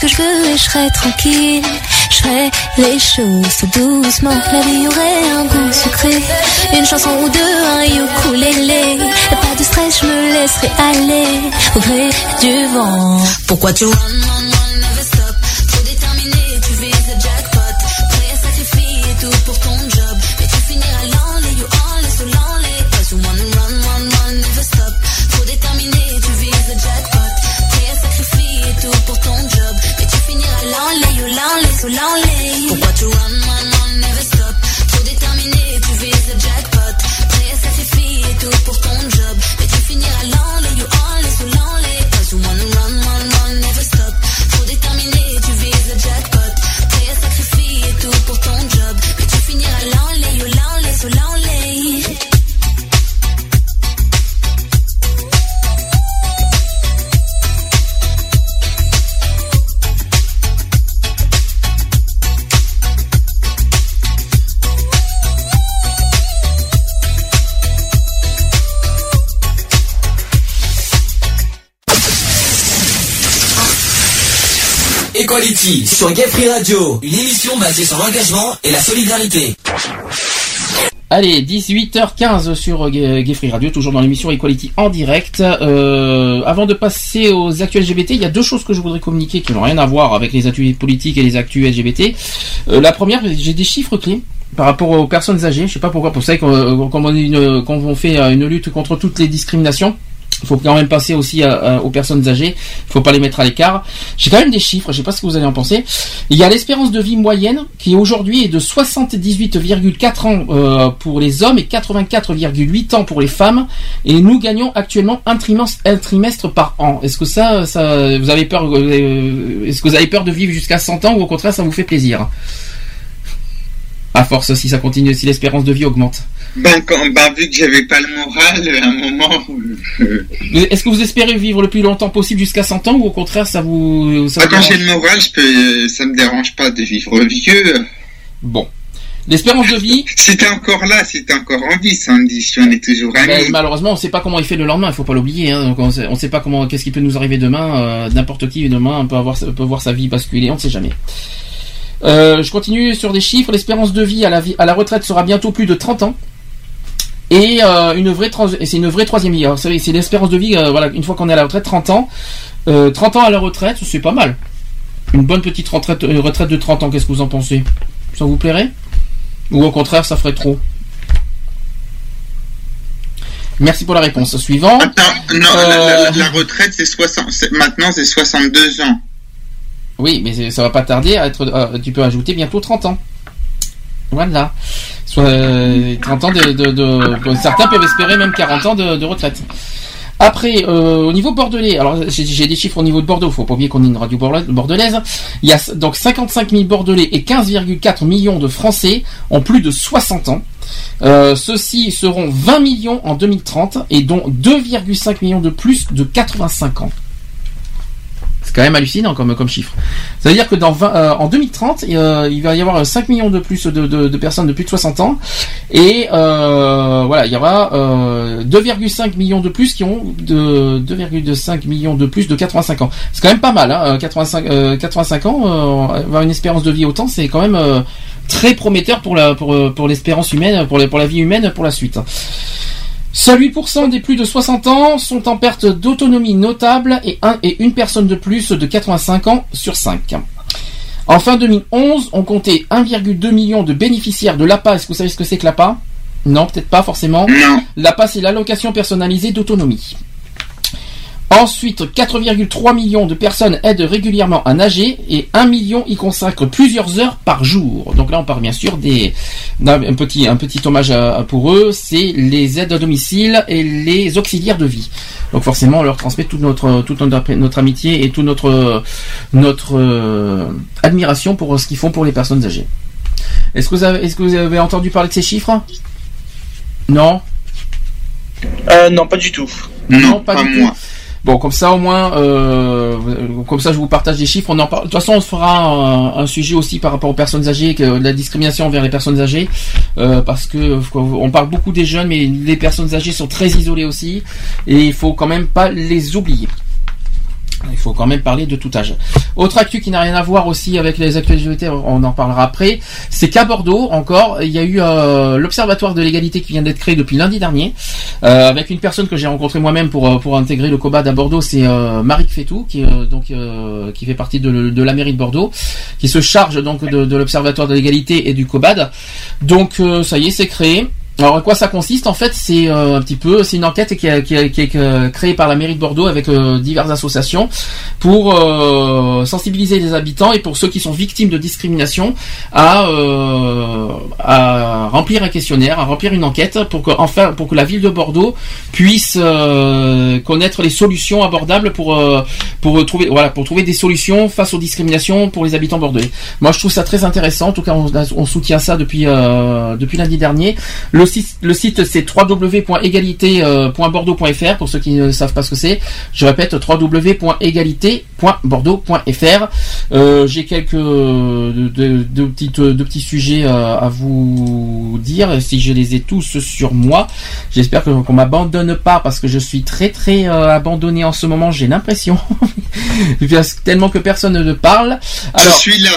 Que je veux et je serais tranquille. Je ferais les choses doucement. La vie aurait un goût sucré. Une chanson ou deux, un ukulélé. Pas de stress, je me laisserai aller au gré du vent. Pourquoi tu Sur Gay Radio, une émission basée sur l'engagement et la solidarité. Allez, 18h15 sur euh, Gay Radio, toujours dans l'émission Equality en direct. Euh, avant de passer aux actus LGBT, il y a deux choses que je voudrais communiquer qui n'ont rien à voir avec les actus politiques et les actus LGBT. Euh, la première, j'ai des chiffres clés par rapport aux personnes âgées. Je sais pas pourquoi, pour ça qu'on fait une lutte contre toutes les discriminations. Il faut quand même passer aussi aux personnes âgées. Il faut pas les mettre à l'écart. J'ai quand même des chiffres. Je sais pas ce que vous allez en penser. Il y a l'espérance de vie moyenne qui aujourd'hui est de 78,4 ans euh, pour les hommes et 84,8 ans pour les femmes. Et nous gagnons actuellement un trimestre, un trimestre par an. Est-ce que ça, ça, vous avez peur euh, Est-ce que vous avez peur de vivre jusqu'à 100 ans ou au contraire ça vous fait plaisir? À force, si ça continue, si l'espérance de vie augmente. Ben, quand, ben, vu que j'avais pas le moral, à un moment, euh, Est-ce que vous espérez vivre le plus longtemps possible jusqu'à 100 ans ou au contraire ça vous ça vous quand j'ai le moral, je peux, ça me dérange pas de vivre vieux. Bon. L'espérance de vie. Si t'es encore là, si t'es encore en vie, Sandy, si on est toujours amis. Ben, malheureusement, on ne sait pas comment il fait le lendemain. Il faut pas l'oublier. Hein. Donc, on sait, on sait pas comment, qu'est-ce qui peut nous arriver demain. euh, N'importe qui demain peut avoir, peut voir sa vie basculer. On ne sait jamais. Euh, je continue sur des chiffres. L'espérance de vie à la, vie, à la retraite sera bientôt plus de 30 ans. Et euh, une vraie c'est une vraie troisième vie. C'est l'espérance de vie. euh, voilà, une fois qu'on est à la retraite, 30 ans. Euh, 30 ans à la retraite, c'est pas mal. Une bonne petite retraite, retraite de 30 ans. Qu'est-ce que vous en pensez? Ça vous plairait? Ou au contraire, ça ferait trop? Merci pour la réponse. Suivant. Non, la, la- la retraite, c'est 60, c'est- maintenant, c'est 62 ans. Oui, mais ça va pas tarder à être. euh, tu peux ajouter bientôt 30 ans. Voilà. Soit euh, 30 ans de, Certains peuvent espérer même 40 ans de, retraite. Après, euh, au niveau bordelais, alors j'ai des chiffres au niveau de Bordeaux, faut pas oublier qu'on est une radio bordelaise. Il y a donc 55 000 bordelais et 15,4 millions de Français ont plus de 60 ans. Ceux-ci seront 20 millions en 2030 et dont 2,5 millions de plus de 85 ans. C'est quand même hallucinant comme, comme chiffre. C'est-à-dire que dans 20, euh, en 2030, euh, il va y avoir 5 millions de plus de, de- de personnes de plus de 60 ans. Et euh, voilà, il y aura euh, 2,5 millions de plus qui ont de 2,5 millions de plus de 85 ans. C'est quand même pas mal, hein, 85, euh, 85 ans, euh, avoir une espérance de vie autant, c'est quand même euh, très prometteur pour la pour, euh, pour l'espérance humaine, pour, pour la vie humaine pour la suite. Seuls 8% des plus de 60 ans sont en perte d'autonomie notable et, un, et une personne de plus de 85 ans sur 5. En fin 2011, on comptait 1,2 million de bénéficiaires de l'APA. Est-ce que vous savez ce que c'est que l'APA Non, peut-être pas forcément. L'APA, c'est l'allocation personnalisée d'autonomie. Ensuite, 4,3 millions de personnes aident régulièrement à nager et 1 million y consacrent plusieurs heures par jour. Donc là, on parle bien sûr des d'un un petit un petit hommage à- à- pour eux, c'est les aides à domicile et les auxiliaires de vie. Donc forcément, on leur transmet toute notre toute notre, notre amitié et toute notre notre euh, admiration pour ce qu'ils font pour les personnes âgées. Est-ce que vous avez est-ce que vous avez entendu parler de ces chiffres? Non? Euh, non, pas du tout. Non, pas, du tout. Bon, comme ça au moins, euh, comme ça je vous partage des chiffres. On en parle. De toute façon, on fera un, un sujet aussi par rapport aux personnes âgées, que la discrimination envers les personnes âgées, euh, parce que on parle beaucoup des jeunes, mais les personnes âgées sont très isolées aussi, et il faut quand même pas les oublier. Il faut quand même parler de tout âge. Autre actu qui n'a rien à voir aussi avec les actualités, on en parlera après, c'est qu'à Bordeaux, encore, il y a eu euh, l'Observatoire de l'égalité qui vient d'être créé depuis lundi dernier, euh, avec une personne que j'ai rencontrée moi-même pour, euh, pour intégrer le COBAD à Bordeaux, c'est euh, Marie Fétou, qui, donc, qui fait partie de, la mairie de Bordeaux, qui se charge donc de, de l'Observatoire de l'égalité et du COBAD. Donc ça y est, c'est créé. Alors à quoi ça consiste En fait, c'est euh, un petit peu, c'est une enquête qui, a- qui, qui est créée par la mairie de Bordeaux avec euh, diverses associations pour euh, sensibiliser les habitants et pour ceux qui sont victimes de discrimination à, euh, à remplir un questionnaire, à remplir une enquête pour que enfin pour que la ville de Bordeaux puisse euh, connaître les solutions abordables pour euh, pour trouver voilà pour trouver des solutions face aux discriminations pour les habitants bordelais. Moi, je trouve ça très intéressant. En tout cas, on, on soutient ça depuis depuis lundi dernier. Site le site c'est www.égalité.bordeaux.fr pour ceux qui ne savent pas ce que c'est. Je répète www.égalité.bordeaux.fr. Euh, J'ai quelques euh, de, de- de petites de petits sujets euh, à vous dire si je les ai tous sur moi. J'espère que qu'on m'abandonne pas parce que je suis très très euh, abandonné en ce moment. J'ai l'impression tellement que personne ne parle. je suis là,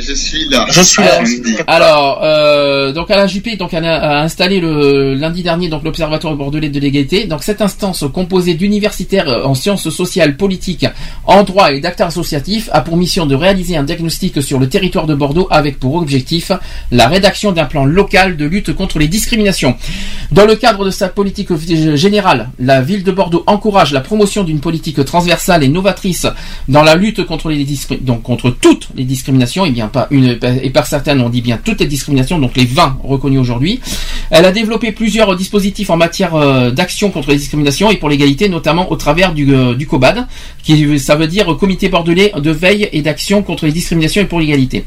je suis là. Sandy. Alors, euh, donc à la JP, donc elle a, a installé le lundi dernier donc l'Observatoire bordelais de l'égalité. Donc cette instance composée d'universitaires euh, en sciences sociales, politiques, en droit et d'acteurs associatifs a pour mission de réaliser un diagnostic sur le territoire de Bordeaux avec pour objectif la rédaction d'un plan local de lutte contre les discriminations. Dans le cadre de sa politique générale, la ville de Bordeaux encourage la promotion d'une politique transversale et novatrice dans la lutte contre les donc contre toutes les discriminations, et bien pas une et par certaines on dit bien toutes les discriminations, donc les 20 reconnues aujourd'hui. Elle a développé plusieurs dispositifs en matière euh, d'action contre les discriminations et pour l'égalité, notamment au travers du, euh, du COBAD, qui ça veut dire Comité bordelais de veille et d'action contre les discriminations et pour l'égalité.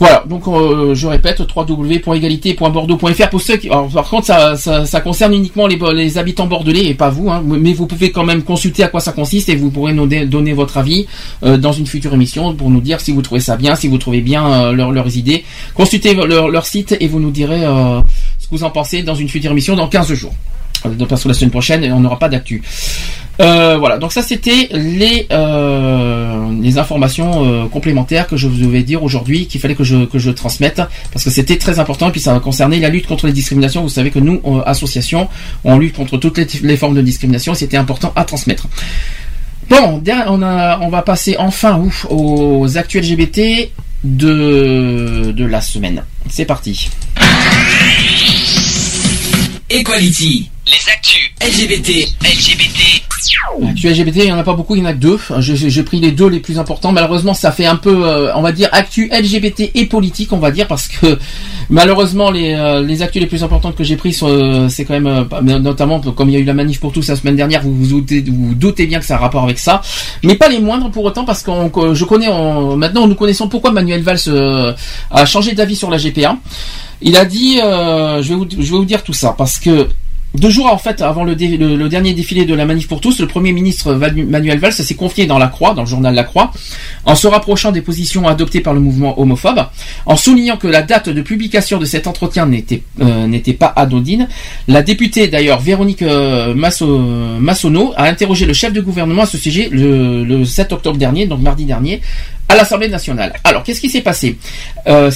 Voilà, donc euh, je répète www.égalité.bordeaux.fr pour ceux qui. alors, par contre, ça, ça, ça concerne uniquement les, les habitants bordelais et pas vous, hein, mais vous pouvez quand même consulter à quoi ça consiste et vous pourrez nous donner votre avis euh, dans une future émission pour nous dire si vous trouvez ça bien, si vous trouvez bien euh, leur- leurs idées. Consultez leur, leur site et vous nous direz euh, vous en pensez dans une future émission dans 15 jours. Parce que la semaine prochaine, on n'aura pas d'actu. Euh, voilà, donc ça c'était les euh, informations euh, complémentaires que je vous devais dire aujourd'hui qu'il fallait que je que je transmette parce que c'était très important et puis ça concernait la lutte contre les discriminations. Vous savez que nous, euh, association, on lutte contre toutes les, formes de discrimination et c'était important à transmettre. Bon, on on va passer enfin aux actus LGBT de la semaine. C'est parti. Equality. Les actus. LGBT. LGBT. Actu LGBT, il n'y en a pas beaucoup, il y en a que deux. J'ai- pris les deux les plus importants. Malheureusement, ça fait un peu, euh, on va dire, actu LGBT et politique, on va dire, parce que malheureusement, les, euh, les actus les plus importantes que j'ai pris, euh, c'est quand même, euh, mais notamment comme il y a eu la manif pour tous la semaine dernière, vous vous doutez, bien que ça a rapport avec ça, mais pas les moindres pour autant, parce que je connais, on- maintenant nous connaissons pourquoi Manuel Valls a changé d'avis sur la GPA. Il a dit, je, vais je vais vous dire tout ça, parce que deux jours en fait avant le, dernier défilé de la manif pour tous, le premier ministre Manuel Valls s'est confié dans la Croix, dans le journal La Croix, en se rapprochant des positions adoptées par le mouvement homophobe, en soulignant que la date de publication de cet entretien n'était euh, pas anodine. La députée d'ailleurs Véronique euh, Masso- Massonneau a interrogé le chef de gouvernement à ce sujet le, le 7 octobre dernier, donc mardi dernier, à l'Assemblée nationale. Alors, qu'est-ce qui s'est passé? Euh,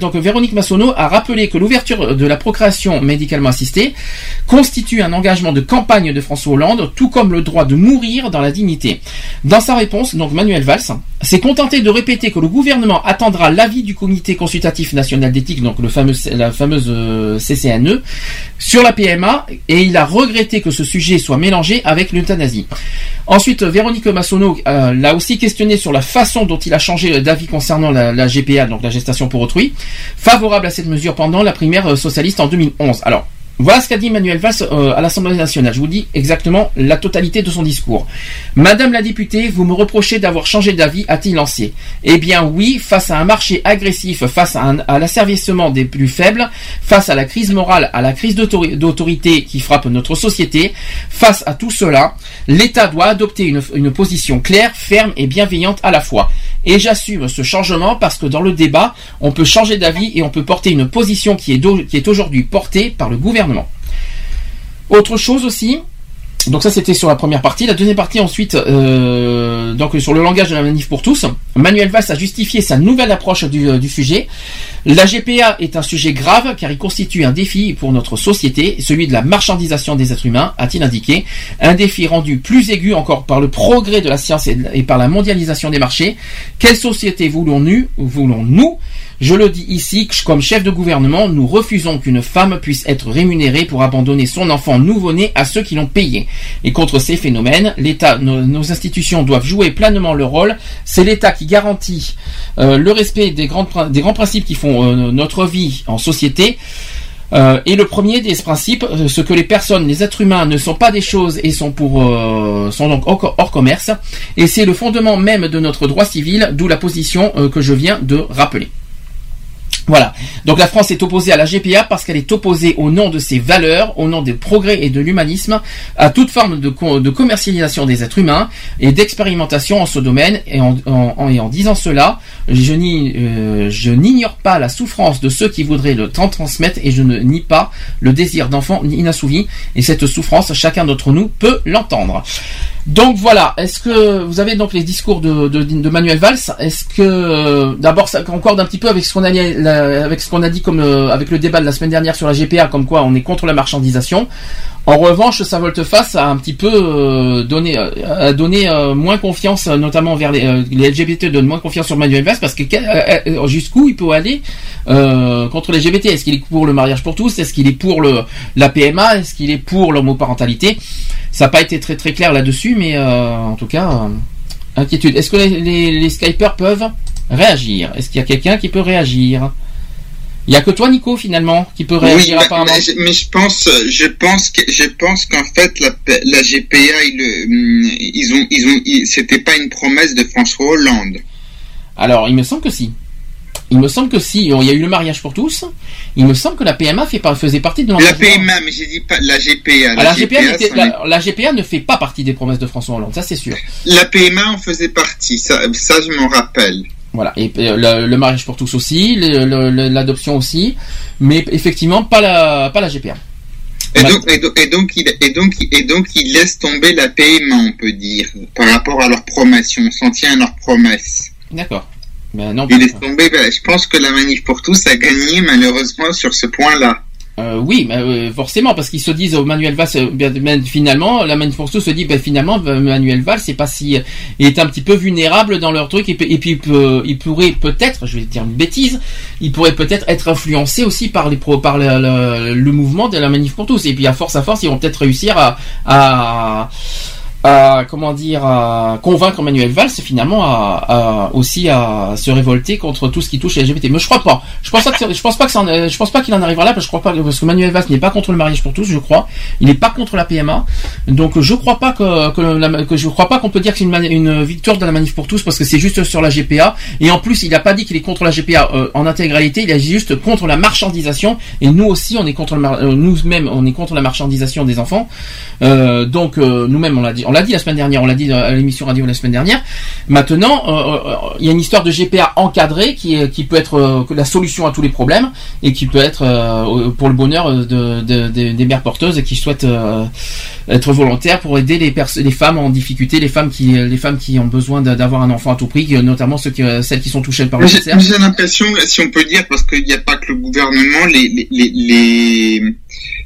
Donc, Véronique Massonneau a rappelé que l'ouverture de la procréation médicalement assistée constitue un engagement de campagne de François Hollande, tout comme le droit de mourir dans la dignité. Dans sa réponse, donc Manuel Valls s'est contenté de répéter que le gouvernement attendra l'avis du Comité consultatif national d'éthique, donc le fameux, la fameuse euh, CCNE, sur la PMA, et il a regretté que ce sujet soit mélangé avec l'euthanasie. Ensuite, Véronique Massonneau euh, l'a aussi questionné sur la façon dont il a changé d'avis concernant la, la GPA, donc la gestation pour autrui, favorable à cette mesure pendant la primaire euh, socialiste en 2011. Alors, voilà ce qu'a dit Manuel Valls euh, à l'Assemblée nationale. Je vous dis exactement la totalité de son discours. Madame la députée, vous me reprochez d'avoir changé d'avis, a-t-il lancé? Eh bien oui, face à un marché agressif, face à, l'asservissement des plus faibles, face à la crise morale, à la crise d'autori- d'autorité qui frappe notre société, face à tout cela, l'État doit adopter une, position claire, ferme et bienveillante à la fois. Et j'assume ce changement parce que dans le débat, on peut changer d'avis et on peut porter une position qui est aujourd'hui portée par le gouvernement. Autre chose aussi, donc ça c'était sur la première partie. La deuxième partie ensuite, euh, donc sur le langage de la manif pour tous, Manuel Valls a justifié sa nouvelle approche du, euh, sujet. La GPA est un sujet grave car il constitue un défi pour notre société, celui de la marchandisation des êtres humains, a-t-il indiqué. Un défi rendu plus aigu encore par le progrès de la science et, et par la mondialisation des marchés. Quelle société voulons-nous voulons-nous je le dis ici, comme chef de gouvernement, nous refusons qu'une femme puisse être rémunérée pour abandonner son enfant nouveau-né à ceux qui l'ont payé. Et contre ces phénomènes, l'État, nos, institutions doivent jouer pleinement leur rôle. C'est l'État qui garantit euh, le respect des, grands principes qui font euh, notre vie en société. Euh, et le premier des principes, ce que les personnes, les êtres humains ne sont pas des choses et sont pour sont donc hors, commerce. Et c'est le fondement même de notre droit civil, d'où la position que je viens de rappeler. Voilà. Donc la France est opposée à la GPA parce qu'elle est opposée au nom de ses valeurs, au nom des progrès et de l'humanisme, à toute forme de, co- de commercialisation des êtres humains et d'expérimentation en ce domaine. Et en, et disant cela, euh, je n'ignore pas la souffrance de ceux qui voudraient le transmettre et je ne nie pas le désir d'enfant inassouvi. Et cette souffrance, chacun d'entre nous peut l'entendre. Donc voilà, est-ce que vous avez donc les discours de, Manuel Valls Est-ce que euh, d'abord ça concorde un petit peu avec ce qu'on a, avec ce qu'on a dit comme euh, avec le débat de la semaine dernière sur la GPA, comme quoi on est contre la marchandisation. En revanche, sa volte-face a un petit peu euh, donné, euh, donné moins confiance, notamment vers les, LGBT donnent moins confiance sur Manuel Valls parce que jusqu'où il peut aller contre les LGBT Est-ce qu'il est pour le mariage pour tous? Est-ce qu'il est pour le la PMA Est-ce qu'il est pour l'homoparentalité? Ça n'a pas été très très clair là-dessus, mais euh, en tout cas, euh, inquiétude. Est-ce que les, les, les Skypers peuvent réagir? Est-ce qu'il y a quelqu'un qui peut réagir? Il y a que toi, Nico, finalement, qui peut réagir oui, apparemment. mais, je- mais je pense, je pense que, je pense qu'en fait la, GPA, ils, ils ont, ils ont, c'était pas une promesse de François Hollande. Alors, il me semble que si. Il me semble que si, il y a eu le mariage pour tous, il me semble que la PMA fait, faisait partie de La. PMA, mais j'ai dit pas la GPA. Ah, la, GPA, c'en la- la GPA ne fait pas partie des promesses de François Hollande, ça c'est sûr. la PMA en faisait partie, ça, ça je m'en rappelle. Voilà, et euh, le, le mariage pour tous aussi, l'adoption aussi, mais effectivement pas la, pas la GPA. Et donc, et, donc, et, donc, il, et, donc, et donc, il laisse tomber la PMA, on peut dire, par rapport à leurs promesses. On s'en tient à leurs promesses. D'accord. Mais non, Il laisse tomber, ben, je pense que la manif pour tous a gagné, malheureusement, sur ce point-là. Euh, oui, euh, forcément, parce qu'ils se disent au Manuel Valls, euh, finalement, la Manif pour tous se dit, ben, finalement, Manuel Valls, c'est pas si, il est un petit peu vulnérable dans leur truc, et, puis- et puis il, peut- il pourrait peut-être, je vais dire une bêtise, il pourrait peut-être être influencé aussi par les par le, mouvement de la Manif pour tous, et puis à force à force, ils vont peut-être réussir à, à à comment dire convaincre Manuel Valls finalement à, aussi à se révolter contre tout ce qui touche les LGBT. Mais je crois pas. Je pense pas que je pense pas qu'il en arrivera là parce que je crois pas parce que Manuel Valls n'est pas contre le mariage pour tous, je crois. Il n'est pas contre la PMA. Donc je crois pas que que, je crois pas qu'on peut dire que c'est une, une victoire de la manif pour tous parce que c'est juste sur la GPA et en plus il n'a pas dit qu'il est contre la GPA euh, en intégralité, il est juste contre la marchandisation et nous aussi on est contre le euh, nous-mêmes on est contre la marchandisation des enfants. Euh, donc nous-mêmes on l'a dit, on l'a dit la semaine dernière, on l'a dit à l'émission radio la semaine dernière. Maintenant, euh, euh, il y a une histoire de GPA encadrée qui, est- qui peut être euh, la solution à tous les problèmes et qui peut être euh, pour le bonheur de, de- de- des mères porteuses qui souhaitent euh, être volontaires pour aider les, femmes en difficulté, les femmes qui les femmes qui ont besoin d'a- d'avoir un enfant à tout prix, notamment ceux qui, euh, celles qui sont touchées par le cancer. j'ai l'impression, si on peut dire, parce qu'il n'y a pas que le gouvernement, les, les, les,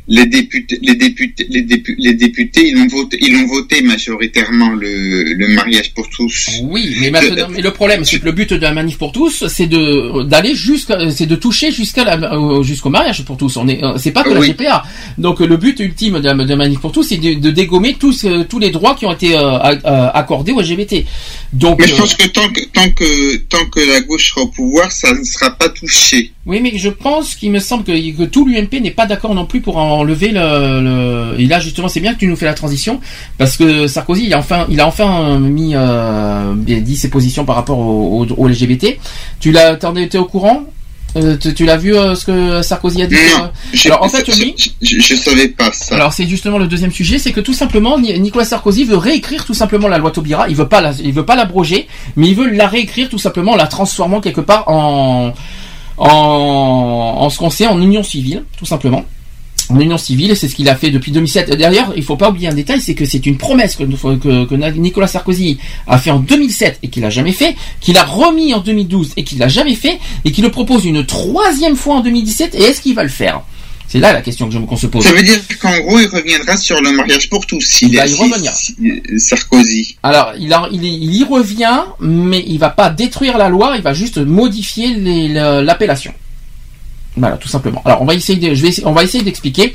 les, députés, les députés, les députés, les députés, ils ont voté, ils ont voté majoritairement le, le mariage pour tous. Oui, mais maintenant, mais le problème, c'est que le but de la manif pour tous, c'est de d'aller jusqu'à, c'est de toucher jusqu'à jusqu'au mariage pour tous. On est, euh, c'est pas que la Oui. GPA. Donc euh, le but ultime de la, de la manif pour tous, c'est de, de dégommer tous euh, tous les droits qui ont été euh, euh, accordés aux LGBT. Donc Mais je euh, pense que tant que, tant que, tant que la gauche sera au pouvoir, ça ne sera pas touché. Oui, mais je pense qu'il me semble que, que tout l'UMP n'est pas d'accord non plus pour enlever le, le- Et là, justement, c'est bien que tu nous fais la transition, parce que Sarkozy, il a enfin, il a enfin mis, euh, dit ses positions par rapport au, au- au LGBT. Tu l'as, t'en étais au courant? Euh, tu, tu l'as vu euh, ce que Sarkozy a dit sur- Je- Alors en fait, je, je, je savais pas ça. alors c'est justement le deuxième sujet, c'est que tout simplement Ni- Nicolas Sarkozy veut réécrire tout simplement la loi Taubira. Il veut pas la, il veut pas l'abroger, mais il veut la réécrire tout simplement en la transformant quelque part en en, en ce qu'on sait en union civile, tout simplement. En union civile, c'est ce qu'il a fait depuis 2007. D'ailleurs, il faut pas oublier un détail, c'est que c'est une promesse que, Nicolas Sarkozy a fait en 2007 et qu'il a jamais fait, qu'il a remis en 2012 et qu'il l'a jamais fait, et qu'il le propose une troisième fois en 2017. Et est-ce qu'il va le faire? C'est là la question qu'on se pose. Ça veut dire qu'en gros, il reviendra sur le mariage pour tous. s'il Il va est- revenir. euh, Sarkozy. Alors, il, a- il, y- il y revient, mais il va pas détruire la loi, il va juste modifier l'appellation. Voilà, tout simplement. Alors, on va essayer, d'expliquer.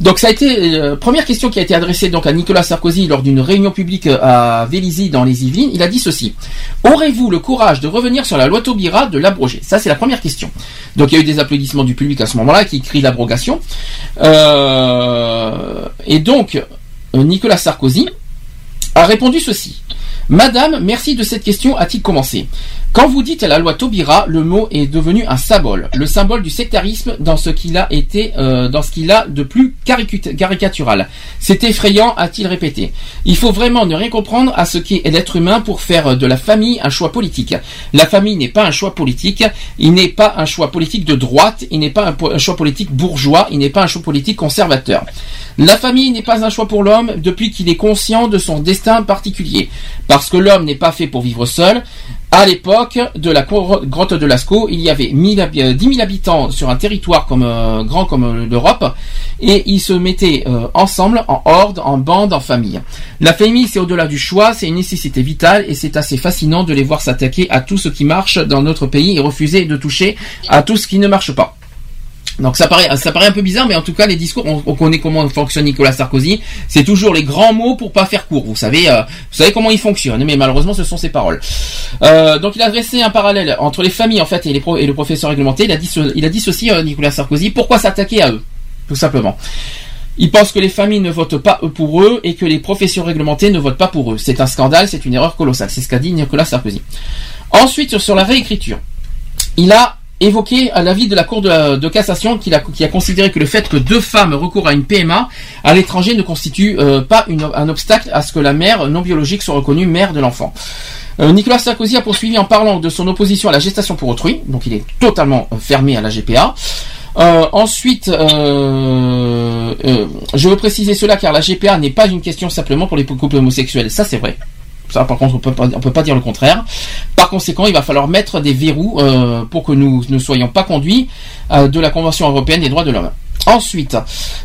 Donc, ça a été euh, première question qui a été adressée donc à Nicolas Sarkozy lors d'une réunion publique euh, à Vélizy dans les Yvelines. Il a dit ceci Aurez-vous le courage de revenir sur la loi Taubira, de l'abroger? Ça, c'est la première question. Donc, il y a eu des applaudissements du public à ce moment-là qui crie l'abrogation. Euh, et donc, Nicolas Sarkozy a répondu ceci. Madame, merci de cette question, a-t-il commencé? Quand vous dites la loi Taubira, le mot est devenu un symbole, le symbole du sectarisme dans ce qu'il a été, euh, dans ce qu'il a de plus caricatural. C'est effrayant, a-t-il répété. Il faut vraiment ne rien comprendre à ce qu'est l'être humain pour faire de la famille un choix politique. La famille n'est pas un choix politique, il n'est pas un choix politique de droite, il n'est pas un choix politique bourgeois, il n'est pas un choix politique conservateur. La famille n'est pas un choix pour l'homme depuis qu'il est conscient de son destin particulier. Parce que l'homme n'est pas fait pour vivre seul. À l'époque de la grotte de Lascaux, il y avait 1000 habi- euh, 10 000 habitants sur un territoire comme, euh, grand comme euh, l'Europe et ils se mettaient euh, ensemble, en horde, en bande, en famille. La famille, c'est au-delà du choix, c'est une nécessité vitale et c'est assez fascinant de les voir s'attaquer à tout ce qui marche dans notre pays et refuser de toucher à tout ce qui ne marche pas. Donc ça paraît, ça paraît un peu bizarre, mais en tout cas les discours, on, on connaît comment fonctionne Nicolas Sarkozy. C'est toujours les grands mots pour pas faire court. Vous savez, euh, vous savez comment il fonctionne, mais malheureusement ce sont ses paroles. Euh, donc il a dressé un parallèle entre les familles en fait et, les pro- et le professeur réglementé. Il a dit, il a dit ceci, euh, Nicolas Sarkozy. Pourquoi s'attaquer à eux, tout simplement. Il pense que les familles ne votent pas pour eux et que les professions réglementées ne votent pas pour eux. C'est un scandale, c'est une erreur colossale. C'est ce qu'a dit Nicolas Sarkozy. Ensuite sur la réécriture il a évoqué à l'avis de la Cour de, de cassation qui a, considéré que le fait que deux femmes recourent à une PMA à l'étranger ne constitue euh, pas un obstacle à ce que la mère non biologique soit reconnue mère de l'enfant. Euh, Nicolas Sarkozy a poursuivi en parlant de son opposition à la gestation pour autrui, donc il est totalement euh, fermé à la GPA. Euh, ensuite, euh, euh, je veux préciser cela car la GPA n'est pas une question simplement pour les couples homosexuels. Ça, c'est vrai. Par contre, on on peut pas dire le contraire. Par conséquent, il va falloir mettre des verrous euh, pour que nous ne soyons pas conduits euh, de la Convention européenne des droits de l'homme. Ensuite,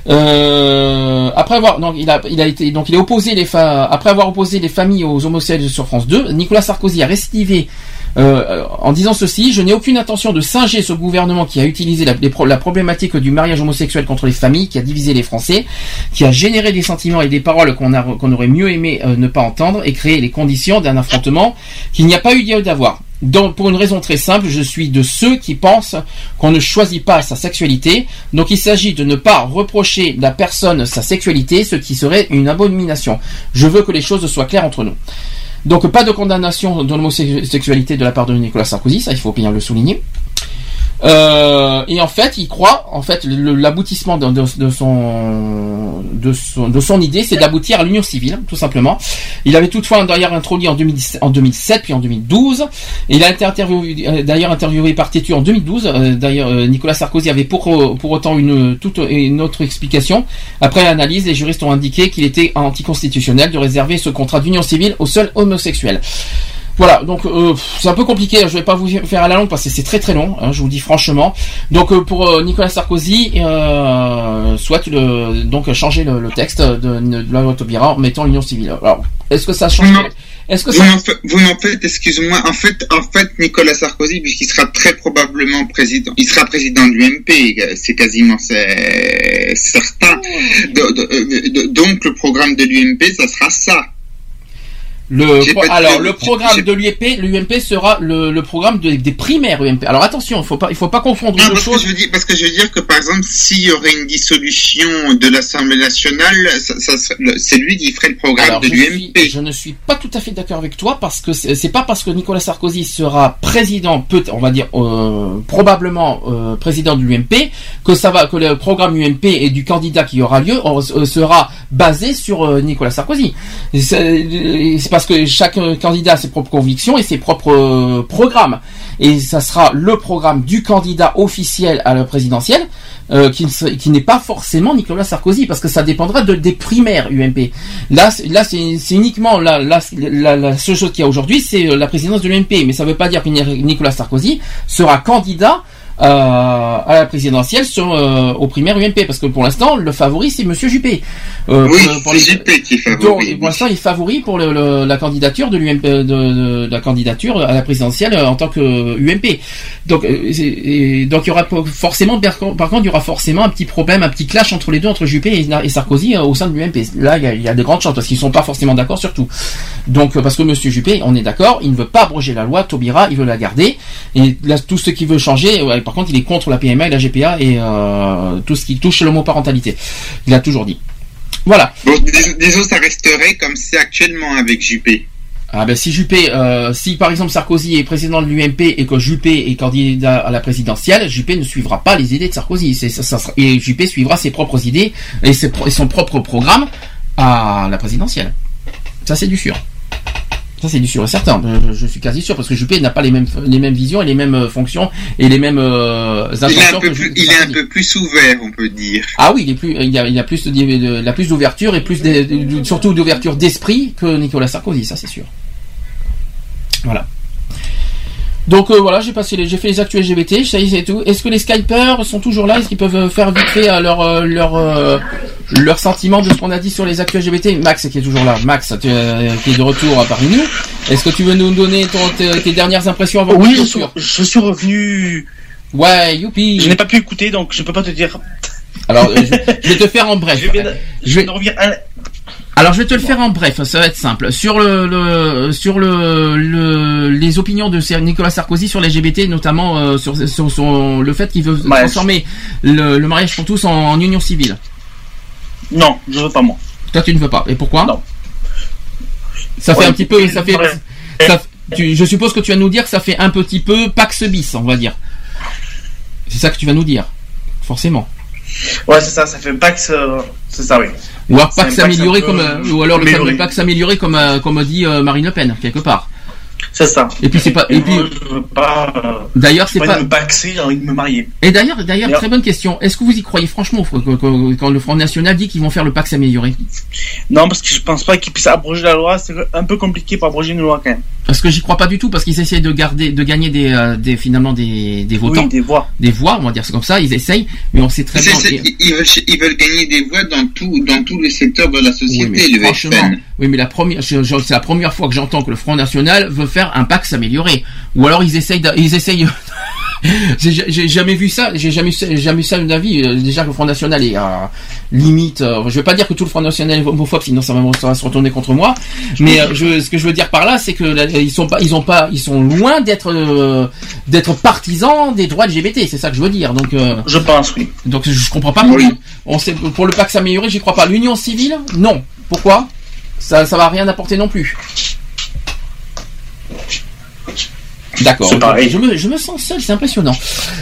euh, après avoir il a opposé les après avoir opposé les familles aux homosexuels sur France 2, Nicolas Sarkozy a récidivé euh, en disant ceci Je n'ai aucune intention de singer ce gouvernement qui a utilisé la, problématique du mariage homosexuel contre les familles, qui a divisé les Français, qui a généré des sentiments et des paroles qu'on aurait mieux aimé euh, ne pas entendre et créé les conditions d'un affrontement qu'il n'y a pas eu lieu d'avoir. Donc, pour une raison très simple, je suis de ceux qui pensent qu'on ne choisit pas sa sexualité. Donc, il s'agit de ne pas reprocher la personne sa sexualité, ce qui serait une abomination. Je veux que les choses soient claires entre nous. Donc, pas de condamnation de l'homosexualité de la part de Nicolas Sarkozy, ça il faut bien le souligner. Euh, et en fait, il croit, en fait, l'aboutissement de, son, de son, de son idée, c'est d'aboutir à l'union civile, tout simplement. Il avait toutefois d'ailleurs introduit en, 2017, en 2007 puis en 2012. Et il a été interviewé, euh, d'ailleurs interviewé par Tétu en 2012. Euh, D'ailleurs, euh, Nicolas Sarkozy avait pour, pour autant une toute une autre explication. Après l'analyse, les juristes ont indiqué qu'il était anticonstitutionnel de réserver ce contrat d'union civile aux seuls homosexuels. Voilà, donc euh, c'est un peu compliqué. Je vais pas vous faire à la longue parce que c'est très très long. hein, je vous dis franchement. Donc euh, pour euh, Nicolas Sarkozy, euh, souhaite le, donc changer le, le texte de, de la loi Taubira en mettant l'union civile. Alors, est-ce que ça change Est-ce que Vous ça n'en fa- vous n'en faites, excusez-moi, en fait, en fait, Nicolas Sarkozy, puisqu'il sera très probablement président, il sera président de l'UMP, euh, c'est quasiment c'est certain. De- de- donc le programme de l'UMP, ça sera ça. Le alors le programme de l'UMP, l'UMP sera le, le programme de- des primaires UMP. Alors attention, il faut pas il faut pas confondre Non, deux parce que choses. je veux dire, parce que je veux dire que par exemple, s'il y aurait une dissolution de l'Assemblée nationale, ça, ça c'est lui qui ferait le programme Alors, de l'UMP. je ne suis pas tout à fait d'accord avec toi parce que c'est pas parce que Nicolas Sarkozy sera président, peut on va dire euh, probablement euh, président de l'UMP, que ça va que le programme UMP et du candidat qui aura lieu euh, sera basé sur Nicolas Sarkozy. C'est c'est parce que chaque euh, candidat a ses propres convictions et ses propres euh, programmes. Et ça sera le programme du candidat officiel à la présidentielle euh, qui, n'est pas forcément Nicolas Sarkozy parce que ça dépendra de, des primaires UMP. Là, là c'est uniquement la, la, la, la seule chose qu'il y a aujourd'hui, c'est la présidence de l'UMP. Mais ça ne veut pas dire que Ni- Nicolas Sarkozy sera candidat euh, à la présidentielle sur, euh, aux primaires UMP parce que pour l'instant le favori c'est Monsieur Juppé. Euh, Oui, pour- pour c'est les- Juppé qui est favori. donc, pour l'instant, il est favori pour le- le- la candidature de l'UMP, de, de- de la candidature à la présidentielle euh, en tant que UMP. Donc, et- donc il y aura forcément, par contre, il y aura forcément un petit problème, un petit clash entre les deux, entre Juppé et, et Sarkozy euh, au sein de l'UMP. Là, il y, a, il y a de grandes chances parce qu'ils sont pas forcément d'accord sur tout. Donc, parce que Monsieur Juppé, on est d'accord, il ne veut pas abroger la loi Taubira, il veut la garder. Et là, tout ce qui veut changer, ouais, par contre, il est contre la PMA et la GPA et euh, tout ce qui touche l'homoparentalité. Il a toujours dit. Voilà. Bon, disons, ça resterait comme c'est actuellement avec Juppé. Ah ben si Juppé, euh, si par exemple Sarkozy est président de l'UMP et que Juppé est candidat à la présidentielle, Juppé ne suivra pas les idées de Sarkozy. C'est, ça, ça sera- et Juppé suivra ses propres idées et, ses et son propre programme à la présidentielle. Ça c'est du sûr. Ça c'est du sûr et certain. Je, je suis quasi sûr parce que Juppé n'a pas les mêmes les mêmes visions et les mêmes euh, fonctions et les mêmes euh, Il est, un intentions peu plus, Ju- il est un Sarkozy. peu plus ouvert, on peut dire. Ah oui, il est plus, il y a, il y a plus de, de- il a plus d'ouverture et plus de- surtout d'ouverture d'esprit que Nicolas Sarkozy, ça c'est sûr. Voilà. Donc euh, voilà, j'ai passé j'ai fait les actus LGBT, ça y est, c'est tout. Est-ce que les Skypers sont toujours là? Est-ce qu'ils peuvent euh, faire vite fait euh, leur euh, leur euh, leur sentiment de ce qu'on a dit sur les actus LGBT Max qui est toujours là. Max, tu, euh, qui est de retour parmi nous. Est-ce que tu veux nous donner ton- tes, tes dernières impressions avant Oui, je suis, je suis revenu. Ouais, youpi. Je n'ai pas pu écouter, donc je peux pas te dire. Alors, je, je vais te faire en bref. Je de- Je vais- revenir Alors je vais te le faire en bref, ça va être simple. Sur le, le- sur le, le- les opinions de Nicolas Sarkozy sur les LGBT, notamment euh, sur, sur, sur le fait qu'il veut Ouais. transformer le, le mariage pour tous en, en union civile. Non, je veux pas moi. Toi tu ne veux pas. Et pourquoi? Non. Ça fait un petit peu, ça fait, ouais. ça- tu- je suppose que tu vas nous dire que ça fait un petit peu Pax bis, on va dire. C'est ça que tu vas nous dire, forcément. Ouais, c'est ça, ça fait Pax. euh, c'est ça, oui. Ou alors Pax amélioré peu comme, euh, ou alors le amélioré. fameux Pax amélioré comme, euh, comme dit euh, Marine Le Pen quelque part. C'est ça. Et puis c'est pas, et puis pas. euh, d'ailleurs c'est pas pas. envie de me paxer, envie de me marier. Et d'ailleurs, d'ailleurs, très bonne question. Est-ce que vous y croyez franchement quand, le Front National dit qu'ils vont faire le Pax amélioré? Non, parce que je pense pas qu'ils puissent abroger la loi. C'est un peu compliqué pour abroger une loi quand même. Parce que j'y crois pas du tout, parce qu'ils essayent de garder, de gagner des, euh, des finalement des, des votants, Oui, des voix. des voix, on va dire c'est comme ça. Ils essayent, mais on sait très bien. ils, veulent, ils veulent gagner des voix dans tout, dans tous les secteurs de la Oui, société, mais le franchement, FN. oui, mais la première, c'est la première fois que j'entends que le Front National veut faire un Pax amélioré. Ou alors ils essayent, ils essayent. j'ai jamais vu ça, j'ai jamais, jamais eu ça de ma vie. Euh, Déjà que le Front National est à limite. euh, je vais pas dire que tout le Front National est homophobe, sinon ça va, se retourner contre moi. Mais euh, je, ce que je veux dire par là, c'est que là, ils sont pas, ils ont pas, ils sont loin d'être, euh, d'être partisans des droits LGBT. C'est ça que je veux dire. Donc. Je pense, oui. donc je, comprends pas pourquoi. On sait, pour le Pax amélioré, j'y crois pas. L'union civile, non. Pourquoi? Ça, ça va rien apporter non plus. D'accord. C'est pareil. Je me, je me sens seul, c'est impressionnant.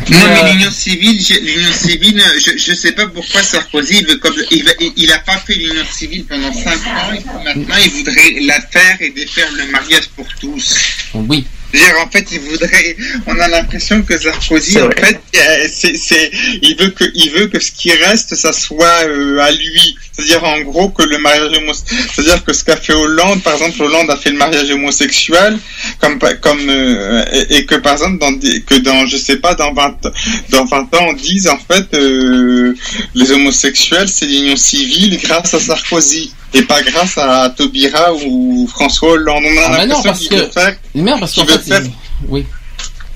Non, Euh, mais l'union civile, je- l'union civile, je, je sais pas pourquoi Sarkozy, il, veut comme, il, il a pas fait l'union civile pendant 5 ans, et maintenant il voudrait la faire et défaire le mariage pour tous. Oui. C'est-à-dire, en fait, il voudrait, on a l'impression que Sarkozy, en fait, c'est, c'est, il veut que, il veut que ce qui reste, ça soit euh, à lui. C'est-à-dire, en gros, que le mariage homosexuel, c'est-à-dire que ce qu'a fait Hollande, par exemple, Hollande a fait le mariage homosexuel, comme, comme, euh, et, et que, par exemple, dans que dans, je sais pas, dans 20, dans 20 ans, on dise, en fait, euh, les homosexuels, c'est l'union civile grâce à Sarkozy. Et pas grâce à Taubira ou François Hollande. On a Ah non, l'impression parce qu'il que- veut faire Merde, parce qui veut fait, faire- oui.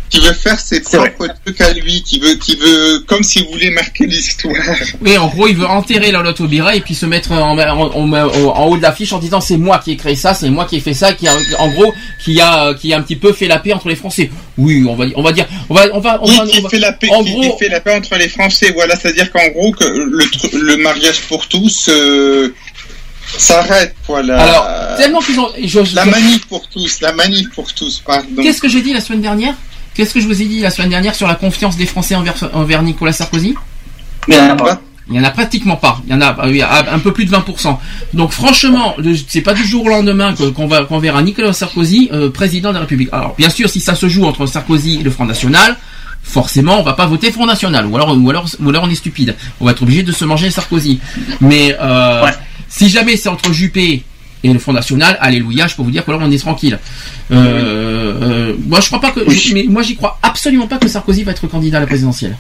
qui veut faire ses propres trucs à lui, qui veut, qui veut, comme s'il voulait marquer l'histoire. Oui, en gros, il veut enterrer la Lotobira et puis se mettre en, en, en- en haut de l'affiche en disant c'est moi qui ai créé ça, c'est moi qui ai fait ça, qui a, en gros, qui a, qui a un petit peu fait la paix entre les Français. Oui, on va, on va dire, on va, on va, on Qui, va, qui on va- fait la paix, en qui, gros- qui fait la paix entre les Français. Voilà, c'est-à-dire qu'en gros que le, le mariage pour tous euh, s'arrête, voilà. Alors, tellement qu'ils ont, je- je- la manif pour tous, la manif pour tous, pardon. Qu'est-ce que j'ai dit la semaine dernière? Qu'est-ce que je vous ai dit la semaine dernière sur la confiance des Français envers, envers Nicolas Sarkozy? Mais il y en a pas. Il y en a pratiquement pas. Il y en a un peu plus de 20%. Donc franchement, c'est pas du jour au lendemain qu'on va qu'on verra Nicolas Sarkozy euh, président de la République. Alors bien sûr, si ça se joue entre Sarkozy et le Front National, forcément, on va pas voter Front National. Ou alors, ou alors, ou alors on est stupide. On va être obligé de se manger Sarkozy. Mais euh, Ouais. Si jamais c'est entre Juppé et le Front National, alléluia, je peux vous dire que là on est tranquille. Euh, euh, moi je crois pas que, mais moi j'y crois absolument pas que Sarkozy va être candidat à la présidentielle.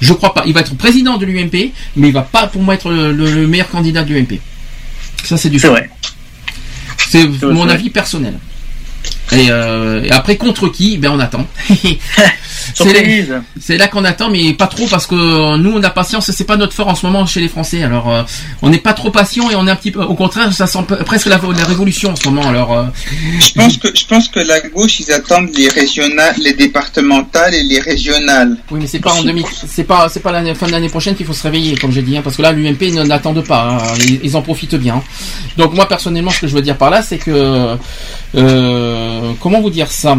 Je crois pas. Il va être président de l'UMP, mais il va pas pour moi être le, le- le meilleur candidat de l'UMP. Ça c'est du C'est vrai. C'est mon avis personnel. Et, euh, et après contre qui? Ben on attend. c'est là qu'on attend, mais pas trop parce que euh, nous on a patience. C'est pas notre fort en ce moment chez les Français. Alors euh, on n'est pas trop patient et on est un petit peu. Au contraire, ça sent presque la, la révolution en ce moment. Alors euh, Je pense que, je pense que la gauche, ils attendent les régionales, les départementales et les régionales. oui, mais c'est pas en 2000. C'est pas c'est pas la fin de l'année prochaine qu'il faut se réveiller, comme j'ai dit, hein, parce que là l'UMP ne n'attendent pas. hein, ils, ils en profitent bien. Donc moi personnellement, ce que je veux dire par là, c'est que euh, comment vous dire ça?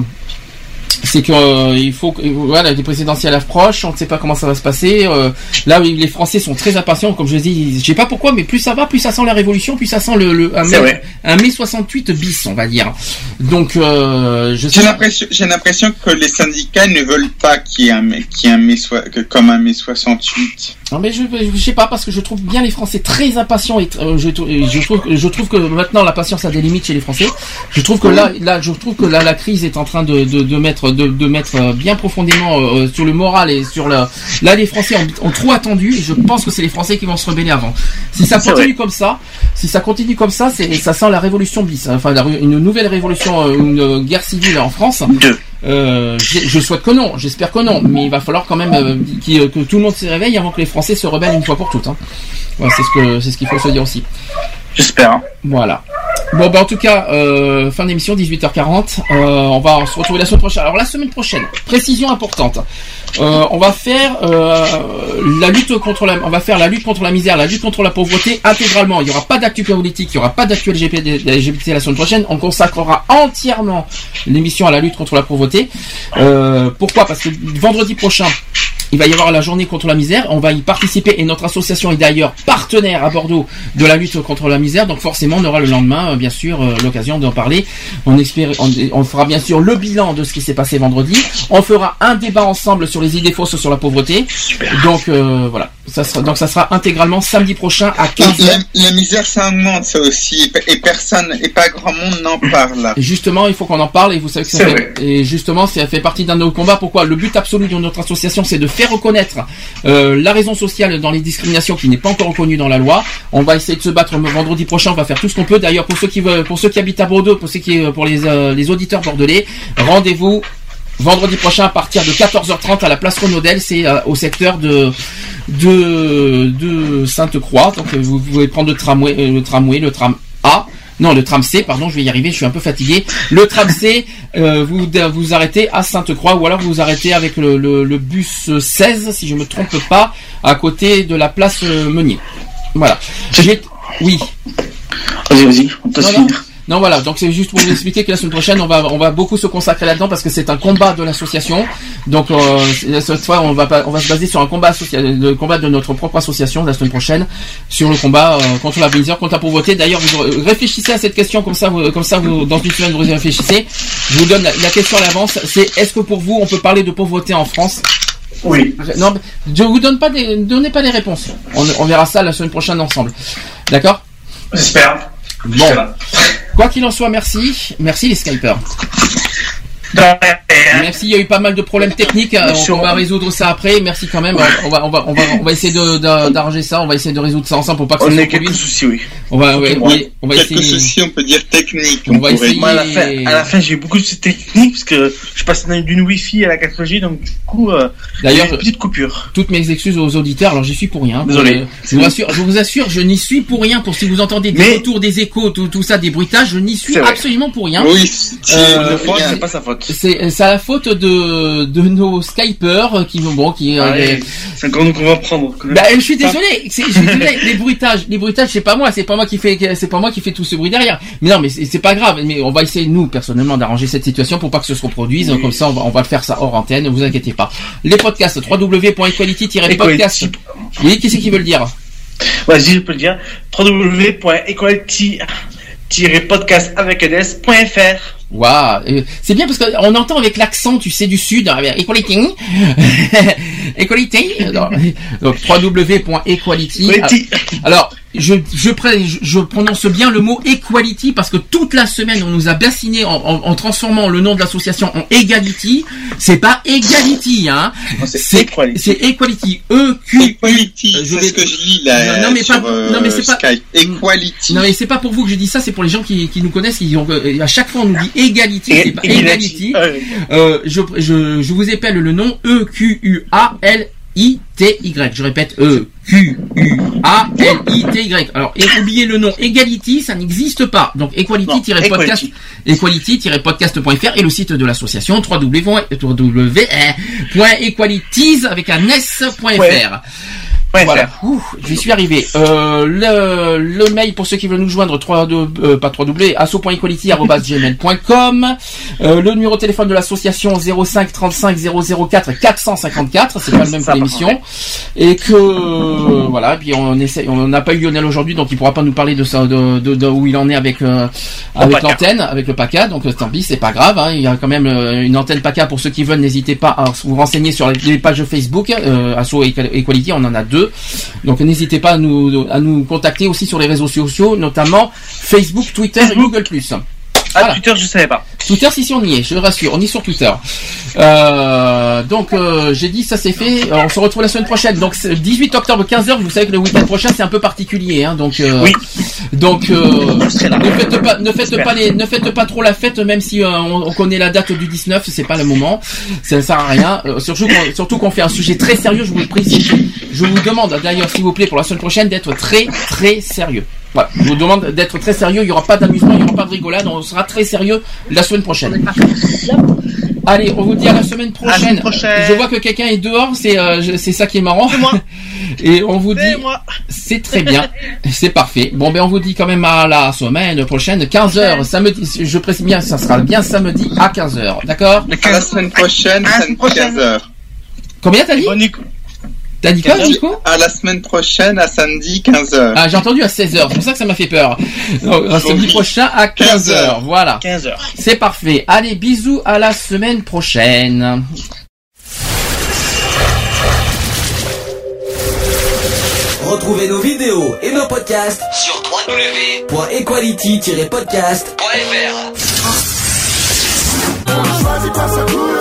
C'est que euh, il faut que voilà les présidentielles approchent, on ne sait pas comment ça va se passer. euh, là, les Français sont très impatients, comme je dis. Je sais pas pourquoi, mais plus ça va, plus ça sent la révolution, plus ça sent le, le un, mai, vrai. un mai 68 bis, on va dire. Donc, euh, je J'ai l'impression, j'ai l'impression que les syndicats ne veulent pas qu'il y ait un, mai- un que, comme un mai 68. Non, mais je, je sais pas parce que je trouve bien les Français très impatients et euh, je, trouve je trouve que maintenant la patience a des limites chez les Français. Je trouve que là là je trouve que là la crise est en train de, de, de mettre de, de mettre euh, bien profondément euh, sur le moral et sur la là les Français ont, ont trop attendu et je pense que c'est les Français qui vont se rebeller avant. Si ça continue comme ça, si ça continue comme ça, c'est ça sent la révolution bis. hein. Enfin la une nouvelle révolution, euh, une euh, guerre civile en France. Deux. Euh, je, souhaite que non, j'espère que non, mais il va falloir quand même euh, que tout le monde se réveille avant que les Français se rebellent une fois pour toutes. Hein. C'est ce que c'est ce qu'il faut se dire aussi. J'espère. hein. Voilà. Bon, bah en tout cas, euh, fin d'émission 18h40. Euh, on va se retrouver la semaine prochaine. Alors la semaine prochaine, précision importante. Euh, on va faire euh, la lutte contre la, on va faire la lutte contre la misère, la lutte contre la pauvreté intégralement. Il n'y aura pas d'actu politique, il n'y aura pas d'actu LGBT, LGBT la semaine prochaine. On consacrera entièrement l'émission à la lutte contre la pauvreté. Euh, pourquoi? Parce que vendredi prochain, il va y avoir la journée contre la misère. On va y participer et notre association est d'ailleurs partenaire à Bordeaux de la lutte contre la misère. Donc forcément, on aura le lendemain, euh, bien sûr, euh, l'occasion d'en parler. On, espère, on, on fera bien sûr le bilan de ce qui s'est passé vendredi. On fera un débat ensemble sur les idées fausses sur la pauvreté. Donc euh, voilà, ça sera, donc ça sera intégralement samedi prochain à 15h. La, la misère, ça augmente, ça aussi, et personne, et pas grand monde n'en parle. Et justement, il faut qu'on en parle et vous savez que ça fait, et justement, ça fait partie d'un de nos combats. Pourquoi? Le but absolu de notre association, c'est de faire reconnaître euh, la raison sociale dans les discriminations qui n'est pas encore reconnue dans la loi. On va essayer de se battre vendredi prochain. On va faire tout ce qu'on peut. D'ailleurs, pour ceux qui veulent, pour ceux qui habitent à Bordeaux, pour ceux qui, pour les, euh, les auditeurs bordelais, rendez-vous vendredi prochain à partir de 14h30 à la place Renaudel, c'est euh, au secteur de de, de Sainte-Croix. Donc euh, vous pouvez prendre le tramway, euh, le tramway, le tram A. Non, le tram C, pardon, je vais y arriver, je suis un peu fatigué. Le tram C, euh, vous vous arrêtez à Sainte-Croix ou alors vous vous arrêtez avec le, le- le bus 16, si je me trompe pas, à côté de la place Meunier. Voilà. Oui. Vas-y, vas-y, on peut non. finir. Non voilà, donc c'est juste pour vous expliquer que la semaine prochaine on va on va beaucoup se consacrer là-dedans parce que c'est un combat de l'association. Donc euh, cette fois on va pas, on va se baser sur un combat le combat de notre propre association la semaine prochaine sur le combat euh, contre la misère, contre la pauvreté. D'ailleurs vous réfléchissez à cette question comme ça vous, comme ça vous dans une semaine vous y réfléchissez. Je vous donne la, la question à l'avance, c'est est-ce que pour vous on peut parler de pauvreté en France? Oui. Non, je vous donne pas des donnez pas les réponses. On, on verra ça la semaine prochaine ensemble. D'accord? J'espère. Bon. Quoi qu'il en soit, merci. Merci les Skypers. Merci, il y a eu pas mal de problèmes techniques. euh, On, on va résoudre ça après. Merci quand même. On va, on va, on va, on va essayer d'arranger ça. On va essayer de résoudre ça ensemble pour pas que On ça se a quelques soucis, oui. On va, ouais, ouais, on va Quelques essayer. soucis, on peut dire techniques. On va pourrait essayer- Moi, à la fin, j'ai eu beaucoup de soucis techniques parce que je passe d'une Wi-Fi à la 4G, donc du coup, euh, D'ailleurs, petite coupure. Toutes mes excuses aux auditeurs. Alors j'y suis pour rien. Désolé. Euh, je vous assure, je vous assure, je n'y suis pour rien. Pour si vous entendez des retours, des échos, tout, tout ça, des bruitages, je n'y suis absolument pour rien. Oui, c'est- Euh, c'est pas sa faute. C'est c'est à la faute de de nos Skypers qui vont bon qui. euh, Allez, les- c'est nous qu'on va prendre. Bah, je suis désolé, c'est- je suis désolé, les bruitages, les bruitages, c'est pas moi, c'est pas moi qui fait, c'est pas moi qui fait tout ce bruit derrière. Mais non, mais c'est pas grave, mais on va essayer nous personnellement d'arranger cette situation pour pas que ce se reproduise. Comme ça, on va, on va le faire ça hors antenne, ne vous inquiétez pas. Les podcasts www.equality-podcast. Oui, qui c'est qui veut le dire? Vas-y, je peux le dire. www.equality-podcast avec. Waouh, euh, c'est bien parce qu'on entend avec l'accent, tu sais, du sud, avec equality, equality, donc www.equality. Equality. Alors, je, je, je- prononce bien le mot equality parce que toute la semaine on nous a bassiné en, en- en transformant le nom de l'association en egality. C'est pas egality, hein. C'est c'est equality. E Q Equality, c'est ce que je lis là non, non, mais pas, euh, non mais c'est pas Skype. Equality. non mais c'est pas pour vous que je dis ça, c'est pour les gens qui, qui nous connaissent. Qui ont, euh, à chaque fois on nous dit égalité, c'est pas Egality. égalité. Euh, je, je, je vous épelle le nom E Q U A L I T Y. Je répète E Q U A L I T Y. Alors et oubliez le nom Egality, ça n'existe pas. Donc equality-podcast equality-podcast.fr et le site de l'association www.equalities avec un s.fr. Voilà, Ouh, j'y suis arrivé. Euh, le, le mail pour ceux qui veulent nous joindre, 3, euh, pas 3 doublés, asso.equality.gmail.com euh, Le numéro de téléphone de l'association 05 35 004 454, c'est pas le même que l'émission. Et que voilà, puis on essaie, on n'a pas eu Lionel aujourd'hui, donc il pourra pas nous parler de ça, de, de, de où il en est avec euh, avec l'antenne, avec le PACA. Donc euh, tant pis, c'est pas grave. Hein, il y a quand même euh, une antenne PACA pour ceux qui veulent. N'hésitez pas à vous renseigner sur les, pages Facebook. Euh, Asso Equal- Equality, on en a deux. Donc n'hésitez pas à nous à nous contacter aussi sur les réseaux sociaux, notamment Facebook, Twitter et Google+. Ah, Twitter, je savais pas. Twitter, si, si, on y est, je le rassure, on est sur Twitter. Euh, donc, euh, j'ai dit, ça c'est fait. Euh, on se retrouve la semaine prochaine. Donc, c'est le 18 octobre, 15h. Vous savez que le week-end prochain, c'est un peu particulier. Hein, donc, euh, Oui. donc euh, ne faites pas, ne faites pas, les, ne faites pas trop la fête, même si euh, on, on connaît la date du 19, c'est pas le moment. Ça ne sert à rien. Surtout, qu'on, surtout qu'on fait un sujet très sérieux. Je vous le prie. Je vous demande d'ailleurs, s'il vous plaît, pour la semaine prochaine, d'être très, très sérieux. Voilà, je vous demande d'être très sérieux. Il n'y aura pas d'amusement, il n'y aura pas de rigolade. On sera très sérieux la semaine prochaine. Allez, on vous dit à la semaine prochaine. semaine prochaine. Je vois que quelqu'un est dehors, c'est euh, c'est ça qui est marrant. Et on vous dit, c'est très bien, c'est parfait. Bon, ben on vous dit quand même à la semaine prochaine, 15 h samedi. Je précise bien, ça sera bien samedi à 15 h d'accord? À la semaine prochaine, samedi 15h. Combien t'as dit? T'as dit quoi, Nico À la semaine prochaine, à samedi, 15h. Ah, j'ai entendu à 16h, c'est pour ça que ça m'a fait peur. Donc, à samedi prochain à 15h, voilà. 15h. C'est parfait. Allez, bisous à la semaine prochaine. Retrouvez nos vidéos et nos podcasts sur www.equality-podcast.fr.